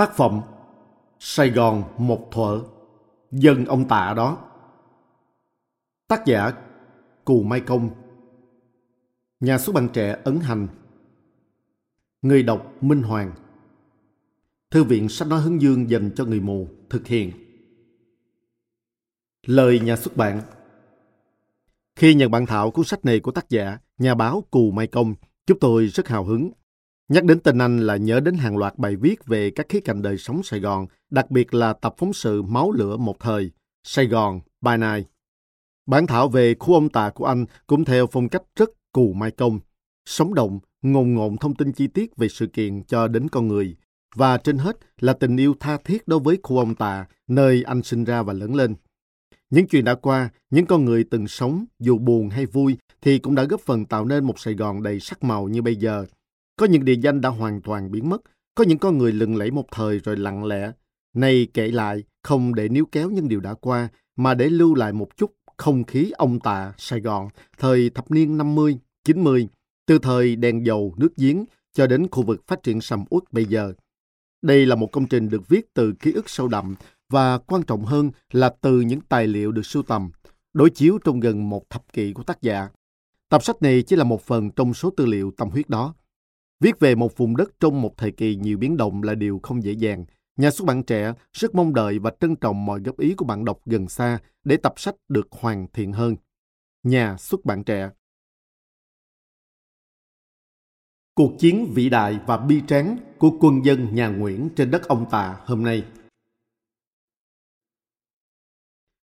Tác phẩm Sài Gòn một thuở Dân ông tạ đó. Tác giả Cù Mai Công. Nhà xuất bản trẻ Ấn Hành. Người đọc Minh Hoàng. Thư viện sách nói hướng dương dành cho người mù thực hiện. Lời nhà xuất bản. Khi nhận bản thảo cuốn sách này của tác giả, nhà báo Cù Mai Công, chúng tôi rất hào hứng Nhắc đến tên anh là nhớ đến hàng loạt bài viết về các khía cạnh đời sống Sài Gòn, đặc biệt là tập phóng sự Máu lửa một thời, Sài Gòn, by night. Bản thảo về khu ông tà của anh cũng theo phong cách rất cù mai công, sống động, ngồn ngộn thông tin chi tiết về sự kiện cho đến con người, và trên hết là tình yêu tha thiết đối với khu ông tà, nơi anh sinh ra và lớn lên. Những chuyện đã qua, những con người từng sống, dù buồn hay vui, thì cũng đã góp phần tạo nên một Sài Gòn đầy sắc màu như bây giờ – có những địa danh đã hoàn toàn biến mất, có những con người lừng lẫy một thời rồi lặng lẽ. Này kể lại, không để níu kéo những điều đã qua, mà để lưu lại một chút không khí ông tạ Sài Gòn thời thập niên 50, 90, từ thời đèn dầu, nước giếng cho đến khu vực phát triển sầm uất bây giờ. Đây là một công trình được viết từ ký ức sâu đậm và quan trọng hơn là từ những tài liệu được sưu tầm, đối chiếu trong gần một thập kỷ của tác giả. Tập sách này chỉ là một phần trong số tư liệu tâm huyết đó. Viết về một vùng đất trong một thời kỳ nhiều biến động là điều không dễ dàng. Nhà xuất bản trẻ rất mong đợi và trân trọng mọi góp ý của bạn đọc gần xa để tập sách được hoàn thiện hơn. Nhà xuất bản trẻ Cuộc chiến vĩ đại và bi tráng của quân dân nhà Nguyễn trên đất ông Tà hôm nay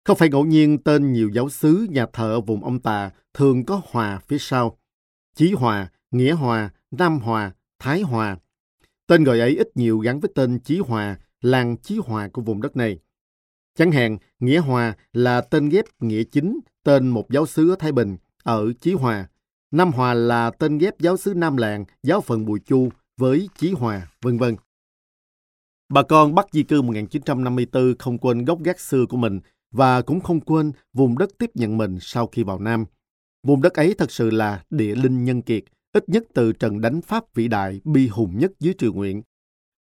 Không phải ngẫu nhiên tên nhiều giáo sứ nhà thờ ở vùng ông Tà thường có hòa phía sau. Chí Hòa, Nghĩa Hòa, Nam Hòa, Thái Hòa. Tên gọi ấy ít nhiều gắn với tên Chí Hòa, làng Chí Hòa của vùng đất này. Chẳng hạn, Nghĩa Hòa là tên ghép nghĩa chính, tên một giáo sứ ở Thái Bình, ở Chí Hòa. Nam Hòa là tên ghép giáo sứ Nam Làng, giáo phận Bùi Chu với Chí Hòa, vân vân. Bà con Bắc di cư 1954 không quên gốc gác xưa của mình và cũng không quên vùng đất tiếp nhận mình sau khi vào Nam. Vùng đất ấy thật sự là địa linh nhân kiệt, ít nhất từ trận đánh Pháp vĩ đại bi hùng nhất dưới triều Nguyễn,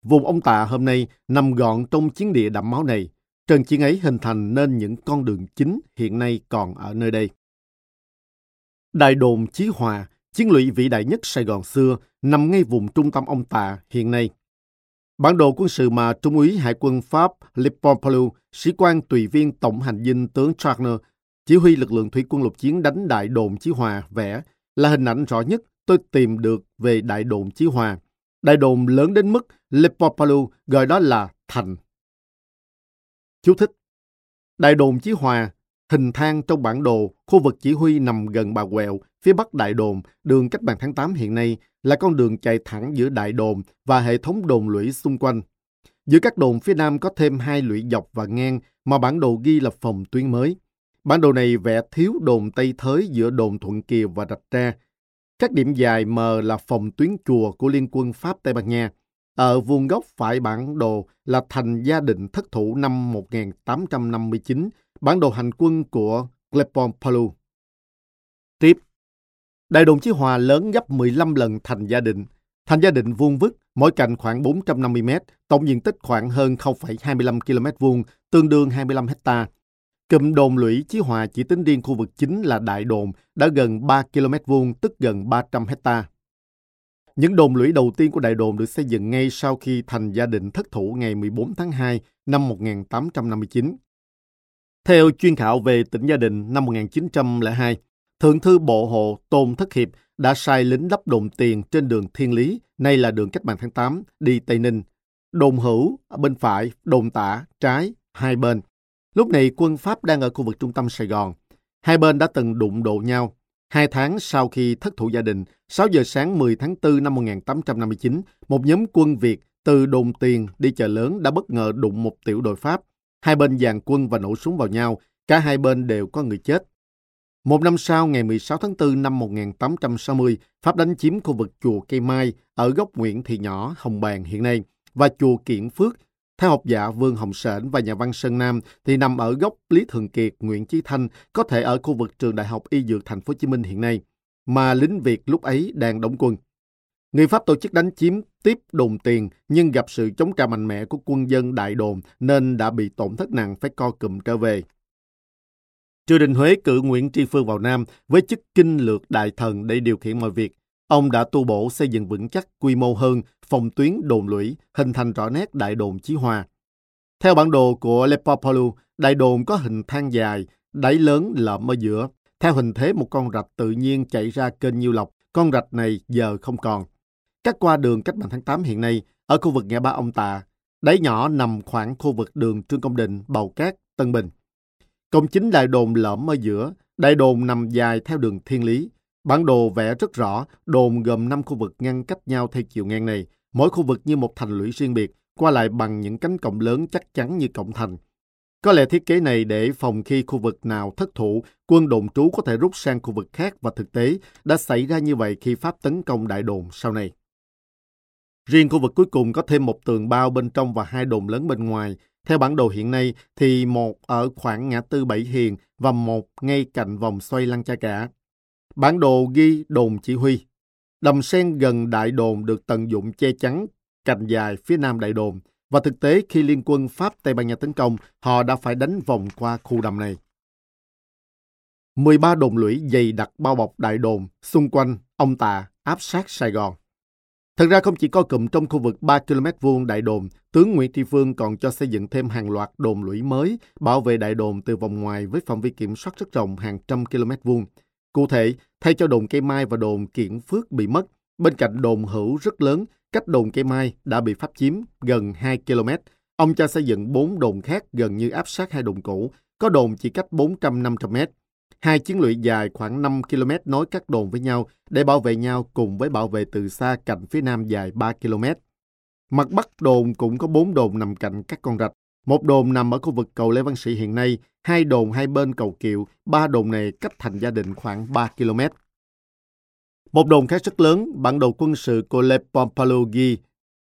Vùng ông Tạ hôm nay nằm gọn trong chiến địa đẫm máu này. Trận chiến ấy hình thành nên những con đường chính hiện nay còn ở nơi đây. Đại đồn Chí Hòa, chiến lũy vĩ đại nhất Sài Gòn xưa, nằm ngay vùng trung tâm ông Tạ hiện nay. Bản đồ quân sự mà Trung úy Hải quân Pháp Leopold sĩ quan tùy viên tổng hành dinh tướng Tragner, chỉ huy lực lượng thủy quân lục chiến đánh đại đồn Chí Hòa vẽ là hình ảnh rõ nhất tôi tìm được về đại đồn Chí Hòa. Đại đồn lớn đến mức Lepopalu gọi đó là thành. Chú thích. Đại đồn Chí Hòa hình thang trong bản đồ, khu vực chỉ huy nằm gần Bà Quẹo, phía bắc đại đồn, đường cách mạng tháng 8 hiện nay là con đường chạy thẳng giữa đại đồn và hệ thống đồn lũy xung quanh. Giữa các đồn phía nam có thêm hai lũy dọc và ngang mà bản đồ ghi là phòng tuyến mới. Bản đồ này vẽ thiếu đồn Tây Thới giữa đồn Thuận Kiều và Rạch Tra, các điểm dài mờ là phòng tuyến chùa của Liên quân Pháp Tây Ban Nha. Ở vuông góc phải bản đồ là thành gia định thất thủ năm 1859, bản đồ hành quân của Clepon Palu. Tiếp, Đại đồn Chí Hòa lớn gấp 15 lần thành gia định. Thành gia định vuông vức, mỗi cạnh khoảng 450 m, tổng diện tích khoảng hơn 0,25 km vuông, tương đương 25 hectare. Cụm đồn lũy Chí Hòa chỉ tính riêng khu vực chính là Đại Đồn đã gần 3 km vuông, tức gần 300 hecta. Những đồn lũy đầu tiên của Đại Đồn được xây dựng ngay sau khi thành gia đình thất thủ ngày 14 tháng 2 năm 1859. Theo chuyên khảo về tỉnh Gia Đình năm 1902, Thượng thư Bộ Hộ Tôn Thất Hiệp đã sai lính lắp đồn tiền trên đường Thiên Lý, nay là đường Cách mạng tháng 8, đi Tây Ninh. Đồn hữu bên phải, đồn tả, trái, hai bên. Lúc này quân Pháp đang ở khu vực trung tâm Sài Gòn. Hai bên đã từng đụng độ nhau. Hai tháng sau khi thất thủ gia đình, 6 giờ sáng 10 tháng 4 năm 1859, một nhóm quân Việt từ đồn tiền đi chợ lớn đã bất ngờ đụng một tiểu đội Pháp. Hai bên dàn quân và nổ súng vào nhau, cả hai bên đều có người chết. Một năm sau, ngày 16 tháng 4 năm 1860, Pháp đánh chiếm khu vực chùa Cây Mai ở góc Nguyễn Thị Nhỏ, Hồng Bàng hiện nay và chùa Kiện Phước theo học giả Vương Hồng Sển và nhà văn Sơn Nam thì nằm ở góc Lý Thường Kiệt, Nguyễn Chí Thanh, có thể ở khu vực trường Đại học Y Dược Thành phố Hồ Chí Minh hiện nay, mà lính Việt lúc ấy đang đóng quân. Người Pháp tổ chức đánh chiếm tiếp đồn tiền nhưng gặp sự chống trả mạnh mẽ của quân dân đại đồn nên đã bị tổn thất nặng phải co cụm trở về. Triều đình Huế cử Nguyễn Tri Phương vào Nam với chức kinh lược đại thần để điều khiển mọi việc. Ông đã tu bổ xây dựng vững chắc quy mô hơn phòng tuyến đồn lũy, hình thành rõ nét đại đồn Chí Hòa. Theo bản đồ của Lepopolu, đại đồn có hình thang dài, đáy lớn lõm ở giữa. Theo hình thế một con rạch tự nhiên chạy ra kênh Nhiêu Lộc, con rạch này giờ không còn. cắt qua đường cách mạng tháng 8 hiện nay, ở khu vực ngã ba ông Tạ, đáy nhỏ nằm khoảng khu vực đường Trương Công Định, Bầu Cát, Tân Bình. Công chính đại đồn lõm ở giữa, đại đồn nằm dài theo đường thiên lý. Bản đồ vẽ rất rõ, đồn gồm 5 khu vực ngăn cách nhau theo chiều ngang này, mỗi khu vực như một thành lũy riêng biệt, qua lại bằng những cánh cổng lớn chắc chắn như cổng thành. Có lẽ thiết kế này để phòng khi khu vực nào thất thủ, quân đồn trú có thể rút sang khu vực khác và thực tế đã xảy ra như vậy khi Pháp tấn công đại đồn sau này. Riêng khu vực cuối cùng có thêm một tường bao bên trong và hai đồn lớn bên ngoài. Theo bản đồ hiện nay thì một ở khoảng ngã tư Bảy Hiền và một ngay cạnh vòng xoay Lăng Cha Cả. Bản đồ ghi đồn chỉ huy. Đầm sen gần đại đồn được tận dụng che chắn cành dài phía nam đại đồn. Và thực tế khi liên quân Pháp Tây Ban Nha tấn công, họ đã phải đánh vòng qua khu đầm này. 13 đồn lũy dày đặc bao bọc đại đồn, xung quanh ông Tà áp sát Sài Gòn. Thật ra không chỉ có cụm trong khu vực 3 km vuông đại đồn, tướng Nguyễn Thị Phương còn cho xây dựng thêm hàng loạt đồn lũy mới bảo vệ đại đồn từ vòng ngoài với phạm vi kiểm soát rất rộng hàng trăm km vuông. Cụ thể, thay cho đồn Cây Mai và đồn kiện Phước bị mất, bên cạnh đồn hữu rất lớn, cách đồn Cây Mai đã bị pháp chiếm gần 2 km. Ông cho xây dựng 4 đồn khác gần như áp sát hai đồn cũ, có đồn chỉ cách 400-500 m. Hai chiến lũy dài khoảng 5 km nối các đồn với nhau để bảo vệ nhau cùng với bảo vệ từ xa cạnh phía nam dài 3 km. Mặt bắc đồn cũng có 4 đồn nằm cạnh các con rạch. Một đồn nằm ở khu vực cầu Lê Văn Sĩ hiện nay, hai đồn hai bên cầu Kiệu, ba đồn này cách thành gia đình khoảng 3 km. Một đồn khác rất lớn, bản đồ quân sự của Le Pompalogi,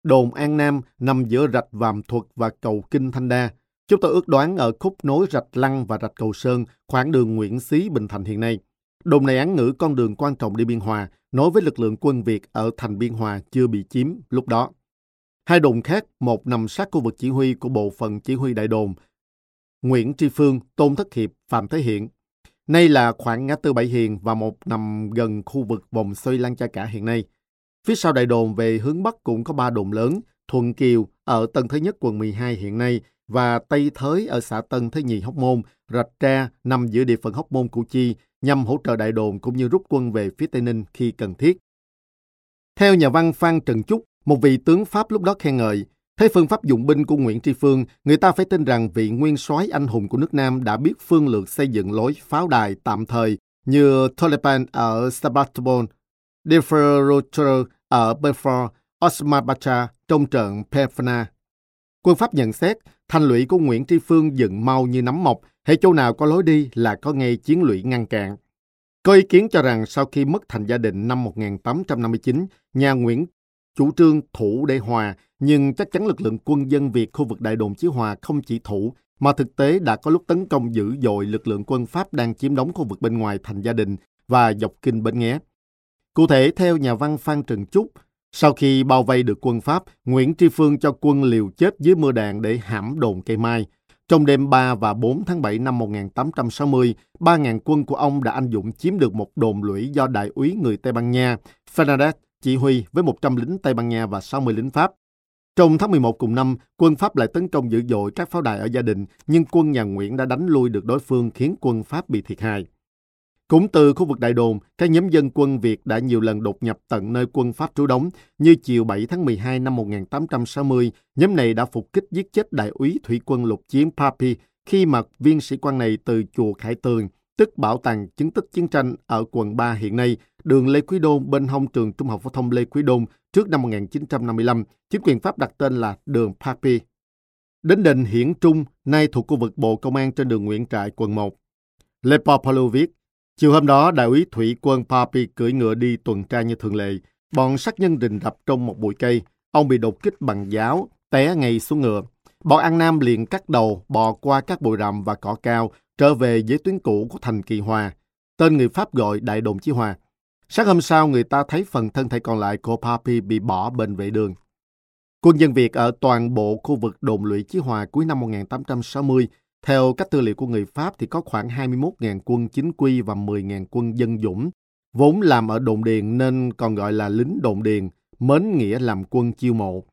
đồn An Nam nằm giữa rạch Vàm Thuật và cầu Kinh Thanh Đa. Chúng tôi ước đoán ở khúc nối rạch Lăng và rạch Cầu Sơn, khoảng đường Nguyễn Xí Bình Thành hiện nay. Đồn này án ngữ con đường quan trọng đi Biên Hòa, nối với lực lượng quân Việt ở thành Biên Hòa chưa bị chiếm lúc đó. Hai đồn khác, một nằm sát khu vực chỉ huy của bộ phận chỉ huy đại đồn, Nguyễn Tri Phương, Tôn Thất Hiệp, Phạm Thế Hiện. Nay là khoảng ngã tư Bảy Hiền và một nằm gần khu vực vòng xoay Lan Cha Cả hiện nay. Phía sau đại đồn về hướng Bắc cũng có ba đồn lớn, Thuận Kiều ở Tân Thới Nhất quận 12 hiện nay và Tây Thới ở xã Tân Thới Nhì Hóc Môn, Rạch Tra nằm giữa địa phận Hóc Môn Củ Chi nhằm hỗ trợ đại đồn cũng như rút quân về phía Tây Ninh khi cần thiết. Theo nhà văn Phan Trần Chúc, một vị tướng Pháp lúc đó khen ngợi, Thấy phương pháp dụng binh của Nguyễn Tri Phương, người ta phải tin rằng vị nguyên soái anh hùng của nước Nam đã biết phương lược xây dựng lối pháo đài tạm thời như Tolepan ở Sebastopol, Deferroter ở Belfort, Osman Bacha trong trận Pefna. Quân Pháp nhận xét, thành lũy của Nguyễn Tri Phương dựng mau như nắm mọc, hệ châu nào có lối đi là có ngay chiến lũy ngăn cản. Có ý kiến cho rằng sau khi mất thành gia định năm 1859, nhà Nguyễn chủ trương thủ để hòa, nhưng chắc chắn lực lượng quân dân Việt khu vực Đại đồn Chí Hòa không chỉ thủ, mà thực tế đã có lúc tấn công dữ dội lực lượng quân Pháp đang chiếm đóng khu vực bên ngoài thành gia đình và dọc kinh Bến Nghé. Cụ thể, theo nhà văn Phan Trần Trúc, sau khi bao vây được quân Pháp, Nguyễn Tri Phương cho quân liều chết dưới mưa đạn để hãm đồn cây mai. Trong đêm 3 và 4 tháng 7 năm 1860, 3.000 quân của ông đã anh dũng chiếm được một đồn lũy do đại úy người Tây Ban Nha, Fernandez, chỉ huy với 100 lính Tây Ban Nha và 60 lính Pháp. Trong tháng 11 cùng năm, quân Pháp lại tấn công dữ dội các pháo đài ở gia đình, nhưng quân nhà Nguyễn đã đánh lui được đối phương khiến quân Pháp bị thiệt hại. Cũng từ khu vực Đại Đồn, các nhóm dân quân Việt đã nhiều lần đột nhập tận nơi quân Pháp trú đóng, như chiều 7 tháng 12 năm 1860, nhóm này đã phục kích giết chết đại úy thủy quân lục chiến Papi khi mà viên sĩ quan này từ chùa Khải Tường, tức bảo tàng chứng tích chiến tranh ở quận 3 hiện nay, đường Lê Quý Đôn bên hông trường Trung học phổ thông Lê Quý Đôn trước năm 1955, chính quyền Pháp đặt tên là đường Papi. Đến đền Hiển Trung, nay thuộc khu vực Bộ Công an trên đường Nguyễn Trại, quận 1. Le Popolo viết, chiều hôm đó, đại úy thủy quân Papi cưỡi ngựa đi tuần tra như thường lệ. Bọn sát nhân rình rập trong một bụi cây. Ông bị đột kích bằng giáo, té ngay xuống ngựa. Bọn An Nam liền cắt đầu, bò qua các bụi rậm và cỏ cao, trở về với tuyến cũ của thành Kỳ Hòa. Tên người Pháp gọi Đại Đồn Chí Hòa. Sáng hôm sau, người ta thấy phần thân thể còn lại của Papi bị bỏ bên vệ đường. Quân dân Việt ở toàn bộ khu vực đồn lũy Chí Hòa cuối năm 1860, theo các tư liệu của người Pháp thì có khoảng 21.000 quân chính quy và 10.000 quân dân dũng, vốn làm ở đồn điền nên còn gọi là lính đồn điền, mến nghĩa làm quân chiêu mộ.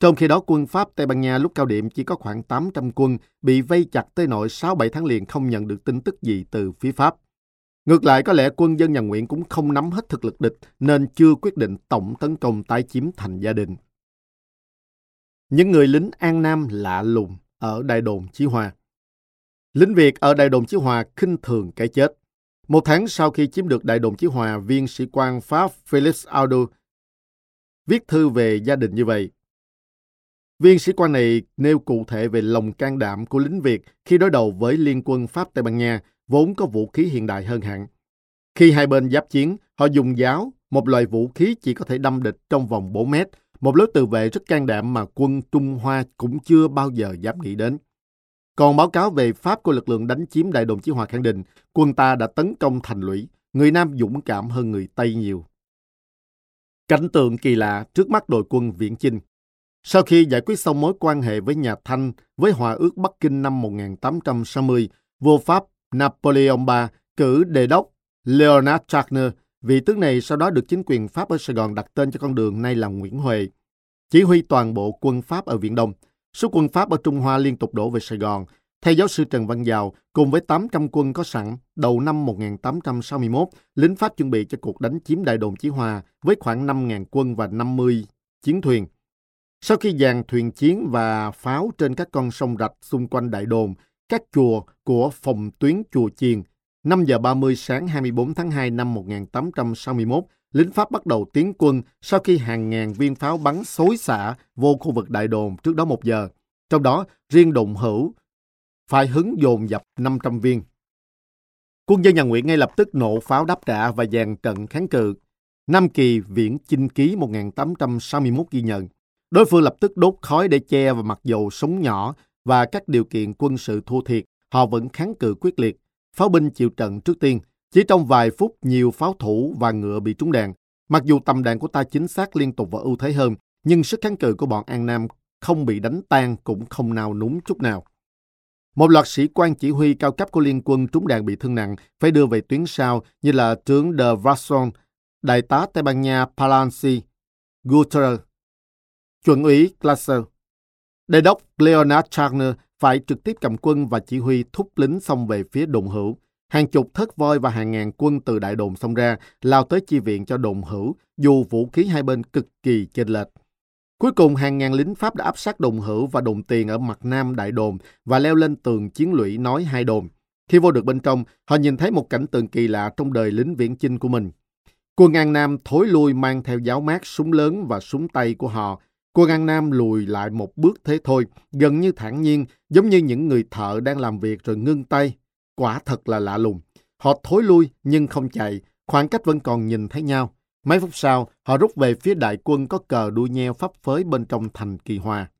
Trong khi đó quân Pháp Tây Ban Nha lúc cao điểm chỉ có khoảng 800 quân bị vây chặt tới nội 6-7 tháng liền không nhận được tin tức gì từ phía Pháp. Ngược lại có lẽ quân dân nhà Nguyễn cũng không nắm hết thực lực địch nên chưa quyết định tổng tấn công tái chiếm thành gia đình. Những người lính An Nam lạ lùng ở Đại đồn Chí Hòa Lính Việt ở Đại đồn Chí Hòa khinh thường cái chết. Một tháng sau khi chiếm được Đại đồn Chí Hòa, viên sĩ quan Pháp Felix Aldo viết thư về gia đình như vậy. Viên sĩ quan này nêu cụ thể về lòng can đảm của lính Việt khi đối đầu với liên quân Pháp Tây Ban Nha, vốn có vũ khí hiện đại hơn hẳn. Khi hai bên giáp chiến, họ dùng giáo, một loại vũ khí chỉ có thể đâm địch trong vòng 4 mét, một lối tự vệ rất can đảm mà quân Trung Hoa cũng chưa bao giờ dám nghĩ đến. Còn báo cáo về Pháp của lực lượng đánh chiếm đại đồng chí Hòa khẳng định quân ta đã tấn công thành lũy, người Nam dũng cảm hơn người Tây nhiều. Cảnh tượng kỳ lạ trước mắt đội quân viễn chinh. Sau khi giải quyết xong mối quan hệ với nhà Thanh với Hòa ước Bắc Kinh năm 1860, vua Pháp Napoleon III cử đề đốc Leonard Wagner. Vị tướng này sau đó được chính quyền Pháp ở Sài Gòn đặt tên cho con đường nay là Nguyễn Huệ. Chỉ huy toàn bộ quân Pháp ở Viễn Đông. Số quân Pháp ở Trung Hoa liên tục đổ về Sài Gòn. Theo giáo sư Trần Văn Giàu, cùng với 800 quân có sẵn, đầu năm 1861, lính Pháp chuẩn bị cho cuộc đánh chiếm đại đồn Chí Hòa với khoảng 5.000 quân và 50 chiến thuyền. Sau khi dàn thuyền chiến và pháo trên các con sông rạch xung quanh đại đồn, các chùa của phòng tuyến chùa Chiền, 5 giờ 30 sáng 24 tháng 2 năm 1861, lính Pháp bắt đầu tiến quân sau khi hàng ngàn viên pháo bắn xối xả vô khu vực đại đồn trước đó một giờ. Trong đó, riêng đồn hữu phải hứng dồn dập 500 viên. Quân dân nhà Nguyễn ngay lập tức nổ pháo đáp trả và dàn trận kháng cự. Nam Kỳ Viễn Chinh Ký 1861 ghi nhận. Đối phương lập tức đốt khói để che và mặc dầu súng nhỏ và các điều kiện quân sự thua thiệt, họ vẫn kháng cự quyết liệt. Pháo binh chịu trận trước tiên. Chỉ trong vài phút, nhiều pháo thủ và ngựa bị trúng đạn. Mặc dù tầm đạn của ta chính xác liên tục và ưu thế hơn, nhưng sức kháng cự của bọn An Nam không bị đánh tan cũng không nào núng chút nào. Một loạt sĩ quan chỉ huy cao cấp của liên quân trúng đạn bị thương nặng phải đưa về tuyến sau như là tướng de Vasson, đại tá Tây Ban Nha Palanci, Guterres, chuẩn úy Glasser. Đề đốc Leonard Charner phải trực tiếp cầm quân và chỉ huy thúc lính xông về phía đồn hữu. Hàng chục thất voi và hàng ngàn quân từ đại đồn xông ra, lao tới chi viện cho đồn hữu, dù vũ khí hai bên cực kỳ chênh lệch. Cuối cùng, hàng ngàn lính Pháp đã áp sát đồn hữu và đồn tiền ở mặt nam đại đồn và leo lên tường chiến lũy nói hai đồn. Khi vô được bên trong, họ nhìn thấy một cảnh tượng kỳ lạ trong đời lính viễn chinh của mình. Quân An Nam thối lui mang theo giáo mát súng lớn và súng tay của họ cô An Nam lùi lại một bước thế thôi, gần như thản nhiên, giống như những người thợ đang làm việc rồi ngưng tay. Quả thật là lạ lùng. Họ thối lui nhưng không chạy, khoảng cách vẫn còn nhìn thấy nhau. Mấy phút sau, họ rút về phía đại quân có cờ đuôi nheo phấp phới bên trong thành Kỳ Hòa.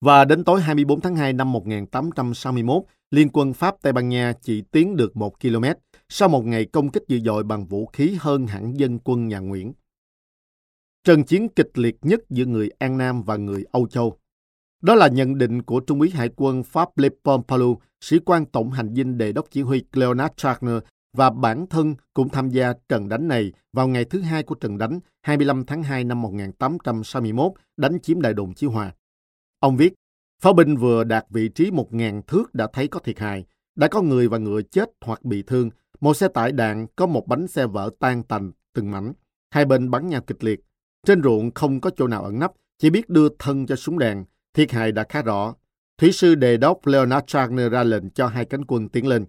Và đến tối 24 tháng 2 năm 1861, Liên quân Pháp-Tây Ban Nha chỉ tiến được một km sau một ngày công kích dữ dội bằng vũ khí hơn hẳn dân quân nhà Nguyễn. Trận chiến kịch liệt nhất giữa người An Nam và người Âu Châu. Đó là nhận định của Trung úy Hải quân Pháp Le Pompalu, sĩ quan tổng hành dinh đề đốc chỉ huy Leonard Trachner và bản thân cũng tham gia trận đánh này vào ngày thứ hai của trận đánh 25 tháng 2 năm 1861 đánh chiếm đại đồn Chí Hòa. Ông viết, pháo binh vừa đạt vị trí 1.000 thước đã thấy có thiệt hại, đã có người và ngựa chết hoặc bị thương, một xe tải đạn có một bánh xe vỡ tan tành từng mảnh, hai bên bắn nhau kịch liệt. Trên ruộng không có chỗ nào ẩn nấp, chỉ biết đưa thân cho súng đạn, thiệt hại đã khá rõ. Thủy sư đề đốc Leonard Wagner ra lệnh cho hai cánh quân tiến lên.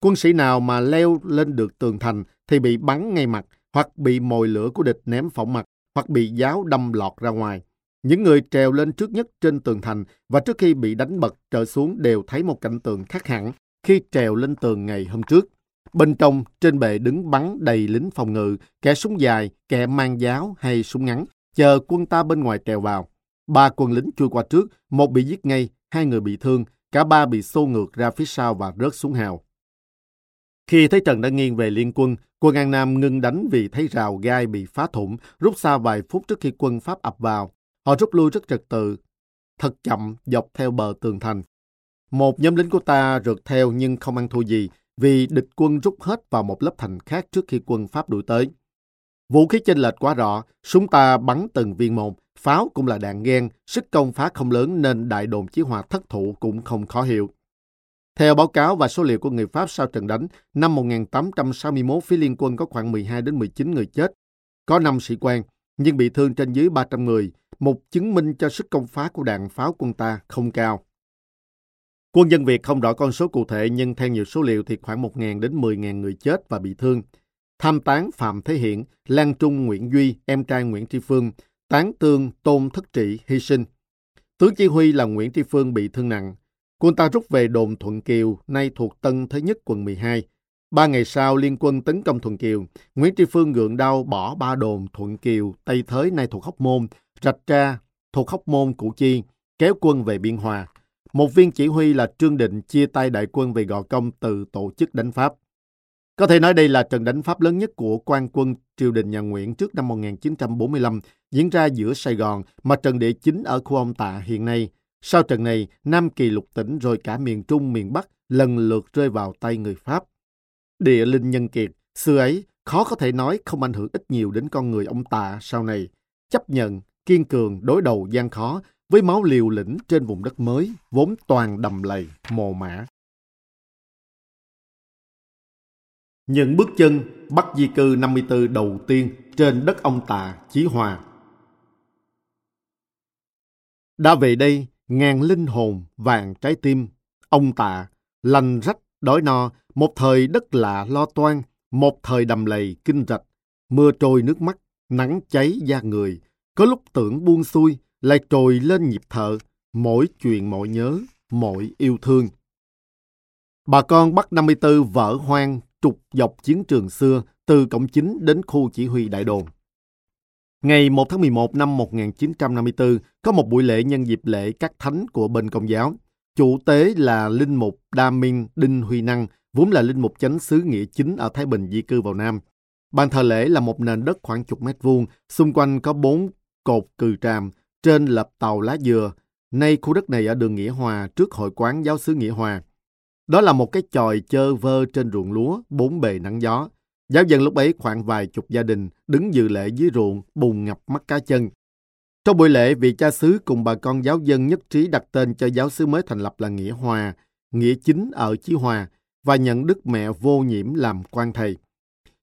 Quân sĩ nào mà leo lên được tường thành thì bị bắn ngay mặt, hoặc bị mồi lửa của địch ném phỏng mặt, hoặc bị giáo đâm lọt ra ngoài. Những người trèo lên trước nhất trên tường thành và trước khi bị đánh bật trở xuống đều thấy một cảnh tượng khác hẳn khi trèo lên tường ngày hôm trước. Bên trong, trên bệ đứng bắn đầy lính phòng ngự, kẻ súng dài, kẻ mang giáo hay súng ngắn, chờ quân ta bên ngoài trèo vào. Ba quân lính chui qua trước, một bị giết ngay, hai người bị thương, cả ba bị xô ngược ra phía sau và rớt xuống hào. Khi thấy Trần đã nghiêng về liên quân, quân An Nam ngưng đánh vì thấy rào gai bị phá thủng, rút xa vài phút trước khi quân Pháp ập vào. Họ rút lui rất trật tự, thật chậm dọc theo bờ tường thành. Một nhóm lính của ta rượt theo nhưng không ăn thua gì vì địch quân rút hết vào một lớp thành khác trước khi quân Pháp đuổi tới. Vũ khí chênh lệch quá rõ, súng ta bắn từng viên một, pháo cũng là đạn ghen, sức công phá không lớn nên đại đồn chí hòa thất thủ cũng không khó hiểu. Theo báo cáo và số liệu của người Pháp sau trận đánh, năm 1861 phía liên quân có khoảng 12 đến 19 người chết, có 5 sĩ quan, nhưng bị thương trên dưới 300 người, một chứng minh cho sức công phá của đạn pháo quân ta không cao. Quân dân Việt không rõ con số cụ thể nhưng theo nhiều số liệu thì khoảng 1.000 đến 10.000 người chết và bị thương. Tham tán Phạm Thế Hiển, Lan Trung Nguyễn Duy, em trai Nguyễn Tri Phương, tán tương Tôn Thất Trị hy sinh. Tướng chỉ huy là Nguyễn Tri Phương bị thương nặng. Quân ta rút về đồn Thuận Kiều, nay thuộc Tân Thế Nhất quận 12. Ba ngày sau, liên quân tấn công Thuận Kiều. Nguyễn Tri Phương gượng đau bỏ ba đồn Thuận Kiều, Tây Thới nay thuộc Hóc Môn, Rạch Tra thuộc Hóc Môn, Củ Chi, kéo quân về Biên Hòa. Một viên chỉ huy là Trương Định chia tay đại quân về Gò Công từ tổ chức đánh Pháp. Có thể nói đây là trận đánh Pháp lớn nhất của quan quân triều đình nhà Nguyễn trước năm 1945, diễn ra giữa Sài Gòn, mà trận địa chính ở khu ông Tạ hiện nay. Sau trận này, Nam Kỳ lục tỉnh rồi cả miền Trung, miền Bắc lần lượt rơi vào tay người Pháp. Địa linh nhân kiệt, xưa ấy, khó có thể nói không ảnh hưởng ít nhiều đến con người ông Tạ sau này. Chấp nhận, kiên cường, đối đầu gian khó, với máu liều lĩnh trên vùng đất mới, vốn toàn đầm lầy, mồ mã. Những bước chân bắt di cư 54 đầu tiên trên đất ông Tạ, Chí Hòa. Đã về đây, ngàn linh hồn, vàng trái tim, ông Tạ, lành rách, đói no, một thời đất lạ lo toan, một thời đầm lầy, kinh rạch, mưa trôi nước mắt, nắng cháy da người, có lúc tưởng buông xuôi, lại trồi lên nhịp thở, mỗi chuyện mỗi nhớ, mỗi yêu thương. Bà con Bắc 54 vỡ hoang trục dọc chiến trường xưa từ cổng chính đến khu chỉ huy đại đồn. Ngày 1 tháng 11 năm 1954, có một buổi lễ nhân dịp lễ các thánh của bên công giáo. Chủ tế là Linh Mục Đa Minh Đinh Huy Năng, vốn là Linh Mục chánh xứ Nghĩa Chính ở Thái Bình di cư vào Nam. Ban thờ lễ là một nền đất khoảng chục mét vuông, xung quanh có bốn cột cừ tràm, trên lập tàu lá dừa. Nay khu đất này ở đường Nghĩa Hòa trước hội quán giáo sứ Nghĩa Hòa. Đó là một cái chòi chơ vơ trên ruộng lúa, bốn bề nắng gió. Giáo dân lúc ấy khoảng vài chục gia đình đứng dự lễ dưới ruộng, bùn ngập mắt cá chân. Trong buổi lễ, vị cha xứ cùng bà con giáo dân nhất trí đặt tên cho giáo xứ mới thành lập là Nghĩa Hòa, Nghĩa Chính ở Chí Hòa và nhận Đức Mẹ Vô Nhiễm làm quan thầy.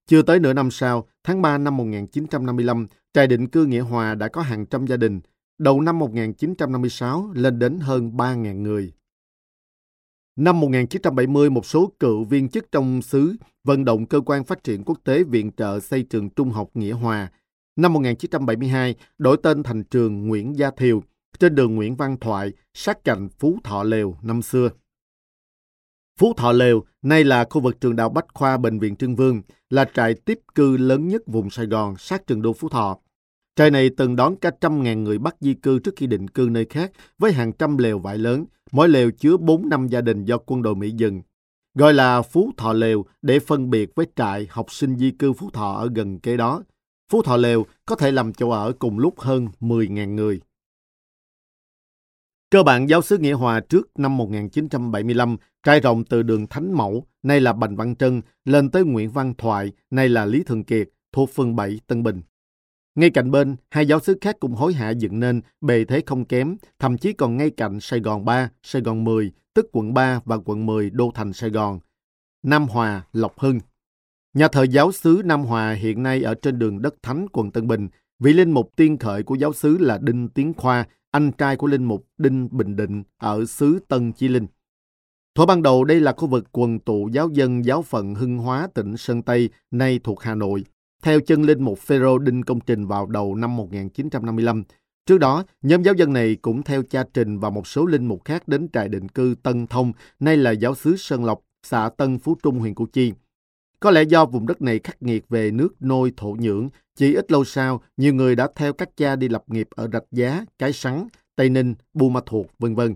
Chưa tới nửa năm sau, tháng 3 năm 1955, trại định cư Nghĩa Hòa đã có hàng trăm gia đình. Đầu năm 1956 lên đến hơn 3.000 người. Năm 1970, một số cựu viên chức trong xứ vận động cơ quan phát triển quốc tế viện trợ xây trường trung học Nghĩa Hòa. Năm 1972, đổi tên thành trường Nguyễn Gia Thiều, trên đường Nguyễn Văn Thoại, sát cạnh Phú Thọ Lều năm xưa. Phú Thọ Lều, nay là khu vực trường đạo Bách Khoa Bệnh viện Trưng Vương, là trại tiếp cư lớn nhất vùng Sài Gòn sát trường đô Phú Thọ. Trại này từng đón cả trăm ngàn người Bắc di cư trước khi định cư nơi khác với hàng trăm lều vải lớn, mỗi lều chứa 4 năm gia đình do quân đội Mỹ dừng. Gọi là Phú Thọ Lều để phân biệt với trại học sinh di cư Phú Thọ ở gần kế đó. Phú Thọ Lều có thể làm chỗ ở cùng lúc hơn 10.000 người. Cơ bản giáo xứ Nghĩa Hòa trước năm 1975 trải rộng từ đường Thánh Mẫu, nay là Bành Văn Trân, lên tới Nguyễn Văn Thoại, nay là Lý Thường Kiệt, thuộc phường 7 Tân Bình. Ngay cạnh bên, hai giáo sứ khác cũng hối hạ dựng nên, bề thế không kém, thậm chí còn ngay cạnh Sài Gòn 3, Sài Gòn 10, tức quận 3 và quận 10 đô thành Sài Gòn. Nam Hòa, Lộc Hưng. Nhà thờ giáo xứ Nam Hòa hiện nay ở trên đường Đất Thánh, quận Tân Bình. Vị linh mục tiên khởi của giáo xứ là Đinh Tiến Khoa, anh trai của linh mục Đinh Bình Định ở xứ Tân Chi Linh. Thuở ban đầu đây là khu vực quần tụ giáo dân giáo phận Hưng Hóa tỉnh Sơn Tây, nay thuộc Hà Nội theo chân linh mục Phêrô Đinh Công Trình vào đầu năm 1955. Trước đó, nhóm giáo dân này cũng theo cha Trình và một số linh mục khác đến trại định cư Tân Thông, nay là giáo xứ Sơn Lộc, xã Tân Phú Trung, huyện Củ Chi. Có lẽ do vùng đất này khắc nghiệt về nước nôi thổ nhưỡng, chỉ ít lâu sau, nhiều người đã theo các cha đi lập nghiệp ở Rạch Giá, Cái Sắn, Tây Ninh, Bù Ma Thuột, vân vân.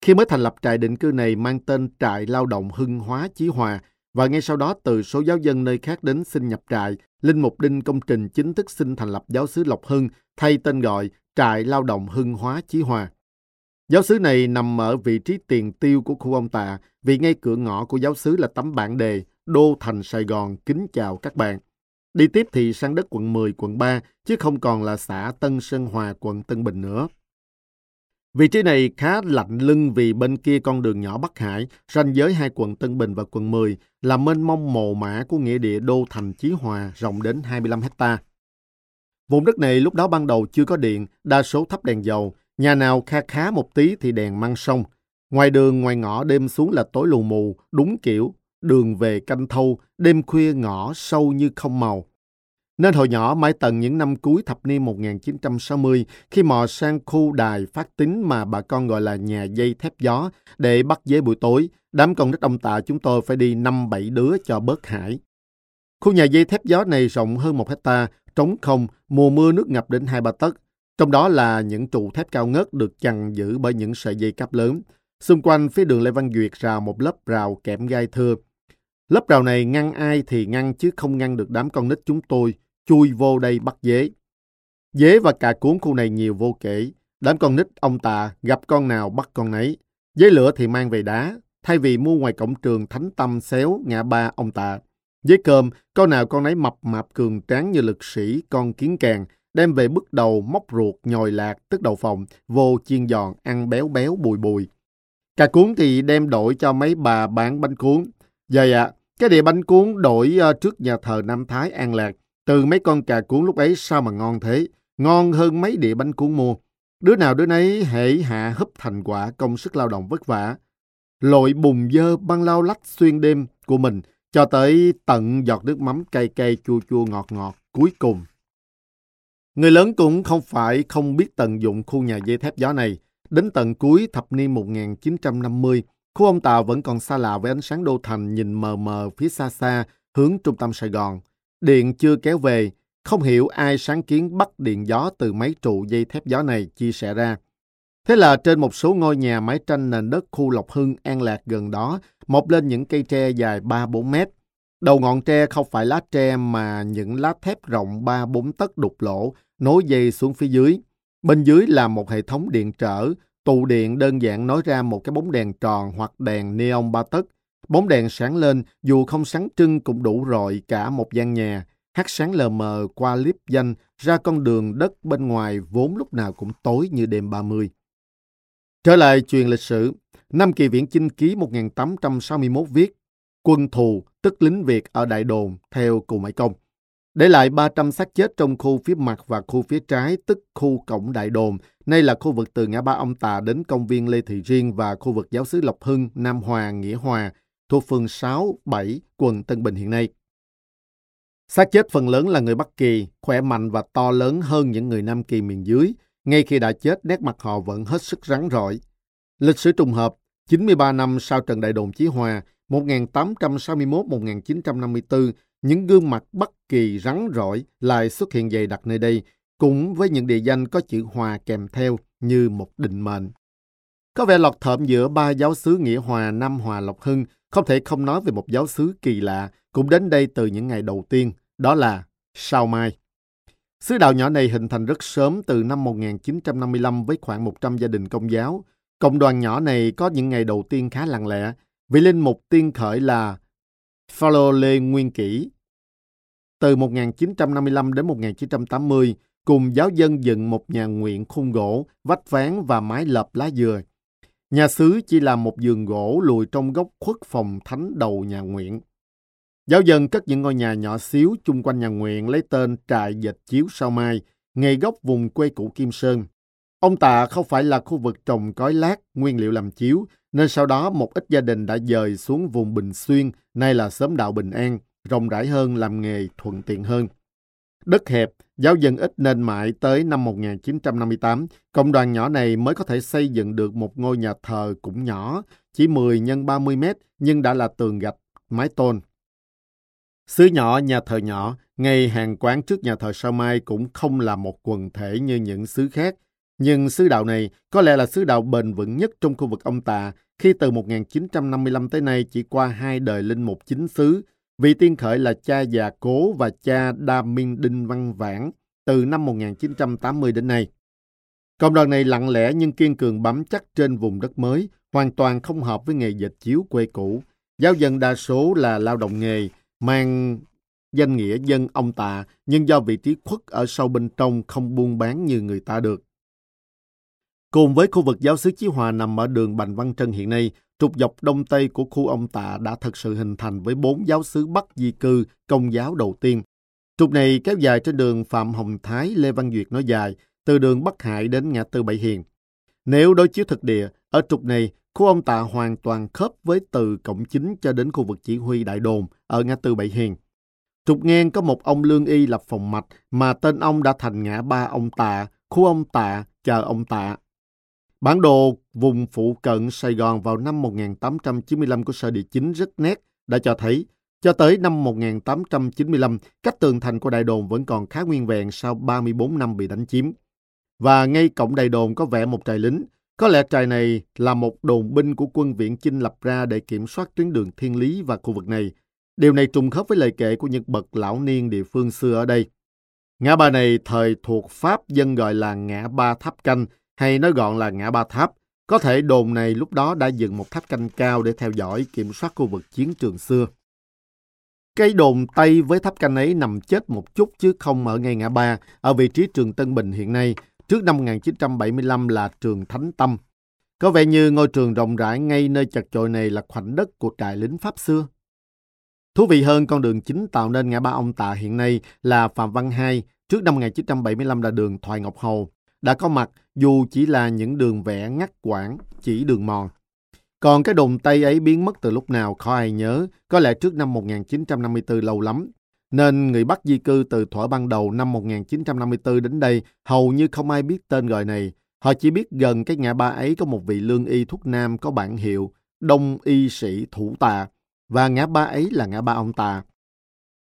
Khi mới thành lập trại định cư này mang tên Trại Lao động Hưng Hóa Chí Hòa, và ngay sau đó từ số giáo dân nơi khác đến xin nhập trại, Linh Mục Đinh Công Trình chính thức xin thành lập giáo xứ Lộc Hưng thay tên gọi Trại Lao động Hưng Hóa Chí Hòa. Giáo xứ này nằm ở vị trí tiền tiêu của khu ông Tạ vì ngay cửa ngõ của giáo xứ là tấm bản đề Đô Thành Sài Gòn kính chào các bạn. Đi tiếp thì sang đất quận 10, quận 3, chứ không còn là xã Tân Sơn Hòa, quận Tân Bình nữa. Vị trí này khá lạnh lưng vì bên kia con đường nhỏ Bắc Hải, ranh giới hai quận Tân Bình và quận 10, là mênh mông mồ mã của nghĩa địa đô thành Chí Hòa rộng đến 25 hecta. Vùng đất này lúc đó ban đầu chưa có điện, đa số thắp đèn dầu, nhà nào kha khá một tí thì đèn mang sông. Ngoài đường, ngoài ngõ đêm xuống là tối lù mù, đúng kiểu, đường về canh thâu, đêm khuya ngõ sâu như không màu. Nên hồi nhỏ mãi tận những năm cuối thập niên 1960, khi mò sang khu đài phát tín mà bà con gọi là nhà dây thép gió để bắt dế buổi tối, đám con nít ông tạ chúng tôi phải đi năm bảy đứa cho bớt hải. Khu nhà dây thép gió này rộng hơn một hecta, trống không, mùa mưa nước ngập đến hai ba tấc. Trong đó là những trụ thép cao ngất được chằng giữ bởi những sợi dây cáp lớn. Xung quanh phía đường Lê Văn Duyệt rào một lớp rào kẽm gai thưa. Lớp rào này ngăn ai thì ngăn chứ không ngăn được đám con nít chúng tôi chui vô đây bắt dế. Dế và cà cuốn khu này nhiều vô kể. Đám con nít ông tà gặp con nào bắt con nấy. Dế lửa thì mang về đá, thay vì mua ngoài cổng trường Thánh Tâm xéo ngã ba ông tà. Dế cơm, con nào con nấy mập mạp cường tráng như lực sĩ, con kiến càng, đem về bước đầu móc ruột, nhồi lạc, tức đầu phòng, vô chiên giòn, ăn béo béo bùi bùi. Cà cuốn thì đem đổi cho mấy bà bán bánh cuốn. Vậy ạ, cái địa bánh cuốn đổi ờ, trước nhà thờ Nam Thái An Lạc, từ mấy con cà cuốn lúc ấy sao mà ngon thế, ngon hơn mấy đĩa bánh cuốn mua. Đứa nào đứa nấy hệ hạ hấp thành quả công sức lao động vất vả. Lội bùng dơ băng lao lách xuyên đêm của mình cho tới tận giọt nước mắm cay cay chua chua ngọt ngọt cuối cùng. Người lớn cũng không phải không biết tận dụng khu nhà dây thép gió này. Đến tận cuối thập niên 1950, khu ông Tàu vẫn còn xa lạ với ánh sáng đô thành nhìn mờ mờ phía xa xa hướng trung tâm Sài Gòn. Điện chưa kéo về, không hiểu ai sáng kiến bắt điện gió từ mấy trụ dây thép gió này chia sẻ ra. Thế là trên một số ngôi nhà mái tranh nền đất khu Lộc Hưng An Lạc gần đó mọc lên những cây tre dài 3-4 mét. Đầu ngọn tre không phải lá tre mà những lá thép rộng 3-4 tấc đục lỗ nối dây xuống phía dưới. Bên dưới là một hệ thống điện trở, tụ điện đơn giản nói ra một cái bóng đèn tròn hoặc đèn neon ba tấc Bóng đèn sáng lên, dù không sáng trưng cũng đủ rọi cả một gian nhà, hát sáng lờ mờ qua liếp danh ra con đường đất bên ngoài vốn lúc nào cũng tối như đêm 30. Trở lại truyền lịch sử, năm kỳ viễn chinh ký 1861 viết quân thù tức lính Việt ở Đại Đồn theo Cù Mãi Công. Để lại 300 xác chết trong khu phía mặt và khu phía trái tức khu cổng Đại Đồn, nay là khu vực từ ngã ba ông Tà đến công viên Lê Thị Riêng và khu vực giáo sứ Lộc Hưng, Nam Hòa, Nghĩa Hòa, thuộc phường 6, 7, quận Tân Bình hiện nay. Xác chết phần lớn là người Bắc Kỳ, khỏe mạnh và to lớn hơn những người Nam Kỳ miền dưới. Ngay khi đã chết, nét mặt họ vẫn hết sức rắn rỏi. Lịch sử trùng hợp, 93 năm sau trận đại đồn Chí Hòa, 1861-1954, những gương mặt Bắc Kỳ rắn rỏi lại xuất hiện dày đặc nơi đây, cùng với những địa danh có chữ Hòa kèm theo như một định mệnh. Có vẻ lọt thợm giữa ba giáo sứ Nghĩa Hòa, Nam Hòa, Lộc Hưng không thể không nói về một giáo xứ kỳ lạ cũng đến đây từ những ngày đầu tiên, đó là Sao Mai. Xứ đạo nhỏ này hình thành rất sớm từ năm 1955 với khoảng 100 gia đình công giáo. Cộng đoàn nhỏ này có những ngày đầu tiên khá lặng lẽ. vì linh mục tiên khởi là Phaolô Lê Nguyên Kỷ. Từ 1955 đến 1980, cùng giáo dân dựng một nhà nguyện khung gỗ, vách ván và mái lợp lá dừa Nhà xứ chỉ là một giường gỗ lùi trong góc khuất phòng thánh đầu nhà nguyện. Giáo dân cất những ngôi nhà nhỏ xíu chung quanh nhà nguyện lấy tên trại dịch chiếu sao mai, ngay góc vùng quê cũ Kim Sơn. Ông Tạ không phải là khu vực trồng cói lát, nguyên liệu làm chiếu, nên sau đó một ít gia đình đã dời xuống vùng Bình Xuyên, nay là xóm đạo Bình An, rộng rãi hơn làm nghề thuận tiện hơn. Đất hẹp, giáo dân ít nên mãi tới năm 1958, cộng đoàn nhỏ này mới có thể xây dựng được một ngôi nhà thờ cũng nhỏ, chỉ 10 x 30 mét nhưng đã là tường gạch, mái tôn. Xứ nhỏ, nhà thờ nhỏ, ngay hàng quán trước nhà thờ Sao Mai cũng không là một quần thể như những xứ khác. Nhưng xứ đạo này có lẽ là xứ đạo bền vững nhất trong khu vực ông Tà khi từ 1955 tới nay chỉ qua hai đời linh mục chính xứ, vị tiên khởi là cha già cố và cha Đa Minh Đinh Văn Vãn từ năm 1980 đến nay. Cộng đoàn này lặng lẽ nhưng kiên cường bám chắc trên vùng đất mới, hoàn toàn không hợp với nghề dệt chiếu quê cũ. Giáo dân đa số là lao động nghề, mang danh nghĩa dân ông tạ, nhưng do vị trí khuất ở sâu bên trong không buôn bán như người ta được. Cùng với khu vực giáo xứ Chí Hòa nằm ở đường Bành Văn Trân hiện nay, trục dọc đông tây của khu ông Tạ đã thật sự hình thành với bốn giáo sứ Bắc di cư công giáo đầu tiên. Trục này kéo dài trên đường Phạm Hồng Thái, Lê Văn Duyệt nói dài, từ đường Bắc Hải đến ngã tư Bảy Hiền. Nếu đối chiếu thực địa, ở trục này, khu ông Tạ hoàn toàn khớp với từ cổng chính cho đến khu vực chỉ huy đại đồn ở ngã tư Bảy Hiền. Trục ngang có một ông lương y lập phòng mạch mà tên ông đã thành ngã ba ông Tạ, khu ông Tạ, chờ ông Tạ. Bản đồ vùng phụ cận Sài Gòn vào năm 1895 của Sở Địa chính rất nét đã cho thấy cho tới năm 1895, cách tường thành của đại đồn vẫn còn khá nguyên vẹn sau 34 năm bị đánh chiếm. Và ngay cổng đại đồn có vẽ một trại lính. Có lẽ trại này là một đồn binh của quân viện Chinh lập ra để kiểm soát tuyến đường thiên lý và khu vực này. Điều này trùng khớp với lời kể của những bậc lão niên địa phương xưa ở đây. Ngã ba này thời thuộc Pháp dân gọi là ngã ba tháp canh hay nói gọn là ngã ba tháp. Có thể đồn này lúc đó đã dựng một tháp canh cao để theo dõi kiểm soát khu vực chiến trường xưa. Cây đồn Tây với tháp canh ấy nằm chết một chút chứ không ở ngay ngã ba, ở vị trí trường Tân Bình hiện nay, trước năm 1975 là trường Thánh Tâm. Có vẻ như ngôi trường rộng rãi ngay nơi chật chội này là khoảnh đất của trại lính Pháp xưa. Thú vị hơn, con đường chính tạo nên ngã ba ông Tạ hiện nay là Phạm Văn Hai, trước năm 1975 là đường Thoại Ngọc Hầu, đã có mặt dù chỉ là những đường vẽ ngắt quãng, chỉ đường mòn. Còn cái đồn Tây ấy biến mất từ lúc nào khó ai nhớ, có lẽ trước năm 1954 lâu lắm. Nên người Bắc di cư từ thuở ban đầu năm 1954 đến đây hầu như không ai biết tên gọi này. Họ chỉ biết gần cái ngã ba ấy có một vị lương y thuốc nam có bản hiệu Đông Y Sĩ Thủ Tà và ngã ba ấy là ngã ba ông Tà.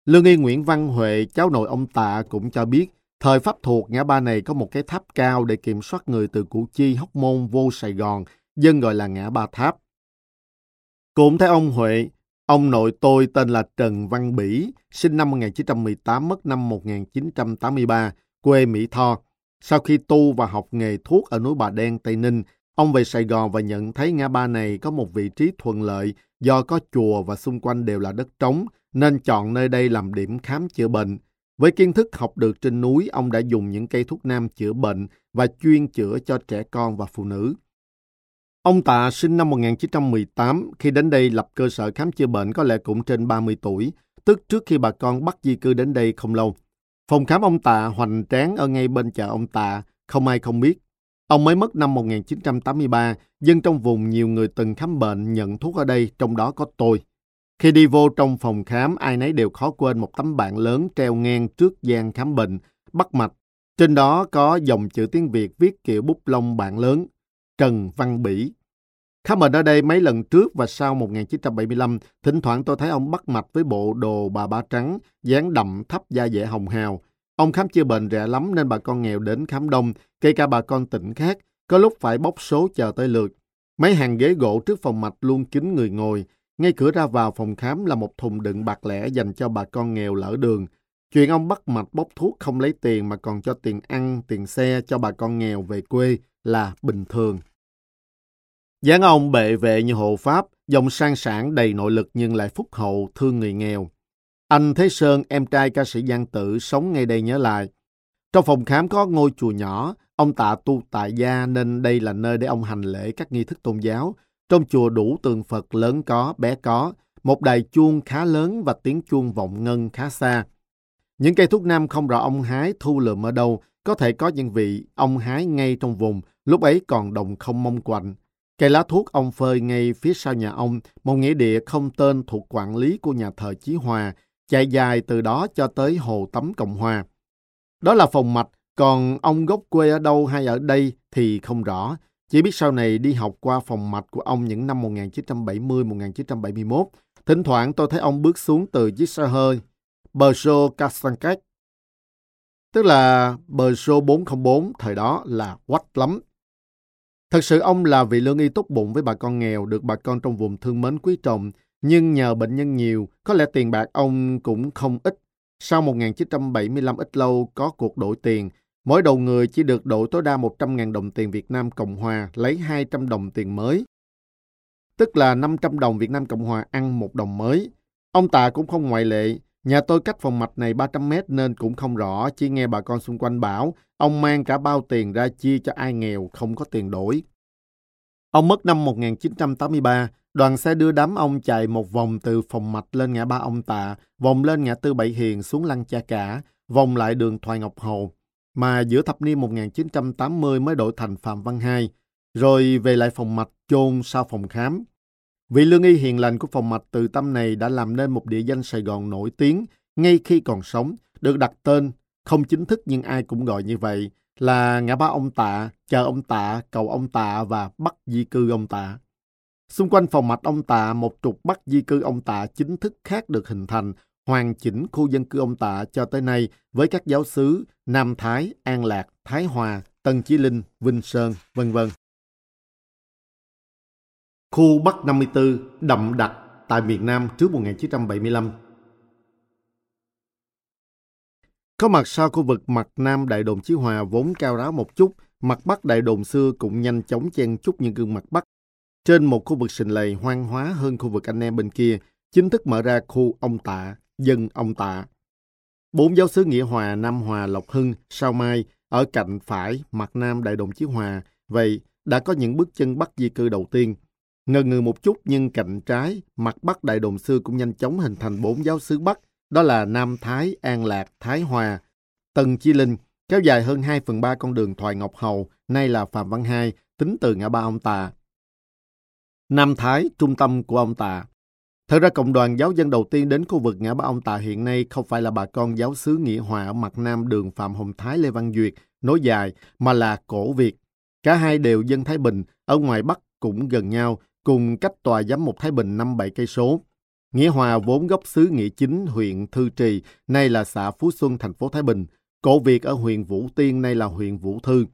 Lương y Nguyễn Văn Huệ, cháu nội ông Tạ cũng cho biết thời Pháp thuộc ngã ba này có một cái tháp cao để kiểm soát người từ Củ Chi, Hóc Môn vô Sài Gòn, dân gọi là ngã ba tháp. Cũng theo ông Huệ, ông nội tôi tên là Trần Văn Bỉ, sinh năm 1918, mất năm 1983, quê Mỹ Tho. Sau khi tu và học nghề thuốc ở núi Bà Đen, Tây Ninh, ông về Sài Gòn và nhận thấy ngã ba này có một vị trí thuận lợi do có chùa và xung quanh đều là đất trống, nên chọn nơi đây làm điểm khám chữa bệnh. Với kiến thức học được trên núi, ông đã dùng những cây thuốc nam chữa bệnh và chuyên chữa cho trẻ con và phụ nữ. Ông Tạ sinh năm 1918, khi đến đây lập cơ sở khám chữa bệnh có lẽ cũng trên 30 tuổi, tức trước khi bà con bắt di cư đến đây không lâu. Phòng khám ông Tạ hoành tráng ở ngay bên chợ ông Tạ, không ai không biết. Ông mới mất năm 1983, dân trong vùng nhiều người từng khám bệnh nhận thuốc ở đây, trong đó có tôi. Khi đi vô trong phòng khám, ai nấy đều khó quên một tấm bảng lớn treo ngang trước gian khám bệnh, bắt mạch. Trên đó có dòng chữ tiếng Việt viết kiểu bút lông bảng lớn, Trần Văn Bỉ. Khám bệnh ở đây mấy lần trước và sau 1975, thỉnh thoảng tôi thấy ông bắt mạch với bộ đồ bà ba trắng, dáng đậm thấp da dẻ hồng hào. Ông khám chữa bệnh rẻ lắm nên bà con nghèo đến khám đông, kể cả bà con tỉnh khác, có lúc phải bốc số chờ tới lượt. Mấy hàng ghế gỗ trước phòng mạch luôn kín người ngồi, ngay cửa ra vào phòng khám là một thùng đựng bạc lẻ dành cho bà con nghèo lỡ đường. Chuyện ông bắt mạch bốc thuốc không lấy tiền mà còn cho tiền ăn, tiền xe cho bà con nghèo về quê là bình thường. dáng ông bệ vệ như hộ Pháp, dòng sang sản đầy nội lực nhưng lại phúc hậu, thương người nghèo. Anh Thế Sơn, em trai ca sĩ Giang Tử, sống ngay đây nhớ lại. Trong phòng khám có ngôi chùa nhỏ, ông tạ tu tại gia nên đây là nơi để ông hành lễ các nghi thức tôn giáo, trong chùa đủ tượng Phật lớn có, bé có, một đài chuông khá lớn và tiếng chuông vọng ngân khá xa. Những cây thuốc nam không rõ ông hái thu lượm ở đâu, có thể có những vị ông hái ngay trong vùng, lúc ấy còn đồng không mong quạnh. Cây lá thuốc ông phơi ngay phía sau nhà ông, một nghĩa địa không tên thuộc quản lý của nhà thờ Chí Hòa, chạy dài từ đó cho tới Hồ Tắm Cộng Hòa. Đó là phòng mạch, còn ông gốc quê ở đâu hay ở đây thì không rõ. Chỉ biết sau này đi học qua phòng mạch của ông những năm 1970-1971, thỉnh thoảng tôi thấy ông bước xuống từ chiếc xe hơi Peugeot Castancet. tức là bờ 404 thời đó là quách lắm. Thật sự ông là vị lương y tốt bụng với bà con nghèo, được bà con trong vùng thương mến quý trọng, nhưng nhờ bệnh nhân nhiều, có lẽ tiền bạc ông cũng không ít. Sau 1975 ít lâu có cuộc đổi tiền, mỗi đầu người chỉ được đổi tối đa 100.000 đồng tiền Việt Nam Cộng Hòa, lấy 200 đồng tiền mới. Tức là 500 đồng Việt Nam Cộng Hòa ăn một đồng mới. Ông Tạ cũng không ngoại lệ, Nhà tôi cách phòng mạch này 300 mét nên cũng không rõ, chỉ nghe bà con xung quanh bảo ông mang cả bao tiền ra chia cho ai nghèo không có tiền đổi. Ông mất năm 1983, đoàn xe đưa đám ông chạy một vòng từ phòng mạch lên ngã ba ông Tạ, vòng lên ngã tư Bảy Hiền xuống lăng cha cả, vòng lại đường Thoại Ngọc Hồ, mà giữa thập niên 1980 mới đổi thành Phạm Văn Hai, rồi về lại phòng mạch chôn sau phòng khám. Vị lương y hiền lành của phòng mạch từ tâm này đã làm nên một địa danh Sài Gòn nổi tiếng ngay khi còn sống, được đặt tên, không chính thức nhưng ai cũng gọi như vậy, là ngã ba ông Tạ, chờ ông Tạ, cầu ông Tạ và bắt di cư ông Tạ. Xung quanh phòng mạch ông Tạ, một trục bắt di cư ông Tạ chính thức khác được hình thành, hoàn chỉnh khu dân cư ông Tạ cho tới nay với các giáo xứ Nam Thái, An Lạc, Thái Hòa, Tân Chí Linh, Vinh Sơn, vân vân. Khu Bắc 54 đậm đặc tại miền Nam trước 1975. Có mặt sau khu vực mặt Nam Đại đồn Chí Hòa vốn cao ráo một chút, mặt Bắc Đại đồn xưa cũng nhanh chóng chen chúc những gương mặt Bắc. Trên một khu vực sình lầy hoang hóa hơn khu vực anh em bên kia, chính thức mở ra khu ông Tạ, dân ông Tạ. Bốn giáo sứ Nghĩa Hòa, Nam Hòa, Lộc Hưng, Sao Mai ở cạnh phải mặt Nam Đại đồng Chí Hòa. Vậy đã có những bước chân bắt di cư đầu tiên. Ngờ ngừ một chút nhưng cạnh trái, mặt Bắc Đại đồng xưa cũng nhanh chóng hình thành bốn giáo xứ Bắc, đó là Nam Thái, An Lạc, Thái Hòa, Tân Chi Linh, kéo dài hơn 2 phần 3 con đường Thoại Ngọc Hầu, nay là Phạm Văn Hai, tính từ ngã ba ông Tà. Nam Thái, trung tâm của ông Tà. Thật ra cộng đoàn giáo dân đầu tiên đến khu vực ngã ba ông Tà hiện nay không phải là bà con giáo xứ Nghĩa Hòa ở mặt nam đường Phạm Hồng Thái Lê Văn Duyệt, nối dài, mà là cổ Việt. Cả hai đều dân Thái Bình, ở ngoài Bắc cũng gần nhau, cùng cách tòa giám mục Thái Bình 5-7 cây số. Nghĩa Hòa vốn gốc xứ Nghĩa Chính, huyện Thư Trì, nay là xã Phú Xuân, thành phố Thái Bình. Cổ Việt ở huyện Vũ Tiên, nay là huyện Vũ Thư.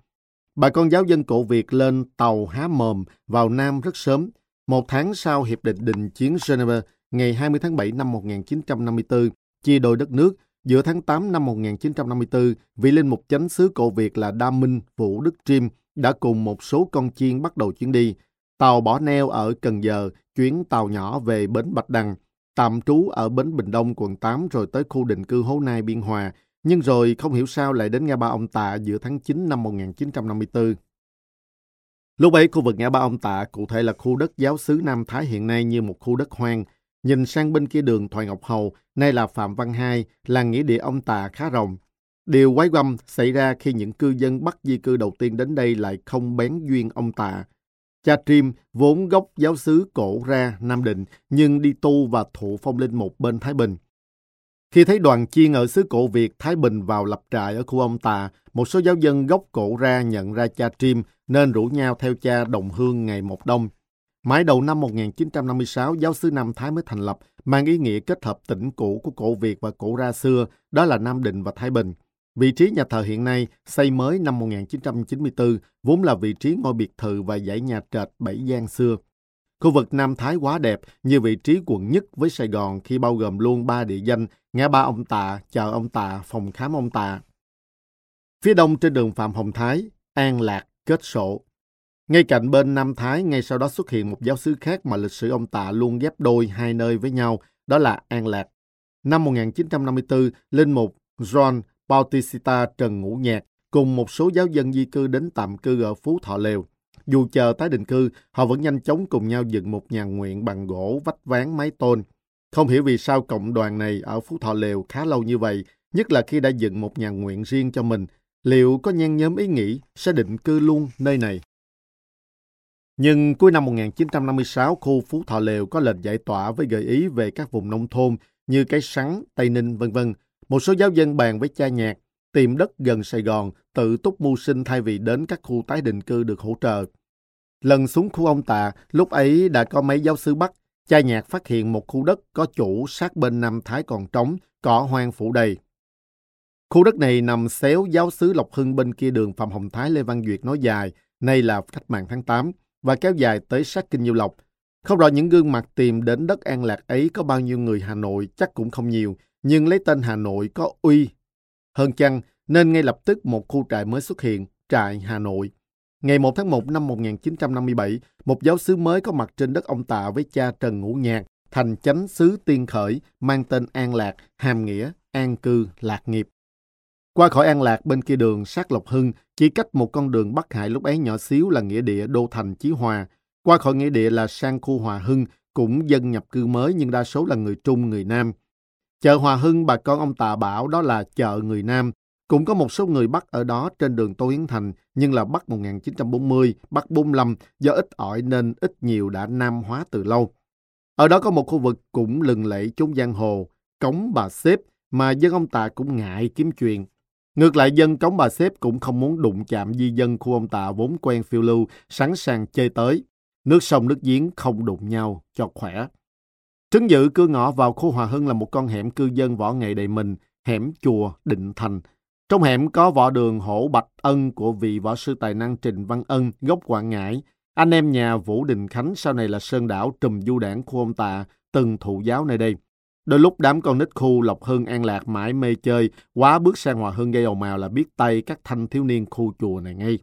Bà con giáo dân cổ Việt lên tàu Há Mồm vào Nam rất sớm. Một tháng sau Hiệp định Đình Chiến Geneva, ngày 20 tháng 7 năm 1954, chia đôi đất nước, giữa tháng 8 năm 1954, vị linh mục chánh xứ cổ Việt là Đa Minh Vũ Đức Trim đã cùng một số con chiên bắt đầu chuyến đi. Tàu bỏ neo ở Cần Giờ, chuyến tàu nhỏ về bến Bạch Đằng, tạm trú ở bến Bình Đông, quận 8 rồi tới khu định cư Hố Nai, Biên Hòa, nhưng rồi không hiểu sao lại đến ngã ba ông Tạ giữa tháng 9 năm 1954. Lúc ấy khu vực ngã ba ông Tạ, cụ thể là khu đất giáo xứ Nam Thái hiện nay như một khu đất hoang. Nhìn sang bên kia đường Thoại Ngọc Hầu, nay là Phạm Văn Hai, làng nghĩa địa ông Tạ khá rộng. Điều quái quăm xảy ra khi những cư dân Bắc di cư đầu tiên đến đây lại không bén duyên ông Tạ, Cha Trim vốn gốc giáo xứ cổ ra Nam Định nhưng đi tu và thụ phong linh một bên Thái Bình. Khi thấy đoàn chiên ở xứ cổ Việt Thái Bình vào lập trại ở khu ông Tà, một số giáo dân gốc cổ ra nhận ra cha Trim nên rủ nhau theo cha đồng hương ngày một đông. Mãi đầu năm 1956, giáo xứ Nam Thái mới thành lập, mang ý nghĩa kết hợp tỉnh cũ của cổ Việt và cổ ra xưa, đó là Nam Định và Thái Bình. Vị trí nhà thờ hiện nay xây mới năm 1994 vốn là vị trí ngôi biệt thự và dãy nhà trệt Bảy Giang xưa. Khu vực Nam Thái quá đẹp như vị trí quận nhất với Sài Gòn khi bao gồm luôn ba địa danh ngã ba ông Tạ, chợ ông Tạ, phòng khám ông Tạ. Phía đông trên đường Phạm Hồng Thái, An Lạc, Kết Sổ. Ngay cạnh bên Nam Thái, ngay sau đó xuất hiện một giáo sứ khác mà lịch sử ông Tạ luôn ghép đôi hai nơi với nhau, đó là An Lạc. Năm 1954, Linh Mục John Bautista Trần Ngũ Nhạc cùng một số giáo dân di cư đến tạm cư ở Phú Thọ Lều. Dù chờ tái định cư, họ vẫn nhanh chóng cùng nhau dựng một nhà nguyện bằng gỗ, vách ván, mái tôn. Không hiểu vì sao cộng đoàn này ở Phú Thọ Lều khá lâu như vậy, nhất là khi đã dựng một nhà nguyện riêng cho mình, liệu có nhen nhóm ý nghĩ sẽ định cư luôn nơi này? Nhưng cuối năm 1956, khu Phú Thọ Lều có lệnh giải tỏa với gợi ý về các vùng nông thôn như Cái Sắn, Tây Ninh, vân vân một số giáo dân bàn với cha nhạc, tìm đất gần Sài Gòn, tự túc mưu sinh thay vì đến các khu tái định cư được hỗ trợ. Lần xuống khu ông Tạ, lúc ấy đã có mấy giáo sứ Bắc, cha nhạc phát hiện một khu đất có chủ sát bên Nam Thái còn trống, cỏ hoang phủ đầy. Khu đất này nằm xéo giáo xứ Lộc Hưng bên kia đường Phạm Hồng Thái Lê Văn Duyệt nói dài, nay là cách mạng tháng 8, và kéo dài tới sát kinh Nhiêu Lộc. Không rõ những gương mặt tìm đến đất An Lạc ấy có bao nhiêu người Hà Nội chắc cũng không nhiều, nhưng lấy tên Hà Nội có uy. Hơn chăng, nên ngay lập tức một khu trại mới xuất hiện, trại Hà Nội. Ngày 1 tháng 1 năm 1957, một giáo sứ mới có mặt trên đất ông Tạ với cha Trần Ngũ Nhạc, thành chánh sứ tiên khởi, mang tên An Lạc, hàm nghĩa, an cư, lạc nghiệp. Qua khỏi An Lạc bên kia đường sát Lộc Hưng, chỉ cách một con đường Bắc Hải lúc ấy nhỏ xíu là nghĩa địa Đô Thành Chí Hòa. Qua khỏi nghĩa địa là sang khu Hòa Hưng, cũng dân nhập cư mới nhưng đa số là người Trung, người Nam. Chợ Hòa Hưng bà con ông Tạ bảo đó là chợ người Nam. Cũng có một số người bắt ở đó trên đường Tô Hiến Thành, nhưng là bắt 1940, bắt 45, do ít ỏi nên ít nhiều đã Nam hóa từ lâu. Ở đó có một khu vực cũng lừng lẫy chốn giang hồ, cống bà xếp, mà dân ông Tạ cũng ngại kiếm chuyện. Ngược lại dân cống bà xếp cũng không muốn đụng chạm di dân khu ông Tạ vốn quen phiêu lưu, sẵn sàng chơi tới. Nước sông nước giếng không đụng nhau, cho khỏe. Trứng dự cư ngõ vào khu Hòa Hưng là một con hẻm cư dân võ nghệ đầy mình, hẻm chùa Định Thành. Trong hẻm có võ đường hổ Bạch Ân của vị võ sư tài năng Trình Văn Ân, gốc Quảng Ngãi. Anh em nhà Vũ Đình Khánh sau này là Sơn Đảo trùm du đảng khu ông Tạ, từng thụ giáo nơi đây. Đôi lúc đám con nít khu Lộc Hưng An Lạc mãi mê chơi, quá bước sang Hòa Hưng gây ồn ào là biết tay các thanh thiếu niên khu chùa này ngay.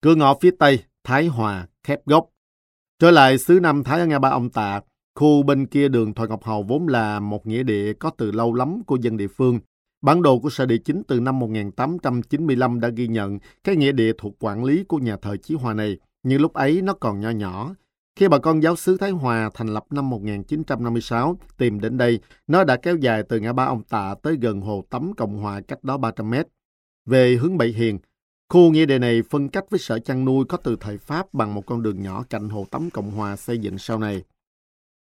Cửa ngõ phía Tây, Thái Hòa, khép gốc. Trở lại xứ Nam Thái ở Nga Ba ông Tạ, khu bên kia đường Thoại Ngọc Hầu vốn là một nghĩa địa có từ lâu lắm của dân địa phương. Bản đồ của Sở Địa Chính từ năm 1895 đã ghi nhận cái nghĩa địa thuộc quản lý của nhà thờ Chí Hòa này, nhưng lúc ấy nó còn nho nhỏ, khi bà con giáo sứ Thái Hòa thành lập năm 1956 tìm đến đây, nó đã kéo dài từ ngã ba ông Tạ tới gần hồ Tắm Cộng Hòa cách đó 300 mét. Về hướng Bảy Hiền, khu nghĩa địa này phân cách với sở chăn nuôi có từ thời Pháp bằng một con đường nhỏ cạnh hồ Tắm Cộng Hòa xây dựng sau này.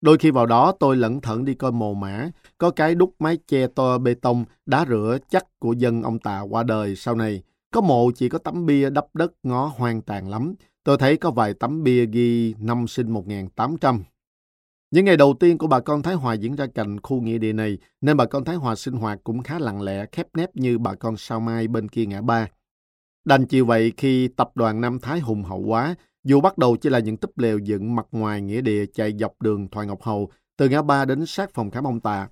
Đôi khi vào đó tôi lẩn thận đi coi mồ mã, có cái đúc mái che to bê tông, đá rửa chắc của dân ông Tạ qua đời sau này. Có mộ chỉ có tấm bia đắp đất ngó hoang tàn lắm, Tôi thấy có vài tấm bia ghi năm sinh 1800. Những ngày đầu tiên của bà con Thái Hòa diễn ra cạnh khu nghĩa địa này, nên bà con Thái Hòa sinh hoạt cũng khá lặng lẽ, khép nép như bà con Sao Mai bên kia ngã ba. Đành chịu vậy khi tập đoàn Nam Thái hùng hậu quá, dù bắt đầu chỉ là những túp lều dựng mặt ngoài nghĩa địa chạy dọc đường Thoại Ngọc Hầu, từ ngã ba đến sát phòng khám ông Tà.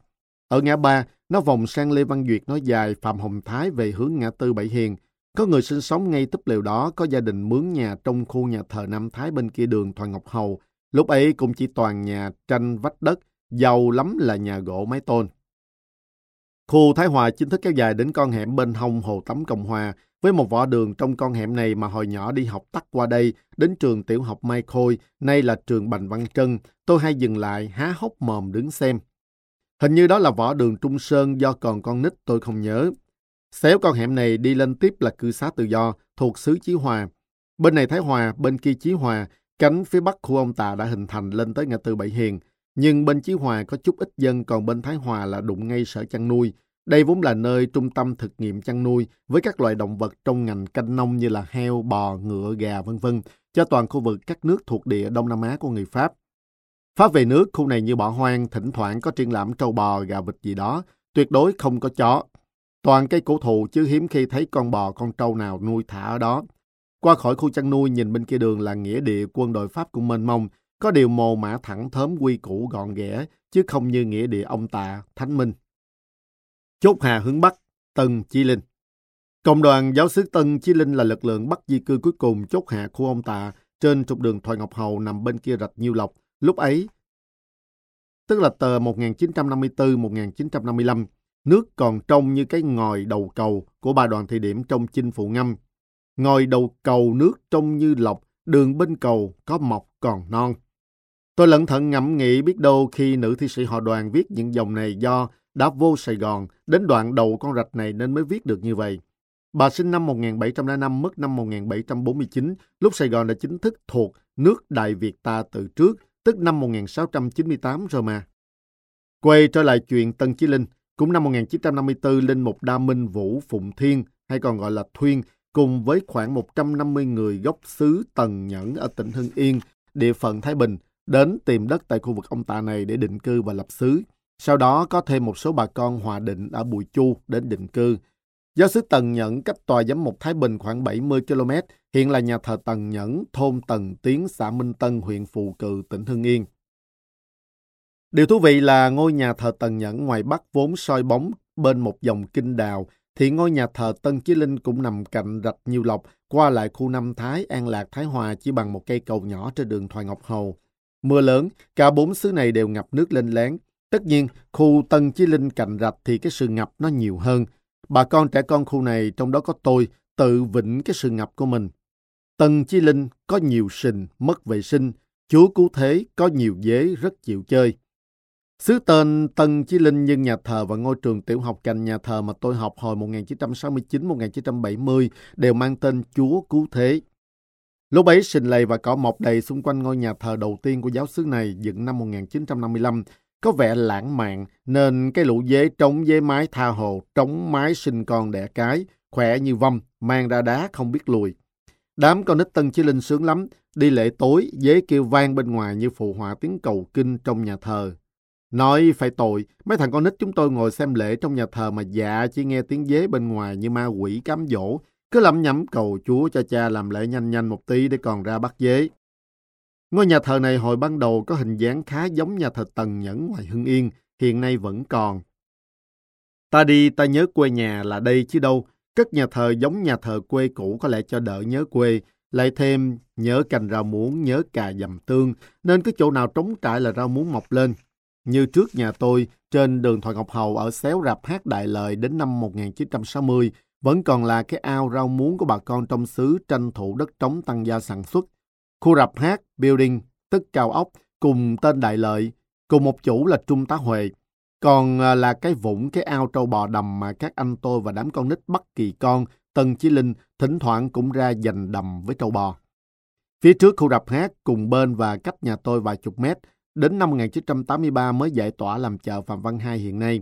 Ở ngã ba, nó vòng sang Lê Văn Duyệt nói dài Phạm Hồng Thái về hướng ngã tư Bảy Hiền, có người sinh sống ngay túp lều đó, có gia đình mướn nhà trong khu nhà thờ Nam Thái bên kia đường Thoại Ngọc Hầu. Lúc ấy cũng chỉ toàn nhà tranh vách đất, giàu lắm là nhà gỗ mái tôn. Khu Thái Hòa chính thức kéo dài đến con hẻm bên hông Hồ Tắm Cộng Hòa, với một võ đường trong con hẻm này mà hồi nhỏ đi học tắt qua đây, đến trường tiểu học Mai Khôi, nay là trường Bành Văn Trân, tôi hay dừng lại há hốc mồm đứng xem. Hình như đó là võ đường Trung Sơn do còn con nít tôi không nhớ. Xéo con hẻm này đi lên tiếp là cư xá tự do thuộc xứ Chí Hòa. Bên này Thái Hòa, bên kia Chí Hòa, cánh phía bắc khu ông Tà đã hình thành lên tới ngã tư Bảy Hiền. Nhưng bên Chí Hòa có chút ít dân, còn bên Thái Hòa là đụng ngay sở chăn nuôi. Đây vốn là nơi trung tâm thực nghiệm chăn nuôi với các loại động vật trong ngành canh nông như là heo, bò, ngựa, gà vân vân cho toàn khu vực các nước thuộc địa Đông Nam Á của người Pháp. Pháp về nước, khu này như bỏ hoang, thỉnh thoảng có triển lãm trâu bò, gà vịt gì đó, tuyệt đối không có chó. Toàn cây cổ thụ chứ hiếm khi thấy con bò con trâu nào nuôi thả ở đó. Qua khỏi khu chăn nuôi nhìn bên kia đường là nghĩa địa quân đội Pháp cũng mênh mông, có điều mồ mã thẳng thớm quy củ gọn ghẽ, chứ không như nghĩa địa ông Tạ, Thánh Minh. Chốt Hà hướng Bắc, Tân Chi Linh Cộng đoàn giáo sứ Tân Chi Linh là lực lượng bắt di cư cuối cùng chốt hạ khu ông Tạ trên trục đường Thoại Ngọc Hầu nằm bên kia rạch Nhiêu Lộc. Lúc ấy, tức là tờ 1954-1955, Nước còn trông như cái ngòi đầu cầu của bà đoàn thị điểm trong chinh phụ ngâm. Ngòi đầu cầu nước trông như lọc, đường bên cầu có mọc còn non. Tôi lẩn thận ngẫm nghĩ biết đâu khi nữ thi sĩ họ đoàn viết những dòng này do đã vô Sài Gòn đến đoạn đầu con rạch này nên mới viết được như vậy. Bà sinh năm 1705, mất năm 1749, lúc Sài Gòn đã chính thức thuộc nước Đại Việt ta từ trước, tức năm 1698 rồi mà. Quay trở lại chuyện Tân Chí Linh, cũng năm 1954, Linh Mục Đa Minh Vũ Phụng Thiên, hay còn gọi là Thuyên, cùng với khoảng 150 người gốc xứ Tần Nhẫn ở tỉnh Hưng Yên, địa phận Thái Bình, đến tìm đất tại khu vực ông Tạ này để định cư và lập xứ. Sau đó có thêm một số bà con hòa định ở Bùi Chu đến định cư. Giáo sứ Tần Nhẫn cách tòa giám mục Thái Bình khoảng 70 km, hiện là nhà thờ Tần Nhẫn, thôn Tần Tiến, xã Minh Tân, huyện Phù Cự, tỉnh Hưng Yên. Điều thú vị là ngôi nhà thờ Tần Nhẫn ngoài Bắc vốn soi bóng bên một dòng kinh đào, thì ngôi nhà thờ Tân Chí Linh cũng nằm cạnh rạch Nhiêu Lộc, qua lại khu Nam Thái, An Lạc, Thái Hòa chỉ bằng một cây cầu nhỏ trên đường Thoại Ngọc Hầu. Mưa lớn, cả bốn xứ này đều ngập nước lên láng. Tất nhiên, khu Tân Chí Linh cạnh rạch thì cái sự ngập nó nhiều hơn. Bà con trẻ con khu này, trong đó có tôi, tự vĩnh cái sự ngập của mình. Tân Chí Linh có nhiều sình, mất vệ sinh. Chúa Cứu Thế có nhiều dế rất chịu chơi. Xứ tên Tân Chí Linh nhưng nhà thờ và ngôi trường tiểu học cạnh nhà thờ mà tôi học hồi 1969-1970 đều mang tên Chúa Cứu Thế. Lúc ấy sình lầy và cỏ mọc đầy xung quanh ngôi nhà thờ đầu tiên của giáo xứ này dựng năm 1955 có vẻ lãng mạn nên cái lũ dế trống dế mái tha hồ, trống mái sinh con đẻ cái, khỏe như vâm, mang ra đá không biết lùi. Đám con nít Tân Chí Linh sướng lắm, đi lễ tối, dế kêu vang bên ngoài như phụ họa tiếng cầu kinh trong nhà thờ. Nói phải tội, mấy thằng con nít chúng tôi ngồi xem lễ trong nhà thờ mà dạ chỉ nghe tiếng dế bên ngoài như ma quỷ cám dỗ, cứ lẩm nhẩm cầu Chúa cho cha làm lễ nhanh nhanh một tí để còn ra bắt dế. Ngôi nhà thờ này hồi ban đầu có hình dáng khá giống nhà thờ Tần Nhẫn ngoài Hưng Yên, hiện nay vẫn còn. Ta đi ta nhớ quê nhà là đây chứ đâu, cất nhà thờ giống nhà thờ quê cũ có lẽ cho đỡ nhớ quê, lại thêm nhớ cành rau muống, nhớ cà dầm tương, nên cứ chỗ nào trống trải là rau muống mọc lên. Như trước nhà tôi, trên đường Thoại Ngọc Hầu ở xéo rạp hát Đại Lợi đến năm 1960, vẫn còn là cái ao rau muống của bà con trong xứ tranh thủ đất trống tăng gia sản xuất. Khu rập hát, building, tức cao ốc, cùng tên Đại Lợi, cùng một chủ là Trung tá Huệ. Còn à, là cái vũng, cái ao trâu bò đầm mà các anh tôi và đám con nít Bắc Kỳ Con, Tân Chí Linh thỉnh thoảng cũng ra giành đầm với trâu bò. Phía trước khu rạp hát cùng bên và cách nhà tôi vài chục mét Đến năm 1983 mới giải tỏa làm chợ Phạm Văn Hai hiện nay.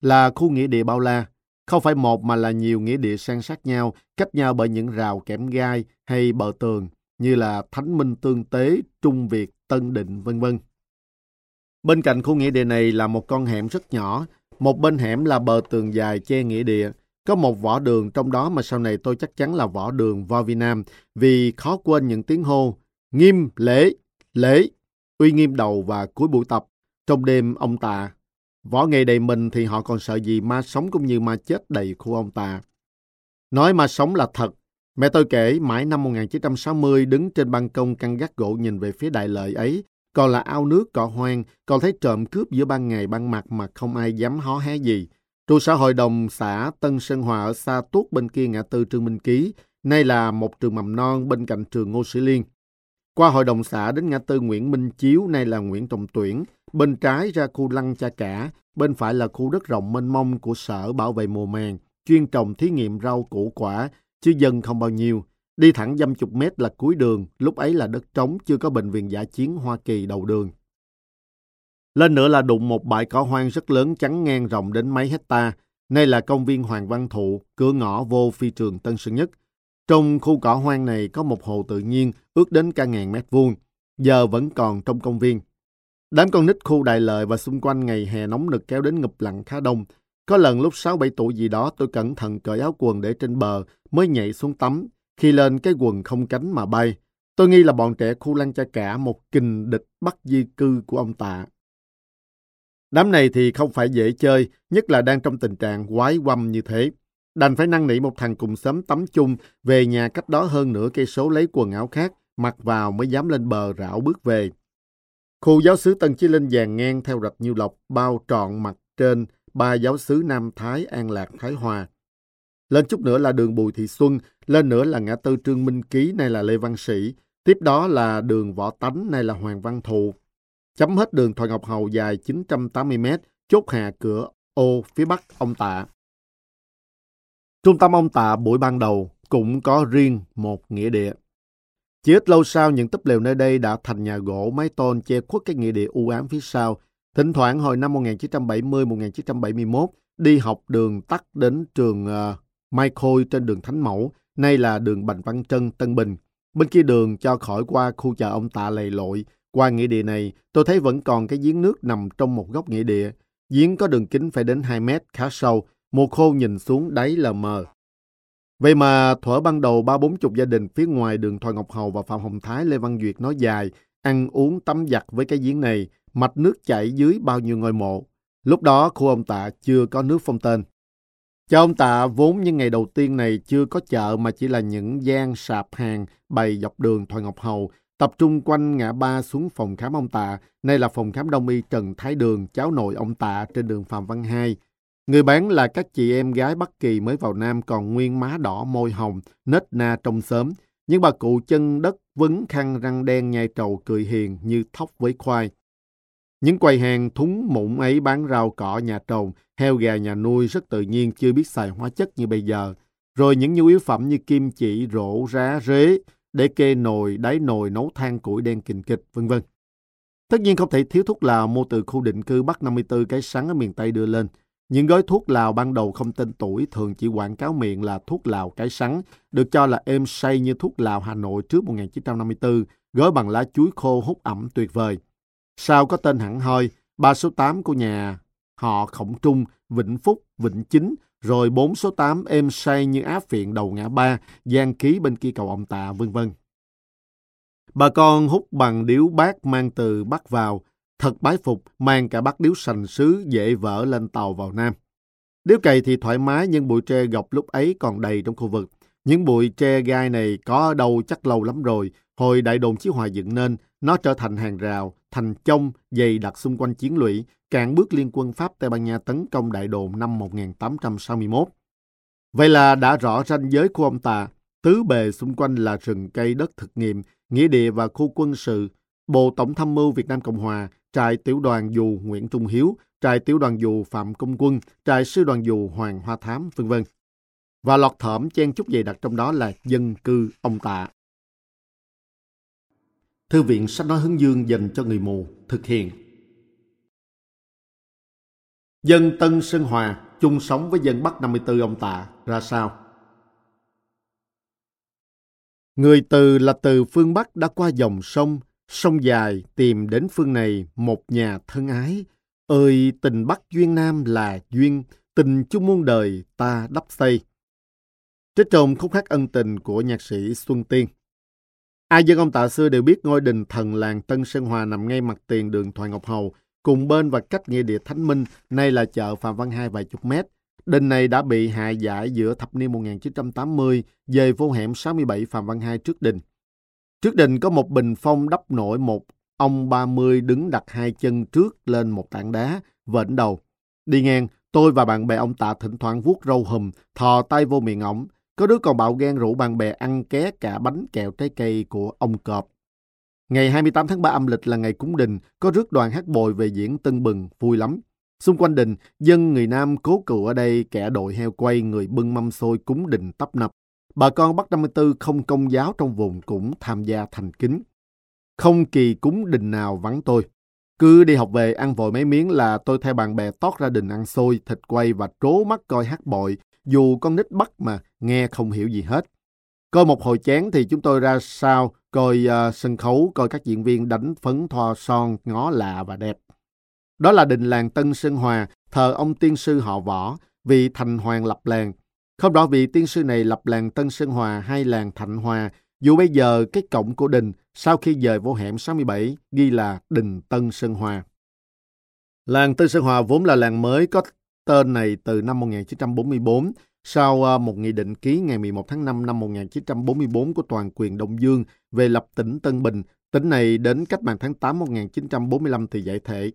Là khu nghĩa địa bao la, không phải một mà là nhiều nghĩa địa san sát nhau, cách nhau bởi những rào kẽm gai hay bờ tường, như là Thánh Minh Tương Tế, Trung Việt, Tân Định, vân vân. Bên cạnh khu nghĩa địa này là một con hẻm rất nhỏ, một bên hẻm là bờ tường dài che nghĩa địa, có một võ đường trong đó mà sau này tôi chắc chắn là võ đường vào việt Nam vì khó quên những tiếng hô nghiêm, lễ, lễ, uy nghiêm đầu và cuối buổi tập. Trong đêm ông tà võ nghệ đầy mình thì họ còn sợ gì ma sống cũng như ma chết đầy khu ông tà Nói ma sống là thật. Mẹ tôi kể mãi năm 1960 đứng trên ban công căn gác gỗ nhìn về phía đại lợi ấy, còn là ao nước cỏ hoang, còn thấy trộm cướp giữa ban ngày ban mặt mà không ai dám hó hé gì. Trụ sở hội đồng xã Tân Sơn Hòa ở xa tuốt bên kia ngã tư Trương Minh Ký, nay là một trường mầm non bên cạnh trường Ngô Sĩ Liên. Qua hội đồng xã đến ngã tư Nguyễn Minh Chiếu, nay là Nguyễn Trọng Tuyển, bên trái ra khu Lăng Cha Cả, bên phải là khu đất rộng mênh mông của Sở Bảo vệ mùa màng, chuyên trồng thí nghiệm rau củ quả, chứ dân không bao nhiêu. Đi thẳng dăm chục mét là cuối đường, lúc ấy là đất trống, chưa có bệnh viện giả chiến Hoa Kỳ đầu đường. Lên nữa là đụng một bãi cỏ hoang rất lớn trắng ngang rộng đến mấy hecta. Nay là công viên Hoàng Văn Thụ, cửa ngõ vô phi trường Tân Sơn Nhất. Trong khu cỏ hoang này có một hồ tự nhiên ước đến cả ngàn mét vuông, giờ vẫn còn trong công viên. Đám con nít khu đại lợi và xung quanh ngày hè nóng nực kéo đến ngập lặng khá đông. Có lần lúc 6-7 tuổi gì đó tôi cẩn thận cởi áo quần để trên bờ mới nhảy xuống tắm. Khi lên cái quần không cánh mà bay. Tôi nghi là bọn trẻ khu lăng cha cả một kình địch bắt di cư của ông tạ. Đám này thì không phải dễ chơi, nhất là đang trong tình trạng quái quăm như thế. Đành phải năn nỉ một thằng cùng xóm tắm chung về nhà cách đó hơn nửa cây số lấy quần áo khác, mặc vào mới dám lên bờ rảo bước về. Khu giáo sứ Tân Chí Linh dàn ngang theo rạch Nhiêu Lộc, bao trọn mặt trên ba giáo sứ Nam Thái, An Lạc, Thái Hòa. Lên chút nữa là đường Bùi Thị Xuân, lên nữa là ngã tư Trương Minh Ký, nay là Lê Văn Sĩ. Tiếp đó là đường Võ Tánh, nay là Hoàng Văn Thụ. Chấm hết đường Thoại Ngọc Hầu dài 980 m chốt hạ cửa ô phía bắc ông Tạ. Trung tâm ông Tạ buổi ban đầu cũng có riêng một nghĩa địa. Chỉ ít lâu sau, những túp lều nơi đây đã thành nhà gỗ mái tôn che khuất cái nghĩa địa u ám phía sau. Thỉnh thoảng hồi năm 1970-1971, đi học đường tắt đến trường uh, Mai Khôi trên đường Thánh Mẫu, nay là đường Bành Văn Trân, Tân Bình. Bên kia đường cho khỏi qua khu chợ ông Tạ lầy lội. Qua nghĩa địa này, tôi thấy vẫn còn cái giếng nước nằm trong một góc nghĩa địa. Giếng có đường kính phải đến 2 mét, khá sâu, mùa khô nhìn xuống đáy là mờ. Vậy mà thuở ban đầu ba bốn chục gia đình phía ngoài đường Thoại Ngọc Hầu và Phạm Hồng Thái Lê Văn Duyệt nói dài, ăn uống tắm giặt với cái giếng này, mạch nước chảy dưới bao nhiêu ngôi mộ. Lúc đó khu ông Tạ chưa có nước phong tên. Cho ông Tạ vốn những ngày đầu tiên này chưa có chợ mà chỉ là những gian sạp hàng bày dọc đường Thoại Ngọc Hầu, tập trung quanh ngã ba xuống phòng khám ông Tạ, nay là phòng khám đông y Trần Thái Đường, cháu nội ông Tạ trên đường Phạm Văn Hai. Người bán là các chị em gái Bắc Kỳ mới vào Nam còn nguyên má đỏ môi hồng, nết na trong sớm. Nhưng bà cụ chân đất vấn khăn răng đen nhai trầu cười hiền như thóc với khoai. Những quầy hàng thúng mụn ấy bán rau cỏ nhà trồng, heo gà nhà nuôi rất tự nhiên chưa biết xài hóa chất như bây giờ. Rồi những nhu yếu phẩm như kim chỉ, rổ, rá, rế, để kê nồi, đáy nồi nấu than củi đen kình kịch, vân vân. Tất nhiên không thể thiếu thuốc lào mua từ khu định cư Bắc 54 cái sắn ở miền Tây đưa lên. Những gói thuốc lào ban đầu không tên tuổi thường chỉ quảng cáo miệng là thuốc lào cái sắn, được cho là êm say như thuốc lào Hà Nội trước 1954, gói bằng lá chuối khô hút ẩm tuyệt vời. Sau có tên hẳn hoi, ba số 8 của nhà họ Khổng Trung, Vĩnh Phúc, Vĩnh Chính, rồi 4 số 8 êm say như áp phiện đầu ngã ba, gian ký bên kia cầu ông tạ, vân vân. Bà con hút bằng điếu bát mang từ Bắc vào, thật bái phục mang cả bát điếu sành sứ dễ vỡ lên tàu vào Nam. Điếu cày thì thoải mái nhưng bụi tre gọc lúc ấy còn đầy trong khu vực. Những bụi tre gai này có ở đâu chắc lâu lắm rồi, hồi đại đồn Chí Hòa dựng nên, nó trở thành hàng rào, thành chông dày đặt xung quanh chiến lũy, cản bước liên quân Pháp Tây Ban Nha tấn công đại đồn năm 1861. Vậy là đã rõ ranh giới của ông ta, tứ bề xung quanh là rừng cây đất thực nghiệm, nghĩa địa và khu quân sự, Bộ Tổng tham mưu Việt Nam Cộng Hòa, trại tiểu đoàn dù Nguyễn Trung Hiếu, trại tiểu đoàn dù Phạm Công Quân, trại sư đoàn dù Hoàng Hoa Thám, vân vân. Và lọt thởm chen chúc dày đặc trong đó là dân cư ông Tạ. Thư viện sách nói hướng dương dành cho người mù thực hiện. Dân Tân Sơn Hòa chung sống với dân Bắc 54 ông Tạ ra sao? Người từ là từ phương Bắc đã qua dòng sông, sông dài tìm đến phương này một nhà thân ái. Ơi tình Bắc duyên Nam là duyên, tình chung muôn đời ta đắp xây. Trích trồng khúc hát ân tình của nhạc sĩ Xuân Tiên. Ai dân ông Tạ xưa đều biết ngôi đình thần làng Tân Sơn Hòa nằm ngay mặt tiền đường Thoại Ngọc Hầu, cùng bên và cách nghĩa địa Thánh Minh, nay là chợ Phạm Văn Hai vài chục mét. Đình này đã bị hạ giải giữa thập niên 1980 về vô hẻm 67 Phạm Văn Hai trước đình. Trước đình có một bình phong đắp nổi một ông 30 đứng đặt hai chân trước lên một tảng đá, vệnh đầu. Đi ngang, tôi và bạn bè ông Tạ thỉnh thoảng vuốt râu hùm, thò tay vô miệng ổng, có đứa còn bạo gan rủ bạn bè ăn ké cả bánh kẹo trái cây của ông Cọp. Ngày 28 tháng 3 âm lịch là ngày cúng đình, có rước đoàn hát bồi về diễn Tân Bừng, vui lắm. Xung quanh đình, dân người Nam cố cựu ở đây, kẻ đội heo quay, người bưng mâm xôi cúng đình tấp nập. Bà con Bắc 54 không công giáo trong vùng cũng tham gia thành kính. Không kỳ cúng đình nào vắng tôi. Cứ đi học về ăn vội mấy miếng là tôi theo bạn bè tót ra đình ăn xôi, thịt quay và trố mắt coi hát bội, dù con nít bắt mà nghe không hiểu gì hết. Coi một hồi chén thì chúng tôi ra sao coi uh, sân khấu, coi các diễn viên đánh phấn thoa son, ngó lạ và đẹp. Đó là đình làng Tân Sơn Hòa, thờ ông tiên sư họ võ, vị thành hoàng lập làng. Không rõ vị tiên sư này lập làng Tân Sơn Hòa hay làng Thạnh Hòa, dù bây giờ cái cổng của đình sau khi dời vô hẻm 67 ghi là đình Tân Sơn Hòa. Làng Tân Sơn Hòa vốn là làng mới có tên này từ năm 1944 sau ờ, một nghị định ký ngày 11 tháng 5 năm 1944 của toàn quyền Đông Dương về lập tỉnh Tân Bình, tỉnh này đến cách mạng tháng 8 1945 thì giải thể.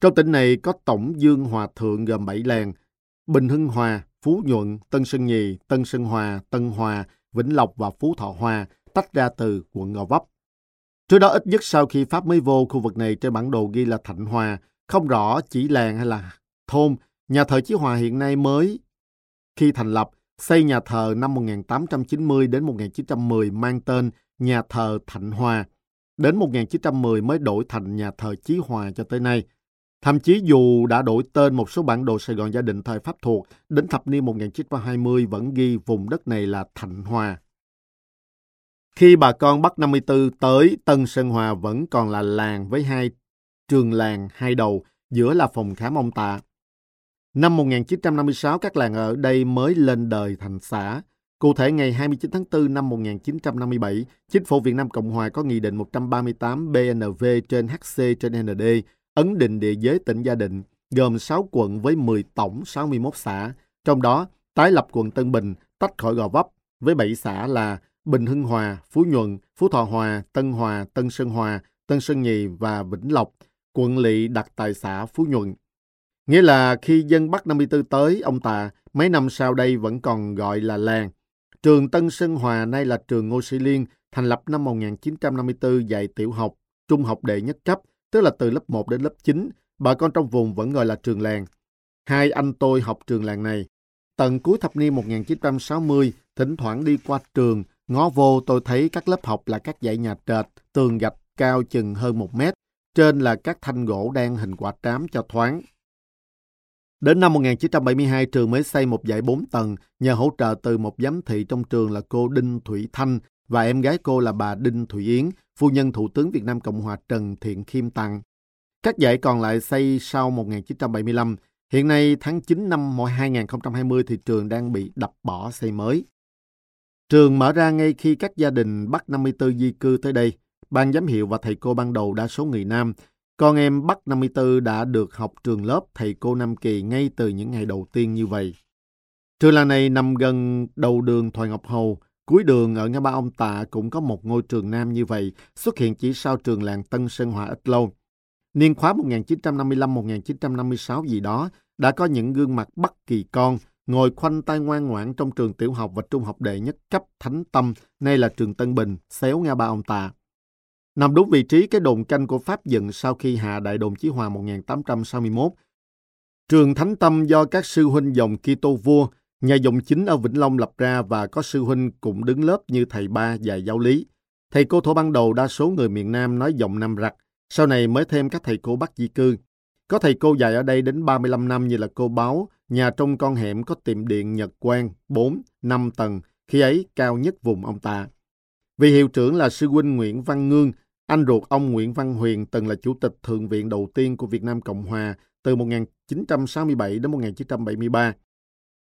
Trong tỉnh này có tổng dương hòa thượng gồm 7 làng, Bình Hưng Hòa, Phú Nhuận, Tân Sơn Nhì, Tân Sơn Hòa, Tân Hòa, Vĩnh Lộc và Phú Thọ Hòa tách ra từ quận Gò Vấp. Trước đó ít nhất sau khi Pháp mới vô khu vực này trên bản đồ ghi là Thạnh Hòa, không rõ chỉ làng hay là thôn, nhà thờ Chí Hòa hiện nay mới khi thành lập, xây nhà thờ năm 1890 đến 1910 mang tên nhà thờ Thạnh Hòa. Đến 1910 mới đổi thành nhà thờ Chí Hòa cho tới nay. Thậm chí dù đã đổi tên một số bản đồ Sài Gòn gia đình thời Pháp thuộc, đến thập niên 1920 vẫn ghi vùng đất này là Thạnh Hòa. Khi bà con Bắc 54 tới, Tân Sơn Hòa vẫn còn là làng với hai trường làng hai đầu, giữa là phòng khám ông Tạ. Năm 1956, các làng ở đây mới lên đời thành xã. Cụ thể, ngày 29 tháng 4 năm 1957, Chính phủ Việt Nam Cộng Hòa có Nghị định 138 BNV trên HC trên ND, ấn định địa giới tỉnh Gia Định, gồm 6 quận với 10 tổng 61 xã, trong đó tái lập quận Tân Bình tách khỏi Gò Vấp với 7 xã là Bình Hưng Hòa, Phú Nhuận, Phú Thọ Hòa, Tân Hòa, Tân Sơn Hòa, Tân Sơn Nhì và Vĩnh Lộc, quận lỵ đặt tại xã Phú Nhuận. Nghĩa là khi dân Bắc 54 tới, ông Tà mấy năm sau đây vẫn còn gọi là làng. Trường Tân Sơn Hòa nay là trường Ngô Sĩ Liên, thành lập năm 1954 dạy tiểu học, trung học đệ nhất cấp, tức là từ lớp 1 đến lớp 9. Bà con trong vùng vẫn gọi là trường làng. Hai anh tôi học trường làng này. Tận cuối thập niên 1960, thỉnh thoảng đi qua trường, ngó vô tôi thấy các lớp học là các dãy nhà trệt, tường gạch cao chừng hơn một mét. Trên là các thanh gỗ đen hình quả trám cho thoáng. Đến năm 1972, trường mới xây một dãy 4 tầng nhờ hỗ trợ từ một giám thị trong trường là cô Đinh Thủy Thanh và em gái cô là bà Đinh Thủy Yến, phu nhân Thủ tướng Việt Nam Cộng hòa Trần Thiện Khiêm tặng. Các dãy còn lại xây sau 1975. Hiện nay tháng 9 năm 2020 thì trường đang bị đập bỏ xây mới. Trường mở ra ngay khi các gia đình Bắc 54 di cư tới đây. Ban giám hiệu và thầy cô ban đầu đa số người Nam. Con em Bắc 54 đã được học trường lớp thầy cô Nam Kỳ ngay từ những ngày đầu tiên như vậy. Trường làng này nằm gần đầu đường Thoại Ngọc Hầu, cuối đường ở ngã ba ông Tạ cũng có một ngôi trường nam như vậy, xuất hiện chỉ sau trường làng Tân Sơn Hòa ít lâu. Niên khóa 1955-1956 gì đó, đã có những gương mặt bất Kỳ con, ngồi khoanh tay ngoan ngoãn trong trường tiểu học và trung học đệ nhất cấp Thánh Tâm, nay là trường Tân Bình, xéo ngã ba ông Tạ. Nằm đúng vị trí cái đồn canh của Pháp dựng sau khi hạ đại đồn Chí Hòa 1861. Trường Thánh Tâm do các sư huynh dòng Kitô vua, nhà dòng chính ở Vĩnh Long lập ra và có sư huynh cũng đứng lớp như thầy ba và giáo lý. Thầy cô thổ ban đầu đa số người miền Nam nói giọng Nam rặc, sau này mới thêm các thầy cô Bắc di cư. Có thầy cô dạy ở đây đến 35 năm như là cô Báo, nhà trong con hẻm có tiệm điện Nhật Quang, 4, 5 tầng, khi ấy cao nhất vùng ông ta. Vị hiệu trưởng là sư huynh Nguyễn Văn Ngương, anh ruột ông Nguyễn Văn Huyền từng là chủ tịch Thượng viện đầu tiên của Việt Nam Cộng Hòa từ 1967 đến 1973.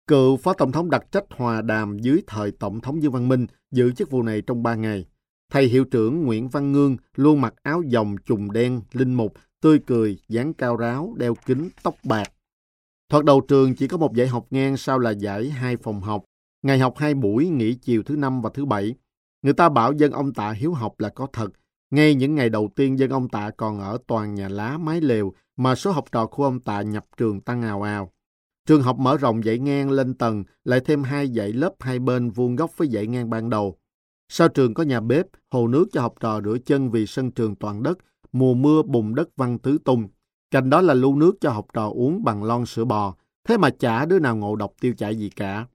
Cựu Phó Tổng thống đặc trách hòa đàm dưới thời Tổng thống Dương Văn Minh giữ chức vụ này trong 3 ngày. Thầy hiệu trưởng Nguyễn Văn Ngương luôn mặc áo dòng trùng đen, linh mục, tươi cười, dáng cao ráo, đeo kính, tóc bạc. Thoạt đầu trường chỉ có một dạy học ngang sau là giải hai phòng học. Ngày học hai buổi, nghỉ chiều thứ năm và thứ bảy. Người ta bảo dân ông Tạ hiếu học là có thật. Ngay những ngày đầu tiên dân ông Tạ còn ở toàn nhà lá mái lều mà số học trò của ông Tạ nhập trường tăng ào ào. Trường học mở rộng dãy ngang lên tầng, lại thêm hai dãy lớp hai bên vuông góc với dãy ngang ban đầu. Sau trường có nhà bếp, hồ nước cho học trò rửa chân vì sân trường toàn đất, mùa mưa bùn đất văng tứ tung. Cạnh đó là lưu nước cho học trò uống bằng lon sữa bò, thế mà chả đứa nào ngộ độc tiêu chảy gì cả.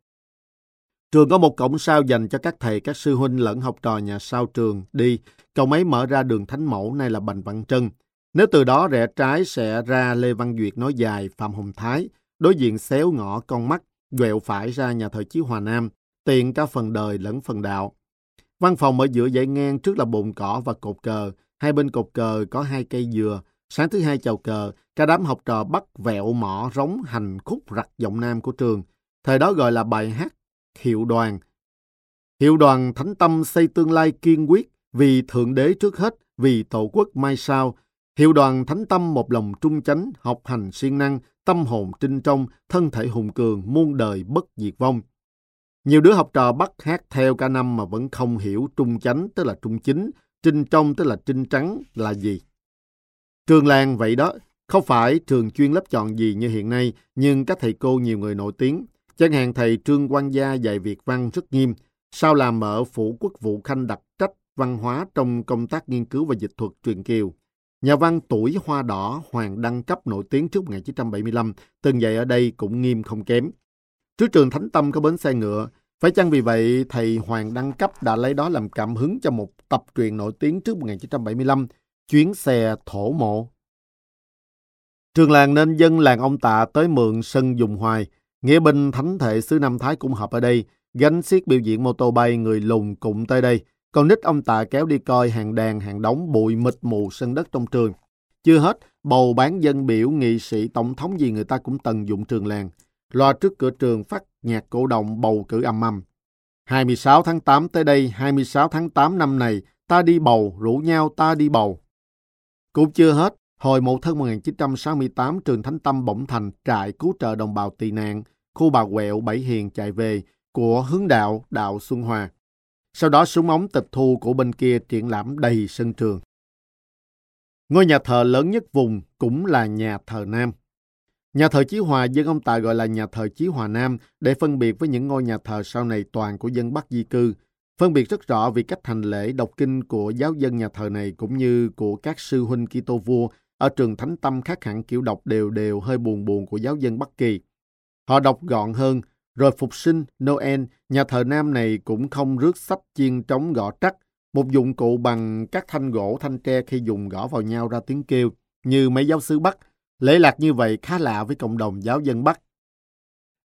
Trường có một cổng sau dành cho các thầy, các sư huynh lẫn học trò nhà sau trường đi. Cổng ấy mở ra đường Thánh Mẫu, nay là Bành Văn Trân. Nếu từ đó rẽ trái sẽ ra Lê Văn Duyệt nói dài, Phạm Hồng Thái, đối diện xéo ngõ con mắt, quẹo phải ra nhà thờ Chí Hòa Nam, tiện cả phần đời lẫn phần đạo. Văn phòng ở giữa dãy ngang trước là bồn cỏ và cột cờ, hai bên cột cờ có hai cây dừa. Sáng thứ hai chào cờ, cả đám học trò bắt vẹo mỏ rống hành khúc rặt giọng nam của trường. Thời đó gọi là bài hát hiệu đoàn. Hiệu đoàn thánh tâm xây tương lai kiên quyết, vì Thượng Đế trước hết, vì Tổ quốc mai sau. Hiệu đoàn thánh tâm một lòng trung chánh, học hành siêng năng, tâm hồn trinh trong, thân thể hùng cường, muôn đời bất diệt vong. Nhiều đứa học trò bắt hát theo cả năm mà vẫn không hiểu trung chánh tức là trung chính, trinh trong tức là trinh trắng là gì. Trường làng vậy đó, không phải trường chuyên lớp chọn gì như hiện nay, nhưng các thầy cô nhiều người nổi tiếng. Chẳng hạn thầy Trương Quang Gia dạy Việt văn rất nghiêm, sau làm ở Phủ Quốc vụ Khanh đặc trách văn hóa trong công tác nghiên cứu và dịch thuật truyền kiều. Nhà văn tuổi hoa đỏ Hoàng Đăng Cấp nổi tiếng trước 1975, từng dạy ở đây cũng nghiêm không kém. Trước trường Thánh Tâm có bến xe ngựa, phải chăng vì vậy thầy Hoàng Đăng Cấp đã lấy đó làm cảm hứng cho một tập truyện nổi tiếng trước 1975, Chuyến xe thổ mộ. Trường làng nên dân làng ông Tạ tới mượn sân dùng hoài, Nghĩa binh thánh thể xứ Nam Thái cũng họp ở đây, gánh xiết biểu diễn mô tô bay người lùng cũng tới đây. Còn nít ông Tạ kéo đi coi hàng đàn hàng đóng bụi mịt mù sân đất trong trường. Chưa hết, bầu bán dân biểu nghị sĩ tổng thống gì người ta cũng tận dụng trường làng. Loa trước cửa trường phát nhạc cổ động bầu cử âm âm. 26 tháng 8 tới đây, 26 tháng 8 năm này, ta đi bầu, rủ nhau ta đi bầu. Cũng chưa hết, hồi một thân 1968, trường Thánh Tâm bỗng thành trại cứu trợ đồng bào tị nạn, khu bà quẹo Bảy Hiền chạy về của hướng đạo Đạo Xuân Hòa. Sau đó súng ống tịch thu của bên kia triển lãm đầy sân trường. Ngôi nhà thờ lớn nhất vùng cũng là nhà thờ Nam. Nhà thờ Chí Hòa dân ông Tài gọi là nhà thờ Chí Hòa Nam để phân biệt với những ngôi nhà thờ sau này toàn của dân Bắc di cư. Phân biệt rất rõ vì cách hành lễ đọc kinh của giáo dân nhà thờ này cũng như của các sư huynh Kitô vua ở trường Thánh Tâm khác hẳn kiểu đọc đều đều hơi buồn buồn của giáo dân Bắc Kỳ. Họ đọc gọn hơn, rồi phục sinh, Noel, nhà thờ Nam này cũng không rước sách chiên trống gõ trắc, một dụng cụ bằng các thanh gỗ thanh tre khi dùng gõ vào nhau ra tiếng kêu, như mấy giáo sứ Bắc. Lễ lạc như vậy khá lạ với cộng đồng giáo dân Bắc.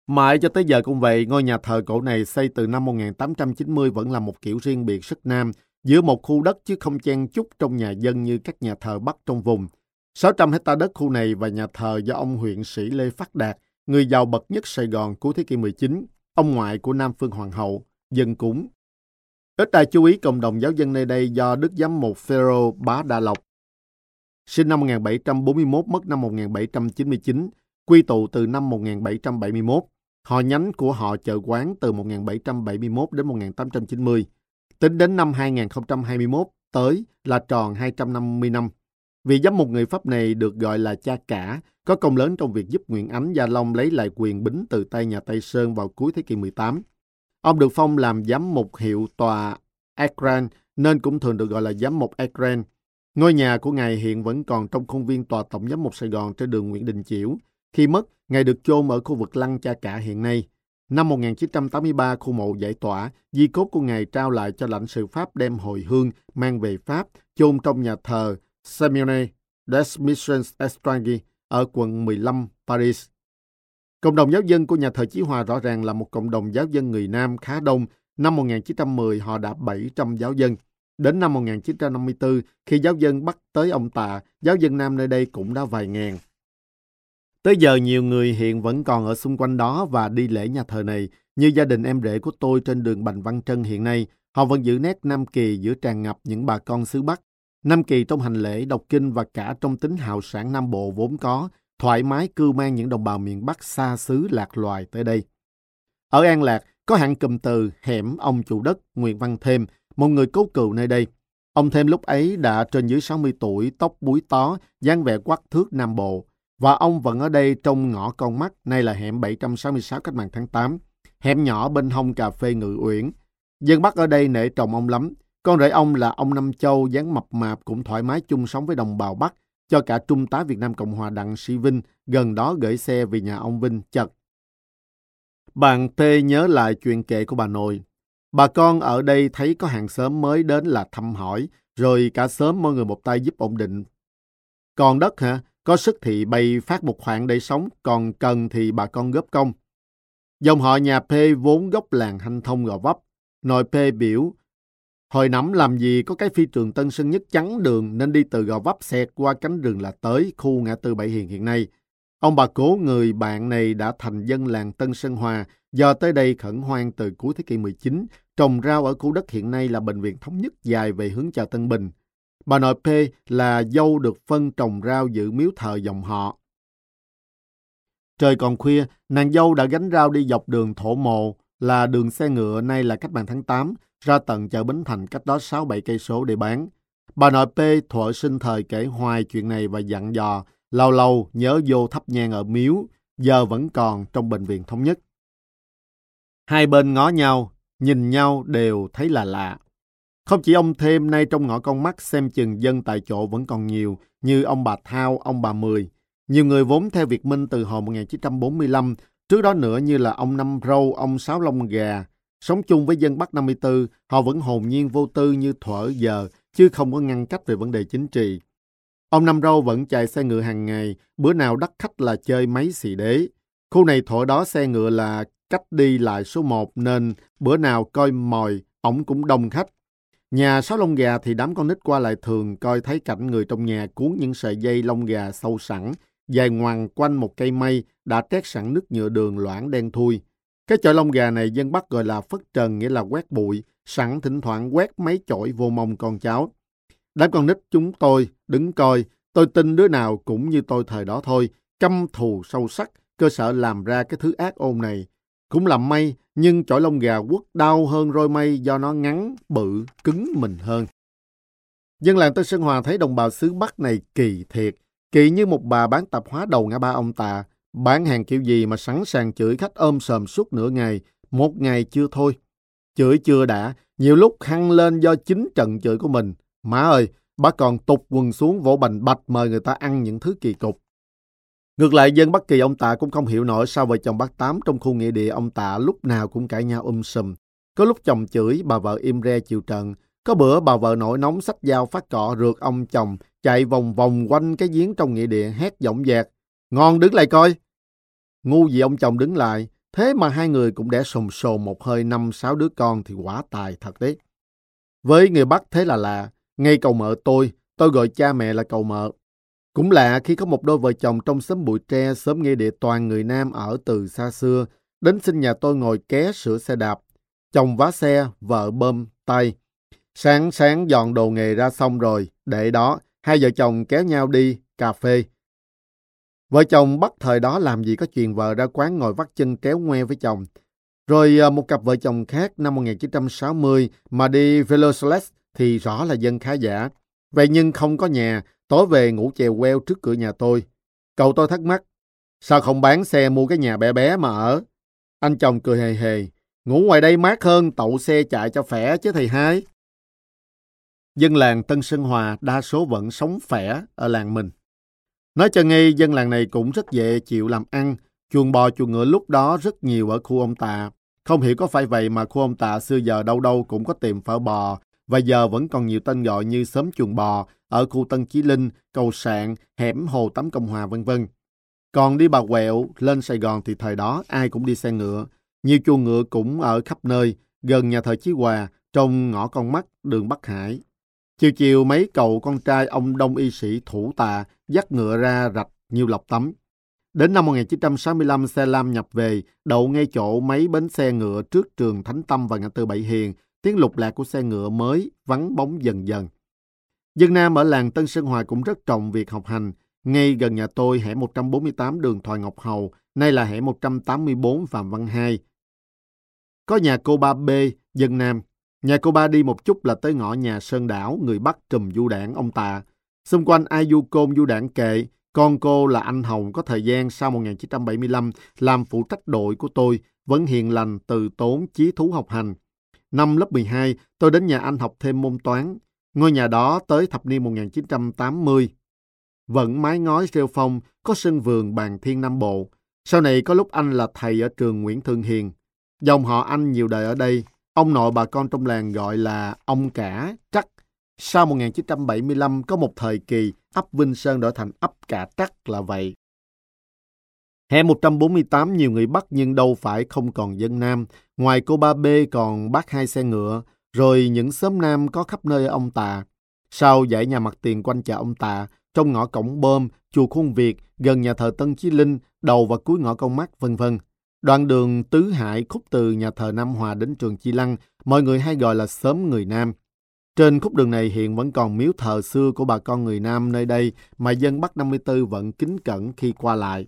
Mãi cho tới giờ cũng vậy, ngôi nhà thờ cổ này xây từ năm 1890 vẫn là một kiểu riêng biệt sức Nam, giữa một khu đất chứ không chen chúc trong nhà dân như các nhà thờ Bắc trong vùng. 600 hecta đất khu này và nhà thờ do ông huyện sĩ Lê Phát Đạt, người giàu bậc nhất Sài Gòn cuối thế kỷ 19, ông ngoại của Nam Phương Hoàng hậu, dân cúng. Ít ai chú ý cộng đồng giáo dân nơi đây do Đức Giám mục Phêrô Bá Đa Lộc. Sinh năm 1741, mất năm 1799, quy tụ từ năm 1771. Họ nhánh của họ chợ quán từ 1771 đến 1890. Tính đến năm 2021 tới là tròn 250 năm. Vì giám mục người Pháp này được gọi là cha cả, có công lớn trong việc giúp Nguyễn Ánh Gia Long lấy lại quyền bính từ tay nhà Tây Sơn vào cuối thế kỷ 18. Ông được phong làm giám mục hiệu tòa Akran, nên cũng thường được gọi là giám mục Akran. Ngôi nhà của ngài hiện vẫn còn trong khuôn viên tòa tổng giám mục Sài Gòn trên đường Nguyễn Đình Chiểu. Khi mất, ngài được chôn ở khu vực lăng cha cả hiện nay. Năm 1983, khu mộ giải tỏa, di cốt của ngài trao lại cho lãnh sự Pháp đem hồi hương mang về Pháp, chôn trong nhà thờ Seminary des Missions Estrangers ở quận 15, Paris. Cộng đồng giáo dân của nhà thờ Chí Hòa rõ ràng là một cộng đồng giáo dân người Nam khá đông. Năm 1910 họ đã 700 giáo dân. Đến năm 1954, khi giáo dân bắt tới ông Tạ, giáo dân Nam nơi đây cũng đã vài ngàn. Tới giờ nhiều người hiện vẫn còn ở xung quanh đó và đi lễ nhà thờ này, như gia đình em rể của tôi trên đường Bành Văn Trân hiện nay. Họ vẫn giữ nét Nam Kỳ giữa tràn ngập những bà con xứ Bắc. Nam Kỳ trong hành lễ, đọc kinh và cả trong tính hào sản Nam Bộ vốn có, thoải mái cưu mang những đồng bào miền Bắc xa xứ lạc loài tới đây. Ở An Lạc, có hạng cụm từ hẻm ông chủ đất Nguyễn Văn Thêm, một người cố cựu nơi đây. Ông Thêm lúc ấy đã trên dưới 60 tuổi, tóc búi tó, dáng vẻ quắc thước Nam Bộ. Và ông vẫn ở đây trong ngõ con mắt, nay là hẻm 766 cách mạng tháng 8. Hẻm nhỏ bên hông cà phê Ngự Uyển. Dân Bắc ở đây nể trọng ông lắm. Con rể ông là ông Năm Châu, dáng mập mạp cũng thoải mái chung sống với đồng bào Bắc, cho cả Trung tá Việt Nam Cộng Hòa Đặng Sĩ Vinh gần đó gửi xe về nhà ông Vinh chật. Bạn T nhớ lại chuyện kể của bà nội. Bà con ở đây thấy có hàng xóm mới đến là thăm hỏi, rồi cả sớm mọi người một tay giúp ổn định. Còn đất hả? Có sức thì bày phát một khoản để sống, còn cần thì bà con góp công. Dòng họ nhà P vốn gốc làng hanh thông gò vấp. Nội P biểu, hồi nắm làm gì có cái phi trường Tân Sơn Nhất chắn đường nên đi từ gò vấp xẹt qua cánh rừng là tới khu ngã tư Bảy Hiền hiện nay. Ông bà cố người bạn này đã thành dân làng Tân Sơn Hòa do tới đây khẩn hoang từ cuối thế kỷ 19, trồng rau ở khu đất hiện nay là bệnh viện thống nhất dài về hướng chợ Tân Bình. Bà nội P là dâu được phân trồng rau giữ miếu thờ dòng họ. Trời còn khuya, nàng dâu đã gánh rau đi dọc đường thổ mộ, là đường xe ngựa nay là cách mạng tháng 8, ra tận chợ Bến Thành cách đó 6-7 cây số để bán. Bà nội P thuở sinh thời kể hoài chuyện này và dặn dò, lâu lâu nhớ vô thắp nhang ở miếu, giờ vẫn còn trong bệnh viện thống nhất. Hai bên ngó nhau, nhìn nhau đều thấy là lạ. Không chỉ ông thêm nay trong ngõ con mắt xem chừng dân tại chỗ vẫn còn nhiều, như ông bà Thao, ông bà Mười. Nhiều người vốn theo Việt Minh từ hồi 1945, trước đó nữa như là ông Năm Râu, ông Sáu Long Gà. Sống chung với dân Bắc 54, họ vẫn hồn nhiên vô tư như thuở giờ, chứ không có ngăn cách về vấn đề chính trị. Ông Năm Râu vẫn chạy xe ngựa hàng ngày, bữa nào đắt khách là chơi máy xì đế. Khu này thổi đó xe ngựa là cách đi lại số một nên bữa nào coi mồi, ổng cũng đông khách. Nhà sáu lông gà thì đám con nít qua lại thường coi thấy cảnh người trong nhà cuốn những sợi dây lông gà sâu sẵn, dài ngoằn quanh một cây mây đã trét sẵn nước nhựa đường loãng đen thui. Cái chọi lông gà này dân Bắc gọi là phất trần nghĩa là quét bụi, sẵn thỉnh thoảng quét mấy chổi vô mông con cháu. Đám con nít chúng tôi đứng coi, tôi tin đứa nào cũng như tôi thời đó thôi, căm thù sâu sắc, cơ sở làm ra cái thứ ác ôn này. Cũng làm may, nhưng chổi lông gà quất đau hơn roi mây do nó ngắn, bự, cứng mình hơn. Dân làng Tân Sơn Hòa thấy đồng bào xứ Bắc này kỳ thiệt, kỳ như một bà bán tạp hóa đầu ngã ba ông tà, bán hàng kiểu gì mà sẵn sàng chửi khách ôm sờm suốt nửa ngày, một ngày chưa thôi. Chửi chưa đã, nhiều lúc hăng lên do chính trận chửi của mình. Má ơi, bà còn tục quần xuống vỗ bành bạch mời người ta ăn những thứ kỳ cục. Ngược lại, dân Bắc Kỳ ông Tạ cũng không hiểu nổi sao vợ chồng bác Tám trong khu nghĩa địa ông Tạ lúc nào cũng cãi nhau um sùm. Có lúc chồng chửi, bà vợ im re chịu trận. Có bữa bà vợ nổi nóng sách dao phát cọ rượt ông chồng, chạy vòng vòng quanh cái giếng trong nghĩa địa hét giọng dẹt. Ngon đứng lại coi. Ngu gì ông chồng đứng lại, thế mà hai người cũng đẻ sồn sồn một hơi năm sáu đứa con thì quả tài thật đấy. Với người Bắc thế là lạ, ngay cầu mợ tôi, tôi gọi cha mẹ là cầu mợ. Cũng lạ khi có một đôi vợ chồng trong xóm bụi tre sớm nghe địa toàn người Nam ở từ xa xưa, đến xin nhà tôi ngồi ké sửa xe đạp. Chồng vá xe, vợ bơm, tay. Sáng sáng dọn đồ nghề ra xong rồi, để đó, hai vợ chồng kéo nhau đi, cà phê. Vợ chồng bắt thời đó làm gì có chuyện vợ ra quán ngồi vắt chân kéo ngoe với chồng. Rồi à, một cặp vợ chồng khác năm 1960 mà đi Veloceles thì rõ là dân khá giả. Vậy nhưng không có nhà, tối về ngủ chèo queo trước cửa nhà tôi. Cậu tôi thắc mắc, sao không bán xe mua cái nhà bé bé mà ở? Anh chồng cười hề hề, ngủ ngoài đây mát hơn tậu xe chạy cho khỏe chứ thầy hai. Dân làng Tân Sơn Hòa đa số vẫn sống khỏe ở làng mình. Nói cho ngay, dân làng này cũng rất dễ chịu làm ăn. Chuồng bò chuồng ngựa lúc đó rất nhiều ở khu ông Tạ. Không hiểu có phải vậy mà khu ông Tạ xưa giờ đâu đâu cũng có tiệm phở bò, và giờ vẫn còn nhiều tên gọi như xóm chuồng bò ở khu Tân Chí Linh, cầu sạn, hẻm Hồ Tắm Cộng Hòa vân vân. Còn đi bà quẹo lên Sài Gòn thì thời đó ai cũng đi xe ngựa. Nhiều chuồng ngựa cũng ở khắp nơi, gần nhà thờ Chí Hòa, trong ngõ con mắt đường Bắc Hải. Chiều chiều mấy cậu con trai ông đông y sĩ thủ tà dắt ngựa ra rạch nhiều lọc tắm. Đến năm 1965, xe lam nhập về, đậu ngay chỗ mấy bến xe ngựa trước trường Thánh Tâm và ngã tư Bảy Hiền, tiếng lục lạc của xe ngựa mới vắng bóng dần dần. Dân Nam ở làng Tân Sơn Hòa cũng rất trọng việc học hành. Ngay gần nhà tôi, hẻm 148 đường Thoại Ngọc Hầu, nay là hẻm 184 Phạm Văn Hai. Có nhà cô ba B, dân Nam. Nhà cô ba đi một chút là tới ngõ nhà Sơn Đảo, người bắt trùm du đảng ông ta Xung quanh ai du côn du đảng kệ, con cô là anh Hồng có thời gian sau 1975 làm phụ trách đội của tôi, vẫn hiền lành, từ tốn, chí thú học hành. Năm lớp 12, tôi đến nhà anh học thêm môn toán. Ngôi nhà đó tới thập niên 1980. Vẫn mái ngói rêu phong, có sân vườn bàn thiên Nam Bộ. Sau này có lúc anh là thầy ở trường Nguyễn Thương Hiền. Dòng họ anh nhiều đời ở đây. Ông nội bà con trong làng gọi là ông cả, trắc. Sau 1975 có một thời kỳ ấp Vinh Sơn đổi thành ấp cả trắc là vậy. Hè 148 nhiều người bắt nhưng đâu phải không còn dân Nam. Ngoài cô ba B còn bắt hai xe ngựa, rồi những xóm Nam có khắp nơi ông Tà. Sau dãy nhà mặt tiền quanh chợ ông Tà, trong ngõ cổng bơm, chùa Khuôn Việt, gần nhà thờ Tân Chí Linh, đầu và cuối ngõ công mắt, vân vân. Đoạn đường Tứ Hải khúc từ nhà thờ Nam Hòa đến trường Chi Lăng, mọi người hay gọi là xóm người Nam. Trên khúc đường này hiện vẫn còn miếu thờ xưa của bà con người Nam nơi đây mà dân Bắc 54 vẫn kính cẩn khi qua lại.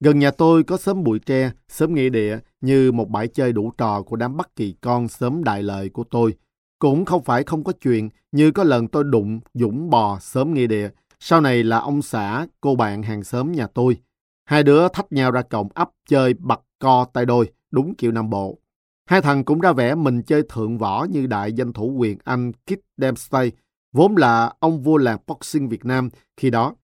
Gần nhà tôi có xóm bụi tre, xóm nghĩa địa như một bãi chơi đủ trò của đám Bắc Kỳ con xóm đại lợi của tôi. Cũng không phải không có chuyện như có lần tôi đụng Dũng bò xóm nghĩa địa. Sau này là ông xã, cô bạn hàng xóm nhà tôi. Hai đứa thách nhau ra cổng ấp chơi bật co tay đôi, đúng kiểu Nam Bộ. Hai thằng cũng ra vẻ mình chơi thượng võ như đại danh thủ quyền Anh Kit Dempsey, vốn là ông vua làng boxing Việt Nam khi đó.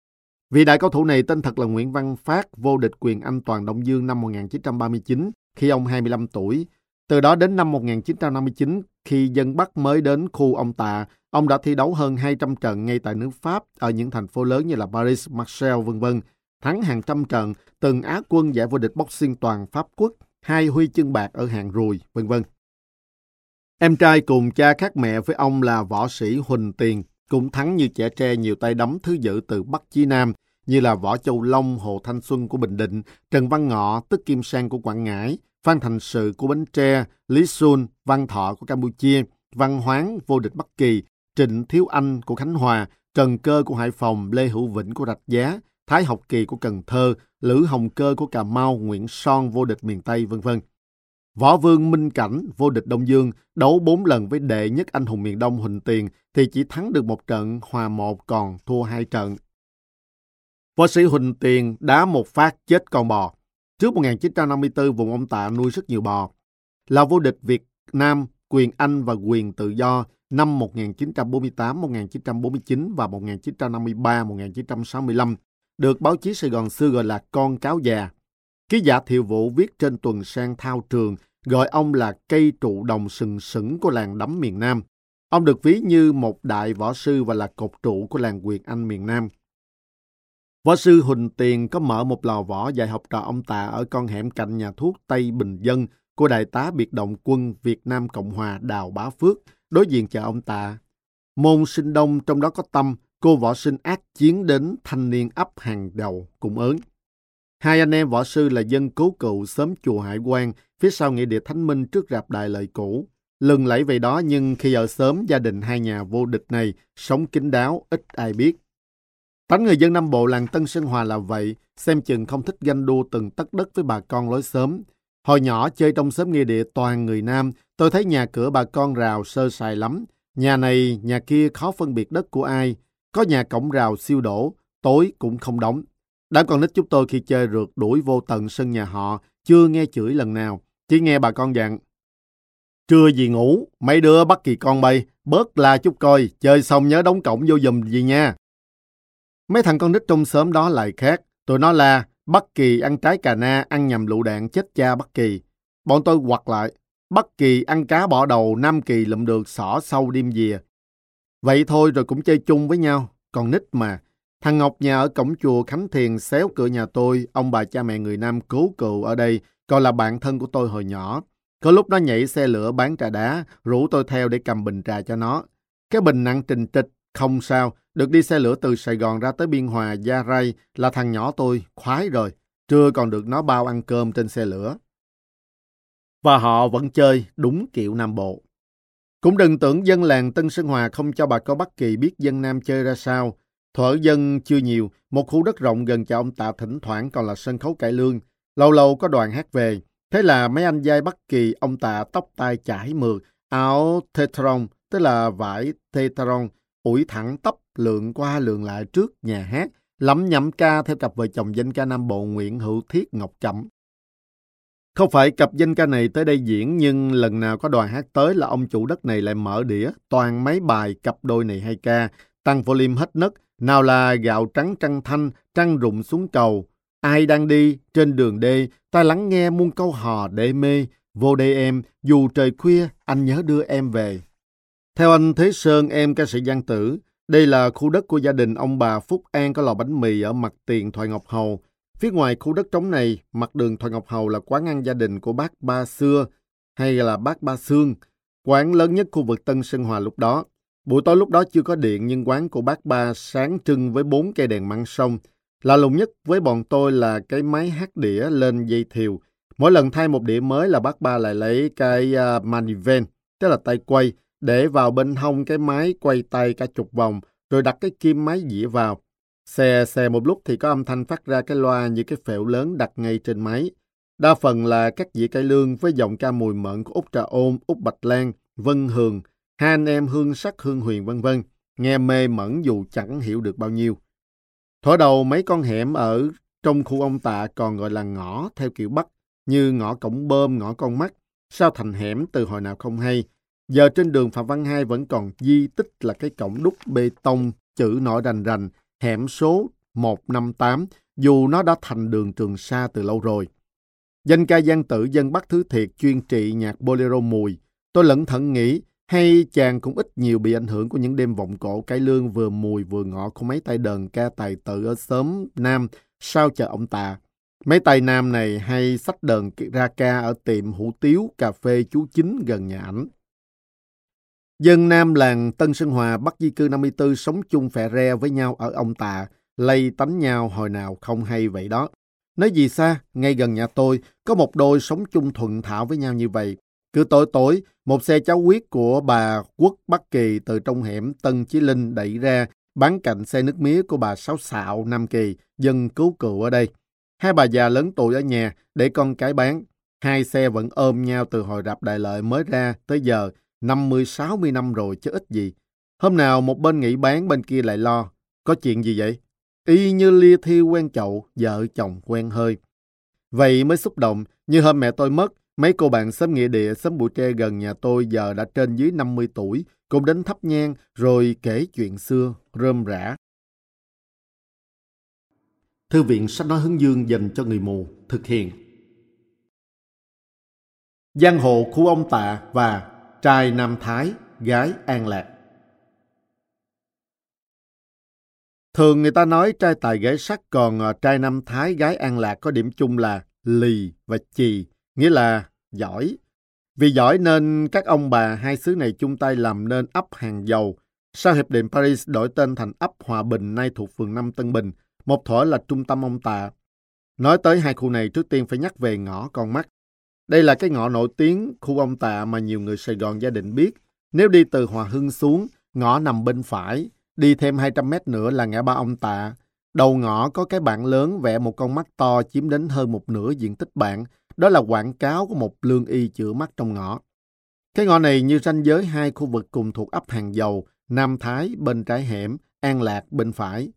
Vị đại cao thủ này tên thật là Nguyễn Văn Phát, vô địch quyền Anh toàn Đông Dương năm 1939 khi ông 25 tuổi. Từ đó đến năm 1959, khi dân Bắc mới đến khu ông Tạ, ông đã thi đấu hơn 200 trận ngay tại nước Pháp ở những thành phố lớn như là Paris, Marseille, vân vân, thắng hàng trăm trận, từng Á quân giải vô địch boxing toàn Pháp quốc, hai huy chương bạc ở hạng rùi, vân vân. Em trai cùng cha khác mẹ với ông là võ sĩ Huỳnh Tiền, cũng thắng như trẻ tre nhiều tay đấm thứ dự từ Bắc chí Nam, như là Võ Châu Long, Hồ Thanh Xuân của Bình Định, Trần Văn Ngọ, Tức Kim Sang của Quảng Ngãi, Phan Thành Sự của Bến Tre, Lý Xuân, Văn Thọ của Campuchia, Văn Hoáng, vô địch Bắc Kỳ, Trịnh Thiếu Anh của Khánh Hòa, Trần Cơ của Hải Phòng, Lê Hữu Vĩnh của Rạch Giá, Thái Học Kỳ của Cần Thơ, Lữ Hồng Cơ của Cà Mau, Nguyễn Son vô địch miền Tây, vân vân. Võ Vương Minh Cảnh, vô địch Đông Dương, đấu 4 lần với đệ nhất anh hùng miền Đông Huỳnh Tiền thì chỉ thắng được một trận, hòa một còn thua hai trận. Võ sĩ Huỳnh Tiền đá một phát chết con bò. Trước 1954, vùng ông Tạ nuôi rất nhiều bò. Là vô địch Việt Nam, quyền Anh và quyền tự do năm 1948, 1949 và 1953, 1965 được báo chí Sài Gòn xưa gọi là con cáo già. Ký giả Thiệu Vũ viết trên tuần sang thao trường gọi ông là cây trụ đồng sừng sững của làng đấm miền Nam. Ông được ví như một đại võ sư và là cột trụ của làng quyền Anh miền Nam. Võ sư Huỳnh Tiền có mở một lò võ dạy học trò ông Tạ ở con hẻm cạnh nhà thuốc Tây Bình Dân của đại tá biệt động quân Việt Nam Cộng Hòa Đào Bá Phước, đối diện chợ ông Tạ. Môn sinh đông trong đó có Tâm, cô võ sinh ác chiến đến thanh niên ấp hàng đầu cũng ớn. Hai anh em võ sư là dân cố cựu sớm chùa Hải Quan, phía sau nghĩa địa Thánh Minh trước rạp đại lợi cũ. Lừng lẫy về đó nhưng khi ở sớm gia đình hai nhà vô địch này sống kín đáo, ít ai biết. Tánh người dân Nam Bộ làng Tân Sơn Hòa là vậy, xem chừng không thích ganh đua từng tất đất với bà con lối sớm. Hồi nhỏ chơi trong xóm nghĩa địa toàn người Nam, tôi thấy nhà cửa bà con rào sơ sài lắm. Nhà này, nhà kia khó phân biệt đất của ai. Có nhà cổng rào siêu đổ, tối cũng không đóng. Đám con nít chúng tôi khi chơi rượt đuổi vô tận sân nhà họ, chưa nghe chửi lần nào, chỉ nghe bà con dặn. Trưa gì ngủ, mấy đứa bắt kỳ con bay, bớt la chút coi, chơi xong nhớ đóng cổng vô dùm gì nha. Mấy thằng con nít trong xóm đó lại khác, tụi nó là Bắc Kỳ ăn trái cà na, ăn nhầm lựu đạn chết cha Bắc Kỳ. Bọn tôi quặt lại, Bắc Kỳ ăn cá bỏ đầu, Nam Kỳ lụm được xỏ sâu đêm dìa. Vậy thôi rồi cũng chơi chung với nhau, còn nít mà, Thằng Ngọc nhà ở cổng chùa Khánh Thiền xéo cửa nhà tôi, ông bà cha mẹ người Nam cố cựu ở đây, còn là bạn thân của tôi hồi nhỏ. Có lúc nó nhảy xe lửa bán trà đá, rủ tôi theo để cầm bình trà cho nó. Cái bình nặng trình trịch, không sao, được đi xe lửa từ Sài Gòn ra tới Biên Hòa, Gia Rai là thằng nhỏ tôi, khoái rồi. Trưa còn được nó bao ăn cơm trên xe lửa. Và họ vẫn chơi đúng kiểu Nam Bộ. Cũng đừng tưởng dân làng Tân Sơn Hòa không cho bà con Bắc Kỳ biết dân Nam chơi ra sao. Thuở dân chưa nhiều, một khu đất rộng gần chợ ông Tạ thỉnh thoảng còn là sân khấu cải lương. Lâu lâu có đoàn hát về. Thế là mấy anh giai Bắc Kỳ, ông Tạ tóc tai chải mượt, áo tetron, tức là vải tetron, ủi thẳng tóc lượn qua lượn lại trước nhà hát, lẩm nhẩm ca theo cặp vợ chồng danh ca Nam Bộ Nguyễn Hữu Thiết Ngọc Cẩm. Không phải cặp danh ca này tới đây diễn nhưng lần nào có đoàn hát tới là ông chủ đất này lại mở đĩa toàn mấy bài cặp đôi này hay ca, tăng volume hết nấc, nào là gạo trắng trăng thanh, trăng rụng xuống cầu. Ai đang đi trên đường đê, ta lắng nghe muôn câu hò để mê. Vô đây em, dù trời khuya, anh nhớ đưa em về. Theo anh Thế Sơn, em ca sĩ Giang Tử, đây là khu đất của gia đình ông bà Phúc An có lò bánh mì ở mặt tiền Thoại Ngọc Hầu. Phía ngoài khu đất trống này, mặt đường Thoại Ngọc Hầu là quán ăn gia đình của bác Ba Xưa, hay là bác Ba Sương, quán lớn nhất khu vực Tân Sơn Hòa lúc đó. Buổi tối lúc đó chưa có điện nhưng quán của bác ba sáng trưng với bốn cây đèn măng sông. Lạ lùng nhất với bọn tôi là cái máy hát đĩa lên dây thiều. Mỗi lần thay một đĩa mới là bác ba lại lấy cái à, uh, manivent, tức là tay quay, để vào bên hông cái máy quay tay cả chục vòng, rồi đặt cái kim máy dĩa vào. Xè xè một lúc thì có âm thanh phát ra cái loa như cái phễu lớn đặt ngay trên máy. Đa phần là các dĩa cải lương với giọng ca mùi mận của Úc Trà Ôn, Úc Bạch Lan, Vân Hường, hai anh em hương sắc hương huyền vân vân, nghe mê mẩn dù chẳng hiểu được bao nhiêu. Thổi đầu mấy con hẻm ở trong khu ông tạ còn gọi là ngõ theo kiểu Bắc, như ngõ cổng bơm, ngõ con mắt, sao thành hẻm từ hồi nào không hay. Giờ trên đường Phạm Văn Hai vẫn còn di tích là cái cổng đúc bê tông, chữ nổi rành rành, hẻm số 158, dù nó đã thành đường Trường Sa từ lâu rồi. Danh ca gian tử dân Bắc Thứ Thiệt chuyên trị nhạc bolero mùi. Tôi lẫn thận nghĩ hay chàng cũng ít nhiều bị ảnh hưởng của những đêm vọng cổ cái lương vừa mùi vừa ngọ của mấy tay đờn ca tài tử ở xóm Nam sau chợ ông Tà. Mấy tay nam này hay sách đờn ra ca ở tiệm hủ tiếu cà phê chú chính gần nhà ảnh. Dân Nam làng Tân Sơn Hòa, bắt Di cư 54 sống chung phè re với nhau ở ông Tạ, lây tánh nhau hồi nào không hay vậy đó. Nói gì xa, ngay gần nhà tôi, có một đôi sống chung thuận thảo với nhau như vậy. Cứ tối tối, một xe cháo huyết của bà Quốc Bắc Kỳ từ trong hẻm Tân Chí Linh đẩy ra, bán cạnh xe nước mía của bà Sáu Xạo Nam Kỳ, dân cứu cựu ở đây. Hai bà già lớn tuổi ở nhà để con cái bán. Hai xe vẫn ôm nhau từ hồi rạp đại lợi mới ra tới giờ, 50-60 năm rồi chứ ít gì. Hôm nào một bên nghỉ bán bên kia lại lo. Có chuyện gì vậy? Y như lia thiêu quen chậu, vợ chồng quen hơi. Vậy mới xúc động, như hôm mẹ tôi mất, mấy cô bạn xóm nghĩa địa, xóm bụi tre gần nhà tôi giờ đã trên dưới 50 tuổi, cũng đến thắp nhang rồi kể chuyện xưa, rơm rã. Thư viện sách nói hướng dương dành cho người mù thực hiện. Giang hồ khu ông Tạ và trai Nam Thái, gái An Lạc. Thường người ta nói trai tài gái sắc còn ờ, trai Nam Thái, gái An Lạc có điểm chung là lì và chì, nghĩa là giỏi. Vì giỏi nên các ông bà hai xứ này chung tay làm nên ấp hàng dầu. Sau Hiệp định Paris đổi tên thành ấp Hòa Bình nay thuộc phường 5 Tân Bình, một thuở là trung tâm ông Tạ. Nói tới hai khu này trước tiên phải nhắc về ngõ con mắt. Đây là cái ngõ nổi tiếng khu ông Tạ mà nhiều người Sài Gòn gia đình biết. Nếu đi từ Hòa Hưng xuống, ngõ nằm bên phải, đi thêm 200 mét nữa là ngã ba ông Tạ. Đầu ngõ có cái bảng lớn vẽ một con mắt to chiếm đến hơn một nửa diện tích bảng. Đó là quảng cáo của một lương y chữa mắt trong ngõ. Cái ngõ này như ranh giới hai khu vực cùng thuộc ấp Hàng Dầu, Nam Thái bên trái hẻm, An Lạc bên phải.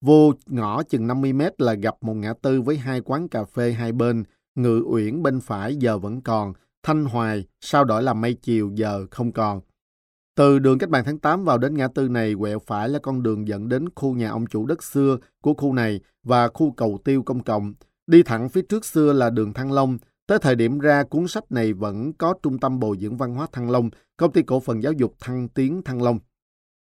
Vô ngõ chừng 50 mét là gặp một ngã tư với hai quán cà phê hai bên, Ngự Uyển bên phải giờ vẫn còn, Thanh Hoài sau đổi làm mây chiều giờ không còn. Từ đường cách mạng tháng 8 vào đến ngã tư này quẹo phải là con đường dẫn đến khu nhà ông chủ đất xưa của khu này và khu cầu tiêu công cộng. Đi thẳng phía trước xưa là đường Thăng Long. Tới thời điểm ra cuốn sách này vẫn có Trung tâm Bồi dưỡng Văn hóa Thăng Long, Công ty Cổ phần Giáo dục Thăng Tiến Thăng Long.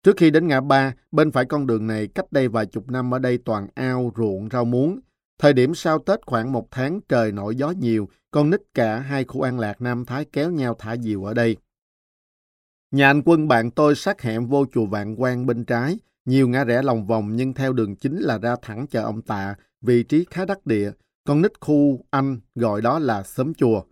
Trước khi đến ngã ba, bên phải con đường này cách đây vài chục năm ở đây toàn ao, ruộng, rau muống. Thời điểm sau Tết khoảng một tháng trời nổi gió nhiều, con nít cả hai khu an lạc Nam Thái kéo nhau thả diều ở đây. Nhà anh quân bạn tôi sát hẹm vô chùa Vạn Quan bên trái, nhiều ngã rẽ lòng vòng nhưng theo đường chính là ra thẳng chợ ông Tạ, vị trí khá đắc địa. Con nít khu anh gọi đó là xóm chùa.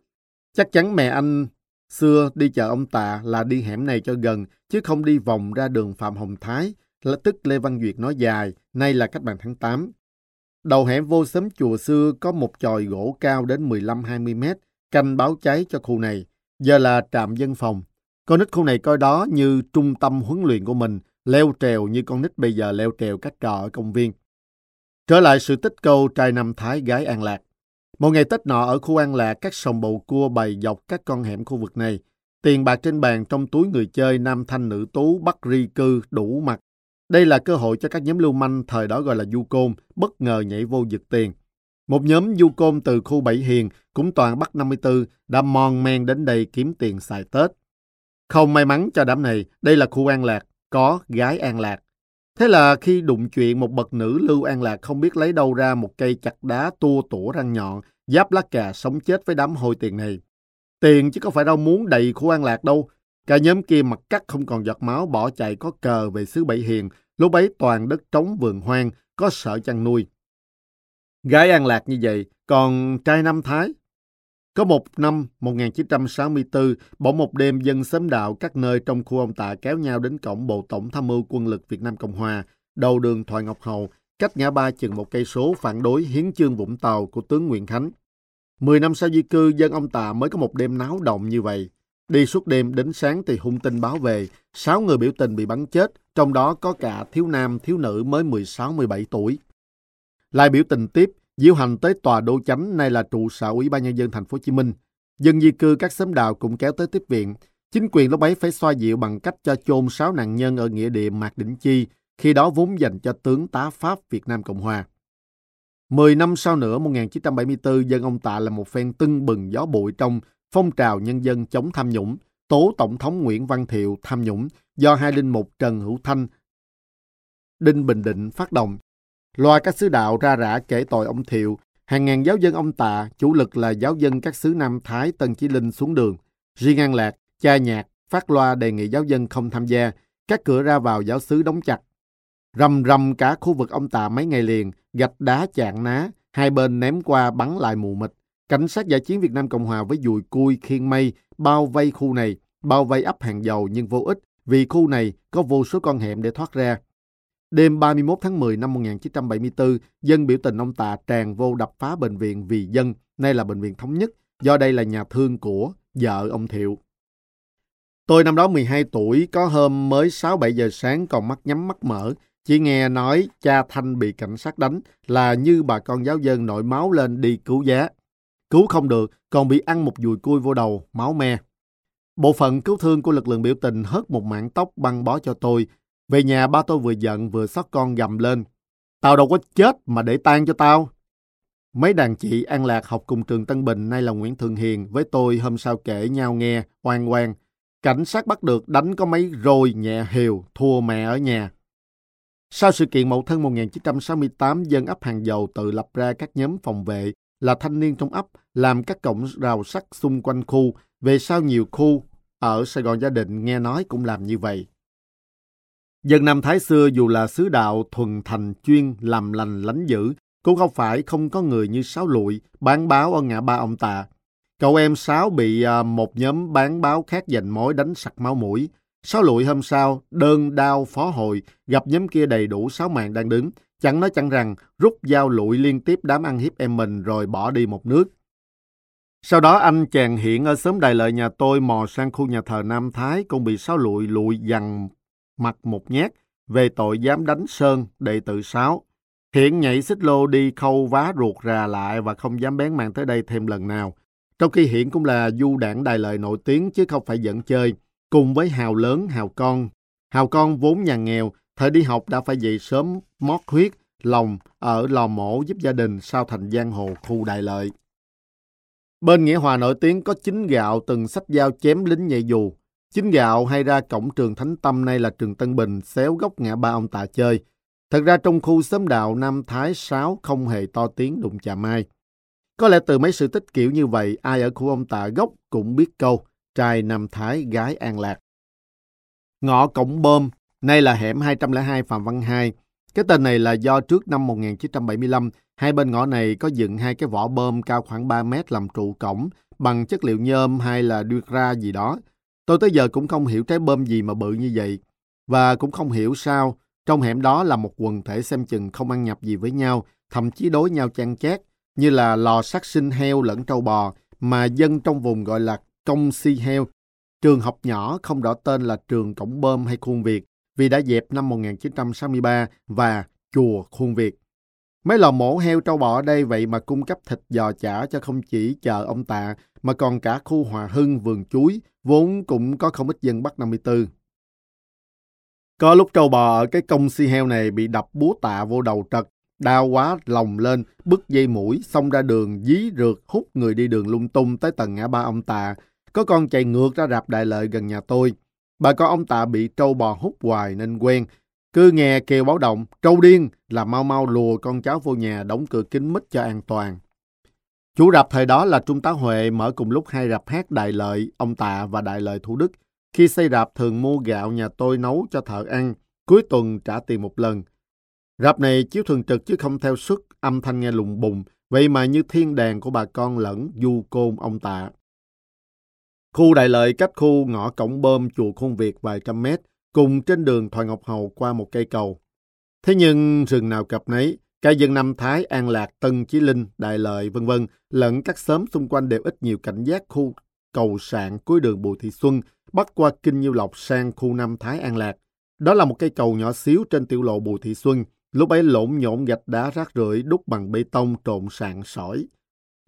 Chắc chắn mẹ anh xưa đi chợ ông Tạ là đi hẻm này cho gần, chứ không đi vòng ra đường Phạm Hồng Thái, là tức Lê Văn Duyệt nói dài, nay là cách mạng tháng 8. Đầu hẻm vô xóm chùa xưa có một chòi gỗ cao đến 15-20 mét, canh báo cháy cho khu này. Giờ là trạm dân phòng. Con nít khu này coi đó như trung tâm huấn luyện của mình, leo trèo như con nít bây giờ leo trèo các trò ở công viên. Trở lại sự tích câu trai năm thái gái an lạc. Một ngày Tết nọ ở khu an lạc, các sòng bầu cua bày dọc các con hẻm khu vực này. Tiền bạc trên bàn trong túi người chơi nam thanh nữ tú bắt ri cư đủ mặt. Đây là cơ hội cho các nhóm lưu manh thời đó gọi là du côn bất ngờ nhảy vô giật tiền. Một nhóm du côn từ khu Bảy Hiền cũng toàn Bắc 54 đã mòn men đến đây kiếm tiền xài Tết. Không may mắn cho đám này, đây là khu An Lạc, có gái An Lạc. Thế là khi đụng chuyện một bậc nữ lưu An Lạc không biết lấy đâu ra một cây chặt đá tua tủa răng nhọn, giáp lá cà sống chết với đám hôi tiền này. Tiền chứ có phải đâu muốn đầy khu An Lạc đâu. Cả nhóm kia mặt cắt không còn giọt máu bỏ chạy có cờ về xứ Bảy Hiền, lúc ấy toàn đất trống vườn hoang, có sợ chăn nuôi. Gái An Lạc như vậy, còn trai năm Thái có một năm 1964, bỗng một đêm dân xóm đạo các nơi trong khu ông Tạ kéo nhau đến cổng Bộ Tổng Tham mưu Quân lực Việt Nam Cộng Hòa, đầu đường Thoại Ngọc Hầu, cách ngã ba chừng một cây số phản đối hiến chương Vũng Tàu của tướng Nguyễn Khánh. Mười năm sau di cư, dân ông Tạ mới có một đêm náo động như vậy. Đi suốt đêm đến sáng thì hung tin báo về, sáu người biểu tình bị bắn chết, trong đó có cả thiếu nam, thiếu nữ mới 16-17 tuổi. Lại biểu tình tiếp, diễu hành tới tòa đô chánh nay là trụ sở ủy ban nhân dân thành phố Hồ Chí Minh. Dân di cư các xóm đào cũng kéo tới tiếp viện. Chính quyền lúc ấy phải xoa dịu bằng cách cho chôn sáu nạn nhân ở nghĩa địa Mạc Đỉnh Chi, khi đó vốn dành cho tướng tá Pháp Việt Nam Cộng Hòa. Mười năm sau nữa, 1974, dân ông Tạ là một phen tưng bừng gió bụi trong phong trào nhân dân chống tham nhũng, tố Tổng thống Nguyễn Văn Thiệu tham nhũng do hai linh mục Trần Hữu Thanh, Đinh Bình Định phát động Loa các sứ đạo ra rã kể tội ông Thiệu, hàng ngàn giáo dân ông Tạ, chủ lực là giáo dân các xứ Nam Thái, Tân Chí Linh xuống đường. Riêng An Lạc, cha nhạc, phát loa đề nghị giáo dân không tham gia, các cửa ra vào giáo xứ đóng chặt. Rầm rầm cả khu vực ông Tà mấy ngày liền, gạch đá chạng ná, hai bên ném qua bắn lại mù mịt. Cảnh sát giải chiến Việt Nam Cộng Hòa với dùi cui khiên mây bao vây khu này, bao vây ấp hàng dầu nhưng vô ích vì khu này có vô số con hẻm để thoát ra. Đêm 31 tháng 10 năm 1974, dân biểu tình ông Tạ tràn vô đập phá bệnh viện Vì Dân, nay là bệnh viện thống nhất, do đây là nhà thương của vợ ông Thiệu. Tôi năm đó 12 tuổi, có hôm mới 6-7 giờ sáng còn mắt nhắm mắt mở, chỉ nghe nói cha Thanh bị cảnh sát đánh là như bà con giáo dân nổi máu lên đi cứu giá. Cứu không được, còn bị ăn một dùi cui vô đầu, máu me. Bộ phận cứu thương của lực lượng biểu tình hớt một mảng tóc băng bó cho tôi. Về nhà ba tôi vừa giận vừa xót con gầm lên. Tao đâu có chết mà để tan cho tao. Mấy đàn chị An Lạc học cùng trường Tân Bình nay là Nguyễn Thường Hiền với tôi hôm sau kể nhau nghe, oan oan. Cảnh sát bắt được đánh có mấy rồi nhẹ hiều, thua mẹ ở nhà. Sau sự kiện Mậu Thân 1968, dân ấp Hàng Dầu tự lập ra các nhóm phòng vệ là thanh niên trong ấp làm các cổng rào sắt xung quanh khu. Về sau nhiều khu ở Sài Gòn gia đình nghe nói cũng làm như vậy. Dân Nam Thái xưa dù là sứ đạo thuần thành chuyên làm lành lánh dữ, cũng không phải không có người như Sáu Lụi bán báo ở ngã ba ông Tà. Cậu em Sáu bị à, một nhóm bán báo khác giành mối đánh sặc máu mũi. Sáu Lụi hôm sau, đơn đao phó hội, gặp nhóm kia đầy đủ sáu mạng đang đứng. Chẳng nói chẳng rằng, rút dao lụi liên tiếp đám ăn hiếp em mình rồi bỏ đi một nước. Sau đó anh chàng hiện ở xóm đại Lợi nhà tôi mò sang khu nhà thờ Nam Thái cũng bị Sáu Lụi lụi dằn mặt một nhát về tội dám đánh Sơn, đệ tử Sáu. Hiện nhảy xích lô đi khâu vá ruột rà lại và không dám bén mạng tới đây thêm lần nào. Trong khi Hiện cũng là du đảng đài lợi nổi tiếng chứ không phải dẫn chơi, cùng với Hào lớn, Hào con. Hào con vốn nhà nghèo, thời đi học đã phải dậy sớm mót huyết, lòng ở lò mổ giúp gia đình sau thành giang hồ khu đại lợi. Bên Nghĩa Hòa nổi tiếng có chính gạo từng sách dao chém lính nhạy dù. Chính gạo hay ra cổng trường Thánh Tâm nay là trường Tân Bình, xéo góc ngã ba ông tà chơi. Thật ra trong khu xóm đạo Nam Thái Sáu không hề to tiếng đụng chà mai. Có lẽ từ mấy sự tích kiểu như vậy, ai ở khu ông tà gốc cũng biết câu trai Nam Thái, gái An Lạc. Ngõ Cổng Bơm, nay là hẻm 202 Phạm Văn Hai. Cái tên này là do trước năm 1975, hai bên ngõ này có dựng hai cái vỏ bơm cao khoảng 3 mét làm trụ cổng bằng chất liệu nhôm hay là đưa ra gì đó. Tôi tới giờ cũng không hiểu trái bơm gì mà bự như vậy. Và cũng không hiểu sao trong hẻm đó là một quần thể xem chừng không ăn nhập gì với nhau, thậm chí đối nhau chăn chát, như là lò sát sinh heo lẫn trâu bò, mà dân trong vùng gọi là công si heo. Trường học nhỏ không rõ tên là trường Cổng Bơm hay Khuôn Việt, vì đã dẹp năm 1963 và chùa Khuôn Việt. Mấy lò mổ heo trâu bò ở đây vậy mà cung cấp thịt giò chả cho không chỉ chờ ông Tạ, mà còn cả khu Hòa Hưng, vườn chuối, vốn cũng có không ít dân Bắc 54. Có lúc trâu bò ở cái công si heo này bị đập búa tạ vô đầu trật, đau quá lòng lên, bứt dây mũi, xông ra đường, dí rượt, hút người đi đường lung tung tới tầng ngã ba ông Tạ. Có con chạy ngược ra rạp đại lợi gần nhà tôi. Bà con ông Tạ bị trâu bò hút hoài nên quen. Cứ nghe kêu báo động, trâu điên là mau mau lùa con cháu vô nhà đóng cửa kính mít cho an toàn. Chủ rạp thời đó là Trung tá Huệ mở cùng lúc hai rạp hát Đại Lợi, ông Tạ và Đại Lợi Thủ Đức. Khi xây rạp thường mua gạo nhà tôi nấu cho thợ ăn, cuối tuần trả tiền một lần. Rạp này chiếu thường trực chứ không theo suất, âm thanh nghe lùng bùng, vậy mà như thiên đàng của bà con lẫn du côn ông tạ. Khu Đại Lợi cách khu ngõ cổng bơm chùa Khuôn Việt vài trăm mét, cùng trên đường Thoại Ngọc Hầu qua một cây cầu. Thế nhưng rừng nào cập nấy, cả dân Nam Thái, An Lạc, Tân Chí Linh, Đại Lợi, vân vân lẫn các xóm xung quanh đều ít nhiều cảnh giác khu cầu sạn cuối đường Bùi Thị Xuân bắt qua Kinh Nhiêu Lộc sang khu Nam Thái An Lạc. Đó là một cây cầu nhỏ xíu trên tiểu lộ Bùi Thị Xuân, lúc ấy lộn nhộn gạch đá rác rưởi đúc bằng bê tông trộn sạn sỏi.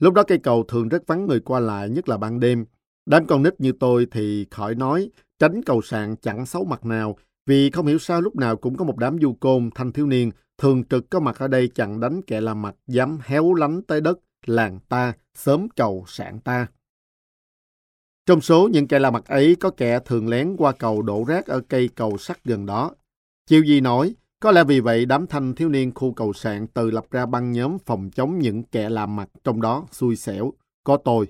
Lúc đó cây cầu thường rất vắng người qua lại, nhất là ban đêm. Đám con nít như tôi thì khỏi nói, tránh cầu sạn chẳng xấu mặt nào, vì không hiểu sao lúc nào cũng có một đám du côn, thanh thiếu niên, thường trực có mặt ở đây chặn đánh kẻ làm mặt, dám héo lánh tới đất, làng ta, sớm cầu sạn ta. Trong số những kẻ làm mặt ấy có kẻ thường lén qua cầu đổ rác ở cây cầu sắt gần đó. Chiêu Di nói, có lẽ vì vậy đám thanh thiếu niên khu cầu sạn tự lập ra băng nhóm phòng chống những kẻ làm mặt trong đó xui xẻo. Có tôi.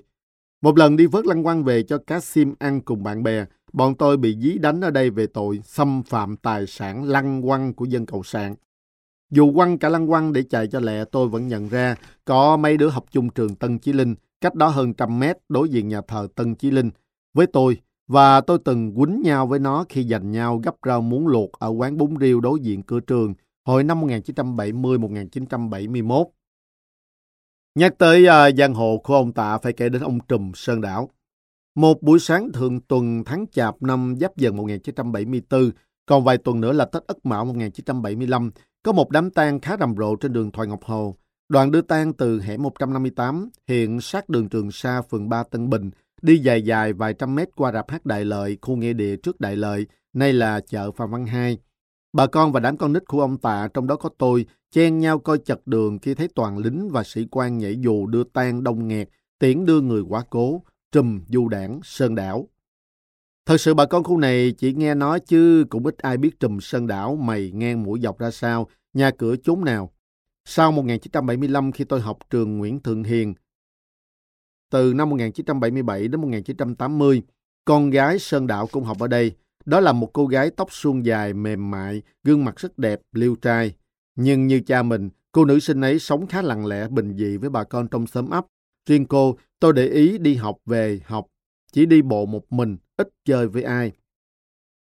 Một lần đi vớt lăng quăng về cho cá sim ăn cùng bạn bè, bọn tôi bị dí đánh ở đây về tội xâm phạm tài sản lăng quăng của dân Cộng sản. Dù quăng cả lăng quăng để chạy cho lẹ, tôi vẫn nhận ra có mấy đứa học chung trường Tân Chí Linh, cách đó hơn trăm mét đối diện nhà thờ Tân Chí Linh. Với tôi, và tôi từng quýnh nhau với nó khi giành nhau gấp rau muống luộc ở quán bún riêu đối diện cửa trường hồi năm 1970-1971. Nhắc tới uh, giang hồ của ông Tạ phải kể đến ông Trùm Sơn Đảo. Một buổi sáng thường tuần tháng Chạp năm Giáp Dần 1974, còn vài tuần nữa là Tết Ất Mão 1975, có một đám tang khá rầm rộ trên đường Thoại Ngọc Hồ. Đoàn đưa tang từ hẻm 158, hiện sát đường Trường Sa, phường 3 Tân Bình, đi dài dài vài trăm mét qua rạp hát Đại Lợi, khu nghĩa địa trước Đại Lợi, nay là chợ Phạm Văn Hai. Bà con và đám con nít của ông Tạ, trong đó có tôi, chen nhau coi chật đường khi thấy toàn lính và sĩ quan nhảy dù đưa tang đông nghẹt, tiễn đưa người quá cố, trùm, du đảng, sơn đảo. Thật sự bà con khu này chỉ nghe nói chứ cũng ít ai biết trùm sơn đảo mày ngang mũi dọc ra sao, nhà cửa chốn nào. Sau 1975 khi tôi học trường Nguyễn Thượng Hiền, từ năm 1977 đến 1980, con gái Sơn Đạo cũng học ở đây. Đó là một cô gái tóc suông dài, mềm mại, gương mặt rất đẹp, liêu trai. Nhưng như cha mình, cô nữ sinh ấy sống khá lặng lẽ, bình dị với bà con trong xóm ấp. Riêng cô, tôi để ý đi học về học, chỉ đi bộ một mình, ít chơi với ai.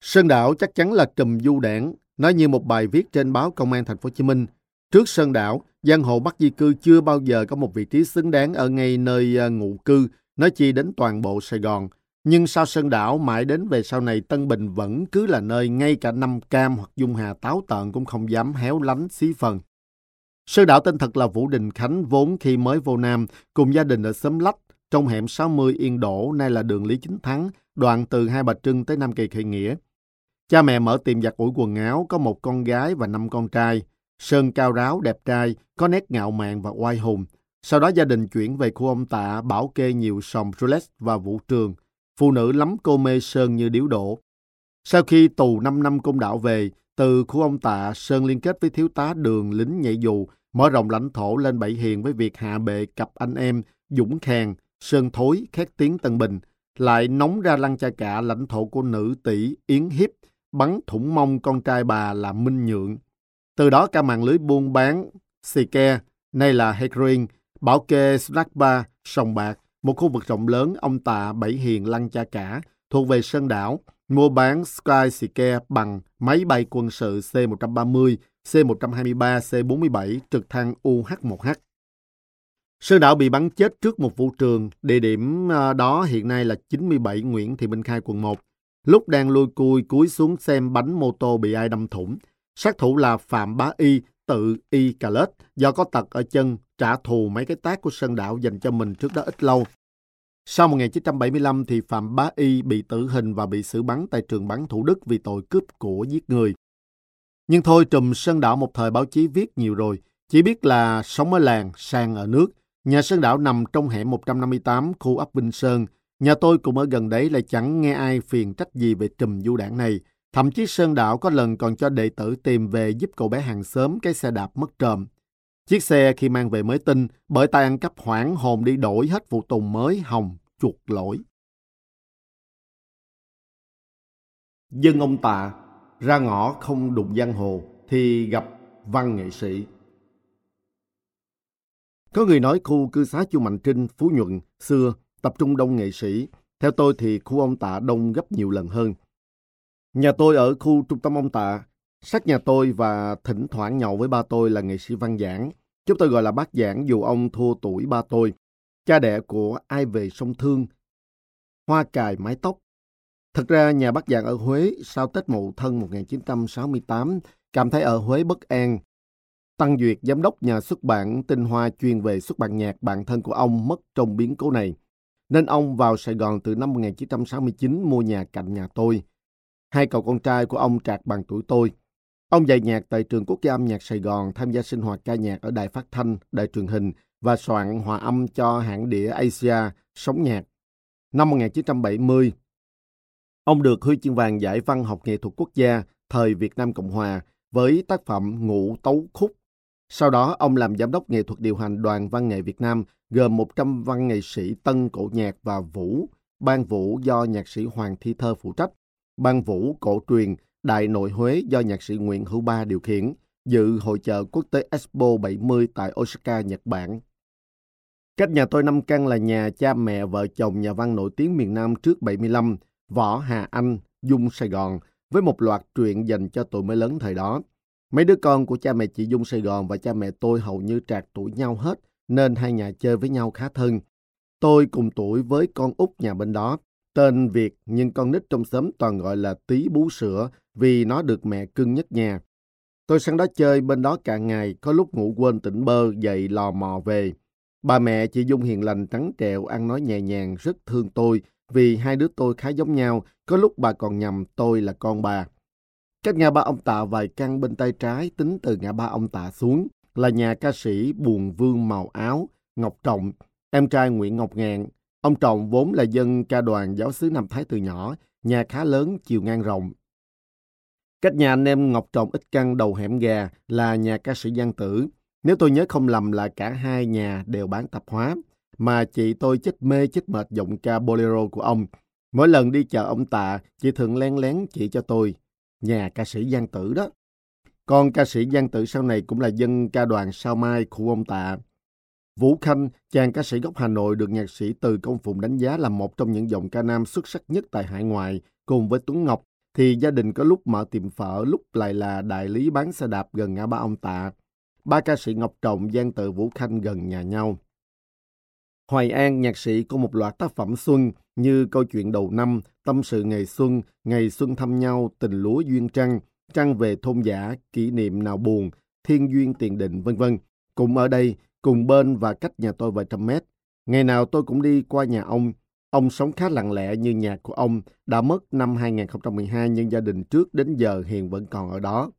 Sơn Đảo chắc chắn là trùm du đảng, nói như một bài viết trên báo Công an Thành phố Hồ Chí Minh. Trước Sơn Đảo, giang hồ Bắc Di Cư chưa bao giờ có một vị trí xứng đáng ở ngay nơi ờ, ngụ cư, nói chi đến toàn bộ Sài Gòn. Nhưng sau Sơn Đảo, mãi đến về sau này Tân Bình vẫn cứ là nơi ngay cả năm cam hoặc dung hà táo tợn cũng không dám héo lánh xí phần sư đạo tên thật là Vũ Đình Khánh vốn khi mới vô Nam, cùng gia đình ở xóm Lách, trong hẻm 60 Yên Đỗ, nay là đường Lý Chính Thắng, đoạn từ Hai Bà Trưng tới Nam Kỳ Khởi Nghĩa. Cha mẹ mở tiệm giặt ủi quần áo, có một con gái và năm con trai. Sơn cao ráo, đẹp trai, có nét ngạo mạn và oai hùng. Sau đó gia đình chuyển về khu ông tạ bảo kê nhiều sòng roulette và vũ trường. Phụ nữ lắm cô mê Sơn như điếu đổ. Sau khi tù 5 năm công đạo về, từ khu ông tạ, Sơn liên kết với thiếu tá đường lính nhảy dù, mở rộng lãnh thổ lên Bảy Hiền với việc hạ bệ cặp anh em Dũng Khang, Sơn Thối, khét tiếng Tân Bình, lại nóng ra lăng cha cả lãnh thổ của nữ tỷ Yến Hiếp, bắn thủng mông con trai bà là Minh Nhượng. Từ đó cả mạng lưới buôn bán xì ke, nay là heroin, bảo kê snack bar, sòng bạc, một khu vực rộng lớn ông tạ Bảy Hiền lăng cha cả, thuộc về Sơn Đảo, mua bán Sky bằng máy bay quân sự C-130, C-123, C-47, trực thăng UH-1H. Sơn Đạo bị bắn chết trước một vũ trường, địa điểm à, đó hiện nay là 97 Nguyễn Thị Minh Khai quận 1. Lúc đang lôi cui cúi xuống xem bánh mô tô bị ai đâm thủng, Sát thủ là Phạm Bá Y, tự Y Cà Lết, do có tật ở chân, trả thù mấy cái tác của Sơn Đạo dành cho mình trước đó ít lâu. Sau 1975 thì Phạm Bá Y bị tử hình và bị xử bắn tại trường bắn Thủ Đức vì tội cướp của giết người. Nhưng thôi trùm Sơn Đảo một thời báo chí viết nhiều rồi, chỉ biết là sống ở làng, sang ở nước. Nhà Sơn Đảo nằm trong hẻm 158 khu ấp Vinh Sơn. Nhà tôi cũng ở gần đấy lại chẳng nghe ai phiền trách gì về trùm du đảng này. Thậm chí Sơn đảo có lần còn cho đệ tử tìm về giúp cậu bé hàng xóm cái xe đạp mất trộm. Chiếc xe khi mang về mới tin, bởi tay ăn cắp hoảng hồn đi đổi hết phụ tùng mới hồng, chuột lỗi. Dân ông tạ, ra ngõ không đụng giang hồ thì gặp văn nghệ sĩ. Có người nói khu cư xá Chu Mạnh Trinh, Phú Nhuận, xưa tập trung đông nghệ sĩ. Theo tôi thì khu ông tạ đông gấp nhiều lần hơn. Nhà tôi ở khu trung tâm ông Tạ. Sát nhà tôi và thỉnh thoảng nhậu với ba tôi là nghệ sĩ văn giảng. Chúng tôi gọi là bác giảng dù ông thua tuổi ba tôi. Cha đẻ của ai về sông Thương. Hoa cài mái tóc. Thật ra nhà bác giảng ở Huế sau Tết Mậu Thân 1968 cảm thấy ở Huế bất an. Tăng Duyệt, giám đốc nhà xuất bản Tinh Hoa chuyên về xuất bản nhạc bạn thân của ông mất trong biến cố này. Nên ông vào Sài Gòn từ năm 1969 mua nhà cạnh nhà tôi. Hai cậu con trai của ông trạc bằng tuổi tôi. Ông dạy nhạc tại trường quốc gia âm nhạc Sài Gòn, tham gia sinh hoạt ca nhạc ở đài phát thanh, đài truyền hình và soạn hòa âm cho hãng đĩa Asia sống nhạc. Năm 1970, ông được huy chương vàng giải văn học nghệ thuật quốc gia thời Việt Nam Cộng Hòa với tác phẩm Ngũ Tấu Khúc. Sau đó, ông làm giám đốc nghệ thuật điều hành đoàn văn nghệ Việt Nam, gồm 100 văn nghệ sĩ tân cổ nhạc và vũ, ban vũ do nhạc sĩ Hoàng Thi Thơ phụ trách, ban vũ cổ truyền Đại nội Huế do nhạc sĩ Nguyễn Hữu Ba điều khiển, dự hội chợ quốc tế Expo 70 tại Osaka, Nhật Bản. Cách nhà tôi năm căn là nhà cha mẹ vợ chồng nhà văn nổi tiếng miền Nam trước 75, Võ Hà Anh, Dung Sài Gòn, với một loạt truyện dành cho tuổi mới lớn thời đó. Mấy đứa con của cha mẹ chị Dung Sài Gòn và cha mẹ tôi hầu như trạc tuổi nhau hết, nên hai nhà chơi với nhau khá thân. Tôi cùng tuổi với con út nhà bên đó, tên Việt nhưng con nít trong xóm toàn gọi là tí bú sữa vì nó được mẹ cưng nhất nhà. Tôi sang đó chơi bên đó cả ngày, có lúc ngủ quên tỉnh bơ, dậy lò mò về. Bà mẹ chị Dung hiền lành trắng trẹo, ăn nói nhẹ nhàng, rất thương tôi, vì hai đứa tôi khá giống nhau, có lúc bà còn nhầm tôi là con bà. Cách ngã ba ông Tạ vài căn bên tay trái tính từ ngã ba ông Tạ xuống là nhà ca sĩ Buồn Vương Màu Áo, Ngọc Trọng, em trai Nguyễn Ngọc Ngạn. Ông Trọng vốn là dân ca đoàn giáo sứ Nam Thái từ nhỏ, nhà khá lớn, chiều ngang rộng. Cách nhà anh em Ngọc Trọng ít căn đầu hẻm gà là nhà ca sĩ Giang Tử. Nếu tôi nhớ không lầm là cả hai nhà đều bán tạp hóa, mà chị tôi chết mê chết mệt giọng ca bolero của ông. Mỗi lần đi chợ ông Tạ, chị thường len lén chỉ cho tôi, nhà ca sĩ Giang Tử đó. Còn ca sĩ Giang Tử sau này cũng là dân ca đoàn Sao Mai khu ông Tạ. Vũ Khanh, chàng ca sĩ gốc Hà Nội được nhạc sĩ Từ Công Phụng đánh giá là một trong những giọng ca nam xuất sắc nhất tại hải ngoại, cùng với Tuấn Ngọc, thì gia đình có lúc mở tiệm phở, lúc lại là đại lý bán xe đạp gần ngã ba ông Tạ. Ba ca sĩ Ngọc Trọng, Giang Tự, Vũ Khanh gần nhà nhau. Hoài An, nhạc sĩ có một loạt tác phẩm xuân như Câu chuyện đầu năm, Tâm sự ngày xuân, Ngày xuân thăm nhau, Tình lúa duyên trăng, Trăng về thôn giả, Kỷ niệm nào buồn, Thiên duyên tiền định, vân vân. Cũng ở đây, cùng bên và cách nhà tôi vài trăm mét. Ngày nào tôi cũng đi qua nhà ông. Ông sống khá lặng lẽ như nhà của ông, đã mất năm 2012 nhưng gia đình trước đến giờ hiện vẫn còn ở đó.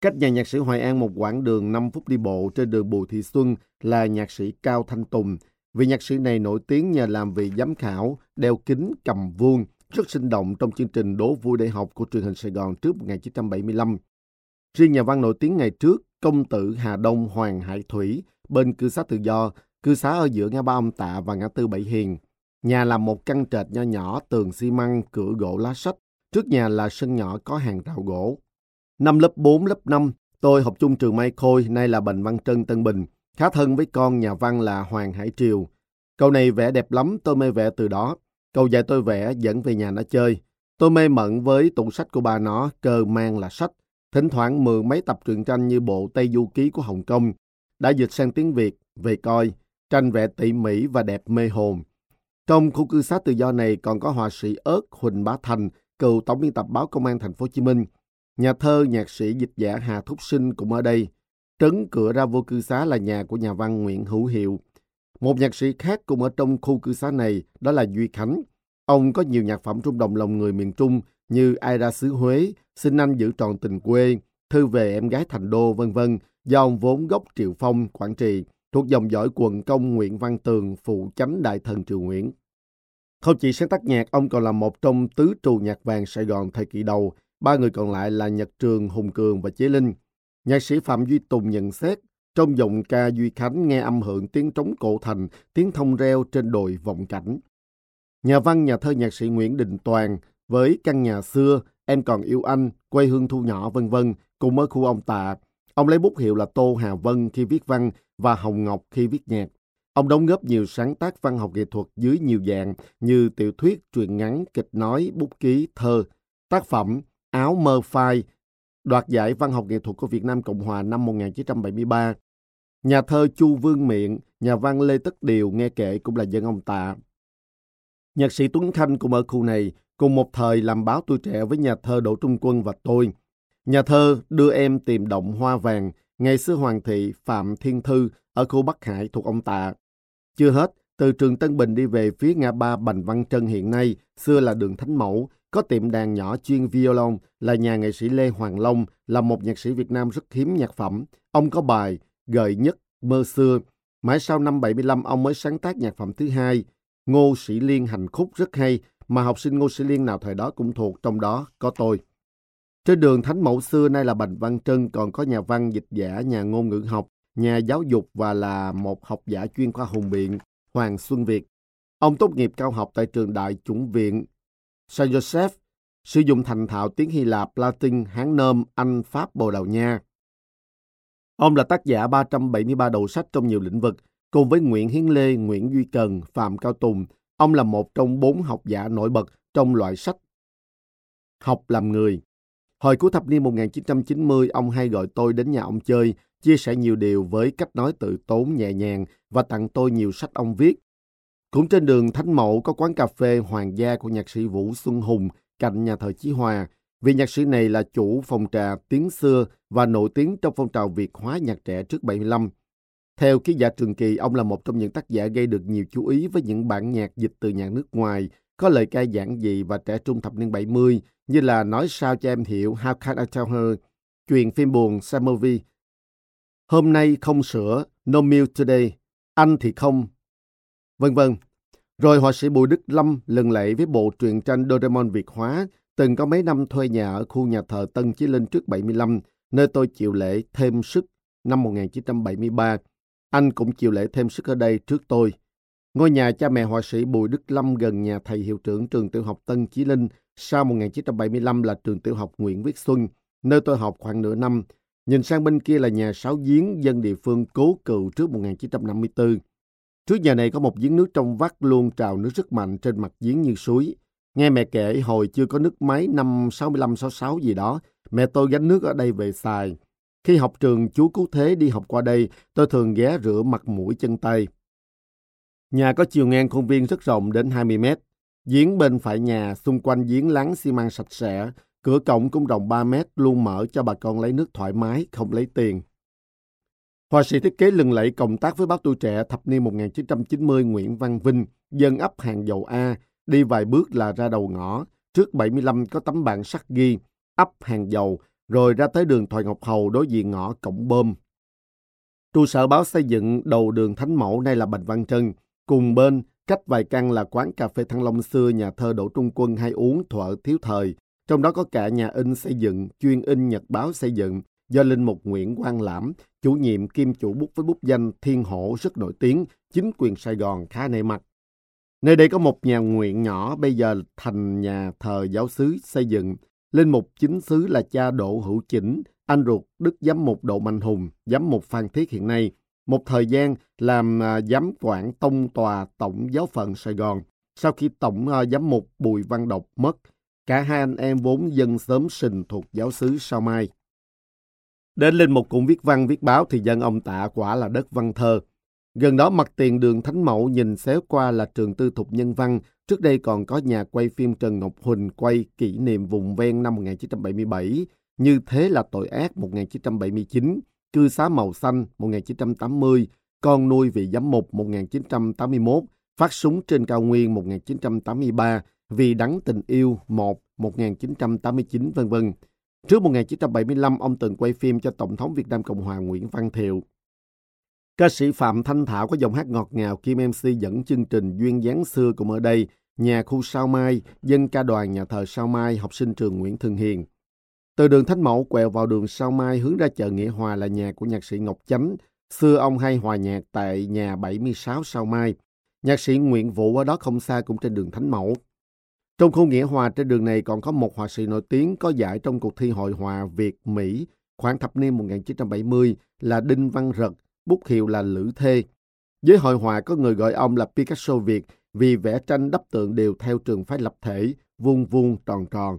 Cách nhà nhạc sĩ Hoài An một quãng đường 5 phút đi bộ trên đường Bùi Thị Xuân là nhạc sĩ Cao Thanh Tùng. Vị nhạc sĩ này nổi tiếng nhờ làm vị giám khảo, đeo kính, cầm vuông, rất sinh động trong chương trình Đố vui đại học của truyền hình Sài Gòn trước 1975. Riêng nhà văn nổi tiếng ngày trước, công tử Hà Đông Hoàng Hải Thủy, bên cư xá tự do, cư xá ở giữa ngã ba ông Tạ và ngã tư Bảy Hiền. Nhà là một căn trệt nho nhỏ, tường xi măng, cửa gỗ lá sách. Trước nhà là sân nhỏ có hàng rào gỗ. Năm lớp 4, lớp 5, tôi học chung trường Mai Khôi, nay là Bành Văn Trân Tân Bình. Khá thân với con nhà văn là Hoàng Hải Triều. Cậu này vẽ đẹp lắm, tôi mê vẽ từ đó. Cậu dạy tôi vẽ, dẫn về nhà nó chơi. Tôi mê mẩn với tủ sách của bà nó, cơ mang là sách. Thỉnh thoảng mượn mấy tập truyện tranh như bộ Tây Du Ký của Hồng Kông. Đã dịch sang tiếng Việt, về coi. Tranh vẽ tỉ mỉ và đẹp mê hồn. Trong khu cư xá tự do này còn có họa sĩ ớt Huỳnh Bá Thành, cựu tổng biên tập báo Công an Thành phố Hồ Chí Minh. Nhà thơ, nhạc sĩ, dịch giả Hà Thúc Sinh cũng ở đây. Trấn cửa ra vô cư xá là nhà của nhà văn Nguyễn Hữu Hiệu. Một nhạc sĩ khác cũng ở trong khu cư xá này, đó là Duy Khánh. Ông có nhiều nhạc phẩm rung động lòng người miền Trung như Ai ra xứ Huế, Xin anh giữ tròn tình quê, Thư về em gái thành đô, vân vân do ông vốn gốc Triệu Phong, Quảng Trị, thuộc dòng dõi quần công Nguyễn Văn Tường, phụ chánh đại thần Triều Nguyễn. Không chỉ sáng tác nhạc, ông còn là một trong tứ trù nhạc vàng Sài Gòn thời kỳ đầu, ba người còn lại là Nhật Trường, Hùng Cường và Chế Linh. Nhạc sĩ Phạm Duy Tùng nhận xét, trong giọng ca Duy Khánh nghe âm hưởng tiếng trống cổ thành, tiếng thông reo trên đồi vọng cảnh. Nhà văn nhà thơ nhạc sĩ Nguyễn Đình Toàn với căn nhà xưa, em còn yêu anh, quê hương thu nhỏ vân vân cùng ở khu ông Tạ. Ông lấy bút hiệu là Tô Hà Vân khi viết văn và Hồng Ngọc khi viết nhạc. Ông đóng góp nhiều sáng tác văn học nghệ thuật dưới nhiều dạng như tiểu thuyết, truyện ngắn, kịch nói, bút ký, thơ. Tác phẩm Áo mơ phai đoạt giải văn học nghệ thuật của Việt Nam Cộng Hòa năm 1973. Nhà thơ Chu Vương Miện, nhà văn Lê Tất Điều nghe kể cũng là dân ông Tạ. Nhạc sĩ Tuấn Khanh cũng ở khu này, cùng một thời làm báo tuổi trẻ với nhà thơ Đỗ Trung Quân và tôi. Nhà thơ đưa em tìm động hoa vàng, ngày xưa Hoàng thị Phạm Thiên Thư ở khu Bắc Hải thuộc ông Tạ. Chưa hết, từ trường Tân Bình đi về phía ngã ba Bành Văn Trân hiện nay, xưa là đường Thánh Mẫu, có tiệm đàn nhỏ chuyên violon là nhà nghệ sĩ Lê Hoàng Long, là một nhạc sĩ Việt Nam rất hiếm nhạc phẩm. Ông có bài Gợi nhất mơ xưa. Mãi sau năm 75 ông mới sáng tác nhạc phẩm thứ hai, Ngô Sĩ Liên hành khúc rất hay, mà học sinh Ngô Sĩ Liên nào thời đó cũng thuộc, trong đó có tôi. Trên đường Thánh Mẫu xưa nay là Bành Văn Trân còn có nhà văn, dịch giả, nhà ngôn ngữ học, nhà giáo dục và là một học giả chuyên khoa hùng biện, Hoàng Xuân Việt. Ông tốt nghiệp cao học tại trường Đại Chủng viện Saint Joseph, sử dụng thành thạo tiếng Hy Lạp, Latin, Hán Nôm, Anh, Pháp, Bồ Đào Nha. Ông là tác giả 373 đầu sách trong nhiều lĩnh vực, cùng với Nguyễn Hiến Lê, Nguyễn Duy Cần, Phạm Cao Tùng. Ông là một trong bốn học giả nổi bật trong loại sách Học làm người. Hồi cuối thập niên 1990, ông hay gọi tôi đến nhà ông chơi, chia sẻ nhiều điều với cách nói tự tốn nhẹ nhàng và tặng tôi nhiều sách ông viết. Cũng trên đường Thánh Mậu có quán cà phê Hoàng gia của nhạc sĩ Vũ Xuân Hùng cạnh nhà thờ Chí Hòa. Vì nhạc sĩ này là chủ phòng trà tiếng xưa và nổi tiếng trong phong trào Việt hóa nhạc trẻ trước 75. Theo ký giả Trường Kỳ, ông là một trong những tác giả gây được nhiều chú ý với những bản nhạc dịch từ nhạc nước ngoài, có lời ca giản dị và trẻ trung thập niên 70, như là Nói sao cho em hiểu, How can I tell her, truyền phim buồn, Samovi, Hôm nay không sữa, no milk today, anh thì không, vân vân. Rồi họa sĩ Bùi Đức Lâm lần lẫy với bộ truyện tranh Doraemon Việt hóa, từng có mấy năm thuê nhà ở khu nhà thờ Tân Chí Linh trước 75, nơi tôi chịu lễ thêm sức năm 1973. Anh cũng chịu lễ thêm sức ở đây trước tôi. Ngôi nhà cha mẹ họa sĩ Bùi Đức Lâm gần nhà thầy hiệu trưởng trường tiểu học Tân Chí Linh sau 1975 là trường tiểu học Nguyễn Viết Xuân, nơi tôi học khoảng nửa năm. Nhìn sang bên kia là nhà sáu giếng dân địa phương cố cựu trước 1954. Trước nhà này có một giếng nước trong vắt luôn trào nước rất mạnh trên mặt giếng như suối. Nghe mẹ kể hồi chưa có nước máy năm 65-66 gì đó, mẹ tôi gánh nước ở đây về xài. Khi học trường chú Cứu Thế đi học qua đây, tôi thường ghé rửa mặt mũi chân tay. Nhà có chiều ngang khuôn viên rất rộng đến 20 mét. Giếng bên phải nhà, xung quanh giếng láng xi măng sạch sẽ, cửa cổng cũng rộng 3 mét, luôn mở cho bà con lấy nước thoải mái, không lấy tiền. Họa sĩ thiết kế lừng lẫy cộng tác với báo tuổi trẻ thập niên 1990 Nguyễn Văn Vinh, dân ấp hàng dầu A, đi vài bước là ra đầu ngõ. Trước 75 có tấm bảng sắt ghi, ấp hàng dầu, rồi ra tới đường Thoại Ngọc Hầu đối diện ngõ Cổng Bơm. Trụ sở báo xây dựng đầu đường Thánh Mẫu nay là Bạch Văn Trân. Cùng bên, cách vài căn là quán cà phê Thăng Long xưa nhà thơ Đỗ Trung Quân hay uống thuở thiếu thời. Trong đó có cả nhà in xây dựng, chuyên in nhật báo xây dựng, do Linh Mục Nguyễn Quang Lãm, chủ nhiệm kim chủ bút với bút danh Thiên Hổ rất nổi tiếng, chính quyền Sài Gòn khá nể mặt. Nơi đây có một nhà nguyện nhỏ bây giờ thành nhà thờ giáo xứ xây dựng. Linh mục chính xứ là cha Đỗ Hữu Chỉnh, anh ruột Đức Giám mục đỗ Mạnh Hùng, Giám mục Phan Thiết hiện nay. Một thời gian làm à, giám quản tông tòa tổng giáo phận Sài Gòn. Sau khi tổng à, giám mục Bùi Văn Độc mất, cả hai anh em vốn dân sớm sình thuộc giáo xứ Sao Mai. Đến lên một cũng viết văn viết báo thì dân ông tạ quả là đất văn thơ. Gần đó mặt tiền đường Thánh Mẫu nhìn xéo qua là trường tư thục nhân văn. Trước đây còn có nhà quay phim Trần Ngọc Huỳnh quay kỷ niệm vùng ven năm 1977. Như thế là tội ác 1979, cư xá màu xanh 1980, con nuôi vị giám mục 1981, phát súng trên cao nguyên 1983, vì đắng tình yêu 1 1989 vân vân. Trước 1975, ông từng quay phim cho Tổng thống Việt Nam Cộng hòa Nguyễn Văn Thiệu. Ca sĩ Phạm Thanh Thảo có giọng hát ngọt ngào Kim MC dẫn chương trình Duyên dáng xưa cũng ở đây, nhà khu Sao Mai, dân ca đoàn nhà thờ Sao Mai, học sinh trường Nguyễn Thường Hiền. Từ đường Thánh Mẫu quẹo vào đường Sao Mai hướng ra chợ Nghĩa Hòa là nhà của nhạc sĩ Ngọc Chánh. Xưa ông hay hòa nhạc tại nhà 76 Sao Mai. Nhạc sĩ Nguyễn Vũ ở đó không xa cũng trên đường Thánh Mẫu. Trong khu Nghĩa Hòa trên đường này còn có một họa sĩ nổi tiếng có giải trong cuộc thi hội hòa Việt-Mỹ khoảng thập niên 1970 là Đinh Văn Rật, bút hiệu là Lữ Thê. Với hội hòa có người gọi ông là Picasso Việt vì vẽ tranh đắp tượng đều theo trường phái lập thể, vuông vuông tròn tròn.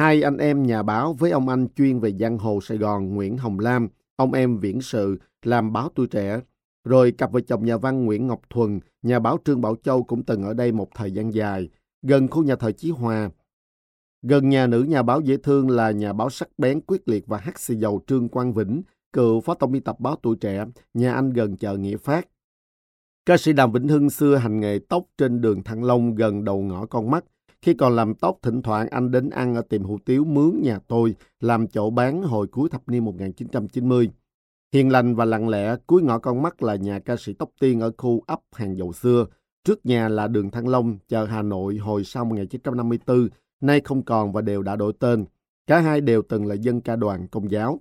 Hai anh em nhà báo với ông anh chuyên về giang hồ Sài Gòn Nguyễn Hồng Lam, ông em viễn sự làm báo tuổi trẻ. Rồi cặp vợ chồng nhà văn Nguyễn Ngọc Thuần, nhà báo Trương Bảo Châu cũng từng ở đây một thời gian dài gần khu nhà thờ Chí Hòa. Gần nhà nữ nhà báo dễ thương là nhà báo sắc bén quyết liệt và hắc xì dầu Trương Quang Vĩnh, cựu phó tổng biên tập báo tuổi trẻ, nhà anh gần chợ Nghĩa Phát. Ca sĩ Đàm Vĩnh Hưng xưa hành nghề tóc trên đường Thăng Long gần đầu ngõ con mắt. Khi còn làm tóc, thỉnh thoảng anh đến ăn ở tiệm hủ tiếu mướn nhà tôi, làm chỗ bán hồi cuối thập niên 1990. Hiền lành và lặng lẽ, cuối ngõ con mắt là nhà ca sĩ tóc tiên ở khu ấp hàng dầu xưa, Trước nhà là đường Thăng Long, chợ Hà Nội hồi sau 1954, nay không còn và đều đã đổi tên. Cả hai đều từng là dân ca đoàn công giáo.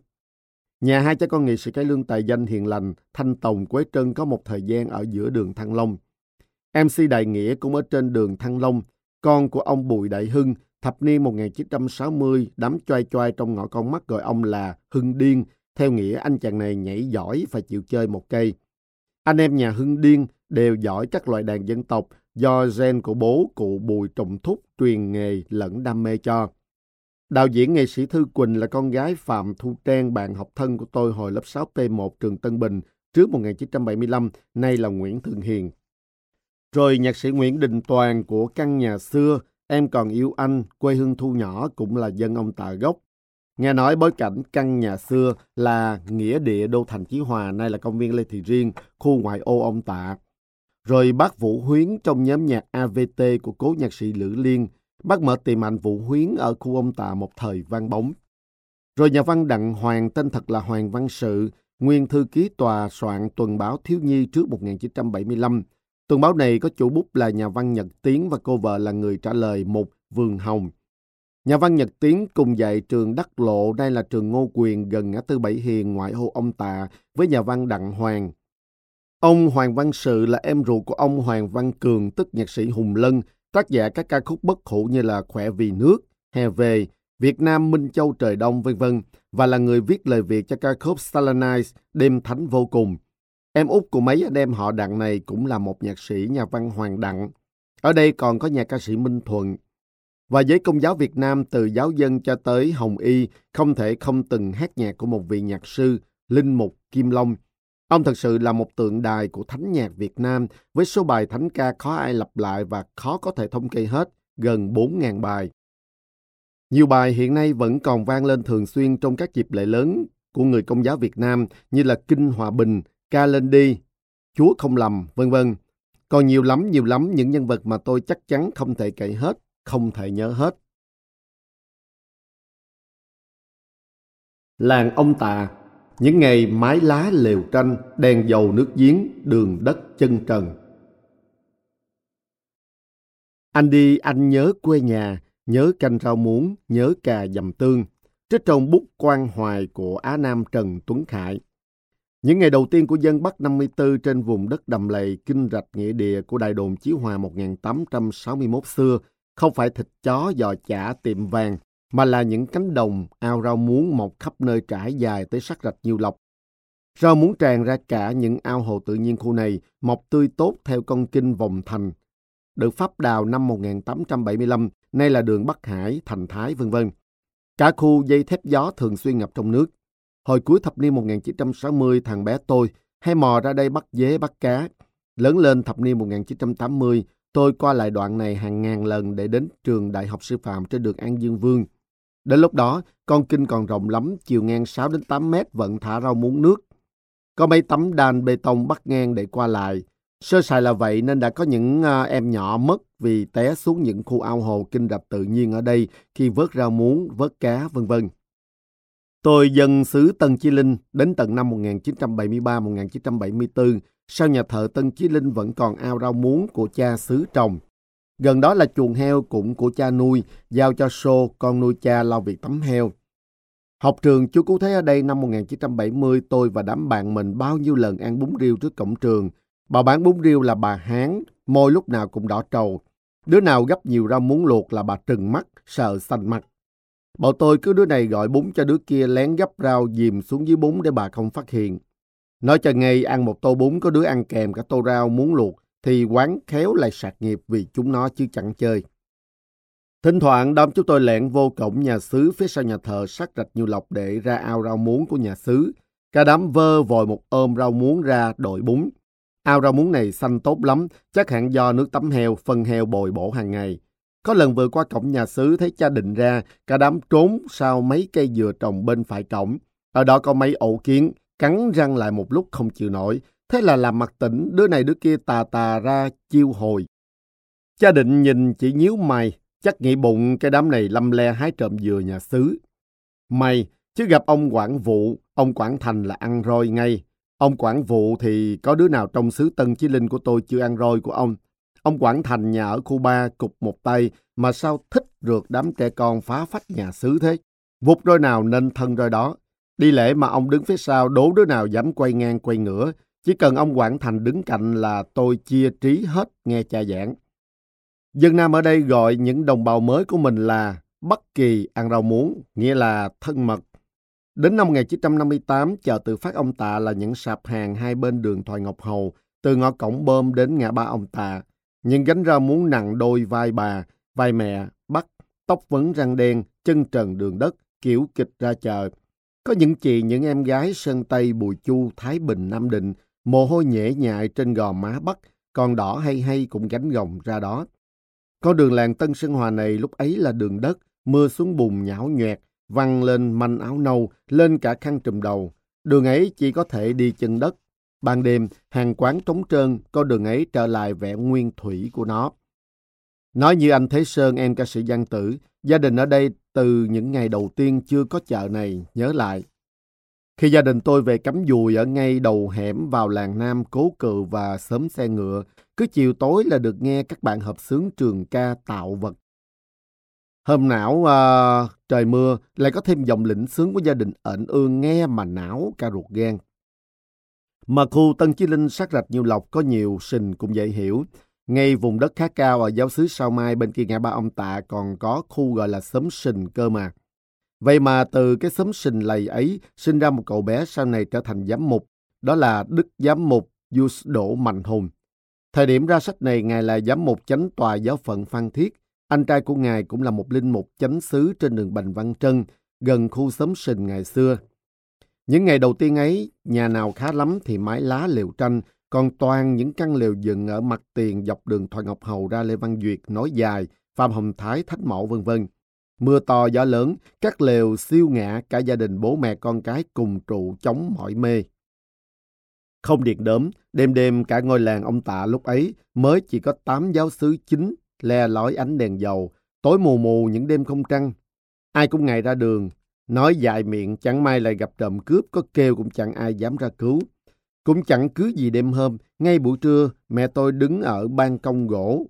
Nhà hai cha con nghệ sĩ cái lương tài danh hiền lành, Thanh Tòng, Quế Trân có một thời gian ở giữa đường Thăng Long. MC Đại Nghĩa cũng ở trên đường Thăng Long, con của ông Bùi Đại Hưng, thập niên 1960 đám choai choai trong ngõ con mắt gọi ông là Hưng Điên, theo nghĩa anh chàng này nhảy giỏi và chịu chơi một cây. Anh em nhà Hưng Điên đều giỏi các loại đàn dân tộc do gen của bố cụ Bùi Trọng Thúc truyền nghề lẫn đam mê cho. Đạo diễn nghệ sĩ Thư Quỳnh là con gái Phạm Thu Trang, bạn học thân của tôi hồi lớp 6P1 trường Tân Bình trước 1975, nay là Nguyễn Thượng Hiền. Rồi nhạc sĩ Nguyễn Đình Toàn của căn nhà xưa, Em còn yêu anh, quê hương thu nhỏ cũng là dân ông Tạ gốc. Nghe nói bối cảnh căn nhà xưa là nghĩa địa đô thành Chí Hòa, nay là công viên Lê Thị Riêng, khu ngoại ô ông Tạ. Rồi bác Vũ Huyến trong nhóm nhạc AVT của cố nhạc sĩ Lữ Liên, bác mở tiệm ảnh Vũ Huyến ở khu ông Tạ một thời vang bóng. Rồi nhà văn Đặng Hoàng tên thật là Hoàng Văn Sự, nguyên thư ký tòa soạn tuần báo Thiếu Nhi trước 1975, Tuần báo này có chủ bút là nhà văn Nhật Tiến và cô vợ là người trả lời Mục Vườn Hồng. Nhà văn Nhật Tiến cùng dạy trường Đắc Lộ, đây là trường Ngô Quyền gần ngã tư Bảy Hiền ngoại ô ông Tạ với nhà văn Đặng Hoàng. Ông Hoàng Văn Sự là em ruột của ông Hoàng Văn Cường tức nhạc sĩ Hùng Lân, tác giả các ca khúc bất hủ như là Khỏe vì nước, Hè về, Việt Nam Minh Châu Trời Đông vân vân và là người viết lời Việt cho ca khúc Stalinize, Đêm Thánh Vô Cùng. Em út của mấy anh em họ Đặng này cũng là một nhạc sĩ nhà văn Hoàng Đặng. Ở đây còn có nhà ca sĩ Minh Thuận. Và với công giáo Việt Nam từ giáo dân cho tới Hồng Y không thể không từng hát nhạc của một vị nhạc sư, Linh Mục Kim Long. Ông thật sự là một tượng đài của thánh nhạc Việt Nam với số bài thánh ca khó ai lặp lại và khó có thể thống kê hết, gần 4.000 bài. Nhiều bài hiện nay vẫn còn vang lên thường xuyên trong các dịp lễ lớn của người công giáo Việt Nam như là Kinh Hòa Bình, ca lên đi, Chúa không lầm, vân vân. Còn nhiều lắm, nhiều lắm những nhân vật mà tôi chắc chắn không thể kể hết, không thể nhớ hết. Làng ông Tà, những ngày mái lá lều tranh, đèn dầu nước giếng, đường đất chân trần. Anh đi anh nhớ quê nhà, nhớ canh rau muống, nhớ cà dầm tương. Trích trong bút quan hoài của Á Nam Trần Tuấn Khải. Những ngày đầu tiên của dân Bắc 54 trên vùng đất đầm lầy kinh rạch nghĩa địa của đại đồn Chí Hòa 1861 xưa không phải thịt chó giò chả tiệm vàng, mà là những cánh đồng, ao rau muống mọc khắp nơi trải dài tới sắc rạch nhiều lọc. Rau muống tràn ra cả những ao hồ tự nhiên khu này, mọc tươi tốt theo con kinh vòng thành. Được pháp đào năm 1875, nay là đường Bắc Hải, Thành Thái, vân vân. Cả khu dây thép gió thường xuyên ngập trong nước. Hồi cuối thập niên 1960, thằng bé tôi hay mò ra đây bắt dế bắt cá. Lớn lên thập niên 1980, tôi qua lại đoạn này hàng ngàn lần để đến trường Đại học Sư phạm trên đường An Dương Vương. Đến lúc đó, con kinh còn rộng lắm, chiều ngang 6 đến 8 mét vẫn thả rau muống nước. Có mấy tấm đan bê tông bắt ngang để qua lại. Sơ sài là vậy nên đã có những uh, em nhỏ mất vì té xuống những khu ao hồ kinh rạch tự nhiên ở đây khi vớt rau muống, vớt cá, vân vân. Tôi dân xứ Tân Chí Linh đến tận năm 1973-1974, sau nhà thờ Tân Chí Linh vẫn còn ao rau muống của cha xứ trồng. Gần đó là chuồng heo cũng của cha nuôi, giao cho Sô, con nuôi cha lo việc tắm heo. Học trường chú Cứu Thế ở đây năm 1970, tôi và đám bạn mình bao nhiêu lần ăn bún riêu trước cổng trường. Bà bán bún riêu là bà Hán, môi lúc nào cũng đỏ trầu. Đứa nào gấp nhiều rau muống luộc là bà trừng mắt, sợ xanh mặt. Bọn tôi cứ đứa này gọi bún cho đứa kia lén gấp rau dìm xuống dưới bún để bà không phát hiện. Nói cho ngay ăn một tô bún có đứa ăn kèm cả tô rau muốn luộc thì quán khéo lại sạc nghiệp vì chúng nó chứ chẳng chơi. Thỉnh thoảng đám chúng tôi lẹn vô cổng nhà xứ phía sau nhà thờ sắc rạch nhiều lọc để ra ao rau muống của nhà xứ. Cả đám vơ vòi một ôm rau muống ra đội bún. Ao rau muống này xanh tốt lắm, chắc hẳn do nước tắm heo, phân heo bồi bổ hàng ngày. Có lần vừa qua cổng nhà xứ thấy cha định ra, cả đám trốn sau mấy cây dừa trồng bên phải cổng. Ở đó có mấy ổ kiến, cắn răng lại một lúc không chịu nổi. Thế là làm mặt tỉnh, đứa này đứa kia tà tà ra chiêu hồi. Cha định nhìn chỉ nhíu mày, chắc nghĩ bụng cái đám này lâm le hái trộm dừa nhà xứ. May, chứ gặp ông quản vụ, ông quản thành là ăn roi ngay. Ông quản vụ thì có đứa nào trong xứ Tân Chí Linh của tôi chưa ăn roi của ông. Ông Quảng Thành nhà ở khu ba cục một tay mà sao thích rượt đám trẻ con phá phách nhà xứ thế? Vụt đôi nào nên thân đôi đó. Đi lễ mà ông đứng phía sau đố đứa nào dám quay ngang quay ngửa. Chỉ cần ông Quảng Thành đứng cạnh là tôi chia trí hết nghe cha giảng. Dân Nam ở đây gọi những đồng bào mới của mình là Bất Kỳ ăn rau muống, nghĩa là thân mật. Đến năm 1958, chợ tự phát ông Tạ là những sạp hàng hai bên đường Thoại Ngọc Hầu, từ ngõ cổng bơm đến ngã ba ông Tạ. Những gánh rau muốn nặng đôi vai bà, vai mẹ, bắt, tóc vấn răng đen, chân trần đường đất, kiểu kịch ra chợ. Có những chị, những em gái Sơn Tây, Bùi Chu, Thái Bình, Nam Định, mồ hôi nhễ nhại trên gò má Bắc, còn đỏ hay hay cũng gánh gồng ra đó. Con đường làng Tân Sơn Hòa này lúc ấy là đường đất, mưa xuống bùn nhão nhoẹt, văng lên manh áo nâu, lên cả khăn trùm đầu. Đường ấy chỉ có thể đi chân đất. Ban đêm, hàng quán trống trơn, con đường ấy trở lại vẻ nguyên thủy của nó. Nói như anh Thế Sơn, em ca sĩ Giang Tử, gia đình ở đây từ những ngày đầu tiên chưa có chợ này, nhớ lại. Khi gia đình tôi về cắm dùi ở ngay đầu hẻm vào làng Nam cố cự và sớm xe ngựa, cứ chiều tối là được nghe các bạn hợp sướng trường ca tạo vật. Hôm não uh, à, trời mưa lại có thêm dòng lĩnh sướng của gia đình ẩn ương nghe mà não ca ruột gan. Mà khu Tân Chí Linh sát rạch nhiều lộc có nhiều sình cũng dễ hiểu. Ngay vùng đất khá cao ở giáo xứ Sao Mai bên kia ngã ba ông Tạ còn có khu gọi là xóm sình cơ mà. Vậy mà từ cái xóm sình lầy ấy sinh ra một cậu bé sau này trở thành giám mục. Đó là Đức Giám mục Yus Đỗ Mạnh Hùng. Thời điểm ra sách này, Ngài là giám mục chánh tòa giáo phận Phan Thiết. Anh trai của Ngài cũng là một linh mục chánh xứ trên đường Bành Văn Trân, gần khu xóm sình ngày xưa. Những ngày đầu tiên ấy, nhà nào khá lắm thì mái lá lều tranh, còn toàn những căn lều dựng ở mặt tiền dọc đường Thoại Ngọc Hầu ra Lê Văn Duyệt, Nói Dài, Phạm Hồng Thái, Thách Mậu vân vân. Mưa to gió lớn, các lều siêu ngã, cả gia đình bố mẹ con cái cùng trụ chống mỏi mê. Không điện đớm, đêm đêm cả ngôi làng ông Tạ lúc ấy mới chỉ có tám giáo sứ chính le lói ánh đèn dầu, tối mù mù những đêm không trăng. Ai cũng ngày ra đường, nói dài miệng chẳng may lại gặp trộm cướp, có kêu cũng chẳng ai dám ra cứu. Cũng chẳng cứ gì đêm hôm, ngay buổi trưa, mẹ tôi đứng ở ban công gỗ.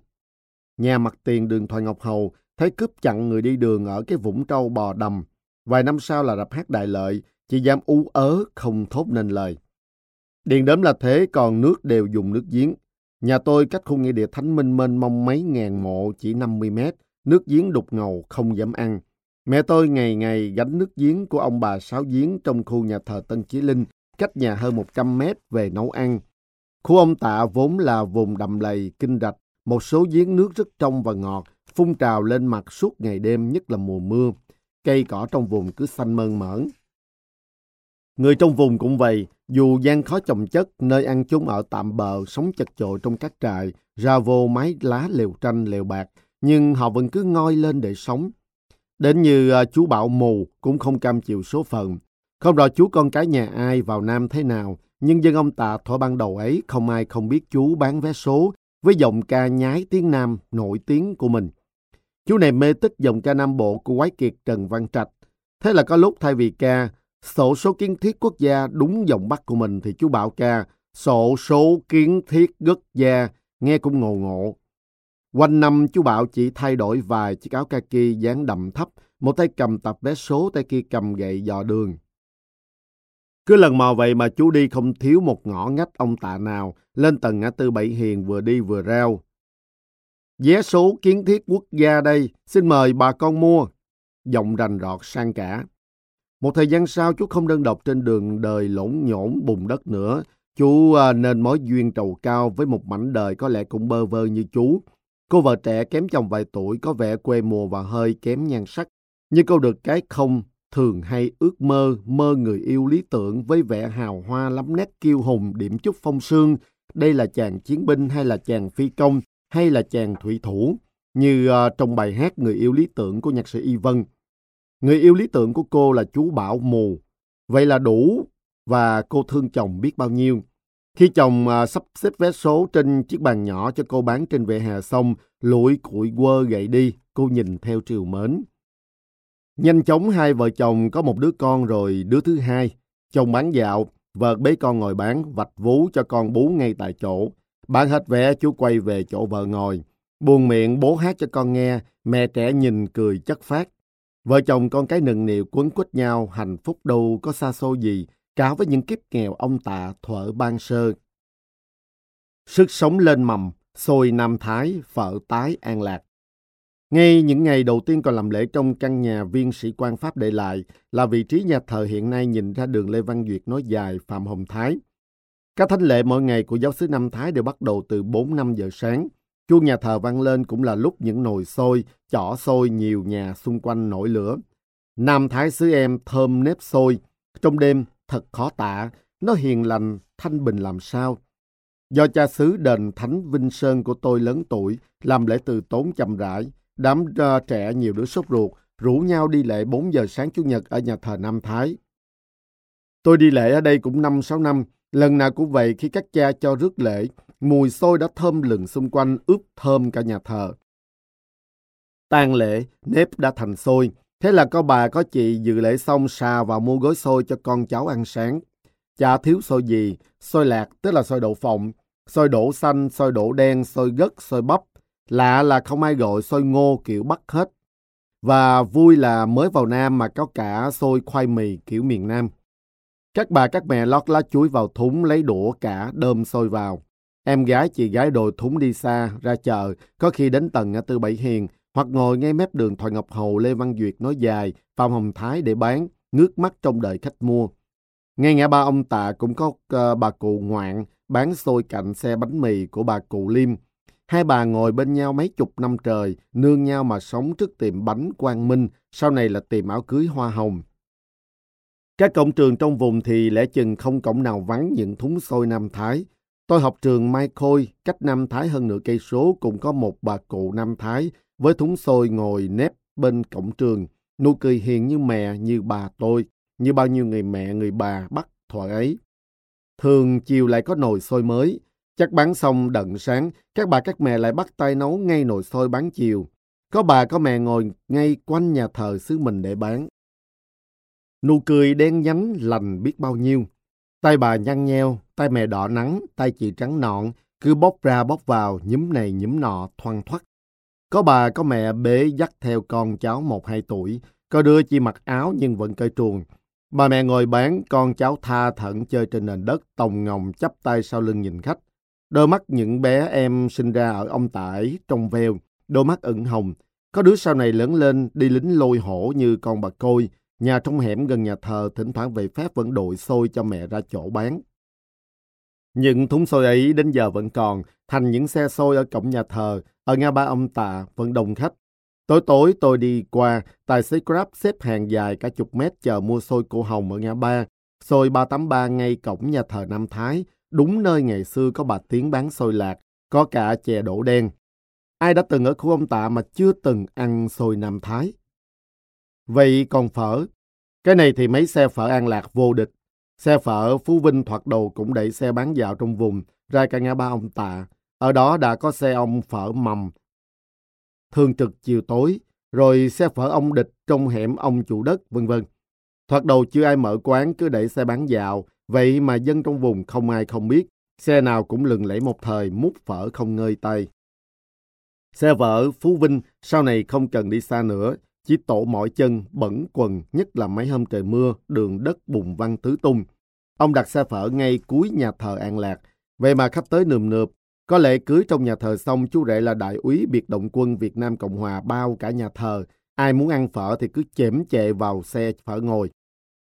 Nhà mặt tiền đường Thoại Ngọc Hầu, thấy cướp chặn người đi đường ở cái vũng trâu bò đầm. Vài năm sau là rập hát đại lợi, chỉ dám ú ớ, không thốt nên lời. Điền đếm là thế, còn nước đều dùng nước giếng. Nhà tôi cách khu nghĩa địa Thánh Minh mênh mông mấy ngàn mộ chỉ 50 mét, nước giếng đục ngầu không dám ăn. Mẹ tôi ngày ngày gánh nước giếng của ông bà Sáu Giếng trong khu nhà thờ Tân Chí Linh, cách nhà hơn 100 mét về nấu ăn. Khu ông Tạ vốn là vùng đầm lầy, kinh rạch, một số giếng nước rất trong và ngọt, phun trào lên mặt suốt ngày đêm, nhất là mùa mưa. Cây cỏ trong vùng cứ xanh mơn mởn. Người trong vùng cũng vậy, dù gian khó trồng chất, nơi ăn chúng ở tạm bờ, sống chật chội trong các trại, ra vô mái lá lều tranh, lều bạc, nhưng họ vẫn cứ ngoi lên để sống. Đến như ờ, chú Bảo mù cũng không cam chịu số phận. Không rõ chú con cái nhà ai vào Nam thế nào, nhưng dân ông Tạ thổi ban đầu ấy không ai không biết chú bán vé số với giọng ca nhái tiếng Nam nổi tiếng của mình. Chú này mê tích dòng ca Nam Bộ của quái kiệt Trần Văn Trạch. Thế là có lúc thay vì ca, sổ số kiến thiết quốc gia đúng dòng Bắc của mình thì chú bảo ca, sổ số kiến thiết quốc gia, nghe cũng ngộ ngộ. Quanh năm chú Bảo chỉ thay đổi vài chiếc áo kaki dáng đậm thấp, một tay cầm tập vé số, tay kia cầm gậy dò đường. Cứ lần mò vậy mà chú đi không thiếu một ngõ ngách ông tạ nào, lên tầng ngã tư Bảy Hiền vừa đi vừa reo. Vé số kiến thiết quốc gia đây, xin mời bà con mua. Giọng rành rọt sang cả. Một thời gian sau chú không đơn độc trên đường đời lỗn nhổn bùn đất nữa. Chú à, nên mối duyên trầu cao với một mảnh đời có lẽ cũng bơ vơ như chú. Cô vợ trẻ kém chồng vài tuổi có vẻ quê mùa và hơi kém nhan sắc. Nhưng cô được cái không thường hay ước mơ, mơ người yêu lý tưởng với vẻ hào hoa lắm nét kiêu hùng điểm chút phong sương. Đây là chàng chiến binh hay là chàng phi công hay là chàng thủy thủ, như uh, trong bài hát Người yêu lý tưởng của nhạc sĩ Y Vân. Người yêu lý tưởng của cô là chú Bảo Mù. Vậy là đủ và cô thương chồng biết bao nhiêu. Khi chồng à, sắp xếp vé số trên chiếc bàn nhỏ cho cô bán trên vỉa hè xong, lũi củi quơ gậy đi, cô nhìn theo triều mến. Nhanh chóng hai vợ chồng có một đứa con rồi đứa thứ hai. Chồng bán dạo, vợ bế con ngồi bán, vạch vú cho con bú ngay tại chỗ. Bán hết vé, chú quay về chỗ vợ ngồi. Buồn miệng bố hát cho con nghe, mẹ trẻ nhìn cười chất phát. Vợ chồng con cái nừng niệu quấn quýt nhau, hạnh phúc đâu có xa xôi gì, cả với những kiếp nghèo ông tạ thuở ban sơ. Sức sống lên mầm, xôi nam thái, phở tái an lạc. Ngay những ngày đầu tiên còn làm lễ trong căn nhà viên sĩ quan Pháp để lại là vị trí nhà thờ hiện nay nhìn ra đường Lê Văn Duyệt nói dài Phạm Hồng Thái. Các thánh lễ mỗi ngày của giáo sứ Nam Thái đều bắt đầu từ 4-5 giờ sáng. Chuông nhà thờ vang lên cũng là lúc những nồi xôi, chỏ xôi nhiều nhà xung quanh nổi lửa. Nam Thái xứ em thơm nếp xôi. Trong đêm thật khó tả, nó hiền lành, thanh bình làm sao. Do cha xứ đền Thánh Vinh Sơn của tôi lớn tuổi, làm lễ từ tốn chậm rãi, đám uh, trẻ nhiều đứa sốt ruột, rủ nhau đi lễ 4 giờ sáng Chủ nhật ở nhà thờ Nam Thái. Tôi đi lễ ở đây cũng 5-6 năm, lần nào cũng vậy khi các cha cho rước lễ, mùi xôi đã thơm lừng xung quanh ướp thơm cả nhà thờ. Tang lễ, nếp đã thành xôi, thế là có bà có chị dự lễ xong xà vào mua gói xôi cho con cháu ăn sáng. Chả thiếu xôi gì, xôi lạc tức là xôi đậu phộng, xôi đổ xanh, xôi đổ đen, xôi gất, xôi bắp. Lạ là không ai gọi xôi ngô kiểu Bắc hết. Và vui là mới vào Nam mà có cả xôi khoai mì kiểu miền Nam. Các bà các mẹ lót lá chuối vào thúng lấy đũa cả đơm xôi vào. Em gái chị gái đồ thúng đi xa, ra chợ, có khi đến tầng ngã tư Bảy Hiền, hoặc ngồi ngay mép đường Thoại Ngọc Hầu, Lê Văn Duyệt nói dài, Phạm Hồng Thái để bán, ngước mắt trong đời khách mua. Ngay ngã ba ông Tạ cũng có uh, bà cụ ngoạn bán xôi cạnh xe bánh mì của bà cụ Liêm. Hai bà ngồi bên nhau mấy chục năm trời, nương nhau mà sống trước tiệm bánh Quang Minh, sau này là tiệm áo cưới hoa hồng. Các cổng trường trong vùng thì lẽ chừng không cổng nào vắng những thúng xôi Nam Thái. Tôi học trường Mai Khôi, cách Nam Thái hơn nửa cây số cũng có một bà cụ Nam Thái với thúng xôi ngồi nép bên cổng trường, nụ cười hiền như mẹ như bà tôi như bao nhiêu người mẹ người bà bắt thoại ấy. Thường chiều lại có nồi xôi mới, chắc bán xong đận sáng, các bà các mẹ lại bắt tay nấu ngay nồi xôi bán chiều. Có bà có mẹ ngồi ngay quanh nhà thờ xứ mình để bán. Nụ cười đen nhánh lành biết bao nhiêu. Tay bà nhăn nheo, tay mẹ đỏ nắng, tay chị trắng nọn, cứ bóp ra bóp vào, nhúm này nhúm nọ, thoăn thoắt. Có bà có mẹ bế dắt theo con cháu một hai tuổi, có đứa chỉ mặc áo nhưng vẫn cởi truồng, Bà mẹ ngồi bán, con cháu tha thẩn chơi trên nền đất, tòng ngồng chắp tay sau lưng nhìn khách. Đôi mắt những bé em sinh ra ở ông tải, trong veo, đôi mắt ửng hồng. Có đứa sau này lớn lên, đi lính lôi hổ như con bà côi. Nhà trong hẻm gần nhà thờ, thỉnh thoảng về phép vẫn đội xôi cho mẹ ra chỗ bán. Những thúng xôi ấy đến giờ vẫn còn, thành những xe xôi ở cổng nhà thờ, Ờ, ở ngã ba ông tạ, vẫn đông khách. Tối tối tôi đi qua, tài xế Grab xếp hàng dài cả chục mét chờ mua xôi cô Hồng ở ngã ba. Xôi 383 ngay cổng nhà thờ Nam Thái, đúng nơi ngày xưa có bà Tiến bán xôi lạc, có cả chè đổ đen. Ai đã từng ở khu ông Tạ mà chưa từng ăn xôi Nam Thái? Vậy còn phở? Cái này thì mấy xe phở An Lạc vô địch. Xe phở Phú Vinh thoạt đầu cũng đẩy xe bán dạo trong vùng, ra cả ngã ba ông Tạ. Ở đó đã có xe ông phở mầm, thường trực chiều tối, rồi xe phở ông địch trong hẻm ông chủ đất, vân vân. Thoạt đầu chưa ai mở quán cứ để xe bán dạo, vậy mà dân trong vùng không ai không biết, xe nào cũng lừng lẫy một thời mút phở không ngơi tay. Xe vợ Phú Vinh sau này không cần đi xa nữa, chỉ tổ mỏi chân, bẩn quần, nhất là mấy hôm trời mưa, đường đất bùn văng tứ tung. Ông đặt xe phở ngay cuối nhà thờ An Lạc, vậy mà khách tới nườm nượp, có lễ cưới trong nhà thờ xong, chú rể là đại úy biệt động quân Việt Nam Cộng Hòa bao cả nhà thờ. Ai muốn ăn phở thì cứ chém chệ vào xe phở ngồi.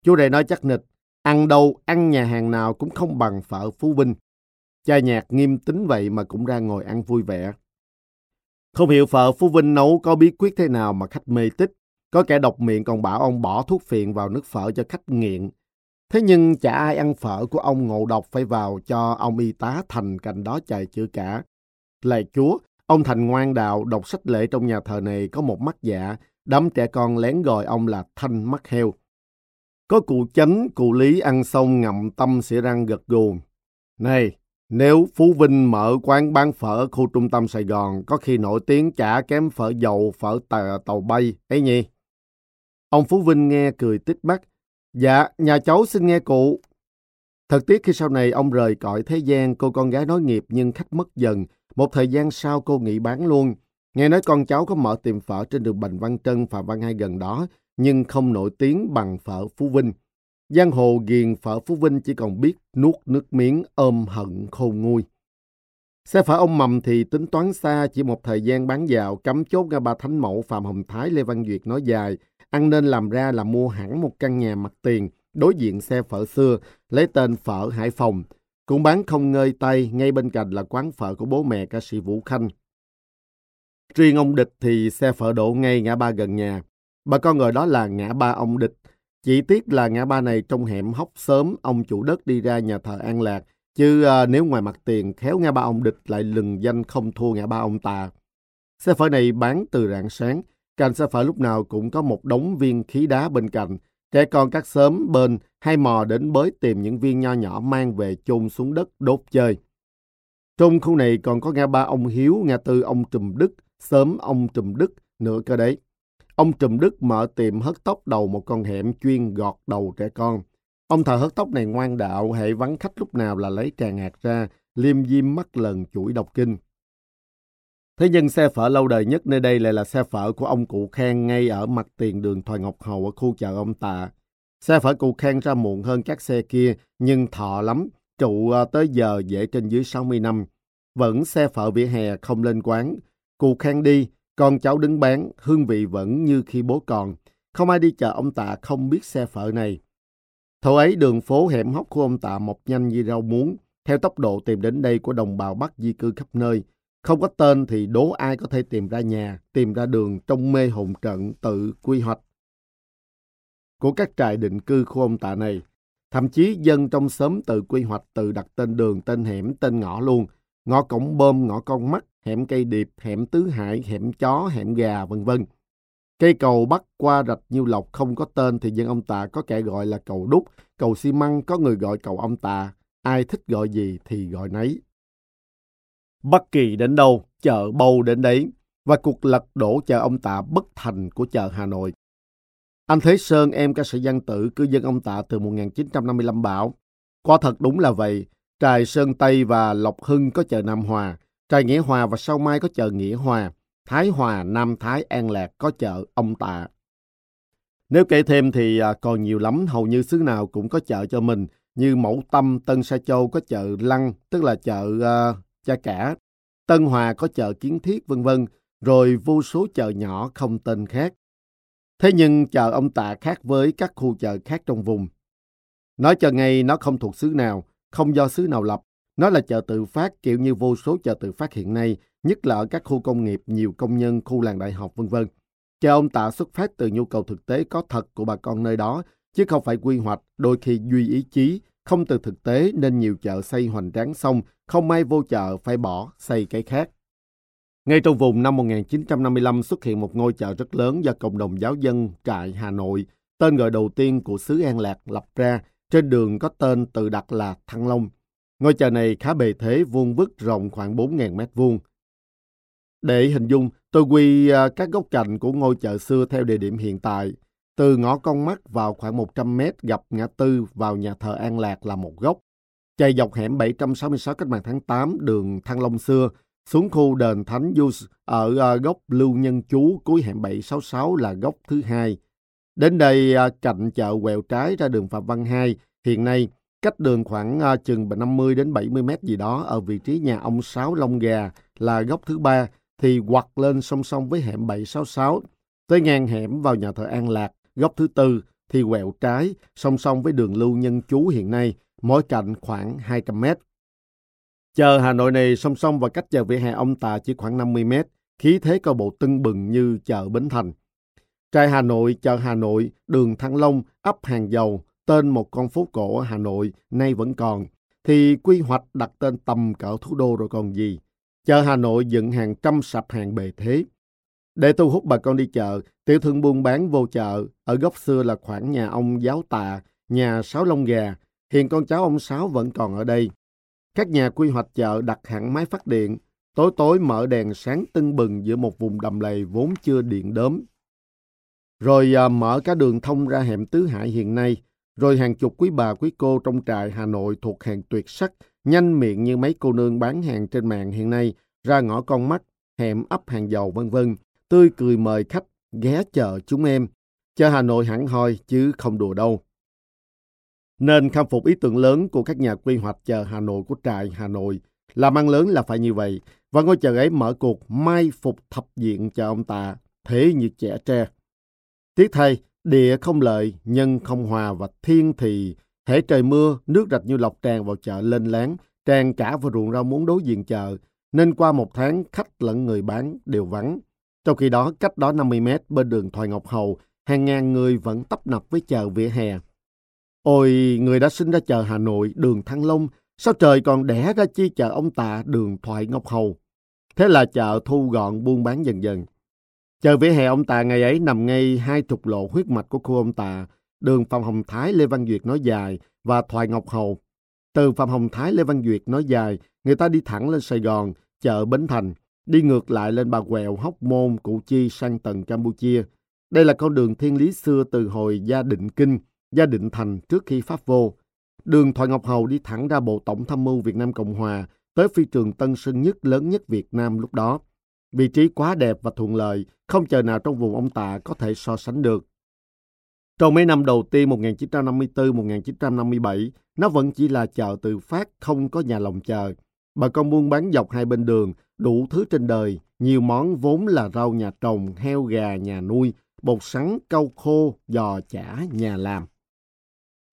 Chú rể nói chắc nịch, ăn đâu, ăn nhà hàng nào cũng không bằng phở Phú Vinh. Cha nhạc nghiêm tính vậy mà cũng ra ngồi ăn vui vẻ. Không hiểu phở Phú Vinh nấu có bí quyết thế nào mà khách mê tích. Có kẻ độc miệng còn bảo ông bỏ thuốc phiện vào nước phở cho khách nghiện. Thế nhưng chả ai ăn phở của ông ngộ độc phải vào cho ông y tá Thành cạnh đó chạy chữa cả. Lạy chúa, ông Thành ngoan đạo đọc sách lễ trong nhà thờ này có một mắt dạ, đám trẻ con lén gọi ông là Thanh mắt heo. Có cụ chánh, cụ lý ăn xong ngậm tâm xỉa răng gật gù. Này, nếu Phú Vinh mở quán bán phở ở khu trung tâm Sài Gòn, có khi nổi tiếng chả kém phở dầu, phở tàu, tàu bay, ấy nhỉ? Ông Phú Vinh nghe cười tích mắt, Dạ, nhà cháu xin nghe cụ. Thật tiếc khi sau này ông rời cõi thế gian, cô con gái nói nghiệp nhưng khách mất dần. Một thời gian sau cô nghỉ bán luôn. Nghe nói con cháu có mở tiệm phở trên đường Bành Văn Trân, Phạm Văn Hai gần đó. nhưng không nổi tiếng bằng phở Phú Vinh. Giang hồ ghiền phở Phú Vinh chỉ còn biết nuốt nước miếng ôm hận khôn nguôi. Xe phở ông Mầm thì tính toán xa, chỉ một thời gian bán dạo, cắm chốt ra ba thánh mẫu Phạm Hồng Thái Lê Văn Duyệt nói dài, ăn nên làm ra là mua hẳn một căn nhà mặt tiền, đối diện xe phở xưa, lấy tên phở Hải Phòng. Cũng bán không ngơi tay, ngay bên cạnh là quán phở của bố mẹ ca sĩ Vũ Khanh. Riêng ông Địch thì xe phở đổ ngay ngã ba gần nhà. Bà con gọi đó là ngã ba ông Địch. Chỉ tiếc là ngã ba này trong hẻm hóc sớm, ông chủ đất đi ra nhà thờ An Lạc, Chứ à, nếu ngoài mặt tiền, khéo ngã ba ông địch lại lừng danh không thua ngã ba ông tà. Xe phở này bán từ rạng sáng, cạnh sẽ phải lúc nào cũng có một đống viên khí đá bên cạnh. Trẻ con các xóm bên hay mò đến bới tìm những viên nho nhỏ mang về chôn xuống đất đốt chơi. Trong khu này còn có ngã ba ông Hiếu, ngã tư ông Trùm Đức, sớm ông Trùm Đức nữa cơ đấy. Ông Trùm Đức mở tiệm hớt tóc đầu một con hẻm chuyên gọt đầu trẻ con. Ông thợ hớt tóc này ngoan đạo, hệ vắng khách lúc nào là lấy trà ngạt ra, liêm diêm mắt lần chuỗi đọc kinh. Thế nhưng xe phở lâu đời nhất nơi đây lại là xe phở của ông cụ Khang ngay ở mặt tiền đường Thoại Ngọc Hầu ở khu chợ ông Tạ. Xe phở cụ Khang ra muộn hơn các xe kia, nhưng thọ lắm, trụ ờ, tới giờ dễ trên dưới 60 năm. Vẫn xe phở vỉa hè không lên quán. Cụ Khang đi, con cháu đứng bán, hương vị vẫn như khi bố còn. Không ai đi chợ ông Tạ không biết xe phở này. Thổ ấy đường phố hẻm hóc của ông Tạ mọc nhanh như rau muống, theo tốc độ tìm đến đây của đồng bào Bắc di cư khắp nơi. Không có tên thì đố ai có thể tìm ra nhà, tìm ra đường trong mê hồn trận tự quy hoạch của các trại định cư khu ông Tạ này. Thậm chí dân trong xóm tự quy hoạch tự đặt tên đường, tên hẻm, tên ngõ luôn. Ngõ cổng bơm, ngõ con mắt, hẻm cây điệp, hẻm tứ hải, hẻm chó, hẻm gà, vân vân. Cây cầu bắc qua rạch Nhiêu Lộc không có tên thì dân ông Tà có kẻ gọi là cầu đúc, cầu xi măng có người gọi cầu ông Tà, ai thích gọi gì thì gọi nấy. Bất kỳ đến đâu, chợ bầu đến đấy, và cuộc lật đổ chợ ông Tạ bất thành của chợ Hà Nội. Anh Thế Sơn, em ca sĩ văn tử, cư dân ông Tạ từ 1955 bảo, quả thật đúng là vậy, trài Sơn Tây và Lộc Hưng có chợ Nam Hòa, trài Nghĩa Hòa và sau mai có chợ Nghĩa Hòa, Thái Hòa, Nam Thái, An Lạc có chợ ông Tạ. Nếu kể thêm thì à, còn nhiều lắm, hầu như xứ nào cũng có chợ cho mình, như Mẫu Tâm, Tân Sa Châu có chợ Lăng, tức là chợ uh, Cha Cả, Tân Hòa có chợ Kiến Thiết, vân vân, rồi vô số chợ nhỏ không tên khác. Thế nhưng chợ ông Tạ khác với các khu chợ khác trong vùng. Nói chợ ngay nó không thuộc xứ nào, không do xứ nào lập. Nó là chợ tự phát kiểu như vô số chợ tự phát hiện nay, nhất là ở các khu công nghiệp nhiều công nhân, khu làng đại học vân vân. Chợ ông Tạ xuất phát từ nhu cầu thực tế có thật của bà con nơi đó, chứ không phải quy hoạch, đôi khi duy ý chí, không từ thực tế nên nhiều chợ xây hoành tráng xong, không may vô chợ phải bỏ, xây cái khác. Ngay trong vùng năm 1955 xuất hiện một ngôi chợ rất lớn do cộng đồng giáo dân trại Hà Nội, tên gọi đầu tiên của xứ An Lạc lập ra, trên đường có tên tự đặt là Thăng Long. Ngôi chợ này khá bề thế, vuông vức rộng khoảng 4.000 mét vuông. Để hình dung, tôi quy à, các góc cạnh của ngôi chợ xưa theo địa điểm hiện tại. Từ ngõ con mắt vào khoảng 100 mét gặp ngã tư vào nhà thờ An Lạc là một góc. Chạy dọc hẻm 766 cách mạng tháng 8 đường Thăng Long xưa, xuống khu đền Thánh Gius ở ờ, góc Lưu Nhân Chú cuối hẻm 766 là góc thứ hai. Đến đây ờ, cạnh chợ quẹo trái ra đường Phạm Văn hai hiện nay cách đường khoảng ờ, chừng 50 đến 70 mét gì đó ở vị trí nhà ông Sáu Long Gà là góc thứ ba thì quặt lên song song với hẻm 766, tới ngang hẻm vào nhà thờ An Lạc, góc thứ tư thì quẹo trái, song song với đường lưu nhân chú hiện nay, mỗi cạnh khoảng 200 mét. Chờ Hà Nội này song song và cách chợ vỉa hè ông Tà chỉ khoảng 50 mét, khí thế coi bộ tưng bừng như chợ Bến Thành. Trai Hà Nội, chợ Hà Nội, đường Thăng Long, ấp Hàng Dầu, tên một con phố cổ ở Hà Nội, nay vẫn còn, thì quy hoạch đặt tên tầm cỡ thủ đô rồi còn gì. Chợ Hà Nội dựng hàng trăm sạp hàng bề thế. Để thu hút bà con đi chợ, tiểu thương buôn bán vô chợ, ở góc xưa là khoảng nhà ông giáo tà, nhà sáu lông gà, hiện con cháu ông Sáu vẫn còn ở đây. Các nhà quy hoạch chợ đặt hẳn máy phát điện, tối tối mở đèn sáng tưng bừng giữa một vùng đầm lầy vốn chưa điện đốm. Rồi à, mở cả đường thông ra hẻm Tứ Hải hiện nay, rồi hàng chục quý bà quý cô trong trại Hà Nội thuộc hàng tuyệt sắc nhanh miệng như mấy cô nương bán hàng trên mạng hiện nay, ra ngõ con mắt, hẻm ấp hàng dầu vân vân, tươi cười mời khách ghé chờ chúng em. Chợ Hà Nội hẳn hoi chứ không đùa đâu. Nên khâm phục ý tưởng lớn của các nhà quy hoạch chợ Hà Nội của trại Hà Nội. Làm ăn lớn là phải như vậy. Và ngôi chợ ấy mở cuộc mai phục thập diện cho ông ta, thế như trẻ tre. Tiếc thay, địa không lợi, nhân không hòa và thiên thì hễ trời mưa, nước rạch như lọc tràn vào chợ lên láng, tràn cả vào ruộng rau muốn đối diện chợ, nên qua một tháng khách lẫn người bán đều vắng. Trong khi đó, cách đó 50 mét bên đường Thoại Ngọc Hầu, hàng ngàn người vẫn tấp nập với chợ vỉa hè. Ôi, người đã sinh ra chợ Hà Nội, đường Thăng Long, sao trời còn đẻ ra chi chợ ông Tạ, đường Thoại Ngọc Hầu. Thế là chợ thu gọn buôn bán dần dần. Chợ vỉa hè ông Tạ ngày ấy nằm ngay hai trục lộ huyết mạch của khu ông Tạ, đường Phạm Hồng Thái Lê Văn Duyệt nói dài và Thoại Ngọc Hầu. Từ Phạm Hồng Thái Lê Văn Duyệt nói dài, người ta đi thẳng lên Sài Gòn, chợ Bến Thành, đi ngược lại lên Bà Quẹo, Hóc Môn, Cụ Chi sang tầng Campuchia. Đây là con đường thiên lý xưa từ hồi Gia Định Kinh, Gia Định Thành trước khi Pháp vô. Đường Thoại Ngọc Hầu đi thẳng ra Bộ Tổng Tham mưu Việt Nam Cộng Hòa, tới phi trường Tân Sơn Nhất lớn nhất Việt Nam lúc đó. Vị trí quá đẹp và thuận lợi, không chờ nào trong vùng ông Tạ có thể so sánh được. Trong mấy năm đầu tiên 1954-1957, nó vẫn chỉ là chợ tự phát, không có nhà lòng chờ. Bà con buôn bán dọc hai bên đường, đủ thứ trên đời, nhiều món vốn là rau nhà trồng, heo gà nhà nuôi, bột sắn, cau khô, giò chả nhà làm.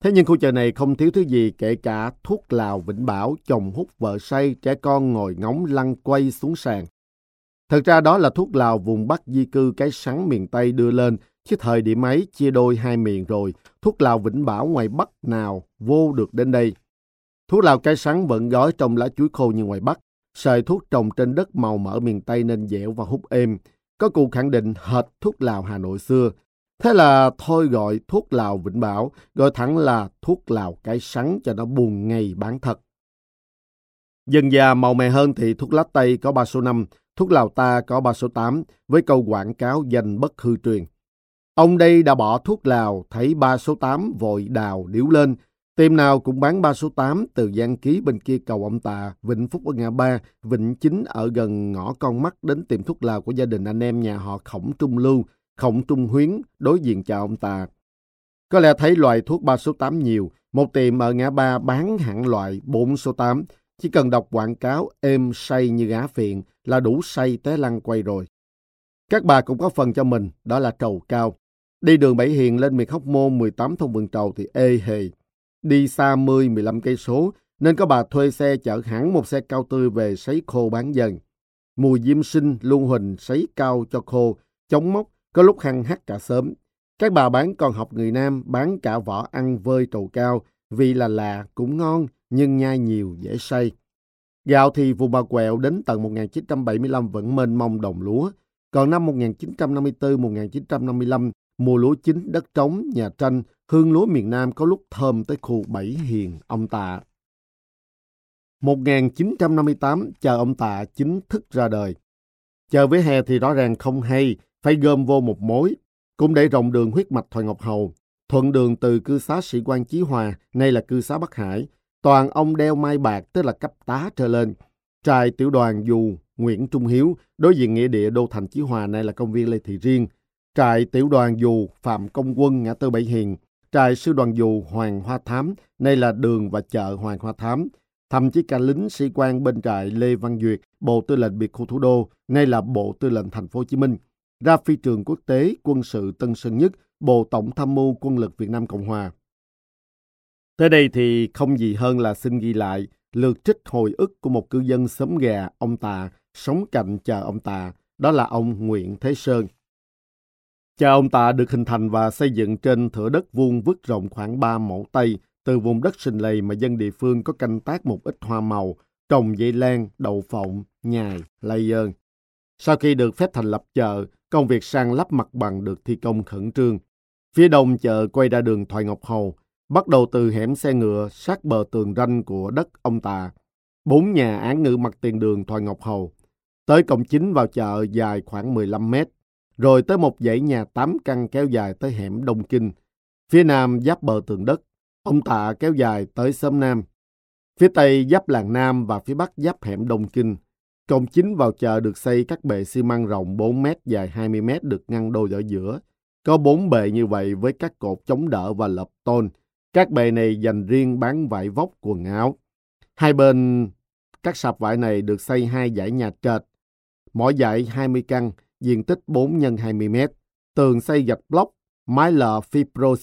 Thế nhưng khu chợ này không thiếu thứ gì kể cả thuốc lào vĩnh bảo, chồng hút vợ say, trẻ con ngồi ngóng lăn quay xuống sàn. Thật ra đó là thuốc lào vùng Bắc di cư cái sắn miền Tây đưa lên, chứ thời điểm ấy chia đôi hai miền rồi, thuốc lào vĩnh bảo ngoài Bắc nào vô được đến đây. Thuốc lào cây sắn vẫn gói trong lá chuối khô như ngoài Bắc, sợi thuốc trồng trên đất màu mỡ miền Tây nên dẻo và hút êm. Có cụ khẳng định hệt thuốc lào Hà Nội xưa, Thế là thôi gọi thuốc lào Vĩnh Bảo, gọi thẳng là thuốc lào cái sắn cho nó buồn ngày bán thật. Dần già màu mè hơn thì thuốc lá Tây có 3 số 5, thuốc lào ta có 3 số 8, với câu quảng cáo danh bất hư truyền. Ông đây đã bỏ thuốc lào, thấy 3 số 8 vội đào điếu lên. Tiệm nào cũng bán 3 số 8 từ Giang Ký bên kia cầu ông Tà, Vịnh Phúc ở ngã ba, Vịnh Chính ở gần ngõ con mắt đến tiệm thuốc lào của gia đình anh em nhà họ Khổng Trung Lưu, Khổng Trung Huyến đối diện chào ông tà. Có lẽ thấy loại thuốc 3 số 8 nhiều, một tiệm ở ngã ba bán hẳn loại 4 số 8, chỉ cần đọc quảng cáo êm say như gá phiện là đủ say té lăn quay rồi. Các bà cũng có phần cho mình, đó là trầu cao. Đi đường Bảy Hiền lên miệt Hóc Môn 18 thông vườn trầu thì ê hề. Đi xa 10-15 cây số nên có bà thuê xe chở hẳn một xe cao tươi về sấy khô bán dần. Mùi diêm sinh luôn huỳnh sấy cao cho khô, chống mốc có lúc hăng hắt cả sớm. Các bà bán còn học người Nam bán cả vỏ ăn vơi trầu cao vì là lạ cũng ngon nhưng nhai nhiều dễ say. Gạo thì vùng bà quẹo đến tận 1975 vẫn mênh mông đồng lúa. Còn năm 1954-1955, mùa lúa chín đất trống, nhà tranh, hương lúa miền Nam có lúc thơm tới khu Bảy Hiền, ông Tạ. 1958, chờ ông Tạ chính thức ra đời. Chờ với hè thì rõ ràng không hay, phải gom vô một mối, cũng để rộng đường huyết mạch Thoại Ngọc Hầu, thuận đường từ cư xá sĩ quan Chí Hòa, nay là cư xá Bắc Hải, toàn ông đeo mai bạc tức là cấp tá trở lên. Trại tiểu đoàn dù Nguyễn Trung Hiếu, đối diện nghĩa địa Đô Thành Chí Hòa nay là công viên Lê Thị Riêng. Trại tiểu đoàn dù Phạm Công Quân ngã tư Bảy Hiền. Trại sư đoàn dù Hoàng Hoa Thám, nay là đường và chợ Hoàng Hoa Thám. Thậm chí cả lính sĩ quan bên trại Lê Văn Duyệt, Bộ Tư lệnh Biệt khu Thủ đô, nay là Bộ Tư lệnh Thành phố Hồ Chí Minh ra phi trường quốc tế quân sự Tân Sơn Nhất, Bộ Tổng Tham mưu Quân lực Việt Nam Cộng Hòa. Tới đây thì không gì hơn là xin ghi lại lượt trích hồi ức của một cư dân xóm gà ông Tà sống cạnh chờ ông Tà, đó là ông Nguyễn Thế Sơn. Cha ông ta được hình thành và xây dựng trên thửa đất vuông vứt rộng khoảng 3 mẫu Tây từ vùng đất sinh lầy mà dân địa phương có canh tác một ít hoa màu, trồng dây lan, đậu phộng, nhài, lây dơn. Sau khi được phép thành lập chợ, Công việc sang lắp mặt bằng được thi công khẩn trương. Phía đông chợ quay ra đường Thoại Ngọc Hầu, bắt đầu từ hẻm xe ngựa sát bờ tường ranh của đất ông Tà. Bốn nhà án ngữ mặt tiền đường Thoại Ngọc Hầu. Tới cổng chính vào chợ dài khoảng 15 mét, rồi tới một dãy nhà tám căn kéo dài tới hẻm Đông Kinh. Phía nam giáp bờ tường đất, ông Tạ kéo dài tới Sớm Nam. Phía tây giáp làng Nam và phía bắc giáp hẻm Đông Kinh. Cổng chính vào chợ được xây các bệ xi măng rộng 4 mét dài 20 mét được ngăn đôi ở giữa. Có bốn bệ như vậy với các cột chống đỡ và lập tôn. Các bệ này dành riêng bán vải vóc quần áo. Hai bên các sạp vải này được xây hai dãy nhà trệt. Mỗi dãy 20 căn, diện tích 4 x 20 mét. Tường xây gạch block, mái lợ fibro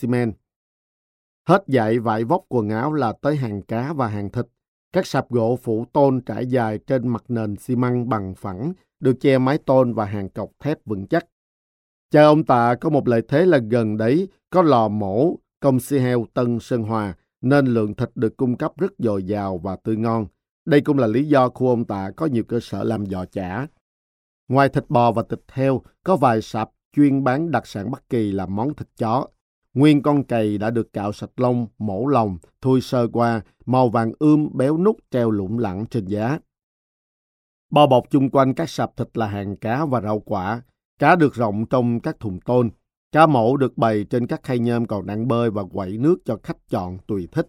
Hết dạy vải vóc quần áo là tới hàng cá và hàng thịt. Các sạp gỗ phủ tôn trải dài trên mặt nền xi măng bằng phẳng, được che mái tôn và hàng cọc thép vững chắc. Cha ông Tạ có một lợi thế là gần đấy có lò mổ công si heo Tân Sơn Hòa, nên lượng thịt được cung cấp rất dồi dào và tươi ngon. Đây cũng là lý do khu ông Tạ có nhiều cơ sở làm giò chả. Ngoài thịt bò và thịt heo, có vài sạp chuyên bán đặc sản Bắc Kỳ là món thịt chó. Nguyên con cầy đã được cạo sạch lông, mổ lòng, thui sơ qua, màu vàng ươm béo nút treo lủng lẳng trên giá. Bao bọc chung quanh các sạp thịt là hàng cá và rau quả. Cá được rộng trong các thùng tôn. Cá mổ được bày trên các khay nhôm còn đang bơi và quẩy nước cho khách chọn tùy thích.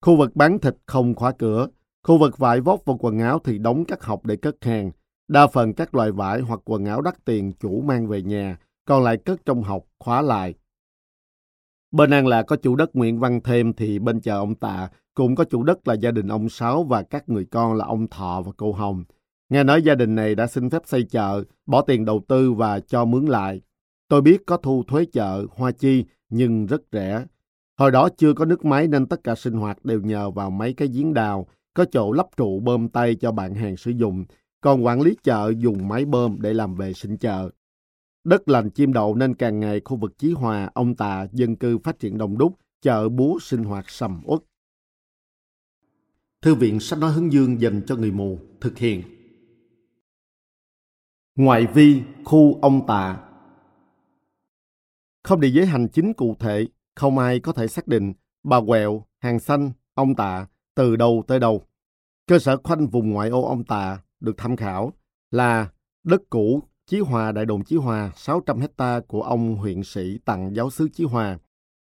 Khu vực bán thịt không khóa cửa. Khu vực vải vóc và quần áo thì đóng các hộp để cất hàng. Đa phần các loại vải hoặc quần áo đắt tiền chủ mang về nhà, còn lại cất trong học, khóa lại. Bên An là có chủ đất Nguyễn Văn Thêm thì bên chợ ông Tạ cũng có chủ đất là gia đình ông Sáu và các người con là ông Thọ và cô Hồng. Nghe nói gia đình này đã xin phép xây chợ, bỏ tiền đầu tư và cho mướn lại. Tôi biết có thu thuế chợ, hoa chi, nhưng rất rẻ. Hồi đó chưa có nước máy nên tất cả sinh hoạt đều nhờ vào mấy cái giếng đào, có chỗ lắp trụ bơm tay cho bạn hàng sử dụng, còn quản lý chợ dùng máy bơm để làm vệ sinh chợ. Đất lành chim đậu nên càng ngày khu vực Chí Hòa, ông Tà, dân cư phát triển đông đúc, chợ búa sinh hoạt sầm uất. Thư viện sách nói hướng dương dành cho người mù thực hiện. Ngoại vi khu ông Tà Không địa giới hành chính cụ thể, không ai có thể xác định bà quẹo, hàng xanh, ông Tạ từ đâu tới đâu. Cơ sở khoanh vùng ngoại ô ông Tạ được tham khảo là đất cũ Chí Hòa Đại đồn Chí Hòa 600 hecta của ông huyện sĩ tặng giáo sứ Chí Hòa.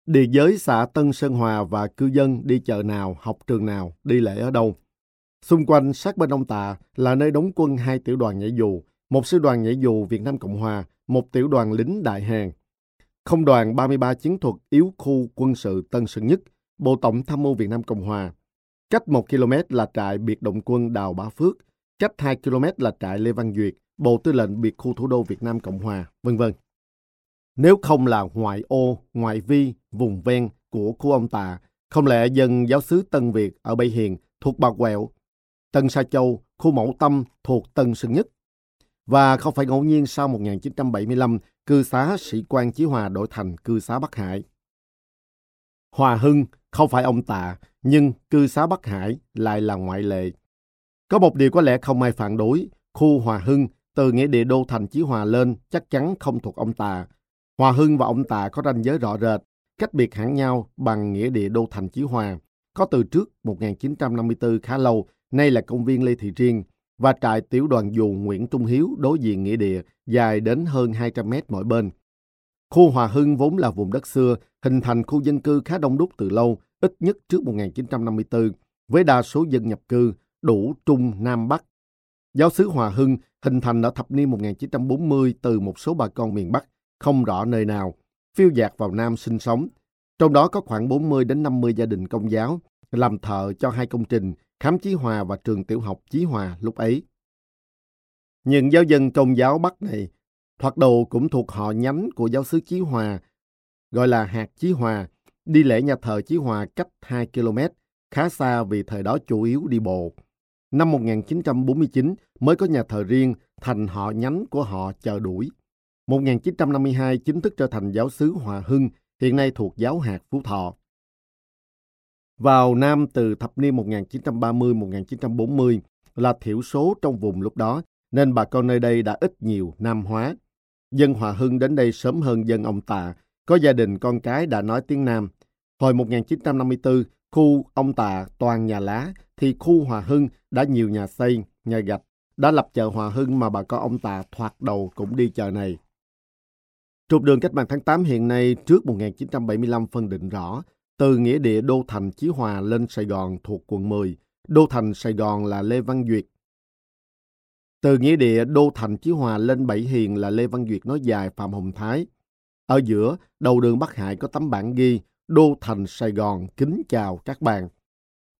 Địa giới xã Tân Sơn Hòa và cư dân đi chợ nào, học trường nào, đi lễ ở đâu. Xung quanh sát bên ông Tạ là nơi đóng quân hai tiểu đoàn nhảy dù, một sư đoàn nhảy dù Việt Nam Cộng Hòa, một tiểu đoàn lính Đại Hàn. Không đoàn 33 chiến thuật yếu khu quân sự Tân Sơn Nhất, Bộ Tổng Tham mưu Việt Nam Cộng Hòa. Cách 1 km là trại biệt động quân Đào Bá Phước, cách 2 km là trại Lê Văn Duyệt, Bộ Tư lệnh biệt khu thủ đô Việt Nam Cộng Hòa, vân vân. Nếu không là ngoại ô, ngoại vi, vùng ven của khu ông Tà, không lẽ dân giáo sứ Tân Việt ở Bảy Hiền thuộc Bà Quẹo, Tân Sa Châu, khu Mẫu Tâm thuộc Tân Sơn Nhất. Và không phải ngẫu nhiên sau 1975, cư xá sĩ quan Chí Hòa đổi thành cư xá Bắc Hải. Hòa Hưng không phải ông Tạ, nhưng cư xá Bắc Hải lại là ngoại lệ. Có một điều có lẽ không ai phản đối, khu Hòa Hưng từ nghĩa địa đô thành Chí Hòa lên chắc chắn không thuộc ông Tà. Hòa Hưng và ông Tà có ranh giới rõ rệt, cách biệt hẳn nhau bằng nghĩa địa đô thành Chí Hòa. Có từ trước 1954 khá lâu, nay là công viên Lê Thị Riêng, và trại tiểu đoàn dù Nguyễn Trung Hiếu đối diện nghĩa địa dài đến hơn 200 mét mỗi bên. Khu Hòa Hưng vốn là vùng đất xưa, hình thành khu dân cư khá đông đúc từ lâu, ít nhất trước 1954, với đa số dân nhập cư, đủ Trung, Nam, Bắc. Giáo sứ Hòa Hưng hình thành ở thập niên 1940 từ một số bà con miền Bắc, không rõ nơi nào, phiêu dạt vào Nam sinh sống. Trong đó có khoảng 40 đến 50 gia đình công giáo, làm thợ cho hai công trình, khám Chí Hòa và trường tiểu học Chí Hòa lúc ấy. Những giáo dân công giáo Bắc này, thoạt đầu cũng thuộc họ nhánh của giáo sứ Chí Hòa, gọi là hạt Chí Hòa, đi lễ nhà thờ Chí Hòa cách 2 km, khá xa vì thời đó chủ yếu đi bộ. Năm 1949 mới có nhà thờ riêng thành họ nhánh của họ chờ đuổi. 1952 chính thức trở thành giáo sứ Hòa Hưng, hiện nay thuộc giáo hạt Phú Thọ. Vào Nam từ thập niên 1930-1940 là thiểu số trong vùng lúc đó, nên bà con nơi đây đã ít nhiều Nam hóa. Dân Hòa Hưng đến đây sớm hơn dân ông Tạ, có gia đình con cái đã nói tiếng Nam. Hồi 1954, khu ông Tạ toàn nhà lá, thì khu Hòa Hưng đã nhiều nhà xây, nhà gạch, đã lập chợ Hòa Hưng mà bà con ông Tà thoạt đầu cũng đi chợ này. Trục đường cách mạng tháng 8 hiện nay trước 1975 phân định rõ, từ nghĩa địa Đô Thành Chí Hòa lên Sài Gòn thuộc quận 10, Đô Thành Sài Gòn là Lê Văn Duyệt. Từ nghĩa địa Đô Thành Chí Hòa lên Bảy Hiền là Lê Văn Duyệt nói dài Phạm Hồng Thái. Ở giữa, đầu đường Bắc Hải có tấm bảng ghi Đô thành Sài Gòn kính chào các bạn.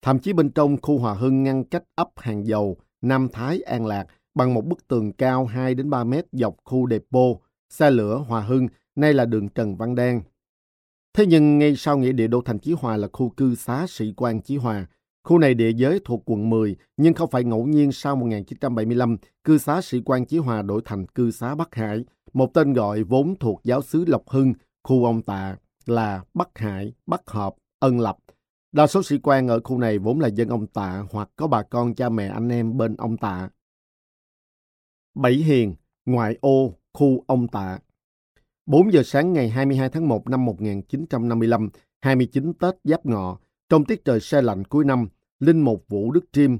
Thậm chí bên trong khu Hòa Hưng ngăn cách ấp Hàng Dầu, Nam Thái, An Lạc bằng một bức tường cao 2 đến 3 mét dọc khu depot, xe lửa Hòa Hưng, nay là đường Trần Văn Đan. Thế nhưng ngay sau nghĩa địa đô thành Chí Hòa là khu cư xá sĩ quan Chí Hòa. Khu này địa giới thuộc quận 10, nhưng không phải ngẫu nhiên sau 1975, cư xá sĩ quan Chí Hòa đổi thành cư xá Bắc Hải, một tên gọi vốn thuộc giáo xứ Lộc Hưng, khu ông Tạ là Bắc Hải, Bắc Hợp, Ân Lập. Đa số sĩ quan ở khu này vốn là dân ông Tạ hoặc có bà con cha mẹ anh em bên ông Tạ. Bảy Hiền, ngoại ô, khu ông Tạ. 4 giờ sáng ngày 22 tháng 1 năm 1955, 29 Tết Giáp Ngọ, trong tiết trời xe lạnh cuối năm, Linh Mục Vũ Đức Triêm,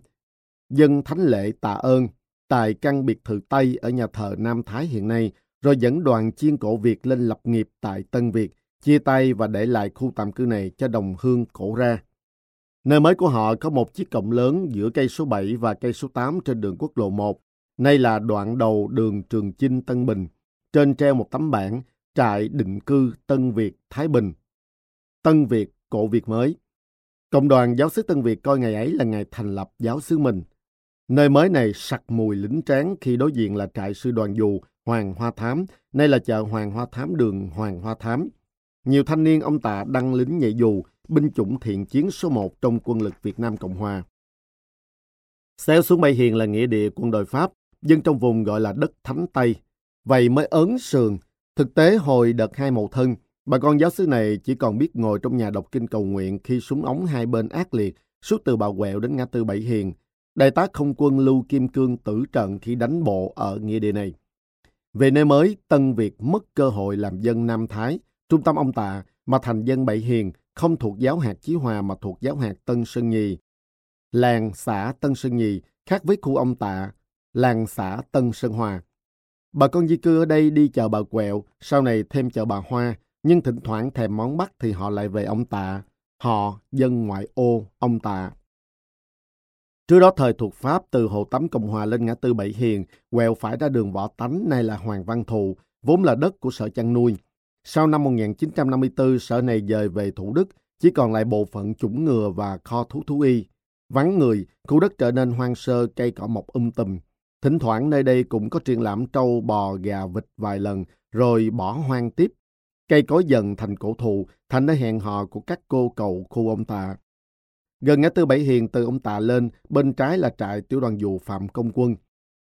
dân thánh lễ tạ ơn, tại căn biệt thự Tây ở nhà thờ Nam Thái hiện nay, rồi dẫn đoàn chiên cổ Việt lên lập nghiệp tại Tân Việt, chia tay và để lại khu tạm cư này cho đồng hương cổ ra. Nơi mới của họ có một chiếc cổng lớn giữa cây số 7 và cây số 8 trên đường quốc lộ 1. Nay là đoạn đầu đường Trường Chinh Tân Bình. Trên treo một tấm bảng trại định cư Tân Việt Thái Bình. Tân Việt cổ Việt mới. Cộng đoàn giáo sứ Tân Việt coi ngày ấy là ngày thành lập giáo sứ mình. Nơi mới này sặc mùi lính tráng khi đối diện là trại sư đoàn dù Hoàng Hoa Thám, nay là chợ Hoàng Hoa Thám đường Hoàng Hoa Thám. Nhiều thanh niên ông Tạ đăng lính nhảy dù, binh chủng thiện chiến số 1 trong quân lực Việt Nam Cộng Hòa. Xéo xuống Bay Hiền là nghĩa địa quân đội Pháp, dân trong vùng gọi là đất Thánh Tây. Vậy mới ấn sườn. Thực tế hồi đợt hai mậu thân, bà con giáo sứ này chỉ còn biết ngồi trong nhà đọc kinh cầu nguyện khi súng ống hai bên ác liệt, suốt từ bà Quẹo đến ngã tư Bảy Hiền. Đại tá không quân Lưu Kim Cương tử trận khi đánh bộ ở nghĩa địa này. Về nơi mới, Tân Việt mất cơ hội làm dân Nam Thái, trung tâm ông Tạ, mà thành dân Bảy Hiền, không thuộc giáo hạt Chí Hòa mà thuộc giáo hạt Tân Sơn Nhì. Làng xã Tân Sơn Nhì khác với khu ông Tạ, làng xã Tân Sơn Hòa. Bà con di cư ở đây đi chợ bà Quẹo, sau này thêm chợ bà Hoa, nhưng thỉnh thoảng thèm món Bắc thì họ lại về ông Tạ. Họ, dân ngoại ô, ông Tạ. Trước đó thời thuộc Pháp từ Hồ Tắm Cộng Hòa lên ngã tư Bảy Hiền, quẹo phải ra đường Võ Tánh nay là Hoàng Văn Thụ, vốn là đất của sở chăn nuôi. Sau năm 1954, sở này dời về Thủ Đức, chỉ còn lại bộ phận chủng ngừa và kho thú thú y. Vắng người, khu đất trở nên hoang sơ, cây cỏ mọc um tùm. Thỉnh thoảng nơi đây cũng có triển lãm trâu, bò, gà, vịt vài lần, rồi bỏ hoang tiếp. Cây cối dần thành cổ thụ, thành nơi hẹn hò của các cô cậu khu ông tạ. Gần ngã tư Bảy Hiền từ ông Tạ lên, bên trái là trại tiểu đoàn dù Phạm Công Quân.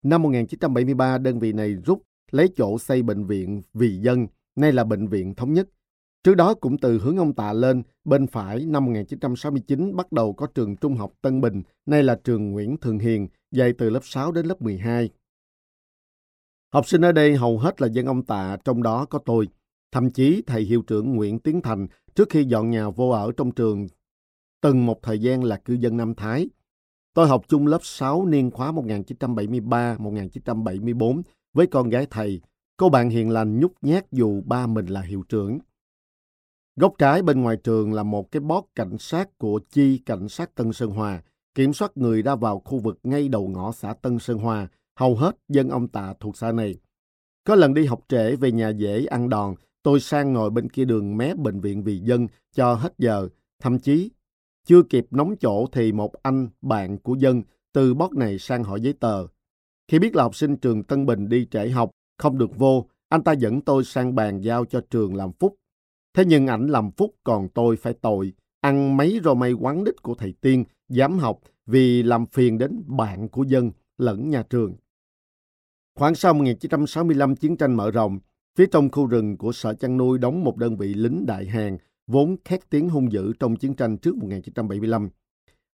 Năm 1973, đơn vị này rút lấy chỗ xây bệnh viện vì dân, nay là bệnh viện thống nhất. Trước đó cũng từ hướng ông Tạ lên, bên phải năm 1969 bắt đầu có trường trung học Tân Bình, nay là trường Nguyễn Thường Hiền, dạy từ lớp 6 đến lớp 12. Học sinh ở đây hầu hết là dân ông Tạ, trong đó có tôi. Thậm chí thầy hiệu trưởng Nguyễn Tiến Thành trước khi dọn nhà vô ở trong trường từng một thời gian là cư dân Nam Thái. Tôi học chung lớp 6 niên khóa 1973-1974 với con gái thầy. Cô bạn hiền lành nhút nhát dù ba mình là hiệu trưởng. Góc trái bên ngoài trường là một cái bót cảnh sát của chi cảnh sát Tân Sơn Hòa, kiểm soát người ra vào khu vực ngay đầu ngõ xã Tân Sơn Hòa, hầu hết dân ông tạ thuộc xã này. Có lần đi học trễ về nhà dễ ăn đòn, tôi sang ngồi bên kia đường mé bệnh viện vì dân cho hết giờ, thậm chí chưa kịp nóng chỗ thì một anh bạn của dân từ bót này sang hỏi giấy tờ. Khi biết là học sinh trường Tân Bình đi trễ học, không được vô, anh ta dẫn tôi sang bàn giao cho trường làm phúc. Thế nhưng ảnh làm phúc còn tôi phải tội, ăn mấy rô mây quán đích của thầy Tiên, dám học vì làm phiền đến bạn của dân lẫn nhà trường. Khoảng sau 1965 chiến tranh mở rộng, phía trong khu rừng của sở chăn nuôi đóng một đơn vị lính đại hàng vốn khét tiếng hung dữ trong chiến tranh trước 1975.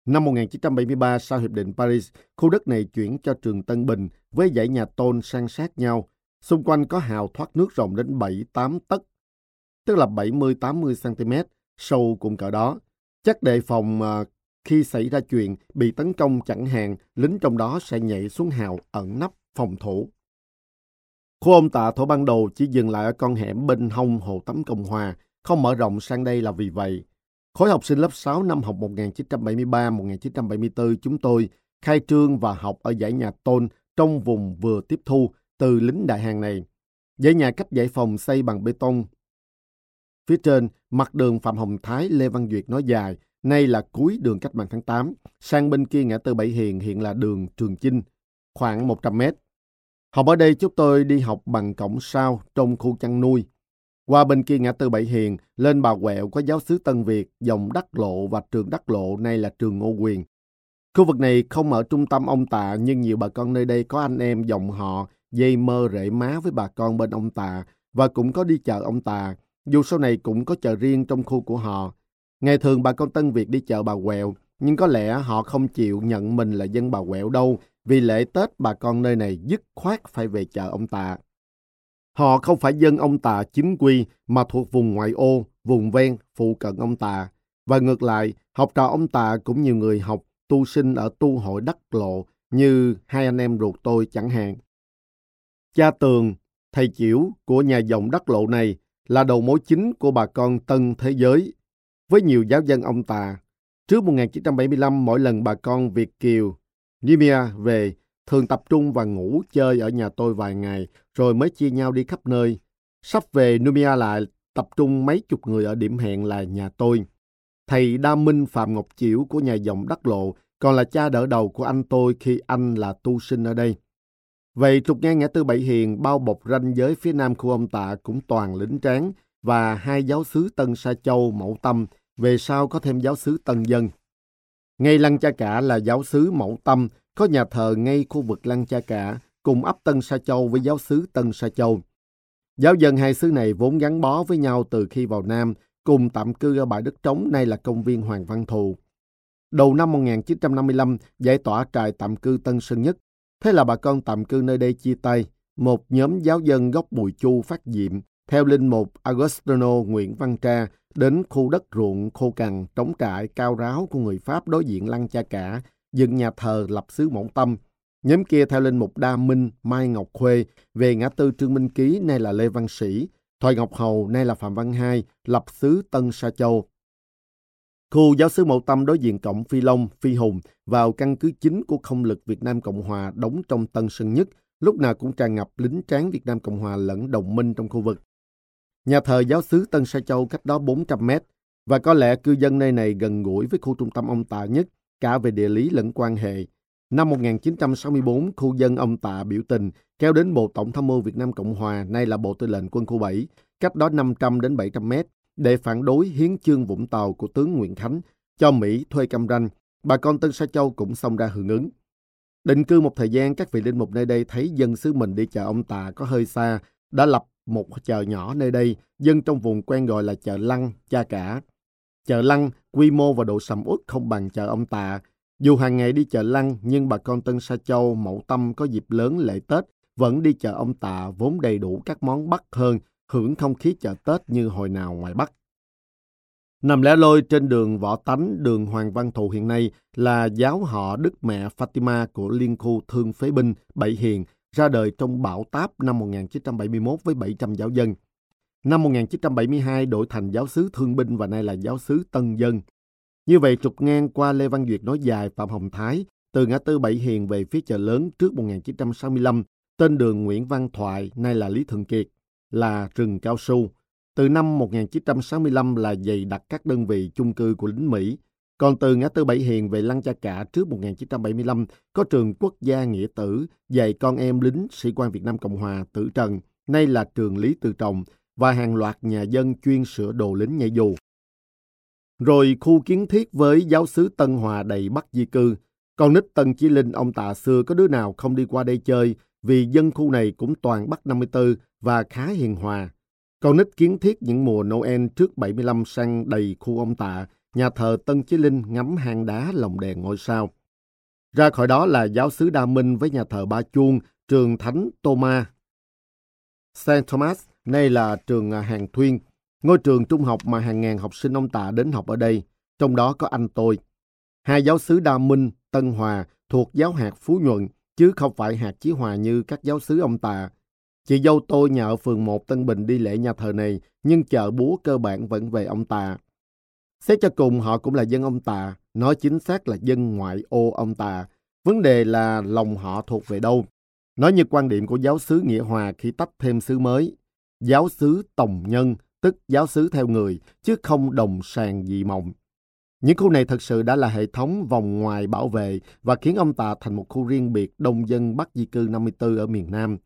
Năm 1973, sau Hiệp định Paris, khu đất này chuyển cho trường Tân Bình với dãy nhà tôn san sát nhau. Xung quanh có hào thoát nước rộng đến 7-8 tấc, tức là 70-80 cm, sâu cũng cỡ đó. Chắc đề phòng uh, khi xảy ra chuyện bị tấn công chẳng hạn, lính trong đó sẽ nhảy xuống hào ẩn nấp phòng thủ. Khu ông tạ thổ ban đầu chỉ dừng lại ở con hẻm bên hông Hồ Tắm Cộng Hòa, không mở rộng sang đây là vì vậy. Khối học sinh lớp 6 năm học 1973-1974 chúng tôi khai trương và học ở giải nhà tôn trong vùng vừa tiếp thu từ lính đại hàng này. Dãy nhà cách giải phòng xây bằng bê tông Phía trên, mặt đường Phạm Hồng Thái, Lê Văn Duyệt nói dài, nay là cuối đường cách mạng tháng 8. Sang bên kia ngã tư Bảy Hiền hiện là đường Trường Chinh, khoảng 100 mét. Học ở đây chúng tôi đi học bằng cổng sao trong khu chăn nuôi. Qua bên kia ngã tư Bảy Hiền, lên bà quẹo có giáo sứ Tân Việt, dòng Đắc Lộ và trường Đắc Lộ, nay là trường Ngô Quyền. Khu vực này không ở trung tâm ông Tạ, nhưng nhiều bà con nơi đây có anh em dòng họ, dây mơ rễ má với bà con bên ông Tạ, và cũng có đi chợ ông Tạ, dù sau này cũng có chợ riêng trong khu của họ. Ngày thường bà con Tân Việt đi chợ bà quẹo, nhưng có lẽ họ không chịu nhận mình là dân bà quẹo đâu, vì lễ Tết bà con nơi này dứt khoát phải về chợ ông Tạ. Họ không phải dân ông Tà chính quy mà thuộc vùng ngoại ô, vùng ven, phụ cận ông Tà. Và ngược lại, học trò ông Tà cũng nhiều người học tu sinh ở tu hội đắc lộ như hai anh em ruột tôi chẳng hạn. Cha Tường, thầy chiểu của nhà dòng đắc lộ này là đầu mối chính của bà con tân thế giới với nhiều giáo dân ông Tà. Trước 1975, mỗi lần bà con Việt Kiều, Nimia về thường tập trung và ngủ chơi ở nhà tôi vài ngày, rồi mới chia nhau đi khắp nơi. Sắp về Numia lại tập trung mấy chục người ở điểm hẹn là nhà tôi. Thầy Đa Minh Phạm Ngọc Chiểu của nhà dòng Đắc Lộ còn là cha đỡ đầu của anh tôi khi anh là tu sinh ở đây. Vậy trục ngang ngã tư Bảy Hiền bao bọc ranh giới phía nam khu ông Tạ cũng toàn lính tráng và hai giáo sứ Tân Sa Châu, Mẫu Tâm, về sau có thêm giáo sứ Tân Dân. Ngay lăng cha cả là giáo sứ Mẫu Tâm có nhà thờ ngay khu vực Lăng Cha Cả, cùng ấp Tân Sa Châu với giáo sứ Tân Sa Châu. Giáo dân hai xứ này vốn gắn bó với nhau từ khi vào Nam, cùng tạm cư ở bãi đất trống nay là công viên Hoàng Văn Thù. Đầu năm 1955, giải tỏa trại tạm cư Tân Sơn Nhất. Thế là bà con tạm cư nơi đây chia tay. Một nhóm giáo dân gốc Bùi Chu phát diệm, theo linh mục Agostino Nguyễn Văn Tra, đến khu đất ruộng khô cằn, trống trại, cao ráo của người Pháp đối diện Lăng Cha Cả, dựng nhà thờ lập xứ Mộng Tâm. Nhóm kia theo linh mục Đa Minh, Mai Ngọc Khuê, về ngã tư Trương Minh Ký, nay là Lê Văn Sĩ, Thoại Ngọc Hầu, nay là Phạm Văn Hai, lập xứ Tân Sa Châu. Khu giáo sứ Mậu Tâm đối diện cổng Phi Long, Phi Hùng vào căn cứ chính của không lực Việt Nam Cộng Hòa đóng trong Tân Sơn Nhất, lúc nào cũng tràn ngập lính tráng Việt Nam Cộng Hòa lẫn đồng minh trong khu vực. Nhà thờ giáo sứ Tân Sa Châu cách đó 400 mét, và có lẽ cư dân nơi này gần gũi với khu trung tâm ông Tạ nhất cả về địa lý lẫn quan hệ. Năm 1964, khu dân ông Tạ biểu tình kéo đến Bộ Tổng tham mưu Việt Nam Cộng Hòa, nay là Bộ Tư lệnh Quân khu 7, cách đó 500 đến 700 mét, để phản đối hiến chương Vũng Tàu của tướng Nguyễn Khánh cho Mỹ thuê cam ranh. Bà con Tân Sa Châu cũng xông ra hưởng ứng. Định cư một thời gian, các vị linh mục nơi đây thấy dân xứ mình đi chợ ông Tà có hơi xa, đã lập một chợ nhỏ nơi đây, dân trong vùng quen gọi là chợ Lăng, cha cả. Chợ Lăng, quy mô và độ sầm uất không bằng chợ ông tà. Dù hàng ngày đi chợ Lăng, nhưng bà con Tân Sa Châu, Mậu Tâm có dịp lớn lễ Tết, vẫn đi chợ ông tà vốn đầy đủ các món Bắc hơn, hưởng không khí chợ Tết như hồi nào ngoài Bắc. Nằm lẻ loi trên đường Võ Tánh, đường Hoàng Văn Thụ hiện nay là giáo họ Đức Mẹ Fatima của Liên khu Thương Phế Binh, Bảy Hiền, ra đời trong bão táp năm 1971 với 700 giáo dân. Năm 1972 đổi thành giáo sứ Thương binh và nay là giáo sứ Tân Dân. Như vậy trục ngang qua Lê Văn Duyệt nói dài Phạm Hồng Thái từ ngã tư Bảy Hiền về phía chợ lớn trước 1965 tên đường Nguyễn Văn Thoại nay là Lý Thường Kiệt là rừng cao su. Từ năm 1965 là dày đặt các đơn vị chung cư của lính Mỹ. Còn từ ngã tư Bảy Hiền về Lăng Cha Cả trước 1975 có trường quốc gia nghĩa tử dạy con em lính sĩ quan Việt Nam Cộng Hòa Tử Trần, nay là trường Lý Tự Trọng và hàng loạt nhà dân chuyên sửa đồ lính nhảy dù. Rồi khu kiến thiết với giáo sứ Tân Hòa đầy bắt di cư. Con nít Tân Chí Linh ông tạ xưa có đứa nào không đi qua đây chơi vì dân khu này cũng toàn bắt 54 và khá hiền hòa. Con nít kiến thiết những mùa Noel trước 75 sang đầy khu ông tạ, nhà thờ Tân Chí Linh ngắm hang đá lồng đèn ngôi sao. Ra khỏi đó là giáo sứ Đa Minh với nhà thờ Ba Chuông, trường Thánh Thomas. Saint Thomas Nay là trường à, Hàng Thuyên, ngôi trường trung học mà hàng ngàn học sinh ông Tạ đến học ở đây, trong đó có anh tôi. Hai giáo sứ Đa Minh, Tân Hòa thuộc giáo hạt Phú Nhuận, chứ không phải hạt Chí Hòa như các giáo sứ ông Tạ. Chị dâu tôi nhà ở phường 1 Tân Bình đi lễ nhà thờ này, nhưng chợ búa cơ bản vẫn về ông ta. Xét cho cùng họ cũng là dân ông ta, nói chính xác là dân ngoại ô ông ta. Vấn đề là lòng họ thuộc về đâu. Nói như quan điểm của giáo sứ Nghĩa Hòa khi tách thêm sứ mới, giáo sứ tổng Nhân tức giáo sứ theo người, chứ không đồng sàng dị mộng. Những khu này thật sự đã là hệ thống vòng ngoài bảo vệ và khiến ông Tà thành một khu riêng biệt đông dân Bắc di cư 54 ở miền Nam.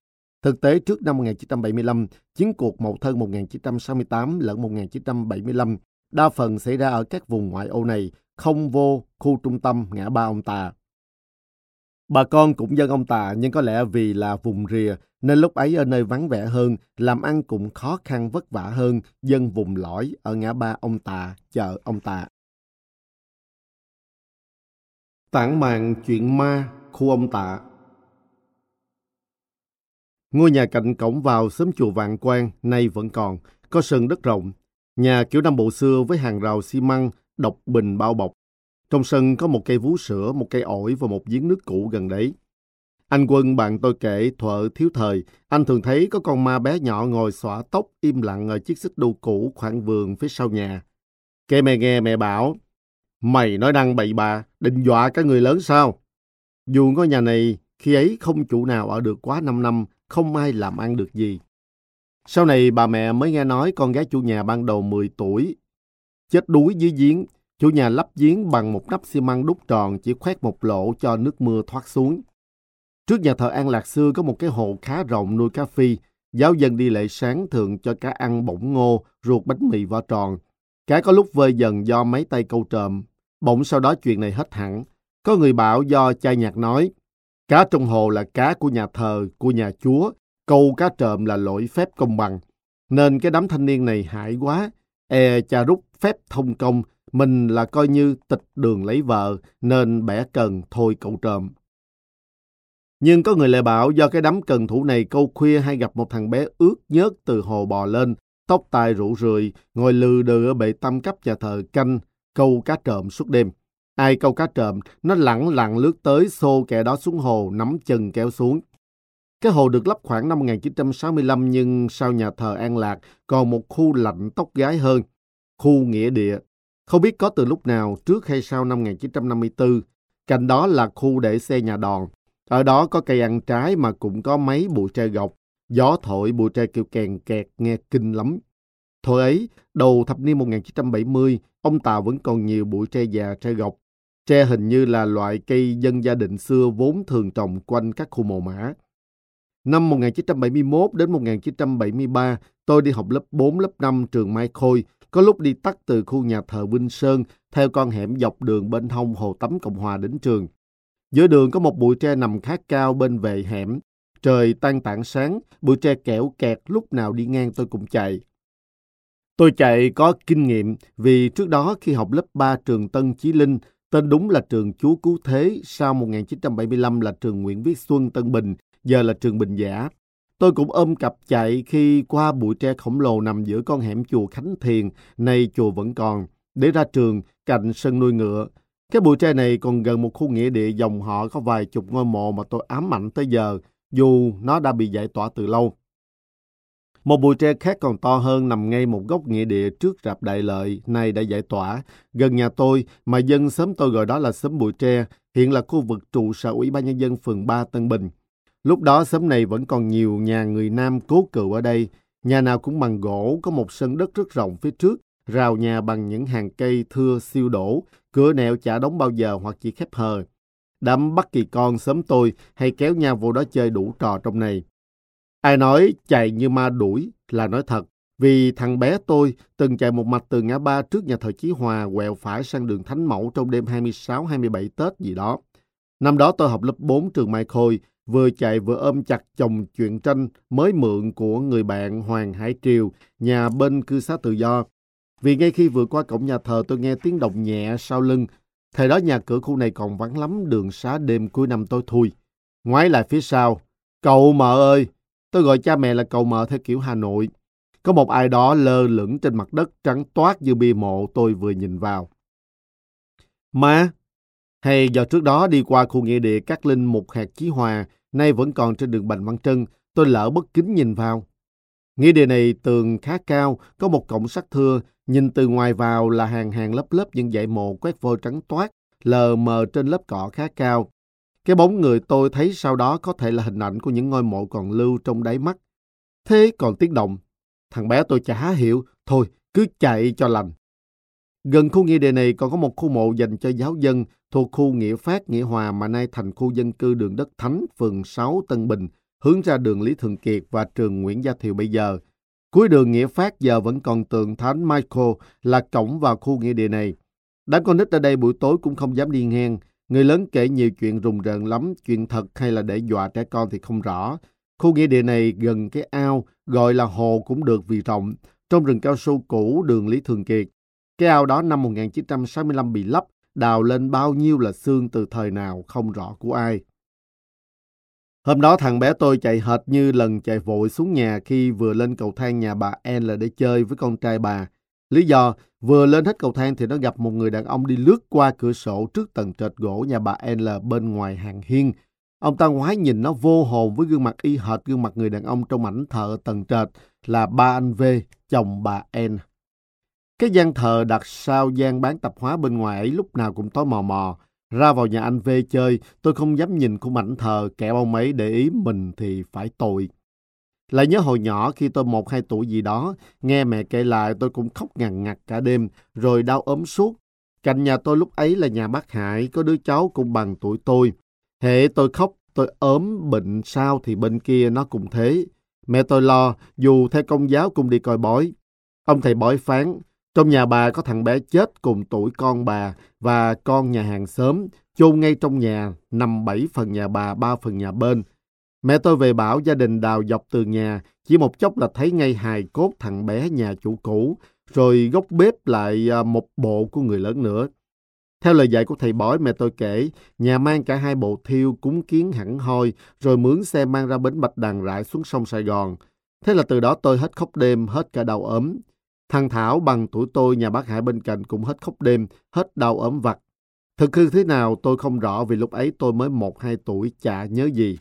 Thực tế, trước năm 1975, chiến cuộc Mậu Thân 1968 lẫn 1975 đa phần xảy ra ở các vùng ngoại ô này, không vô khu trung tâm ngã ba ông Tà. Bà con cũng dân ông Tà nhưng có lẽ vì là vùng rìa nên lúc ấy ở nơi vắng vẻ hơn, làm ăn cũng khó khăn vất vả hơn dân vùng lõi ở ngã ba ông Tà, chợ ông Tà. Tản mạn chuyện ma, khu ông Tạ Ngôi nhà cạnh cổng vào xóm chùa Vạn Quan nay vẫn còn, có sân đất rộng. Nhà kiểu Nam Bộ xưa với hàng rào xi măng, độc bình bao bọc. Trong sân có một cây vú sữa, một cây ổi và một giếng nước cũ gần đấy. Anh Quân bạn tôi kể thuở thiếu thời, anh thường thấy có con ma bé nhỏ ngồi xõa tóc im lặng ở chiếc xích đu cũ khoảng vườn phía sau nhà. Kể mẹ nghe mẹ bảo, mày nói năng bậy bạ, định dọa cả người lớn sao? Dù ngôi nhà này khi ấy không chủ nào ở được quá 5 năm, không ai làm ăn được gì. Sau này bà mẹ mới nghe nói con gái chủ nhà ban đầu 10 tuổi, chết đuối dưới giếng. Chủ nhà lắp giếng bằng một nắp xi măng đúc tròn chỉ khoét một lỗ cho nước mưa thoát xuống. Trước nhà thờ An Lạc xưa có một cái hồ khá rộng nuôi cá phi. Giáo dân đi lễ sáng thường cho cá ăn bổng ngô, ruột bánh mì vỏ tròn. Cá có lúc vơi dần do mấy tay câu trộm. Bỗng sau đó chuyện này hết hẳn. Có người bảo do chai nhạc nói, cá trong hồ là cá của nhà thờ, của nhà chúa, câu cá trộm là lỗi phép công bằng. Nên cái đám thanh niên này hại quá, e cha rút phép thông công, mình là coi như tịch đường lấy vợ, nên bẻ cần thôi cậu trộm. Nhưng có người lại bảo do cái đám cần thủ này câu khuya hay gặp một thằng bé ướt nhớt từ hồ bò lên, tóc tai rủ rượi, ngồi lừ đừ ở bệ tâm cấp nhà thờ canh, câu cá trộm suốt đêm. Ai câu cá trộm, nó lẳng lặng lướt tới xô kẻ đó xuống hồ, nắm chân kéo xuống. Cái hồ được lắp khoảng năm 1965 nhưng sau nhà thờ An Lạc còn một khu lạnh tóc gái hơn, khu nghĩa địa. Không biết có từ lúc nào trước hay sau năm 1954. Cạnh đó là khu để xe nhà đòn. Ở đó có cây ăn trái mà cũng có mấy bụi tre gọc. Gió thổi bụi tre kêu kèn kẹt nghe kinh lắm. Thời ấy, đầu thập niên 1970, ông Tàu vẫn còn nhiều bụi tre già tre gọc. Tre hình như là loại cây dân gia đình xưa vốn thường trồng quanh các khu mồ mã. Năm 1971 đến 1973, tôi đi học lớp 4, lớp 5 trường Mai Khôi, có lúc đi tắt từ khu nhà thờ Vinh Sơn theo con hẻm dọc đường bên hông Hồ Tắm Cộng Hòa đến trường. Giữa đường có một bụi tre nằm khá cao bên vệ hẻm. Trời tan tảng sáng, bụi tre kẹo kẹt lúc nào đi ngang tôi cũng chạy. Tôi chạy có kinh nghiệm vì trước đó khi học lớp 3 trường Tân Chí Linh, tên đúng là trường Chúa Cứu Thế, sau 1975 là trường Nguyễn Viết Xuân Tân Bình, giờ là trường Bình Giả. Tôi cũng ôm cặp chạy khi qua bụi tre khổng lồ nằm giữa con hẻm chùa Khánh Thiền, nay chùa vẫn còn, để ra trường cạnh sân nuôi ngựa. Cái bụi tre này còn gần một khu nghĩa địa dòng họ có vài chục ngôi mộ mà tôi ám ảnh tới giờ, dù nó đã bị giải tỏa từ lâu. Một bụi tre khác còn to hơn nằm ngay một góc nghĩa địa trước rạp đại lợi, nay đã giải tỏa. Gần nhà tôi, mà dân xóm tôi gọi đó là xóm bụi tre, hiện là khu vực trụ sở Ủy ban Nhân dân phường 3 Tân Bình. Lúc đó xóm này vẫn còn nhiều nhà người Nam cố cựu ở đây. Nhà nào cũng bằng gỗ, có một sân đất rất rộng phía trước, rào nhà bằng những hàng cây thưa siêu đổ, cửa nẹo chả đóng bao giờ hoặc chỉ khép hờ. Đám bất kỳ con sớm tôi hay kéo nhau vô đó chơi đủ trò trong này. Ai nói chạy như ma đuổi là nói thật. Vì thằng bé tôi từng chạy một mạch từ ngã ba trước nhà thờ Chí Hòa quẹo phải sang đường Thánh Mẫu trong đêm 26-27 Tết gì đó. Năm đó tôi học lớp 4 trường Mai Khôi, vừa chạy vừa ôm chặt chồng chuyện tranh mới mượn của người bạn Hoàng Hải Triều, nhà bên cư xá tự do. Vì ngay khi vừa qua cổng nhà thờ tôi nghe tiếng động nhẹ sau lưng. Thời đó nhà cửa khu này còn vắng lắm đường xá đêm cuối năm tối thui. Ngoái lại phía sau. Cậu mợ ơi, Tôi gọi cha mẹ là cầu mờ theo kiểu Hà Nội. Có một ai đó lơ lửng trên mặt đất trắng toát như bia mộ tôi vừa nhìn vào. Mà, hay giờ trước đó đi qua khu nghĩa địa Cát Linh một hạt chí hòa, nay vẫn còn trên đường Bành Văn Trân, tôi lỡ bất kính nhìn vào. Nghĩa địa này tường khá cao, có một cổng sắt thưa, nhìn từ ngoài vào là hàng hàng lớp lớp những dãy mộ quét vôi trắng toát, lờ mờ trên lớp cỏ khá cao. Cái bóng người tôi thấy sau đó có thể là hình ảnh của những ngôi mộ còn lưu trong đáy mắt. Thế còn tiếng động. Thằng bé tôi chả hiểu, Thôi, cứ chạy cho lành. Gần khu nghĩa địa này còn có một khu mộ dành cho giáo dân thuộc khu Nghĩa Phát, Nghĩa Hòa mà nay thành khu dân cư đường đất Thánh, phường 6 Tân Bình, hướng ra đường Lý Thường Kiệt và trường Nguyễn Gia Thiều bây giờ. Cuối đường Nghĩa Phát giờ vẫn còn tượng Thánh Michael là cổng vào khu nghĩa địa này. Đám con nít ở đây buổi tối cũng không dám đi ngang. Người lớn kể nhiều chuyện rùng rợn lắm, chuyện thật hay là để dọa trẻ con thì không rõ. Khu nghĩa địa này gần cái ao, gọi là hồ cũng được vì rộng, trong rừng cao su cũ đường Lý Thường Kiệt. Cái ao đó năm 1965 bị lấp, đào lên bao nhiêu là xương từ thời nào không rõ của ai. Hôm đó thằng bé tôi chạy hệt như lần chạy vội xuống nhà khi vừa lên cầu thang nhà bà N để chơi với con trai bà. Lý do, vừa lên hết cầu thang thì nó gặp một người đàn ông đi lướt qua cửa sổ trước tầng trệt gỗ nhà bà L bên ngoài hàng hiên. Ông ta ngoái nhìn nó vô hồn với gương mặt y hệt gương mặt người đàn ông trong ảnh thờ tầng trệt là ba anh V, chồng bà N. Cái gian thờ đặt sau gian bán tạp hóa bên ngoài ấy lúc nào cũng tối mò mò. Ra vào nhà anh V chơi, tôi không dám nhìn khung ảnh thờ, kẻ ông ấy để ý mình thì phải tội. Lại nhớ hồi nhỏ khi tôi một hai tuổi gì đó, nghe mẹ kể lại tôi cũng khóc ngằn ngặt cả đêm, rồi đau ốm suốt. Cạnh nhà tôi lúc ấy là nhà bác Hải, có đứa cháu cũng bằng tuổi tôi. Hệ tôi khóc, tôi ốm, bệnh sao thì bên kia nó cũng thế. Mẹ tôi lo, dù theo công giáo cũng đi coi bói. Ông thầy bói phán, trong nhà bà có thằng bé chết cùng tuổi con bà và con nhà hàng xóm, chôn ngay trong nhà, nằm bảy phần nhà bà, ba phần nhà bên. Mẹ tôi về bảo gia đình đào dọc từ nhà, chỉ một chốc là thấy ngay hài cốt thằng bé nhà chủ cũ, rồi gốc bếp lại à, một bộ của người lớn nữa. Theo lời dạy của thầy bói mẹ tôi kể, nhà mang cả hai bộ thiêu cúng kiến hẳn hoi, rồi mướn xe mang ra bến Bạch Đằng rải xuống sông Sài Gòn. Thế là từ đó tôi hết khóc đêm, hết cả đau ốm. Thằng Thảo bằng tuổi tôi nhà bác Hải bên cạnh cũng hết khóc đêm, hết đau ốm vặt. Thực hư thế nào tôi không rõ vì lúc ấy tôi mới một hai tuổi chả nhớ gì.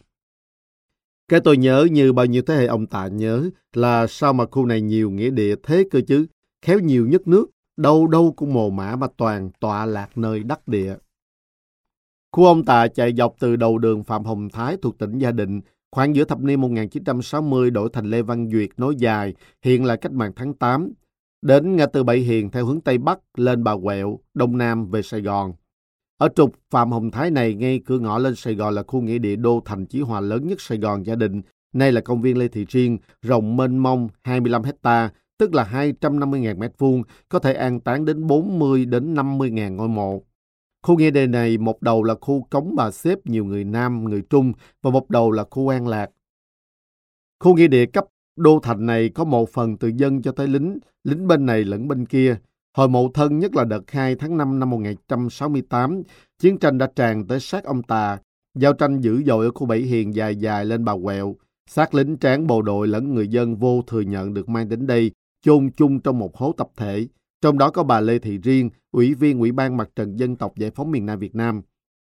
Cái tôi nhớ như bao nhiêu thế hệ ông tạ nhớ là sao mà khu này nhiều nghĩa địa thế cơ chứ, khéo nhiều nhất nước, đâu đâu cũng mồ mã mà toàn tọa lạc nơi đắc địa. Khu ông tạ chạy dọc từ đầu đường Phạm Hồng Thái thuộc tỉnh Gia Định, khoảng giữa thập niên 1960 đổi thành Lê Văn Duyệt nối dài, hiện là cách mạng tháng 8. Đến ngã tư Bảy Hiền theo hướng Tây Bắc lên Bà Quẹo, Đông Nam về Sài Gòn. Ở trục Phạm Hồng Thái này, ngay cửa ngõ lên Sài Gòn là khu nghĩa địa đô thành Chí Hòa lớn nhất Sài Gòn gia đình. Nay là công viên Lê Thị Riêng, rộng mênh mông 25 hecta, tức là 250.000 mét vuông, có thể an táng đến 40 đến 50.000 ngôi mộ. Khu nghĩa địa này một đầu là khu cống bà xếp nhiều người Nam, người Trung và một đầu là khu an lạc. Khu nghĩa địa cấp đô thành này có một phần từ dân cho tới lính, lính bên này lẫn bên kia. Hồi mậu thân nhất là đợt 2 tháng 5 năm 1968, chiến tranh đã tràn tới sát ông ta. Giao tranh dữ dội ở khu Bảy Hiền dài dài lên bà quẹo. Xác lính tráng bộ đội lẫn người dân vô thừa nhận được mang đến đây, chôn chung trong một hố tập thể. Trong đó có bà Lê Thị Riêng, Ủy viên Ủy ban Mặt trận Dân tộc Giải phóng miền Nam Việt Nam.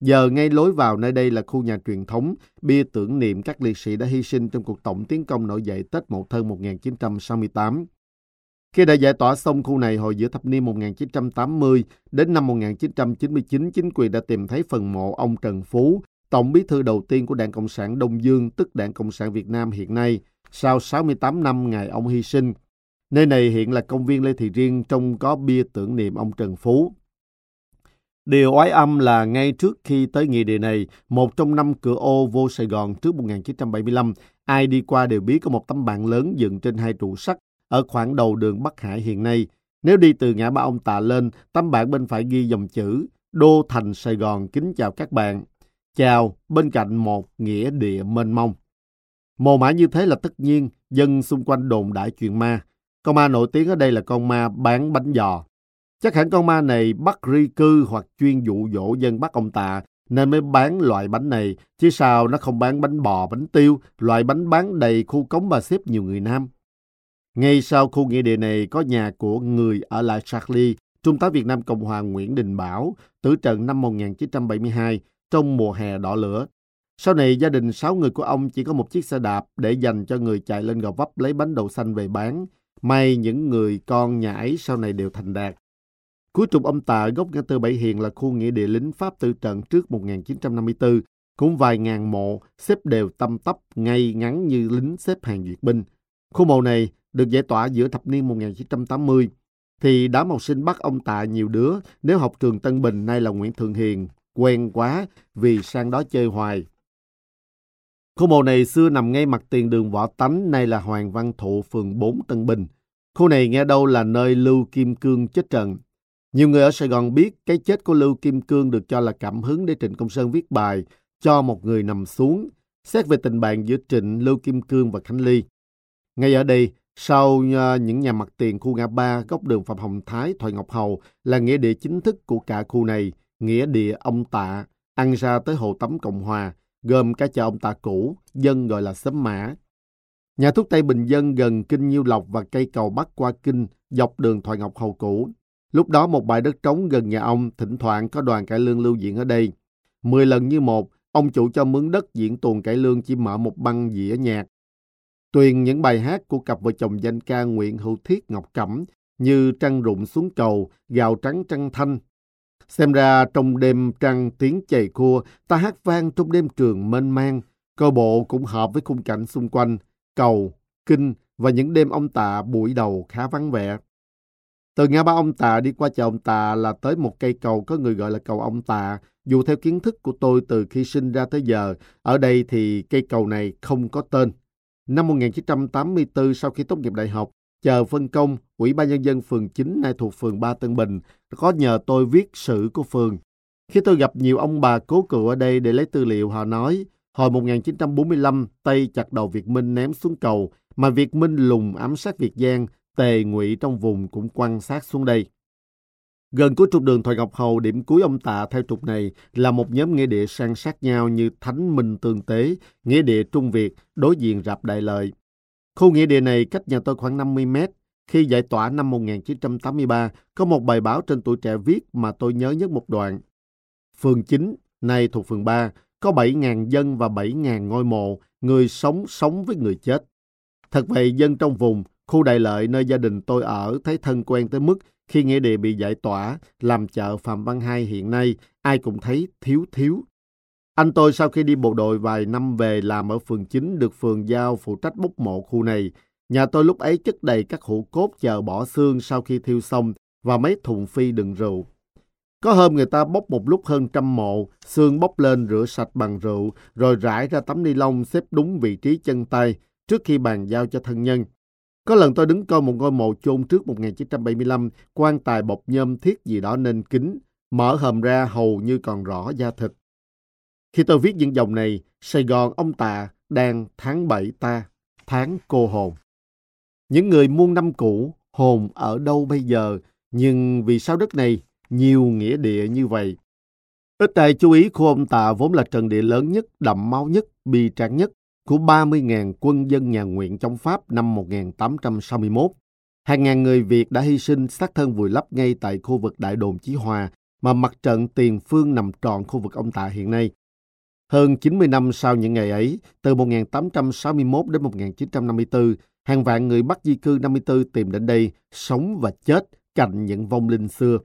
Giờ ngay lối vào nơi đây là khu nhà truyền thống, bia tưởng niệm các liệt sĩ đã hy sinh trong cuộc tổng tiến công nổi dậy Tết Mậu Thân 1968. Khi đã giải tỏa xong khu này hồi giữa thập niên 1980 đến năm 1999, chính quyền đã tìm thấy phần mộ ông Trần Phú, tổng bí thư đầu tiên của Đảng Cộng sản Đông Dương, tức Đảng Cộng sản Việt Nam hiện nay, sau 68 năm ngày ông hy sinh. Nơi này hiện là công viên Lê Thị Riêng trông có bia tưởng niệm ông Trần Phú. Điều oái âm là ngay trước khi tới nghị địa này, một trong năm cửa ô vô Sài Gòn trước 1975, ai đi qua đều biết có một tấm bảng lớn dựng trên hai trụ sắt ở khoảng đầu đường Bắc Hải hiện nay. Nếu đi từ ngã ba ông Tạ lên, tấm bảng bên phải ghi dòng chữ Đô Thành Sài Gòn kính chào các bạn. Chào, bên cạnh một nghĩa địa mênh mông. Mồ mã như thế là tất nhiên, dân xung quanh đồn đại chuyện ma. Con ma nổi tiếng ở đây là con ma bán bánh giò. Chắc hẳn con ma này bắt ri cư hoặc chuyên dụ dỗ dân bắt ông Tạ nên mới bán loại bánh này, chứ sao nó không bán bánh bò, bánh tiêu, loại bánh bán đầy khu cống bà xếp nhiều người Nam. Ngay sau khu nghĩa địa này có nhà của người ở lại Charlie, Trung tá Việt Nam Cộng hòa Nguyễn Đình Bảo, tử trận năm 1972 trong mùa hè đỏ lửa. Sau này gia đình 6 người của ông chỉ có một chiếc xe đạp để dành cho người chạy lên gò vấp lấy bánh đậu xanh về bán. May những người con nhà ấy sau này đều thành đạt. Cuối trục ông Tạ gốc ngã tư Bảy Hiền là khu nghĩa địa lính Pháp tử trận trước 1954, cũng vài ngàn mộ xếp đều tâm tấp ngay ngắn như lính xếp hàng duyệt binh. Khu mộ này được giải tỏa giữa thập niên 1980 thì đám học sinh bắt ông Tạ nhiều đứa nếu học trường Tân Bình nay là Nguyễn Thượng Hiền quen quá vì sang đó chơi hoài. Khu mộ này xưa nằm ngay mặt tiền đường Võ Tánh, nay là Hoàng Văn Thụ, phường 4 Tân Bình. Khu này nghe đâu là nơi Lưu Kim Cương chết trận. Nhiều người ở Sài Gòn biết cái chết của Lưu Kim Cương được cho là cảm hứng để Trịnh Công Sơn viết bài cho một người nằm xuống, xét về tình bạn giữa Trịnh, Lưu Kim Cương và Khánh Ly. Ngay ở đây, sau ờ, những nhà mặt tiền khu ngã ba góc đường Phạm Hồng Thái, Thoại Ngọc Hầu là nghĩa địa chính thức của cả khu này, nghĩa địa ông Tạ, ăn ra tới Hồ Tắm Cộng Hòa, gồm cả chợ ông Tạ cũ, dân gọi là Sấm Mã. Nhà thuốc Tây Bình Dân gần Kinh Nhiêu Lộc và cây cầu bắc qua Kinh, dọc đường Thoại Ngọc Hầu cũ. Lúc đó một bãi đất trống gần nhà ông, thỉnh thoảng có đoàn cải lương lưu diễn ở đây. Mười lần như một, ông chủ cho mướn đất diễn tuồng cải lương chỉ mở một băng dĩa nhạc. Tuyền những bài hát của cặp vợ chồng danh ca Nguyễn Hữu Thiết Ngọc Cẩm như Trăng rụng xuống cầu, Gạo trắng trăng thanh. Xem ra trong đêm trăng tiếng chày cua, ta hát vang trong đêm trường mênh mang, cơ bộ cũng hợp với khung cảnh xung quanh, cầu, kinh và những đêm ông tạ buổi đầu khá vắng vẻ. Từ ngã ba ông Tạ đi qua chợ ông Tạ là tới một cây cầu có người gọi là cầu ông Tạ. Dù theo kiến thức của tôi từ khi sinh ra tới giờ, ở đây thì cây cầu này không có tên. Năm 1984 sau khi tốt nghiệp đại học, chờ phân công, Ủy ban Nhân dân phường 9 nay thuộc phường 3 Tân Bình có nhờ tôi viết sử của phường. Khi tôi gặp nhiều ông bà cố cựu ở đây để lấy tư liệu, họ nói hồi 1945 Tây chặt đầu Việt Minh ném xuống cầu, mà Việt Minh lùng ám sát Việt Giang Tề Ngụy trong vùng cũng quan sát xuống đây. Gần cuối trục đường Thoại Ngọc Hầu, điểm cuối ông Tạ theo trục này là một nhóm nghĩa địa san sát nhau như Thánh Minh Tương Tế, nghĩa địa Trung Việt, đối diện rạp Đại Lợi. Khu nghĩa địa này cách nhà tôi khoảng 50 mét. Khi giải tỏa năm 1983, có một bài báo trên tuổi trẻ viết mà tôi nhớ nhất một đoạn. Phường 9, nay thuộc phường 3, có 7.000 dân và 7.000 ngôi mộ, người sống sống với người chết. Thật vậy, dân trong vùng Khu đại lợi nơi gia đình tôi ở thấy thân quen tới mức khi nghĩa địa bị giải tỏa, làm chợ Phạm Văn Hai hiện nay, ai cũng thấy thiếu thiếu. Anh tôi sau khi đi bộ đội vài năm về làm ở phường 9 được phường giao phụ trách bốc mộ khu này. Nhà tôi lúc ấy chất đầy các hũ cốt chờ bỏ xương sau khi thiêu xong và mấy thùng phi đựng rượu. Có hôm người ta bốc một lúc hơn trăm mộ, xương bốc lên rửa sạch bằng rượu, rồi rải ra tấm ni lông xếp đúng vị trí chân tay trước khi bàn giao cho thân nhân. Có lần tôi đứng coi một ngôi mộ chôn trước 1975, quan tài bọc nhôm thiết gì đó nên kính, mở hầm ra hầu như còn rõ da thịt. Khi tôi viết những dòng này, Sài Gòn ông Tạ đang tháng 7 ta, tháng cô hồn. Những người muôn năm cũ, hồn ở đâu bây giờ, nhưng vì sao đất này nhiều nghĩa địa như vậy? Ít ai chú ý khu ông Tạ vốn là trần địa lớn nhất, đậm máu nhất, bi tráng nhất, của 30.000 quân dân nhà nguyện trong Pháp năm 1861. Hàng ngàn người Việt đã hy sinh xác thân vùi lấp ngay tại khu vực Đại đồn Chí Hòa mà mặt trận tiền phương nằm trọn khu vực ông Tạ hiện nay. Hơn 90 năm sau những ngày ấy, từ 1861 đến 1954, hàng vạn người Bắc di cư 54 tìm đến đây sống và chết cạnh những vong linh xưa.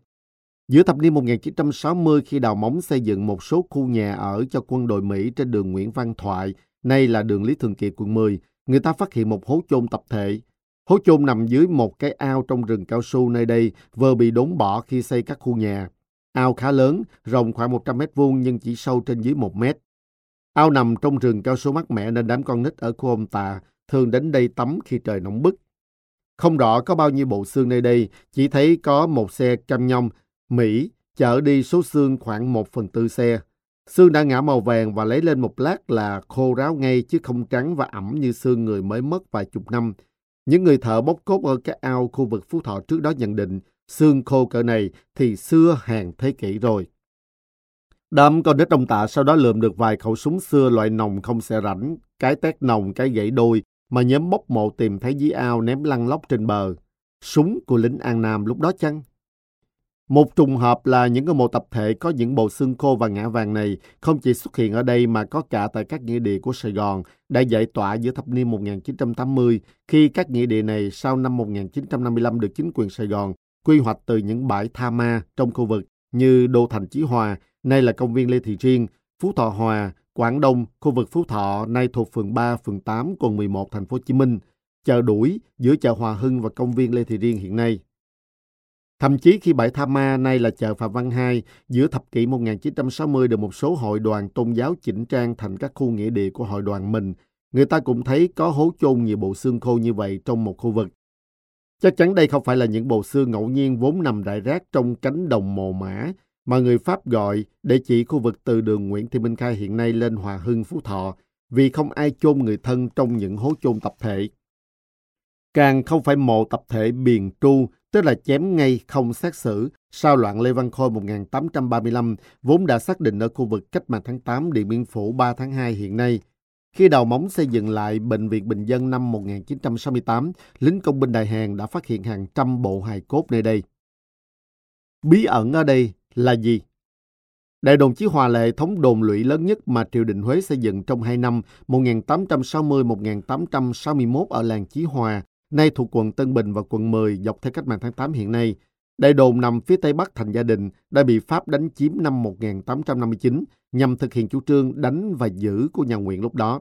Giữa thập niên 1960 khi đào móng xây dựng một số khu nhà ở cho quân đội Mỹ trên đường Nguyễn Văn Thoại Nay là đường Lý Thường Kiệt quận 10, người ta phát hiện một hố chôn tập thể. Hố chôn nằm dưới một cái ao trong rừng cao su nơi đây, vừa bị đốn bỏ khi xây các khu nhà. Ao khá lớn, rộng khoảng 100 mét vuông nhưng chỉ sâu trên dưới 1 mét. Ao nằm trong rừng cao su mát mẻ nên đám con nít ở khu ông Tà thường đến đây tắm khi trời nóng bức. Không rõ có bao nhiêu bộ xương nơi đây, chỉ thấy có một xe cam nhông Mỹ chở đi số xương khoảng 1 phần tư xe. Xương đã ngả màu vàng và lấy lên một lát là khô ráo ngay chứ không trắng và ẩm như xương người mới mất vài chục năm. Những người thợ bốc cốt ở các ao khu vực Phú Thọ trước đó nhận định xương khô cỡ này thì xưa hàng thế kỷ rồi. Đám con nít trong tạ sau đó lượm được vài khẩu súng xưa loại nòng không xe rảnh, cái tét nòng, cái gãy đôi mà nhóm bốc mộ tìm thấy dưới ao ném lăn lóc trên bờ. Súng của lính An Nam lúc đó chăng? Một trùng hợp là những cái mộ tập thể có những bộ xương khô và ngã vàng này không chỉ xuất hiện ở đây mà có cả tại các nghĩa địa của Sài Gòn đã giải tỏa giữa thập niên 1980 khi các nghĩa địa này sau năm 1955 được chính quyền Sài Gòn quy hoạch từ những bãi tha ma trong khu vực như Đô Thành Chí Hòa, nay là công viên Lê Thị Riêng, Phú Thọ Hòa, Quảng Đông, khu vực Phú Thọ nay thuộc phường 3, phường 8, quận 11, thành phố Hồ Chí Minh. chợ đuổi giữa chợ Hòa Hưng và công viên Lê Thị Riêng hiện nay. Thậm chí khi bãi Tha Ma nay là chợ Phạm Văn Hai, giữa thập kỷ 1960 được một số hội đoàn tôn giáo chỉnh trang thành các khu nghĩa địa của hội đoàn mình, người ta cũng thấy có hố chôn nhiều bộ xương khô như vậy trong một khu vực. Chắc chắn đây không phải là những bộ xương ngẫu nhiên vốn nằm rải rác trong cánh đồng mồ mã, mà người Pháp gọi để chỉ khu vực từ đường Nguyễn Thị Minh Khai hiện nay lên Hòa Hưng, Phú Thọ, vì không ai chôn người thân trong những hố chôn tập thể. Càng không phải mộ tập thể biền tru, tức là chém ngay không xét xử, sau loạn Lê Văn Khôi 1835, vốn đã xác định ở khu vực cách mạng tháng 8 Điện Biên Phủ 3 tháng 2 hiện nay. Khi đào móng xây dựng lại Bệnh viện Bình dân năm 1968, lính công binh Đại Hàn đã phát hiện hàng trăm bộ hài cốt nơi đây. Bí ẩn ở đây là gì? Đại đồn Chí Hòa Lệ thống đồn lũy lớn nhất mà triều đình Huế xây dựng trong hai năm 1860-1861 ở làng Chí Hòa, nay thuộc quận Tân Bình và quận 10 dọc theo cách mạng tháng 8 hiện nay. Đại đồn nằm phía tây bắc thành gia đình đã bị Pháp đánh chiếm năm 1859 nhằm thực hiện chủ trương đánh và giữ của nhà Nguyễn lúc đó.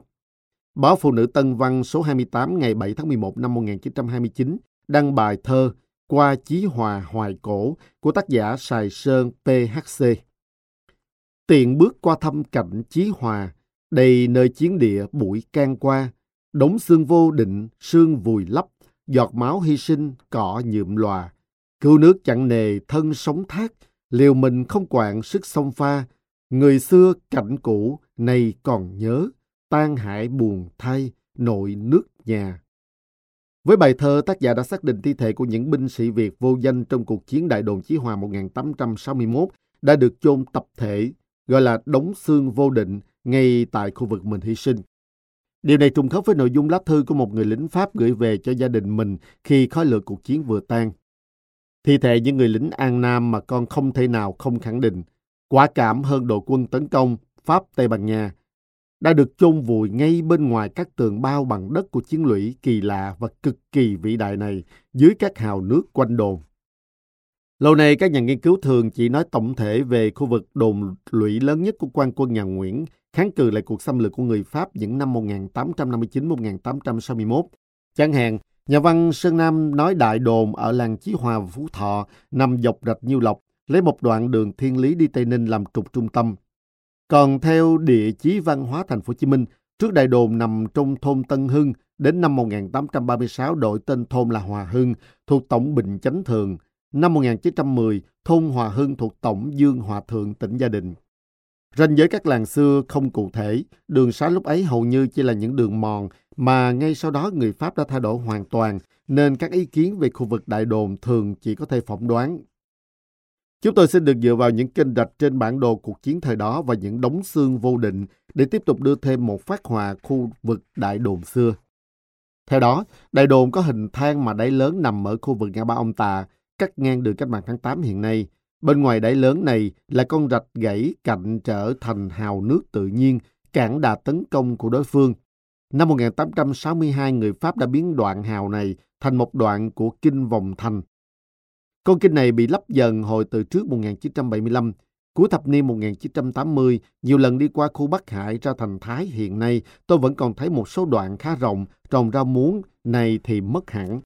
Báo Phụ nữ Tân Văn số 28 ngày 7 tháng 11 năm 1929 đăng bài thơ Qua Chí Hòa Hoài Cổ của tác giả Sài Sơn PHC. Tiện bước qua thăm cảnh Chí Hòa, đầy nơi chiến địa bụi can qua, đống xương vô định, xương vùi lấp, giọt máu hy sinh, cọ nhuộm lòa. Cứu nước chặn nề, thân sống thác, liều mình không quản sức sông pha. Người xưa cảnh cũ, nay còn nhớ, tan hại buồn thay, nội nước nhà. Với bài thơ, tác giả đã xác định thi thể của những binh sĩ Việt vô danh trong cuộc chiến đại đồn Chí Hòa 1861 đã được chôn tập thể, gọi là đống xương vô định, ngay tại khu vực mình hy sinh. Điều này trùng khớp với nội dung lá thư của một người lính Pháp gửi về cho gia đình mình khi khói lửa cuộc chiến vừa tan. Thi thể những người lính An Nam mà con không thể nào không khẳng định, quả cảm hơn đội quân tấn công Pháp Tây Ban Nha, đã được chôn vùi ngay bên ngoài các tường bao bằng đất của chiến lũy kỳ lạ và cực kỳ vĩ đại này dưới các hào nước quanh đồn. Lâu nay, các nhà nghiên cứu thường chỉ nói tổng thể về khu vực đồn lũy lớn nhất của quan quân nhà Nguyễn kháng cự lại cuộc xâm lược của người Pháp những năm 1859-1861. Chẳng hạn, nhà văn Sơn Nam nói đại đồn ở làng Chí Hòa Phú Thọ nằm dọc rạch Nhiêu Lộc, lấy một đoạn đường thiên lý đi Tây Ninh làm trục trung tâm. Còn theo địa chí văn hóa thành phố Hồ Chí Minh, trước đại đồn nằm trong thôn Tân Hưng, đến năm 1836 đổi tên thôn là Hòa Hưng, thuộc tổng Bình Chánh Thường. Năm 1910, thôn Hòa Hưng thuộc tổng Dương Hòa Thượng tỉnh Gia Đình. Ranh giới các làng xưa không cụ thể, đường xá lúc ấy hầu như chỉ là những đường mòn mà ngay sau đó người Pháp đã thay đổi hoàn toàn, nên các ý kiến về khu vực đại đồn thường chỉ có thể phỏng đoán. Chúng tôi xin được dựa vào những kênh rạch trên bản đồ cuộc chiến thời đó và những đống xương vô định để tiếp tục đưa thêm một phát họa khu vực đại đồn xưa. Theo đó, đại đồn có hình thang mà đáy lớn nằm ở khu vực ngã ba ông Tà, cắt ngang đường cách mạng tháng 8 hiện nay. Bên ngoài đáy lớn này là con rạch gãy cạnh trở thành hào nước tự nhiên, cản đà tấn công của đối phương. Năm 1862, người Pháp đã biến đoạn hào này thành một đoạn của kinh vòng thành. Con kinh này bị lấp dần hồi từ trước 1975. Cuối thập niên 1980, nhiều lần đi qua khu Bắc Hải ra thành Thái hiện nay, tôi vẫn còn thấy một số đoạn khá rộng, trồng ra muống, này thì mất hẳn.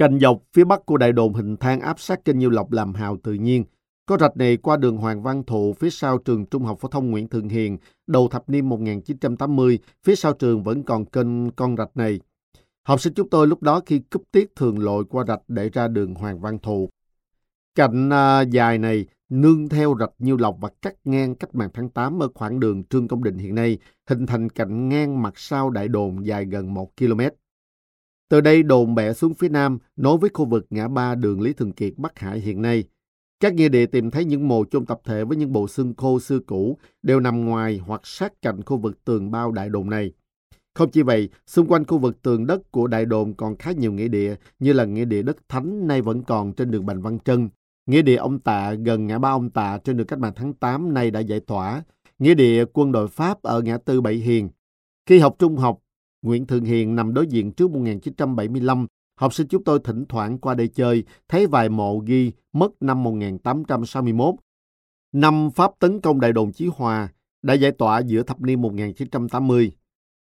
Cành dọc phía bắc của đại đồn hình thang áp sát kênh Nhiêu Lộc làm hào tự nhiên. Có rạch này qua đường Hoàng Văn Thụ phía sau trường Trung học phổ thông Nguyễn Thượng Hiền, đầu thập niên 1980, phía sau trường vẫn còn kênh con rạch này. Học sinh chúng tôi lúc đó khi cúp tiết thường lội qua rạch để ra đường Hoàng Văn Thụ. Cạnh à, dài này nương theo rạch Nhiêu Lộc và cắt ngang cách mạng tháng 8 ở khoảng đường Trương Công Định hiện nay, hình thành cạnh ngang mặt sau đại đồn dài gần 1 km. Từ đây đồn bẻ xuống phía nam, nối với khu vực ngã ba đường Lý Thường Kiệt Bắc Hải hiện nay. Các nghĩa địa tìm thấy những mồ chôn tập thể với những bộ xương khô xưa cũ đều nằm ngoài hoặc sát cạnh khu vực tường bao đại đồn này. Không chỉ vậy, xung quanh khu vực tường đất của đại đồn còn khá nhiều nghĩa địa như là nghĩa địa đất Thánh nay vẫn còn trên đường Bành Văn Trân, nghĩa địa ông Tạ gần ngã ba ông Tạ trên đường cách mạng tháng 8 nay đã giải tỏa, nghĩa địa quân đội Pháp ở ngã tư Bảy Hiền. Khi học trung học, Nguyễn Thượng Hiền nằm đối diện trước 1975. Học sinh chúng tôi thỉnh thoảng qua đây chơi, thấy vài mộ ghi mất năm 1861. Năm Pháp tấn công đại đồn Chí Hòa đã giải tỏa giữa thập niên 1980.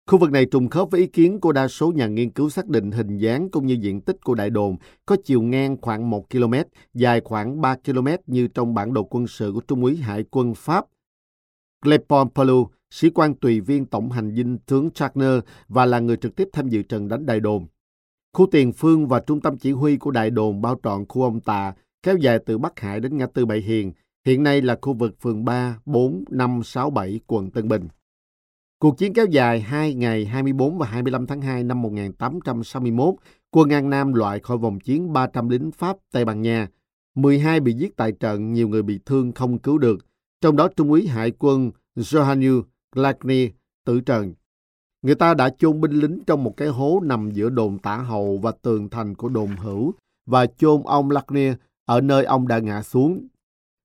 Khu vực này trùng khớp với ý kiến của đa số nhà nghiên cứu xác định hình dáng cũng như diện tích của đại đồn có chiều ngang khoảng 1 km, dài khoảng 3 km như trong bản đồ quân sự của Trung úy Hải quân Pháp. Clepon Palou, sĩ quan tùy viên tổng hành dinh tướng Chagner và là người trực tiếp tham dự trận đánh đại đồn. Khu tiền phương và trung tâm chỉ huy của đại đồn bao trọn khu ông Tà, kéo dài từ Bắc Hải đến ngã tư Bảy Hiền, hiện nay là khu vực phường 3, 4, 5, 6, 7, quận Tân Bình. Cuộc chiến kéo dài 2 ngày 24 và 25 tháng 2 năm 1861, quân An Nam loại khỏi vòng chiến 300 lính Pháp Tây Ban Nha. 12 bị giết tại trận, nhiều người bị thương không cứu được. Trong đó Trung úy Hải quân Johannu Glagny tử trần, Người ta đã chôn binh lính trong một cái hố nằm giữa đồn tả hầu và tường thành của đồn hữu và chôn ông Lagnier ở nơi ông đã ngã xuống.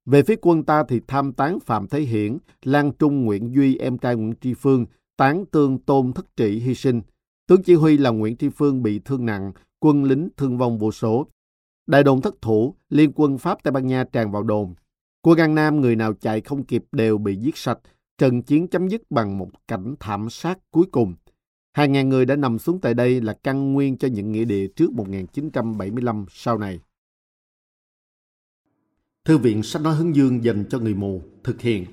Về phía quân ta thì tham tán Phạm Thế Hiển, Lan Trung Nguyễn Duy em trai Nguyễn Tri Phương, tán tương Tôn Thất Trị hy sinh. Tướng chỉ huy là Nguyễn Tri Phương bị thương nặng, quân lính thương vong vô số. Đại đồn thất thủ, liên quân Pháp Tây Ban Nha tràn vào đồn. Quân An Nam người nào chạy không kịp đều bị giết sạch. Trận chiến chấm dứt bằng một cảnh thảm sát cuối cùng. Hàng ngàn người đã nằm xuống tại đây là căn nguyên cho những nghĩa địa trước 1975 sau này. Thư viện Sách Nói Hướng Dương dành cho người mù thực hiện.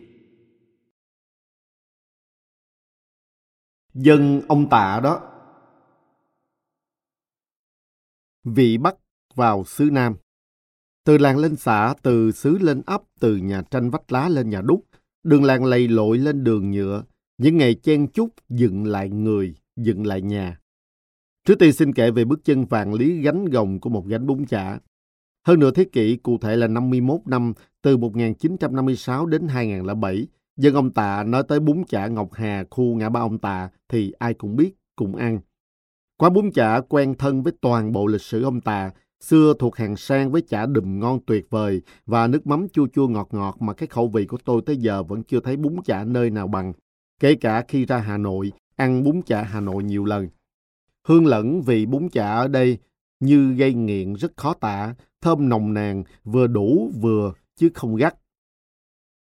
Dân ông tạ đó. Vị Bắc vào xứ Nam. Từ làng lên xã, từ xứ lên ấp, từ nhà tranh vách lá lên nhà đúc, đường làng lầy lội lên đường nhựa, những ngày chen chúc dựng lại người, dựng lại nhà. Trước tiên xin kể về bước chân vàng lý gánh gồng của một gánh bún chả. Hơn nửa thế kỷ, cụ thể là 51 năm, từ 1956 đến 2007, dân ông Tạ nói tới bún chả Ngọc Hà, khu ngã ba ông Tạ, thì ai cũng biết, cùng ăn. Quán bún chả quen thân với toàn bộ lịch sử ông Tạ, xưa thuộc hàng sang với chả đùm ngon tuyệt vời và nước mắm chua chua ngọt ngọt mà cái khẩu vị của tôi tới giờ vẫn chưa thấy bún chả nơi nào bằng. Kể cả khi ra Hà Nội, ăn bún chả Hà Nội nhiều lần. Hương lẫn vì bún chả ở đây như gây nghiện rất khó tả, thơm nồng nàn, vừa đủ vừa chứ không gắt.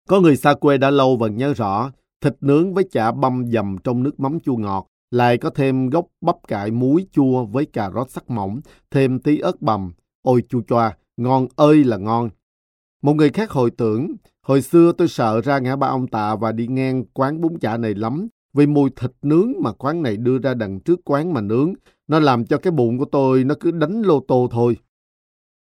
Có người xa quê đã lâu vẫn nhớ rõ, thịt nướng với chả băm dầm trong nước mắm chua ngọt, lại có thêm gốc bắp cải muối chua với cà rốt sắc mỏng, thêm tí ớt bằm. Ôi chua choa, ngon ơi là ngon. Một người khác hồi tưởng, hồi xưa tôi sợ ra ngã ba ông Tạ và đi ngang quán bún chả này lắm, vì mùi thịt nướng mà quán này đưa ra đằng trước quán mà nướng, nó làm cho cái bụng của tôi nó cứ đánh lô tô thôi.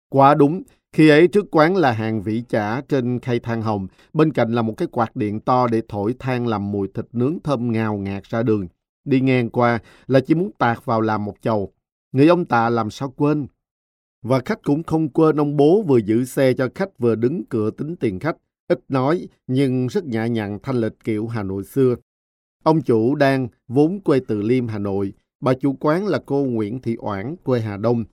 Quá đúng, khi ấy trước quán là hàng vỉ chả trên khay than hồng, bên cạnh là một cái quạt điện to để thổi than làm mùi thịt nướng thơm ngào ngạt ra đường. Đi ngang qua là chỉ muốn tạt vào làm một chầu. Người ông tạ làm sao quên. Và khách cũng không quên ông bố vừa giữ xe cho khách vừa đứng cửa tính tiền khách. Ít nói nhưng rất nhã nhặn thanh lịch kiểu Hà Nội xưa. Ông chủ đang vốn quê từ Liêm, Hà Nội. Bà chủ quán là cô Nguyễn Thị Oản, quê Hà Đông.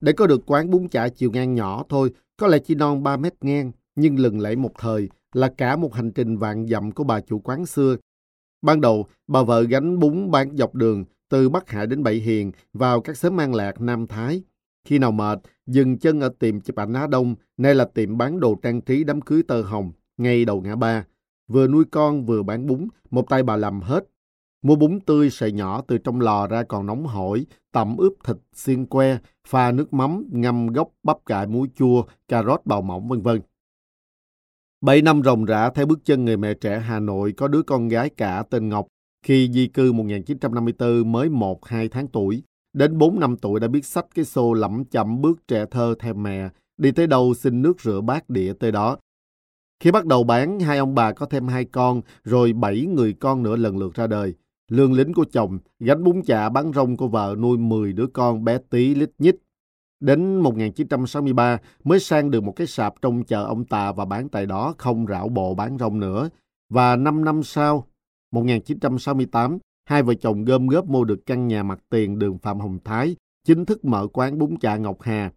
Để có được quán bún chả chiều ngang nhỏ thôi, có lẽ chỉ non 3 mét ngang, nhưng lừng lẫy một thời là cả một hành trình vạn dặm của bà chủ quán xưa. Ban đầu, bà vợ gánh bún bán dọc đường, từ Bắc Hải đến Bảy Hiền, vào các xóm An Lạc, Nam Thái. Khi nào mệt, dừng chân ở tiệm chụp ảnh Á Đông, nay là tiệm bán đồ trang trí đám cưới tơ hồng, ngay đầu ngã ba. Vừa nuôi con vừa bán bún, một tay bà làm hết. Mua bún tươi sợi nhỏ từ trong lò ra còn nóng hổi, tẩm ướp thịt xiên que, pha nước mắm, ngâm gốc bắp cải muối chua, cà rốt bào mỏng vân vân. Bảy năm ròng rã theo bước chân người mẹ trẻ Hà Nội có đứa con gái cả tên Ngọc. Khi di cư 1954 mới 1-2 tháng tuổi, đến 4 năm tuổi đã biết sách cái xô lẩm chậm bước trẻ thơ theo mẹ, đi tới đâu xin nước rửa bát đĩa tới đó. Khi bắt đầu bán, hai ông bà có thêm hai con, rồi bảy người con nữa lần lượt ra đời. Lương lính của chồng, gánh bún chả bán rong của vợ nuôi 10 đứa con bé tí lít nhít. Đến 1963 mới sang được một cái sạp trong chợ ông Tà và bán tại đó không rảo bộ bán rong nữa. Và 5 năm sau, 1968, hai vợ chồng gom góp mua được căn nhà mặt tiền đường Phạm Hồng Thái, chính thức mở quán bún chả Ngọc Hà.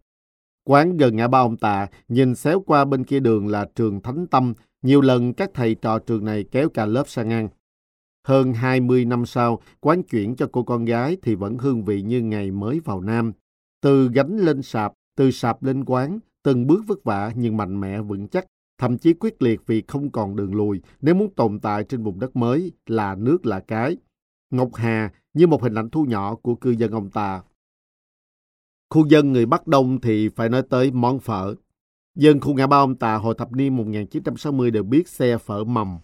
Quán gần ngã ba ông Tà, nhìn xéo qua bên kia đường là trường Thánh Tâm, nhiều lần các thầy trò trường này kéo cả lớp sang ăn. Hơn 20 năm sau, quán chuyển cho cô con gái thì vẫn hương vị như ngày mới vào Nam. Từ gánh lên sạp, từ sạp lên quán, từng bước vất vả nhưng mạnh mẽ vững chắc, thậm chí quyết liệt vì không còn đường lùi nếu muốn tồn tại trên vùng đất mới là nước là cái. Ngọc Hà như một hình ảnh thu nhỏ của cư dân ông ta. Khu dân người Bắc Đông thì phải nói tới món phở. Dân khu ngã ba ông ta hồi thập niên 1960 đều biết xe phở mầm.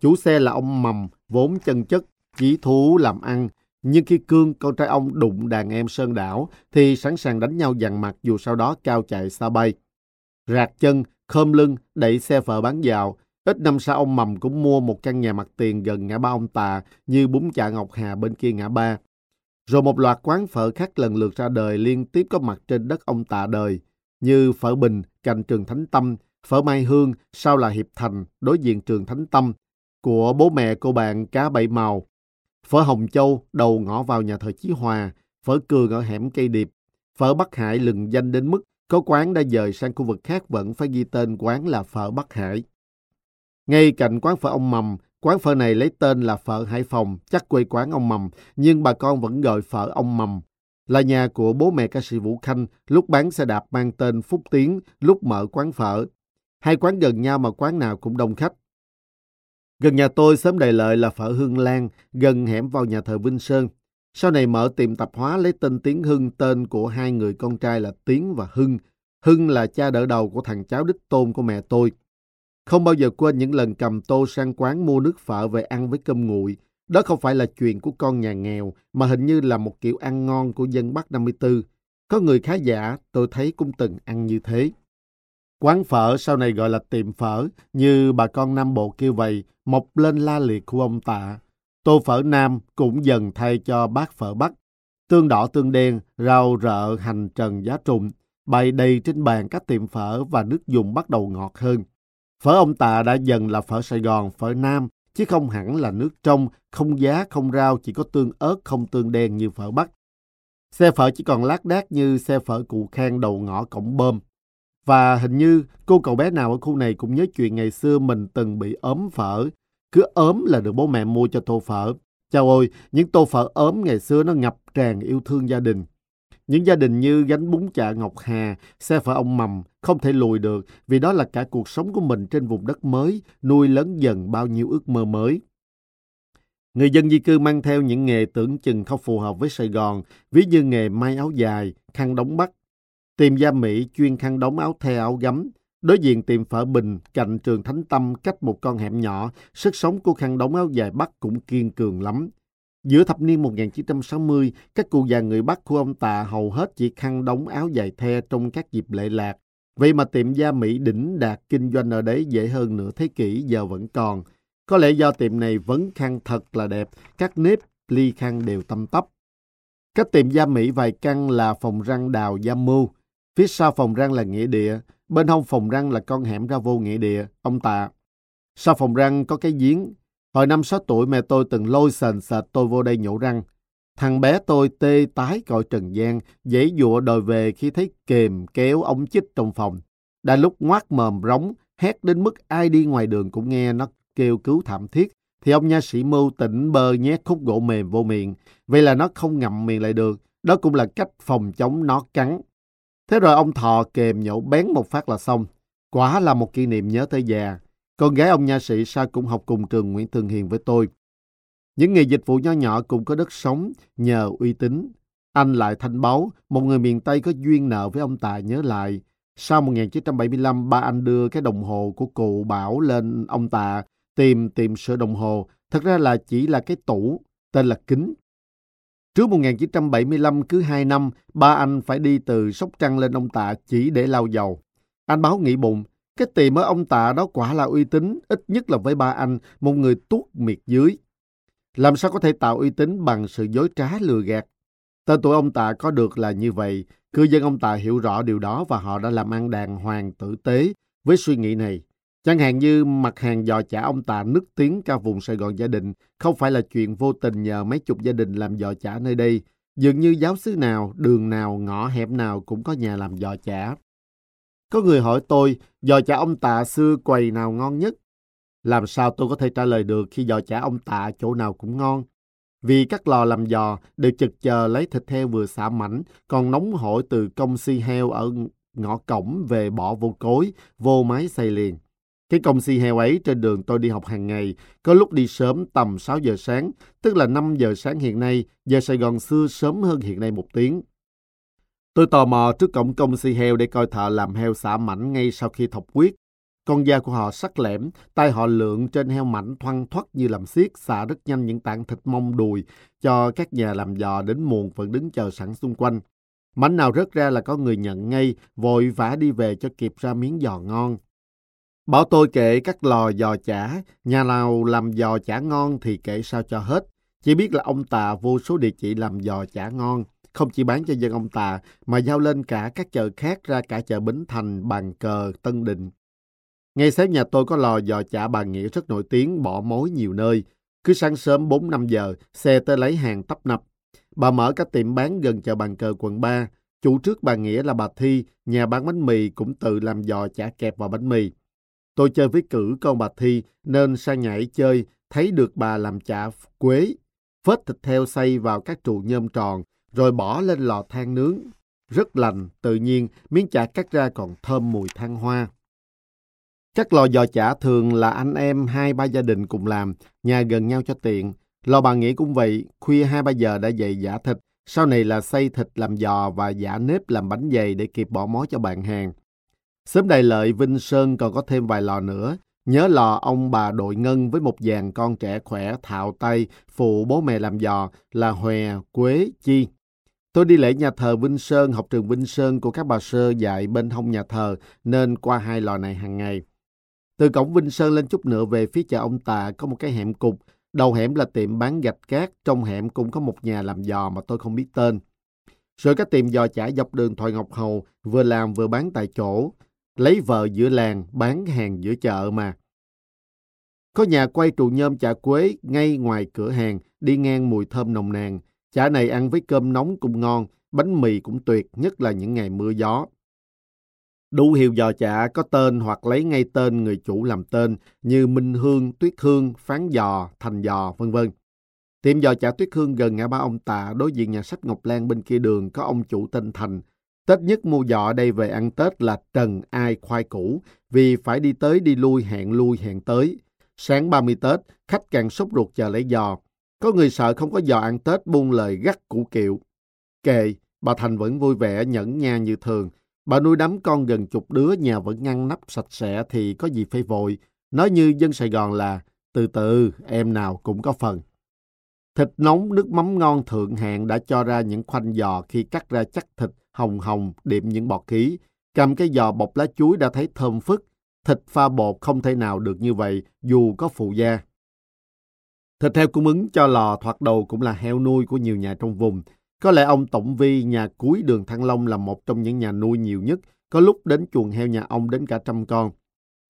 Chủ xe là ông Mầm, vốn chân chất, chỉ thú làm ăn. Nhưng khi Cương, con trai ông đụng đàn em Sơn Đảo, thì sẵn sàng đánh nhau dằn mặt dù sau đó cao chạy xa bay. Rạc chân, khom lưng, đẩy xe phở bán vào. Ít năm sau ông Mầm cũng mua một căn nhà mặt tiền gần ngã ba ông Tà như bún chả Ngọc Hà bên kia ngã ba. Rồi một loạt quán phở khác lần lượt ra đời liên tiếp có mặt trên đất ông Tà đời như phở Bình, cạnh trường Thánh Tâm, phở Mai Hương, sau là Hiệp Thành, đối diện trường Thánh Tâm, của bố mẹ cô bạn cá bảy màu, phở Hồng Châu, đầu ngõ vào nhà thờ Chí Hòa, phở Cường ở hẻm cây điệp, phở Bắc Hải lừng danh đến mức có quán đã dời sang khu vực khác vẫn phải ghi tên quán là phở Bắc Hải. Ngay cạnh quán phở ông Mầm, quán phở này lấy tên là phở Hải Phòng, chắc quê quán ông Mầm, nhưng bà con vẫn gọi phở ông Mầm. Là nhà của bố mẹ ca sĩ Vũ Khanh, lúc bán xe đạp mang tên Phúc Tiến, lúc mở quán phở. Hai quán gần nhau mà quán nào cũng đông khách. Gần nhà tôi sớm đầy lợi là phở Hương Lan, gần hẻm vào nhà thờ Vinh Sơn. Sau này mở tiệm tạp hóa lấy tên Tiến Hưng, tên của hai người con trai là Tiến và Hưng. Hưng là cha đỡ đầu của thằng cháu đích tôn của mẹ tôi. Không bao giờ quên những lần cầm tô sang quán mua nước phở về ăn với cơm nguội. Đó không phải là chuyện của con nhà nghèo, mà hình như là một kiểu ăn ngon của dân Bắc 54. Có người khá giả, tôi thấy cũng từng ăn như thế. Quán phở sau này gọi là tiệm phở, như bà con Nam Bộ kêu vậy, mọc lên la liệt của ông tạ. Tô phở Nam cũng dần thay cho bát phở Bắc. Tương đỏ tương đen, rau rợ, hành trần giá trùng, bày đầy trên bàn các tiệm phở và nước dùng bắt đầu ngọt hơn. Phở ông tạ đã dần là phở Sài Gòn, phở Nam, chứ không hẳn là nước trong, không giá, không rau, chỉ có tương ớt, không tương đen như phở Bắc. Xe phở chỉ còn lác đác như xe phở cụ khang đầu ngõ cổng bơm. Và hình như cô cậu bé nào ở khu này cũng nhớ chuyện ngày xưa mình từng bị ốm phở. Cứ ốm là được bố mẹ mua cho tô phở. Chào ơi, những tô phở ốm ngày xưa nó ngập tràn yêu thương gia đình. Những gia đình như gánh bún chả Ngọc Hà, xe phở ông Mầm không thể lùi được vì đó là cả cuộc sống của mình trên vùng đất mới, nuôi lớn dần bao nhiêu ước mơ mới. Người dân di cư mang theo những nghề tưởng chừng không phù hợp với Sài Gòn, ví như nghề may áo dài, khăn đóng bắt, tiệm gia Mỹ chuyên khăn đóng áo the áo gấm. Đối diện tiệm phở Bình, cạnh trường Thánh Tâm cách một con hẻm nhỏ, sức sống của khăn đóng áo dài Bắc cũng kiên cường lắm. Giữa thập niên 1960, các cụ già người Bắc của ông Tạ hầu hết chỉ khăn đóng áo dài the trong các dịp lễ lạc. Vậy mà tiệm gia Mỹ đỉnh đạt kinh doanh ở đấy dễ hơn nửa thế kỷ giờ vẫn còn. Có lẽ do tiệm này vẫn khăn thật là đẹp, các nếp ly khăn đều tâm tấp. Các tiệm gia Mỹ vài căn là phòng răng đào gia mưu, Phía sau phòng răng là nghĩa địa, bên hông phòng răng là con hẻm ra vô nghĩa địa, ông tạ. Sau phòng răng có cái giếng. Hồi năm 6 tuổi mẹ tôi từng lôi sền sệt tôi vô đây nhổ răng. Thằng bé tôi tê tái cõi trần gian, dãy dụa đòi về khi thấy kềm kéo ống chích trong phòng. Đã lúc ngoác mồm rống, hét đến mức ai đi ngoài đường cũng nghe nó kêu cứu thảm thiết, thì ông nha sĩ mưu tỉnh bơ nhét khúc gỗ mềm vô miệng. Vậy là nó không ngậm miệng lại được. Đó cũng là cách phòng chống nó cắn. Thế rồi ông thò kèm nhậu bén một phát là xong. Quả là một kỷ niệm nhớ tới già. Con gái ông nha sĩ sao cũng học cùng trường Nguyễn Thường Hiền với tôi. Những nghề dịch vụ nho nhỏ cũng có đất sống nhờ uy tín. Anh lại thanh báo, một người miền Tây có duyên nợ với ông Tài nhớ lại. Sau 1975, ba anh đưa cái đồng hồ của cụ Bảo lên ông Tà tìm tìm sửa đồng hồ. Thật ra là chỉ là cái tủ, tên là kính. Trước 1975 cứ 2 năm, ba anh phải đi từ Sóc Trăng lên ông Tạ chỉ để lau dầu. Anh báo nghĩ bụng, cái tiệm ở ông Tạ đó quả là uy tín, ít nhất là với ba anh, một người tuốt miệt dưới. Làm sao có thể tạo uy tín bằng sự dối trá lừa gạt? Tên tuổi ông Tạ có được là như vậy, cư dân ông Tạ hiểu rõ điều đó và họ đã làm ăn đàng hoàng tử tế với suy nghĩ này. Chẳng hạn như mặt hàng giò chả ông Tạ nức tiếng cả vùng Sài Gòn gia đình không phải là chuyện vô tình nhờ mấy chục gia đình làm giò chả nơi đây. Dường như giáo xứ nào, đường nào, ngõ hẹp nào cũng có nhà làm giò chả. Có người hỏi tôi, giò chả ông Tạ xưa quầy nào ngon nhất? Làm sao tôi có thể trả lời được khi giò chả ông Tạ chỗ nào cũng ngon? Vì các lò làm giò đều chực chờ lấy thịt heo vừa xả mảnh, còn nóng hổi từ công si heo ở ngõ cổng về bỏ vô cối, vô máy xay liền. Cái công si heo ấy trên đường tôi đi học hàng ngày, có lúc đi sớm tầm 6 giờ sáng, tức là 5 giờ sáng hiện nay, giờ Sài Gòn xưa sớm hơn hiện nay một tiếng. Tôi tò mò trước cổng công si heo để coi thợ làm heo xả mảnh ngay sau khi thọc quyết. Con da của họ sắc lẻm, tay họ lượn trên heo mảnh thoăn thoắt như làm xiết, xả rất nhanh những tảng thịt mông đùi cho các nhà làm giò đến muộn vẫn đứng chờ sẵn xung quanh. Mảnh nào rớt ra là có người nhận ngay, vội vã đi về cho kịp ra miếng giò ngon. Bảo tôi kể các lò giò chả, nhà nào làm giò chả ngon thì kể sao cho hết. Chỉ biết là ông Tà vô số địa chỉ làm giò chả ngon, không chỉ bán cho dân ông Tà mà giao lên cả các chợ khác ra cả chợ Bến Thành, Bàn Cờ, Tân Định. Ngay sáng nhà tôi có lò giò chả bà Nghĩa rất nổi tiếng, bỏ mối nhiều nơi. Cứ sáng sớm 4-5 giờ, xe tới lấy hàng tấp nập. Bà mở các tiệm bán gần chợ Bàn Cờ quận 3. Chủ trước bà Nghĩa là bà Thi, nhà bán bánh mì cũng tự làm giò chả kẹp vào bánh mì. Tôi chơi với cử con bà Thi nên sang nhảy chơi, thấy được bà làm chả quế, phết thịt heo xay vào các trụ nhôm tròn, rồi bỏ lên lò than nướng. Rất lành, tự nhiên, miếng chả cắt ra còn thơm mùi than hoa. Các lò giò chả thường là anh em hai ba gia đình cùng làm, nhà gần nhau cho tiện. Lò bà nghĩ cũng vậy, khuya hai ba giờ đã dậy giả thịt, sau này là xay thịt làm giò và giả nếp làm bánh dày để kịp bỏ mối cho bạn hàng. Sớm đầy lợi Vinh Sơn còn có thêm vài lò nữa. Nhớ lò ông bà đội ngân với một dàn con trẻ khỏe thạo tay phụ bố mẹ làm giò là Hòe, Quế, Chi. Tôi đi lễ nhà thờ Vinh Sơn, học trường Vinh Sơn của các bà sơ dạy bên hông nhà thờ nên qua hai lò này hàng ngày. Từ cổng Vinh Sơn lên chút nữa về phía chợ ông Tạ có một cái hẻm cục. Đầu hẻm là tiệm bán gạch cát, trong hẻm cũng có một nhà làm giò mà tôi không biết tên. Rồi các tiệm giò chả dọc đường Thoại Ngọc Hầu vừa làm vừa bán tại chỗ. Lấy vợ giữa làng, bán hàng giữa chợ mà. Có nhà quay trụ nhôm chả quế ngay ngoài cửa hàng, đi ngang mùi thơm nồng nàn. Chả này ăn với cơm nóng cũng ngon, bánh mì cũng tuyệt, nhất là những ngày mưa gió. Đủ hiệu giò chả có tên hoặc lấy ngay tên người chủ làm tên như Minh Hương, Tuyết Hương, Phán Giò, Thành Giò, vân vân. Tiệm giò chả Tuyết Hương gần ngã ba ông Tạ đối diện nhà sách Ngọc Lan bên kia đường có ông chủ tên Thành. Tết nhất mua giò đây về ăn Tết là trần ai khoai củ vì phải đi tới đi lui hẹn lui hẹn tới. Sáng 30 Tết, khách càng sốt ruột chờ lấy giò. Có người sợ không có giò ăn Tết buông lời gắt củ kiệu. Kệ, bà Thành vẫn vui vẻ nhẫn nha như thường. Bà nuôi đám con gần chục đứa nhà vẫn ngăn nắp sạch sẽ thì có gì phải vội. Nói như dân Sài Gòn là từ từ em nào cũng có phần. Thịt nóng, nước mắm ngon thượng hạng đã cho ra những khoanh giò khi cắt ra chắc thịt hồng hồng điểm những bọt khí. Cầm cái giò bọc lá chuối đã thấy thơm phức. Thịt pha bột không thể nào được như vậy dù có phụ gia. Thịt heo cung ứng cho lò thoạt đầu cũng là heo nuôi của nhiều nhà trong vùng. Có lẽ ông Tổng Vi nhà cuối đường Thăng Long là một trong những nhà nuôi nhiều nhất, có lúc đến chuồng heo nhà ông đến cả trăm con.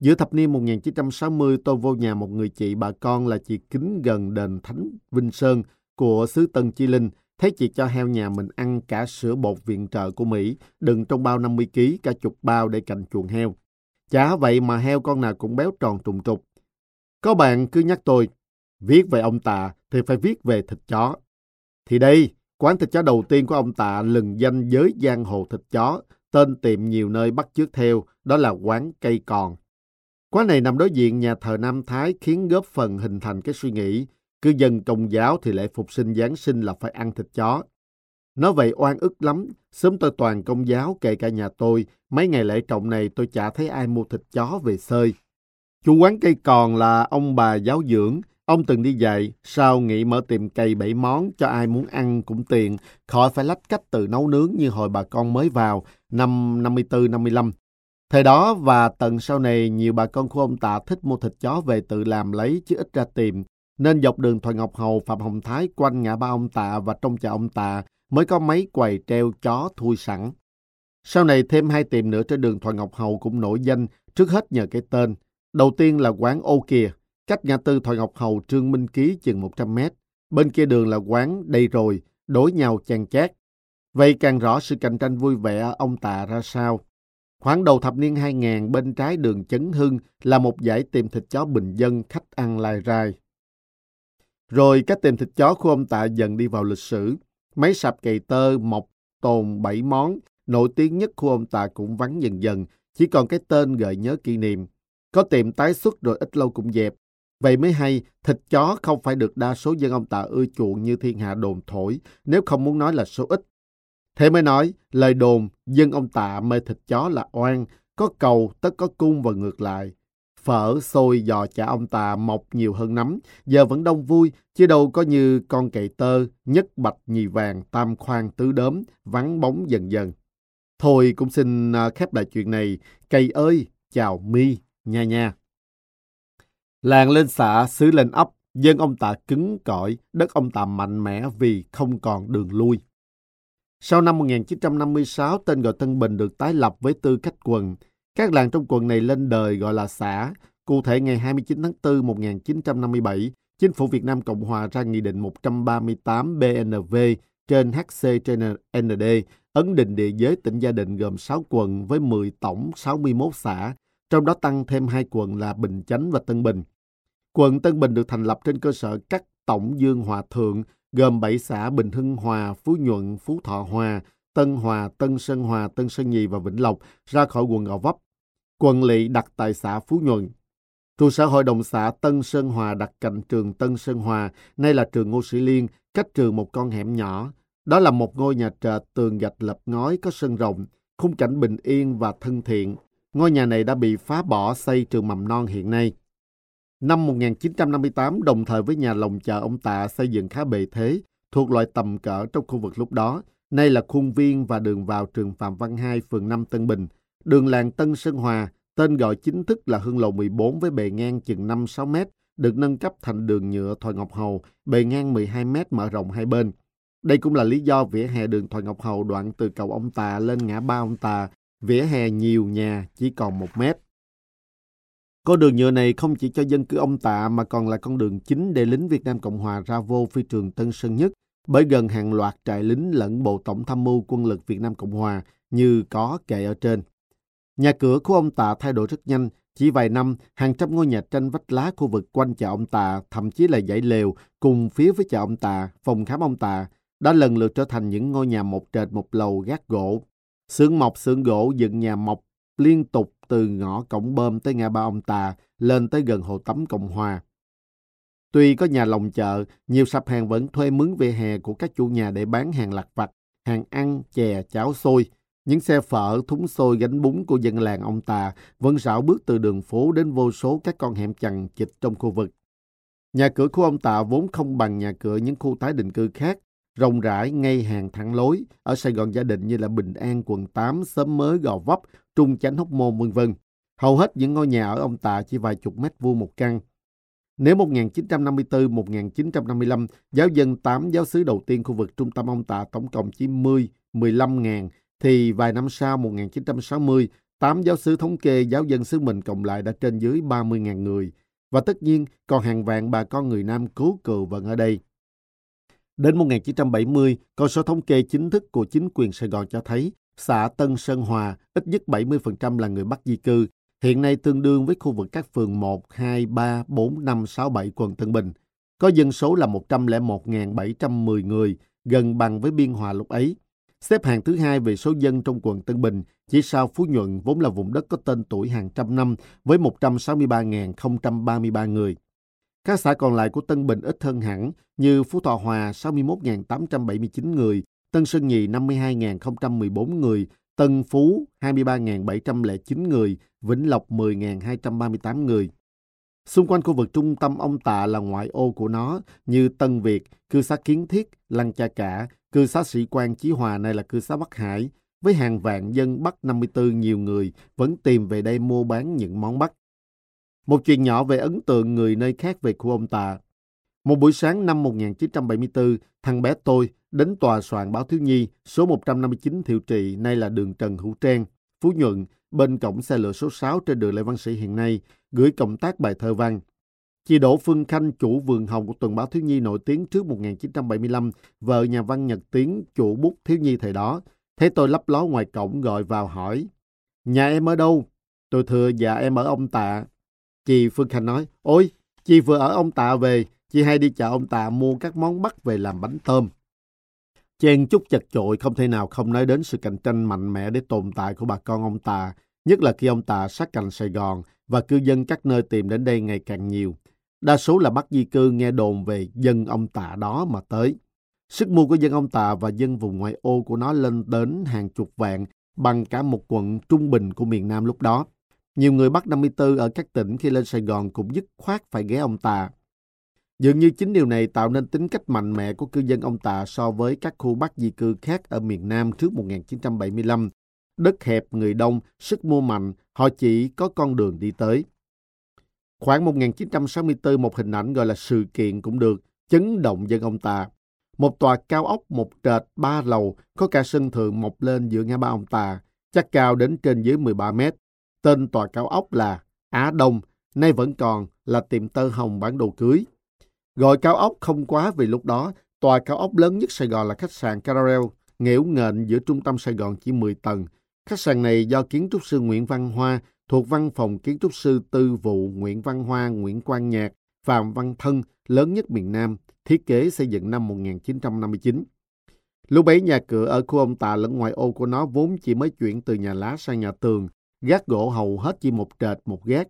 Giữa thập niên 1960, tôi vô nhà một người chị bà con là chị Kính gần đền Thánh Vinh Sơn của xứ Tân Chi Linh. Thấy chị cho heo nhà mình ăn cả sữa bột viện trợ của Mỹ, đựng trong bao 50 kg, cả chục bao để cạnh chuồng heo. Chả vậy mà heo con nào cũng béo tròn trùng trục. Có bạn cứ nhắc tôi, viết về ông Tạ thì phải viết về thịt chó. Thì đây, quán thịt chó đầu tiên của ông Tạ lừng danh giới giang hồ thịt chó, tên tiệm nhiều nơi bắt chước theo, đó là quán cây còn. Quán này nằm đối diện nhà thờ Nam Thái khiến góp phần hình thành cái suy nghĩ cư dân công giáo thì lễ phục sinh Giáng sinh là phải ăn thịt chó. Nói vậy oan ức lắm, sớm tôi toàn công giáo kể cả nhà tôi, mấy ngày lễ trọng này tôi chả thấy ai mua thịt chó về sơi. Chủ quán cây còn là ông bà giáo dưỡng, ông từng đi dạy, sao nghĩ mở tiệm cây bảy món cho ai muốn ăn cũng tiện, khỏi phải lách cách từ nấu nướng như hồi bà con mới vào, năm 54-55. Thời đó và tận sau này, nhiều bà con của ông Tạ thích mua thịt chó về tự làm lấy chứ ít ra tìm. Nên dọc đường Thoại Ngọc Hầu, Phạm Hồng Thái quanh ngã ba ông Tạ và trong chợ ông Tạ mới có mấy quầy treo chó thui sẵn. Sau này thêm hai tiệm nữa trên đường Thoại Ngọc Hầu cũng nổi danh, trước hết nhờ cái tên. Đầu tiên là quán ô kìa, cách ngã tư Thoại Ngọc Hầu Trương Minh Ký chừng 100 mét. Bên kia đường là quán đây rồi, đối nhau chàng chát. Vậy càng rõ sự cạnh tranh vui vẻ ông Tạ ra sao. Khoảng đầu thập niên 2000 bên trái đường Chấn Hưng là một giải tiệm thịt chó bình dân khách ăn lai rai. Rồi cái tiệm thịt chó của ông Tạ dần đi vào lịch sử. Mấy sạp cày tơ, mọc, tồn, bảy món, nổi tiếng nhất của ông Tạ cũng vắng dần dần, chỉ còn cái tên gợi nhớ kỷ niệm. có tiệm tái xuất rồi ít lâu cũng dẹp. Vậy mới hay, thịt chó không phải được đa số dân ông Tạ ưa chuộng như thiên hạ đồn thổi, nếu không muốn nói là số ít. Thế mới nói, lời đồn, dân ông Tạ mê thịt chó là oan, có cầu tất có cung và ngược lại. Phở, xôi, giò chả ông Tà mọc nhiều hơn nắm, giờ vẫn đông vui, chứ đâu có như con cậy tơ, nhất bạch nhì vàng, tam khoan tứ đốm, vắng bóng dần dần. Thôi cũng xin à, khép lại chuyện này. Cây ơi, chào mi, nha nha. Làng lên xã, xứ lên ấp, dân ông Tạ cứng cỏi, đất ông Tạ mạnh mẽ vì không còn đường lui. Sau năm 1956, tên gọi Tân Bình được tái lập với tư cách quần. Các làng trong quận này lên đời gọi là xã. Cụ thể ngày 29 tháng 4 1957, Chính phủ Việt Nam Cộng Hòa ra Nghị định 138 BNV trên HC trên ND, ấn định địa giới tỉnh Gia Định gồm 6 quận với 10 tổng 61 xã, trong đó tăng thêm hai quận là Bình Chánh và Tân Bình. Quận Tân Bình được thành lập trên cơ sở các tổng dương hòa thượng gồm 7 xã Bình Hưng Hòa, Phú Nhuận, Phú Thọ Hòa, Tân Hòa, Tân Sơn Hòa, Tân Sơn Nhì và Vĩnh Lộc ra khỏi quận Gò Vấp. Quận lỵ đặt tại xã Phú Nhuận. Trụ sở hội đồng xã Tân Sơn Hòa đặt cạnh trường Tân Sơn Hòa, nay là trường Ngô Sĩ Liên, cách trường một con hẻm nhỏ. Đó là một ngôi nhà trệt tường gạch lập ngói có sân rộng, khung cảnh bình yên và thân thiện. Ngôi nhà này đã bị phá bỏ xây trường mầm non hiện nay. Năm 1958, đồng thời với nhà lồng chợ ông Tạ xây dựng khá bề thế, thuộc loại tầm cỡ trong khu vực lúc đó, nay là khuôn viên và đường vào trường Phạm Văn Hai, phường 5 Tân Bình. Đường làng Tân Sơn Hòa, tên gọi chính thức là Hương Lộ 14 với bề ngang chừng 5-6 mét, được nâng cấp thành đường nhựa Thoại Ngọc Hầu, bề ngang 12 mét mở rộng hai bên. Đây cũng là lý do vỉa hè đường Thoại Ngọc Hầu đoạn từ cầu ông Tà lên ngã ba ông Tà, vỉa hè nhiều nhà chỉ còn một mét. Con đường nhựa này không chỉ cho dân cư ông Tạ mà còn là con đường chính để lính Việt Nam Cộng Hòa ra vô phi trường Tân Sơn Nhất bởi gần hàng loạt trại lính lẫn Bộ Tổng tham mưu quân lực Việt Nam Cộng Hòa như có kể ở trên. Nhà cửa của ông Tạ thay đổi rất nhanh, chỉ vài năm, hàng trăm ngôi nhà tranh vách lá khu vực quanh chợ ông Tạ, thậm chí là dãy lều, cùng phía với chợ ông Tạ, phòng khám ông Tạ, đã lần lượt trở thành những ngôi nhà một trệt một lầu gác gỗ. Xưởng mộc xưởng gỗ dựng nhà mộc liên tục từ ngõ cổng bơm tới ngã ba ông Tà lên tới gần hồ tắm Cộng Hòa. Tuy có nhà lồng chợ, nhiều sạp hàng vẫn thuê mướn vỉa hè của các chủ nhà để bán hàng lặt vặt, hàng ăn, chè, cháo xôi. Những xe phở, thúng xôi, gánh bún của dân làng ông ta vẫn rảo bước từ đường phố đến vô số các con hẻm chằng chịt trong khu vực. Nhà cửa của ông Tạ vốn không bằng nhà cửa những khu tái định cư khác, rộng rãi ngay hàng thẳng lối ở Sài Gòn gia đình như là Bình An, quận 8, Sớm Mới, Gò Vấp, Trung Chánh Hóc Môn, vân vân. Hầu hết những ngôi nhà ở ông Tạ chỉ vài chục mét vuông một căn. Nếu 1954-1955, giáo dân 8 giáo sứ đầu tiên khu vực trung tâm ông Tạ tổng cộng chỉ 10, 15 ngàn, thì vài năm sau 1960, 8 giáo sứ thống kê giáo dân xứ mình cộng lại đã trên dưới 30 ngàn người. Và tất nhiên còn hàng vạn bà con người Nam cứu cừu vẫn ở đây. Đến 1970, con số thống kê chính thức của chính quyền Sài Gòn cho thấy xã Tân Sơn Hòa ít nhất 70% là người Bắc di cư, hiện nay tương đương với khu vực các phường 1, 2, 3, 4, 5, 6, 7 quận Tân Bình. Có dân số là 101.710 người, gần bằng với Biên Hòa lúc ấy. Xếp hàng thứ hai về số dân trong quận Tân Bình, chỉ sau Phú Nhuận vốn là vùng đất có tên tuổi hàng trăm năm với 163.033 người. Các xã còn lại của Tân Bình ít hơn hẳn như Phú Thọ Hòa 61.879 người, Tân Sơn Nhì 52.014 người, Tân Phú 23.709 người, Vĩnh Lộc 10.238 người. Xung quanh khu vực trung tâm ông Tạ là ngoại ô của nó như Tân Việt, cư xá Kiến Thiết, Lăng Cha Cả, cư xá Sĩ Quan Chí Hòa này là cư xá Bắc Hải. Với hàng vạn dân Bắc 54 nhiều người vẫn tìm về đây mua bán những món Bắc. Một chuyện nhỏ về ấn tượng người nơi khác về khu ông Tạ. Một buổi sáng năm 1974, thằng bé tôi đến tòa soạn báo thiếu nhi số 159 Thiệu Trị, nay là đường Trần Hữu Trang, Phú Nhuận, bên cổng xe lửa số 6 trên đường Lê Văn Sĩ hiện nay, gửi cộng tác bài thơ văn. Chị Đỗ Phương Khanh, chủ vườn hồng của tuần báo thiếu nhi nổi tiếng trước 1975, vợ nhà văn Nhật Tiến, chủ bút thiếu nhi thời đó, thấy tôi lấp ló ngoài cổng gọi vào hỏi, Nhà em ở đâu? Tôi thưa dạ em ở ông Tạ. Chị Phương Khanh nói, ôi, chị vừa ở ông Tạ về, chị hay đi chợ ông Tà mua các món bắt về làm bánh tôm. Chen chút chật chội, không thể nào không nói đến sự cạnh tranh mạnh mẽ để tồn tại của bà con ông Tà, nhất là khi ông Tà sát cạnh Sài Gòn và cư dân các nơi tìm đến đây ngày càng nhiều. Đa số là bắt di cư nghe đồn về dân ông Tạ đó mà tới. Sức mua của dân ông Tạ và dân vùng ngoại ô của nó lên đến hàng chục vạn, bằng cả một quận trung bình của miền Nam lúc đó. Nhiều người Bắc 54 ở các tỉnh khi lên Sài Gòn cũng dứt khoát phải ghé ông Tà. Dường như chính điều này tạo nên tính cách mạnh mẽ của cư dân ông Tà so với các khu Bắc di cư khác ở miền Nam trước 1975. Đất hẹp, người đông, sức mua mạnh, họ chỉ có con đường đi tới. Khoảng 1964, một hình ảnh gọi là sự kiện cũng được, chấn động dân ông Tà. Một tòa cao ốc một trệt ba lầu có cả sân thượng mọc lên giữa ngã ba ông Tà, chắc cao đến trên dưới 13 mét. Tên tòa cao ốc là Á Đông, nay vẫn còn là tiệm tơ hồng bán đồ cưới. Gọi cao ốc không quá vì lúc đó, tòa cao ốc lớn nhất Sài Gòn là khách sạn Caravel, nghẽo nghện giữa trung tâm Sài Gòn chỉ 10 tầng. Khách sạn này do kiến trúc sư Nguyễn Văn Hoa thuộc văn phòng kiến trúc sư tư vụ Nguyễn Văn Hoa, Nguyễn Quang Nhạc, Phạm Văn Thân, lớn nhất miền Nam, thiết kế xây dựng năm 1959. Lúc bấy nhà cửa ở khu ông Tà lẫn ngoài ô của nó vốn chỉ mới chuyển từ nhà lá sang nhà tường, gác gỗ hầu hết chỉ một trệt một gác.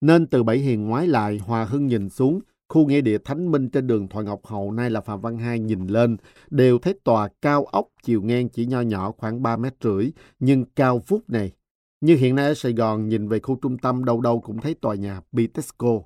Nên từ Bảy Hiền ngoái lại, Hòa Hưng nhìn xuống, khu nghĩa địa Thánh Minh trên đường Thoại Ngọc Hậu nay là Phạm Văn Hai nhìn lên, đều thấy tòa cao ốc chiều ngang chỉ nho nhỏ khoảng 3 mét rưỡi, nhưng cao phút này. Như hiện nay ở Sài Gòn nhìn về khu trung tâm đâu đâu cũng thấy tòa nhà Bitexco.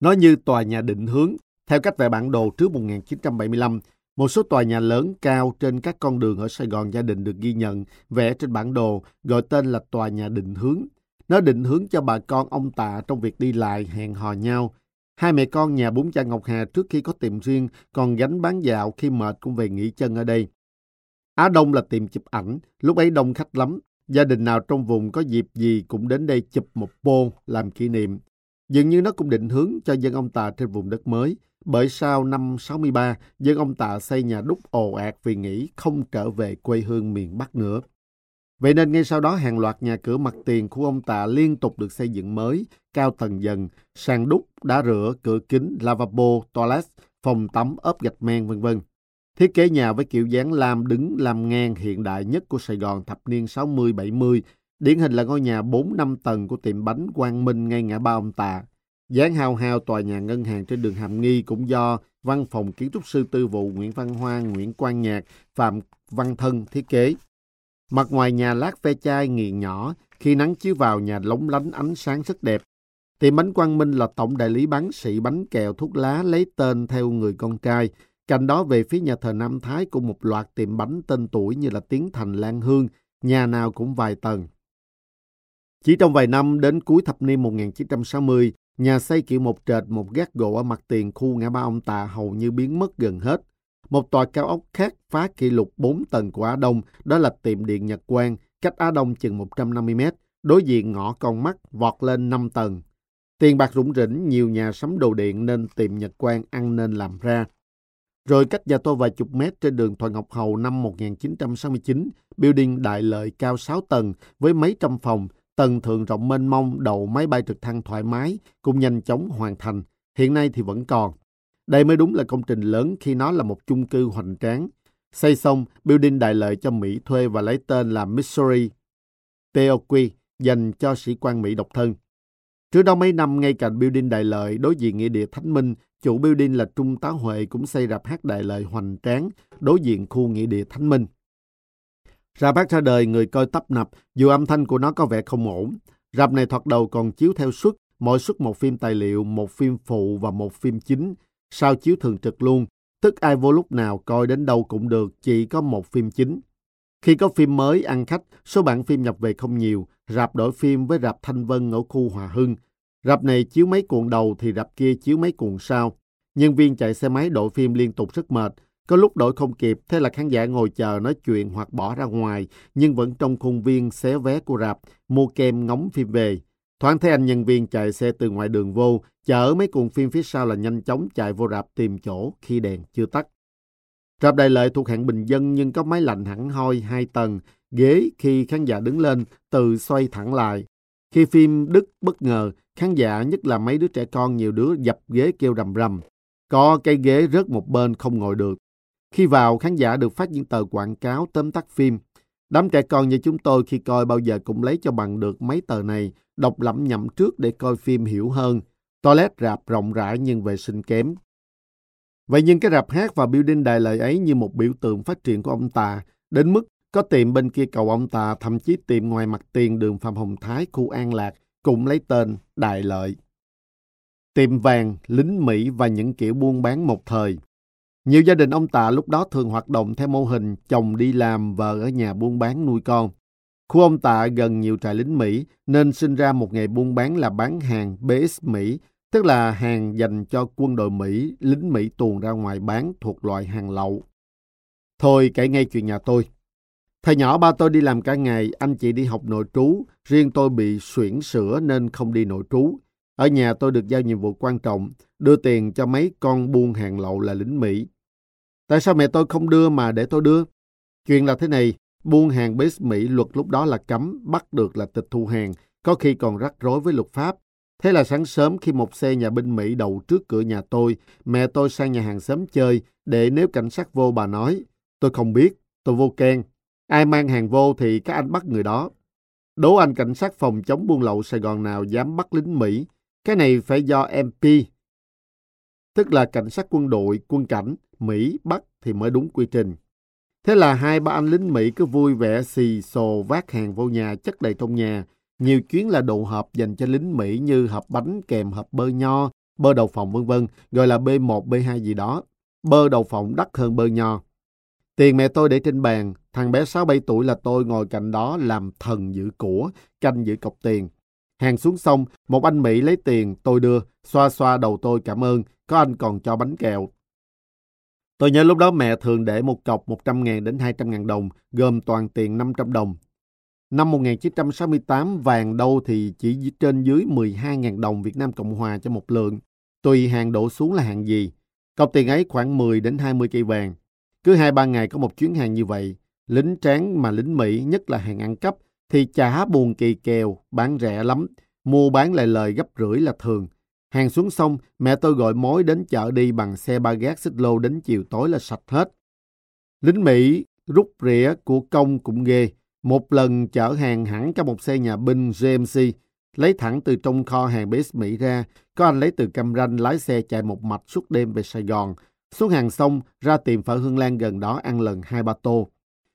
Nó như tòa nhà định hướng, theo cách vẽ bản đồ trước 1975, một số tòa nhà lớn cao trên các con đường ở Sài Gòn gia đình được ghi nhận, vẽ trên bản đồ, gọi tên là tòa nhà định hướng. Nó định hướng cho bà con ông Tạ trong việc đi lại, hẹn hò nhau. Hai mẹ con nhà bún cha Ngọc Hà trước khi có tiệm riêng, còn gánh bán dạo khi mệt cũng về nghỉ chân ở đây. Á Đông là tiệm chụp ảnh, lúc ấy đông khách lắm. Gia đình nào trong vùng có dịp gì cũng đến đây chụp một bô làm kỷ niệm. Dường như nó cũng định hướng cho dân ông Tà trên vùng đất mới. Bởi sau năm 63, dân ông tà xây nhà đúc ồ ạt vì nghĩ không trở về quê hương miền Bắc nữa. Vậy nên ngay sau đó hàng loạt nhà cửa mặt tiền của ông Tạ liên tục được xây dựng mới, cao tầng dần, sàn đúc, đá rửa, cửa kính, lavabo, toilet, phòng tắm, ốp gạch men vân vân. Thiết kế nhà với kiểu dáng lam đứng làm ngang hiện đại nhất của Sài Gòn thập niên 60-70, điển hình là ngôi nhà 4 năm tầng của tiệm bánh Quang Minh ngay ngã ba ông Tạ. Dáng hao hao tòa nhà ngân hàng trên đường Hàm Nghi cũng do văn phòng kiến trúc sư tư vụ Nguyễn Văn Hoa, Nguyễn Quang Nhạc, Phạm Văn Thân thiết kế. Mặt ngoài nhà lát ve chai nghiền nhỏ, khi nắng chiếu vào nhà lóng lánh ánh sáng rất đẹp. Tiệm bánh Quang Minh là tổng đại lý bán sĩ bánh kẹo thuốc lá lấy tên theo người con trai. Cạnh đó về phía nhà thờ Nam Thái cũng một loạt tiệm bánh tên tuổi như là Tiến Thành Lan Hương, nhà nào cũng vài tầng. Chỉ trong vài năm đến cuối thập niên 1960, Nhà xây kiểu một trệt một gác gỗ ở mặt tiền khu ngã ba ông Tà hầu như biến mất gần hết. Một tòa cao ốc khác phá kỷ lục 4 tầng của Á Đông, đó là tiệm điện Nhật Quang, cách Á Đông chừng 150 mét, đối diện ngõ con mắt vọt lên 5 tầng. Tiền bạc rủng rỉnh, nhiều nhà sắm đồ điện nên tiệm Nhật Quang ăn nên làm ra. Rồi cách nhà tôi vài chục mét trên đường Thoại Ngọc Hầu năm 1969, building đại lợi cao 6 tầng với mấy trăm phòng, Tầng thượng rộng mênh mông, đầu máy bay trực thăng thoải mái, cũng nhanh chóng hoàn thành. Hiện nay thì vẫn còn. Đây mới đúng là công trình lớn khi nó là một chung cư hoành tráng. Xây xong, building đại lợi cho Mỹ thuê và lấy tên là Missouri TOQ, dành cho sĩ quan Mỹ độc thân. Trước đó mấy năm, ngay cạnh building đại lợi, đối diện nghĩa địa Thánh Minh, chủ building là Trung tá Huệ cũng xây rạp hát đại lợi hoành tráng, đối diện khu nghĩa địa Thánh Minh. Rạp hát ra đời người coi tấp nập, dù âm thanh của nó có vẻ không ổn. Rạp này thoạt đầu còn chiếu theo suất, mỗi suất một phim tài liệu, một phim phụ và một phim chính. Sao chiếu thường trực luôn, tức ai vô lúc nào coi đến đâu cũng được, chỉ có một phim chính. Khi có phim mới ăn khách, số bản phim nhập về không nhiều, rạp đổi phim với rạp Thanh Vân ở khu Hòa Hưng. Rạp này chiếu mấy cuộn đầu thì rạp kia chiếu mấy cuộn sau. Nhân viên chạy xe máy đổi phim liên tục rất mệt, có lúc đổi không kịp, thế là khán giả ngồi chờ nói chuyện hoặc bỏ ra ngoài, nhưng vẫn trong khuôn viên xé vé của rạp, mua kem ngóng phim về. Thoáng thấy anh nhân viên chạy xe từ ngoài đường vô, chở mấy cuộn phim phía sau là nhanh chóng chạy vô rạp tìm chỗ khi đèn chưa tắt. Rạp Đại Lợi thuộc hạng bình dân nhưng có máy lạnh hẳn hoi hai tầng, ghế khi khán giả đứng lên từ xoay thẳng lại. Khi phim đứt bất ngờ, khán giả nhất là mấy đứa trẻ con nhiều đứa dập ghế kêu rầm rầm. Có cây ghế rớt một bên không ngồi được. Khi vào, khán giả được phát những tờ quảng cáo tóm tắt phim. Đám trẻ con như chúng tôi khi coi bao giờ cũng lấy cho bằng được mấy tờ này, đọc lẩm nhẩm trước để coi phim hiểu hơn. Toilet rạp rộng rãi nhưng vệ sinh kém. Vậy nhưng cái rạp hát và building đài lợi ấy như một biểu tượng phát triển của ông ta, đến mức có tiệm bên kia cầu ông ta, thậm chí tiệm ngoài mặt tiền đường Phạm Hồng Thái, khu An Lạc, cũng lấy tên Đại Lợi. Tiệm vàng, lính Mỹ và những kiểu buôn bán một thời. Nhiều gia đình ông Tạ lúc đó thường hoạt động theo mô hình chồng đi làm, vợ ở nhà buôn bán nuôi con. Khu ông Tạ gần nhiều trại lính Mỹ nên sinh ra một nghề buôn bán là bán hàng BS Mỹ, tức là hàng dành cho quân đội Mỹ, lính Mỹ tuồn ra ngoài bán thuộc loại hàng lậu. Thôi kể ngay chuyện nhà tôi. Thời nhỏ ba tôi đi làm cả ngày, anh chị đi học nội trú, riêng tôi bị suyễn sữa nên không đi nội trú. Ở nhà tôi được giao nhiệm vụ quan trọng, đưa tiền cho mấy con buôn hàng lậu là lính Mỹ. Tại sao mẹ tôi không đưa mà để tôi đưa? Chuyện là thế này, buôn hàng bếp Mỹ luật lúc đó là cấm, bắt được là tịch thu hàng, có khi còn rắc rối với luật pháp. Thế là sáng sớm khi một xe nhà binh Mỹ đậu trước cửa nhà tôi, mẹ tôi sang nhà hàng xóm chơi, để nếu cảnh sát vô bà nói, tôi không biết, tôi vô can. Ai mang hàng vô thì các anh bắt người đó. Đố anh cảnh sát phòng chống buôn lậu Sài Gòn nào dám bắt lính Mỹ. Cái này phải do MP, tức là cảnh sát quân đội, quân cảnh, Mỹ bắt thì mới đúng quy trình. Thế là hai ba anh lính Mỹ cứ vui vẻ xì xồ vác hàng vô nhà chất đầy trong nhà. Nhiều chuyến là đồ hộp dành cho lính Mỹ như hộp bánh kèm hộp bơ nho, bơ đậu phộng vân vân, gọi là B1, B2 gì đó. Bơ đậu phộng đắt hơn bơ nho. Tiền mẹ tôi để trên bàn, thằng bé 6-7 tuổi là tôi ngồi cạnh đó làm thần giữ của, canh giữ cọc tiền. Hàng xuống xong, một anh Mỹ lấy tiền, tôi đưa, xoa xoa đầu tôi cảm ơn, có anh còn cho bánh kẹo. Tôi nhớ lúc đó mẹ thường để một cọc 100 ngàn đến 200 ngàn đồng, gồm toàn tiền 500 đồng. Năm 1968, vàng đâu thì chỉ trên dưới 12 ngàn đồng Việt Nam Cộng Hòa cho một lượng. Tùy hàng đổ xuống là hàng gì. Cọc tiền ấy khoảng 10 đến 20 cây vàng. Cứ 2-3 ngày có một chuyến hàng như vậy. Lính tráng mà lính Mỹ, nhất là hàng ăn cắp, thì chả buồn kỳ kèo, bán rẻ lắm. Mua bán lại lời gấp rưỡi là thường. Hàng xuống sông, mẹ tôi gọi mối đến chợ đi bằng xe ba gác xích lô đến chiều tối là sạch hết. Lính Mỹ rút rỉa của công cũng ghê. Một lần chở hàng hẳn cho một xe nhà binh GMC, lấy thẳng từ trong kho hàng base Mỹ ra, có anh lấy từ Cam Ranh lái xe chạy một mạch suốt đêm về Sài Gòn, xuống hàng xong ra tiệm phở Hương Lan gần đó ăn lần hai ba tô.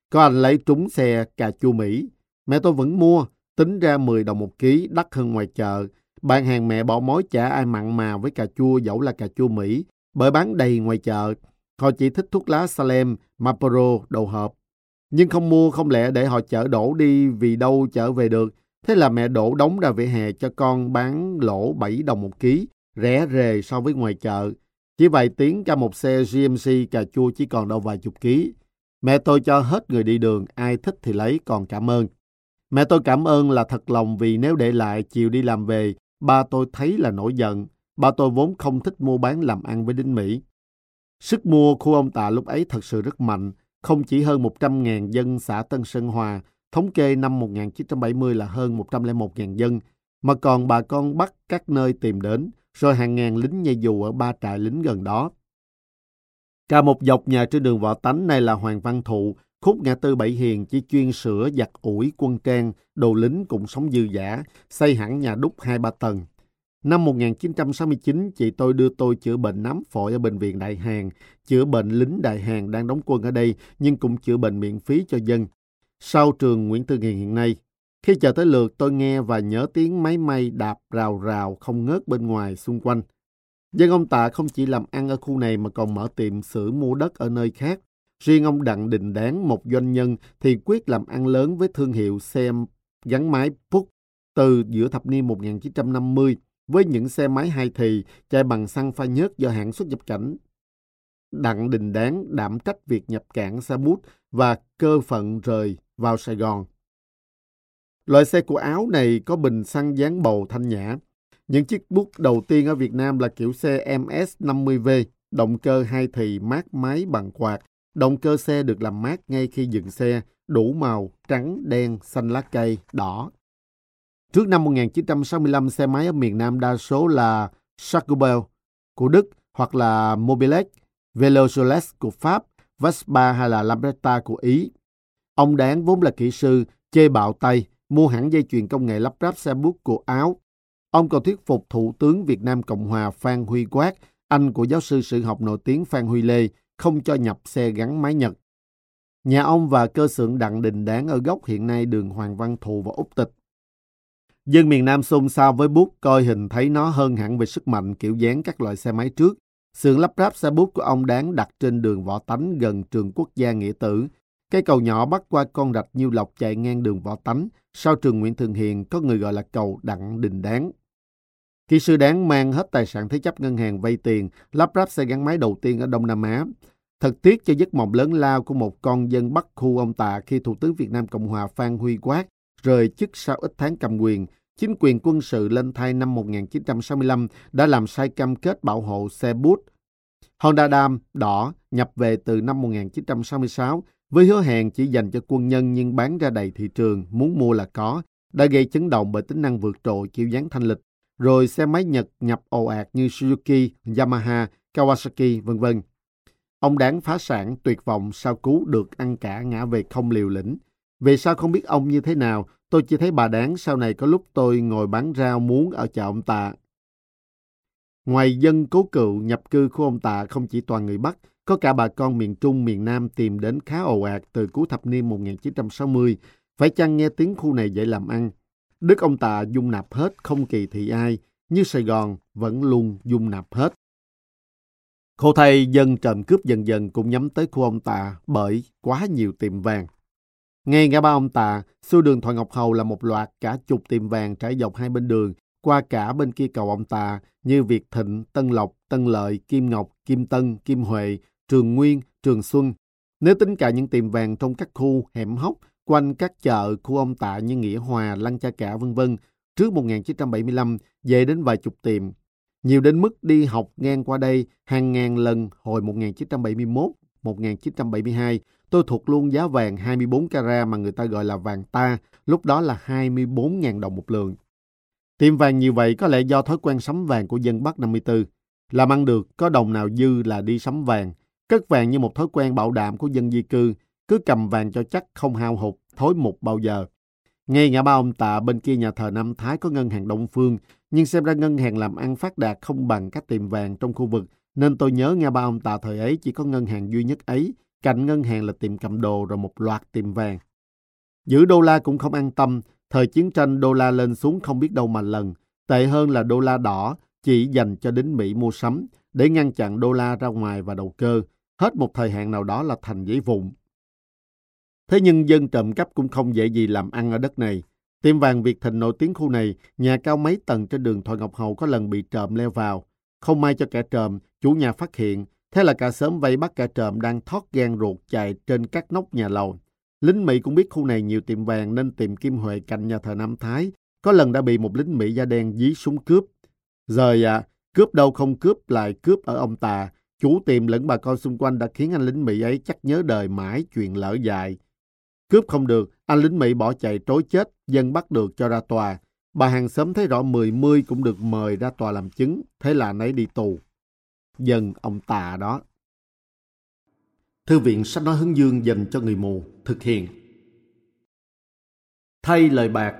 Có anh lấy trúng xe cà chua Mỹ. Mẹ tôi vẫn mua, tính ra 10 đồng một ký, đắt hơn ngoài chợ, bạn hàng mẹ bỏ mối chả ai mặn mà với cà chua dẫu là cà chua Mỹ, bởi bán đầy ngoài chợ. Họ chỉ thích thuốc lá Salem, Marlboro, đầu hộp. Nhưng không mua không lẽ để họ chở đổ đi vì đâu chở về được. Thế là mẹ đổ đóng ra vỉa hè cho con bán lỗ 7 đồng một ký, rẻ rề so với ngoài chợ. Chỉ vài tiếng cho một xe GMC cà chua chỉ còn đâu vài chục ký. Mẹ tôi cho hết người đi đường, ai thích thì lấy, còn cảm ơn. Mẹ tôi cảm ơn là thật lòng vì nếu để lại chiều đi làm về, Ba tôi thấy là nổi giận. Ba tôi vốn không thích mua bán làm ăn với đinh Mỹ. Sức mua khu ông Tạ lúc ấy thật sự rất mạnh. Không chỉ hơn 100.000 dân xã Tân Sơn Hòa, thống kê năm 1970 là hơn 101.000 dân, mà còn bà con bắt các nơi tìm đến, rồi hàng ngàn lính nhây dù ở ba trại lính gần đó. Cả một dọc nhà trên đường Võ Tánh này là Hoàng Văn Thụ, Khúc ngã tư Bảy Hiền chỉ chuyên sửa giặt ủi quân trang, đồ lính cũng sống dư giả, xây hẳn nhà đúc hai ba tầng. Năm 1969, chị tôi đưa tôi chữa bệnh nám phổi ở Bệnh viện Đại Hàn, chữa bệnh lính Đại Hàn đang đóng quân ở đây, nhưng cũng chữa bệnh miễn phí cho dân. Sau trường Nguyễn Tư Hiền hiện nay, khi chờ tới lượt tôi nghe và nhớ tiếng máy may đạp rào rào không ngớt bên ngoài xung quanh. Dân ông Tạ không chỉ làm ăn ở khu này mà còn mở tiệm sửa mua đất ở nơi khác. Riêng ông Đặng Đình Đáng, một doanh nhân, thì quyết làm ăn lớn với thương hiệu xe gắn máy Phúc từ giữa thập niên 1950 với những xe máy hai thì chạy bằng xăng pha nhớt do hãng xuất nhập cảnh. Đặng Đình Đáng đảm trách việc nhập cảng xe bút và cơ phận rời vào Sài Gòn. Loại xe của Áo này có bình xăng dán bầu thanh nhã. Những chiếc bút đầu tiên ở Việt Nam là kiểu xe MS50V, động cơ hai thì mát máy bằng quạt Động cơ xe được làm mát ngay khi dừng xe, đủ màu, trắng, đen, xanh lá cây, đỏ. Trước năm 1965, xe máy ở miền Nam đa số là Chacobel của Đức hoặc là Mobilex, Velosolex của Pháp, Vespa hay là Lambretta của Ý. Ông Đáng vốn là kỹ sư, chê bạo tay, mua hẳn dây chuyền công nghệ lắp ráp xe bút của Áo. Ông còn thuyết phục Thủ tướng Việt Nam Cộng Hòa Phan Huy Quát, anh của giáo sư sử học nổi tiếng Phan Huy Lê, không cho nhập xe gắn máy Nhật. Nhà ông và cơ xưởng Đặng Đình Đáng ở góc hiện nay đường Hoàng Văn Thụ và Úc Tịch. Dân miền Nam xôn xao với bút coi hình thấy nó hơn hẳn về sức mạnh kiểu dáng các loại xe máy trước. Xưởng lắp ráp xe bút của ông Đáng đặt trên đường Võ Tánh gần trường quốc gia Nghĩa Tử. cái cầu nhỏ bắt qua con rạch Nhiêu Lộc chạy ngang đường Võ Tánh. Sau trường Nguyễn Thường Hiền có người gọi là cầu Đặng Đình Đáng. Kỹ sư Đáng mang hết tài sản thế chấp ngân hàng vay tiền, lắp ráp xe gắn máy đầu tiên ở Đông Nam Á. Thật tiếc cho giấc mộng lớn lao của một con dân Bắc khu ông Tạ khi Thủ tướng Việt Nam Cộng hòa Phan Huy Quát rời chức sau ít tháng cầm quyền. Chính quyền quân sự lên thay năm 1965 đã làm sai cam kết bảo hộ xe bút. Honda Dam đỏ nhập về từ năm 1966 với hứa hẹn chỉ dành cho quân nhân nhưng bán ra đầy thị trường, muốn mua là có, đã gây chấn động bởi tính năng vượt trội kiểu dáng thanh lịch. Rồi xe máy Nhật nhập ồ ạt như Suzuki, Yamaha, Kawasaki, vân vân. Ông đáng phá sản tuyệt vọng sau cứu được ăn cả ngã về không liều lĩnh. Vì sao không biết ông như thế nào, tôi chỉ thấy bà đáng sau này có lúc tôi ngồi bán rau muống ở chợ ông Tạ. Ngoài dân cố cựu nhập cư của ông Tạ không chỉ toàn người Bắc, có cả bà con miền Trung, miền Nam tìm đến khá ồ ạt từ cuối thập niên 1960, phải chăng nghe tiếng khu này dễ làm ăn. Đức ông ta dung nạp hết, không kỳ thị ai, như Sài Gòn vẫn luôn dung nạp hết. Khổ thay dân trộm cướp dần dần cũng nhắm tới khu ông Tạ bởi quá nhiều tiệm vàng. Ngay ngã ba ông Tạ, xu đường Thoại Ngọc Hầu là một loạt cả chục tiệm vàng trải dọc hai bên đường, qua cả bên kia cầu ông Tạ như Việt Thịnh, Tân Lộc, Tân Lợi, Kim Ngọc, Kim Tân, Kim Huệ, Trường Nguyên, Trường Xuân. Nếu tính cả những tiệm vàng trong các khu hẻm hóc quanh các chợ khu ông Tạ như Nghĩa Hòa, Lăng Cha Cả vân vân trước 1975 về đến vài chục tiệm. Nhiều đến mức đi học ngang qua đây hàng ngàn lần hồi 1971, 1972 tôi thuộc luôn giá vàng 24 carat mà người ta gọi là vàng ta, lúc đó là 24.000 đồng một lượng. Tiệm vàng như vậy có lẽ do thói quen sắm vàng của dân Bắc 54. Làm ăn được, có đồng nào dư là đi sắm vàng. Cất vàng như một thói quen bảo đảm của dân di cư, cứ cầm vàng cho chắc không hao hụt, thối mục bao giờ. Ngay ngã ba ông Tạ bên kia nhà thờ Nam Thái có ngân hàng Đông Phương, nhưng xem ra ngân hàng làm ăn phát đạt không bằng các tiệm vàng trong khu vực, nên tôi nhớ ngã ba ông Tạ thời ấy chỉ có ngân hàng duy nhất ấy, cạnh ngân hàng là tiệm cầm đồ rồi một loạt tiệm vàng. Giữ đô la cũng không an tâm, thời chiến tranh đô la lên xuống không biết đâu mà lần, tệ hơn là đô la đỏ chỉ dành cho đến Mỹ mua sắm để ngăn chặn đô la ra ngoài và đầu cơ, hết một thời hạn nào đó là thành giấy vụn. Thế nhưng dân trộm cắp cũng không dễ gì làm ăn ở đất này. Tiệm vàng Việt Thịnh nổi tiếng khu này, nhà cao mấy tầng trên đường Thoại Ngọc Hầu có lần bị trộm leo vào. Không may cho kẻ trộm, chủ nhà phát hiện, thế là cả sớm vây bắt kẻ trộm đang thoát gan ruột chạy trên các nóc nhà lầu. Lính Mỹ cũng biết khu này nhiều tiệm vàng nên tìm Kim Huệ cạnh nhà thờ Nam Thái. Có lần đã bị một lính Mỹ da đen dí súng cướp. Giờ à, cướp đâu không cướp lại cướp ở ông Tà. Chủ tiệm lẫn bà con xung quanh đã khiến anh lính Mỹ ấy chắc nhớ đời mãi chuyện lỡ dài. Cướp không được, anh lính Mỹ bỏ chạy trối chết, dân bắt được cho ra tòa. Bà hàng xóm thấy rõ mười mươi cũng được mời ra tòa làm chứng, thế là nấy đi tù. Dân ông tà đó. Thư viện sách nói hướng dương dành cho người mù, thực hiện. Thay lời bạc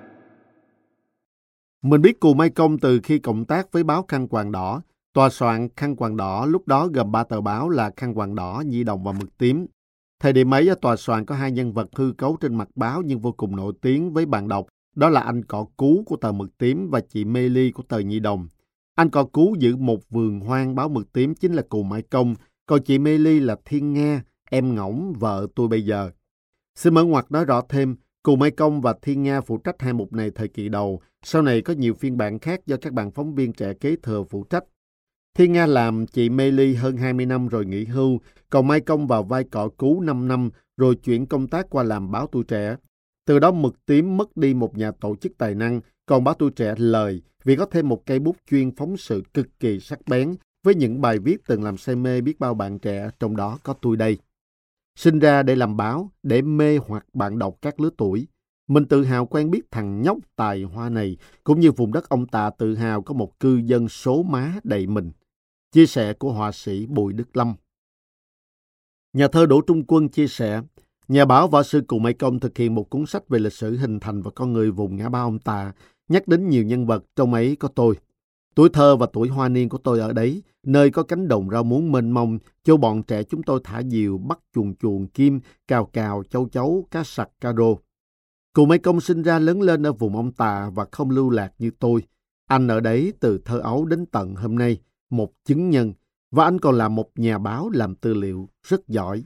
Mình biết Cù Mai Công từ khi cộng tác với báo Khăn Quàng Đỏ. Tòa soạn Khăn Quàng Đỏ lúc đó gồm ba tờ báo là Khăn Quàng Đỏ, Nhi Đồng và Mực Tím. Thời điểm ấy, tòa soạn có hai nhân vật hư cấu trên mặt báo nhưng vô cùng nổi tiếng với bạn đọc. Đó là anh cọ cú của tờ Mực Tím và chị Mê Ly của tờ Nhi Đồng. Anh cọ cú giữ một vườn hoang báo Mực Tím chính là Cù Mai Công, còn chị Mê Ly là Thiên Nga, em ngỗng vợ tôi bây giờ. Xin mở ngoặt nói rõ thêm, Cù Mai Công và Thiên Nga phụ trách hai mục này thời kỳ đầu, sau này có nhiều phiên bản khác do các bạn phóng viên trẻ kế thừa phụ trách. Thiên Nga làm chị Mê Ly hơn 20 năm rồi nghỉ hưu, còn Mai Công vào vai cọ cứu 5 năm rồi chuyển công tác qua làm báo tuổi trẻ. Từ đó mực tím mất đi một nhà tổ chức tài năng, còn báo tuổi trẻ lời vì có thêm một cây bút chuyên phóng sự cực kỳ sắc bén với những bài viết từng làm say mê biết bao bạn trẻ, trong đó có tôi đây. Sinh ra để làm báo, để mê hoặc bạn đọc các lứa tuổi. Mình tự hào quen biết thằng nhóc tài hoa này, cũng như vùng đất ông Tạ tự hào có một cư dân số má đầy mình. Chia sẻ của họa sĩ Bùi Đức Lâm Nhà thơ Đỗ Trung Quân chia sẻ, Nhà báo võ sư Cụ Mai Công thực hiện một cuốn sách về lịch sử hình thành và con người vùng ngã ba ông Tà, nhắc đến nhiều nhân vật, trong ấy có tôi. Tuổi thơ và tuổi hoa niên của tôi ở đấy, nơi có cánh đồng rau muống mênh mông, cho bọn trẻ chúng tôi thả diều, bắt chuồn chuồn, kim, cào cào, châu chấu, cá sặc, cá rô. Cụ Mai Công sinh ra lớn lên ở vùng ông Tà và không lưu lạc như tôi. Anh ở đấy từ thơ ấu đến tận hôm nay, một chứng nhân, và anh còn là một nhà báo làm tư liệu rất giỏi.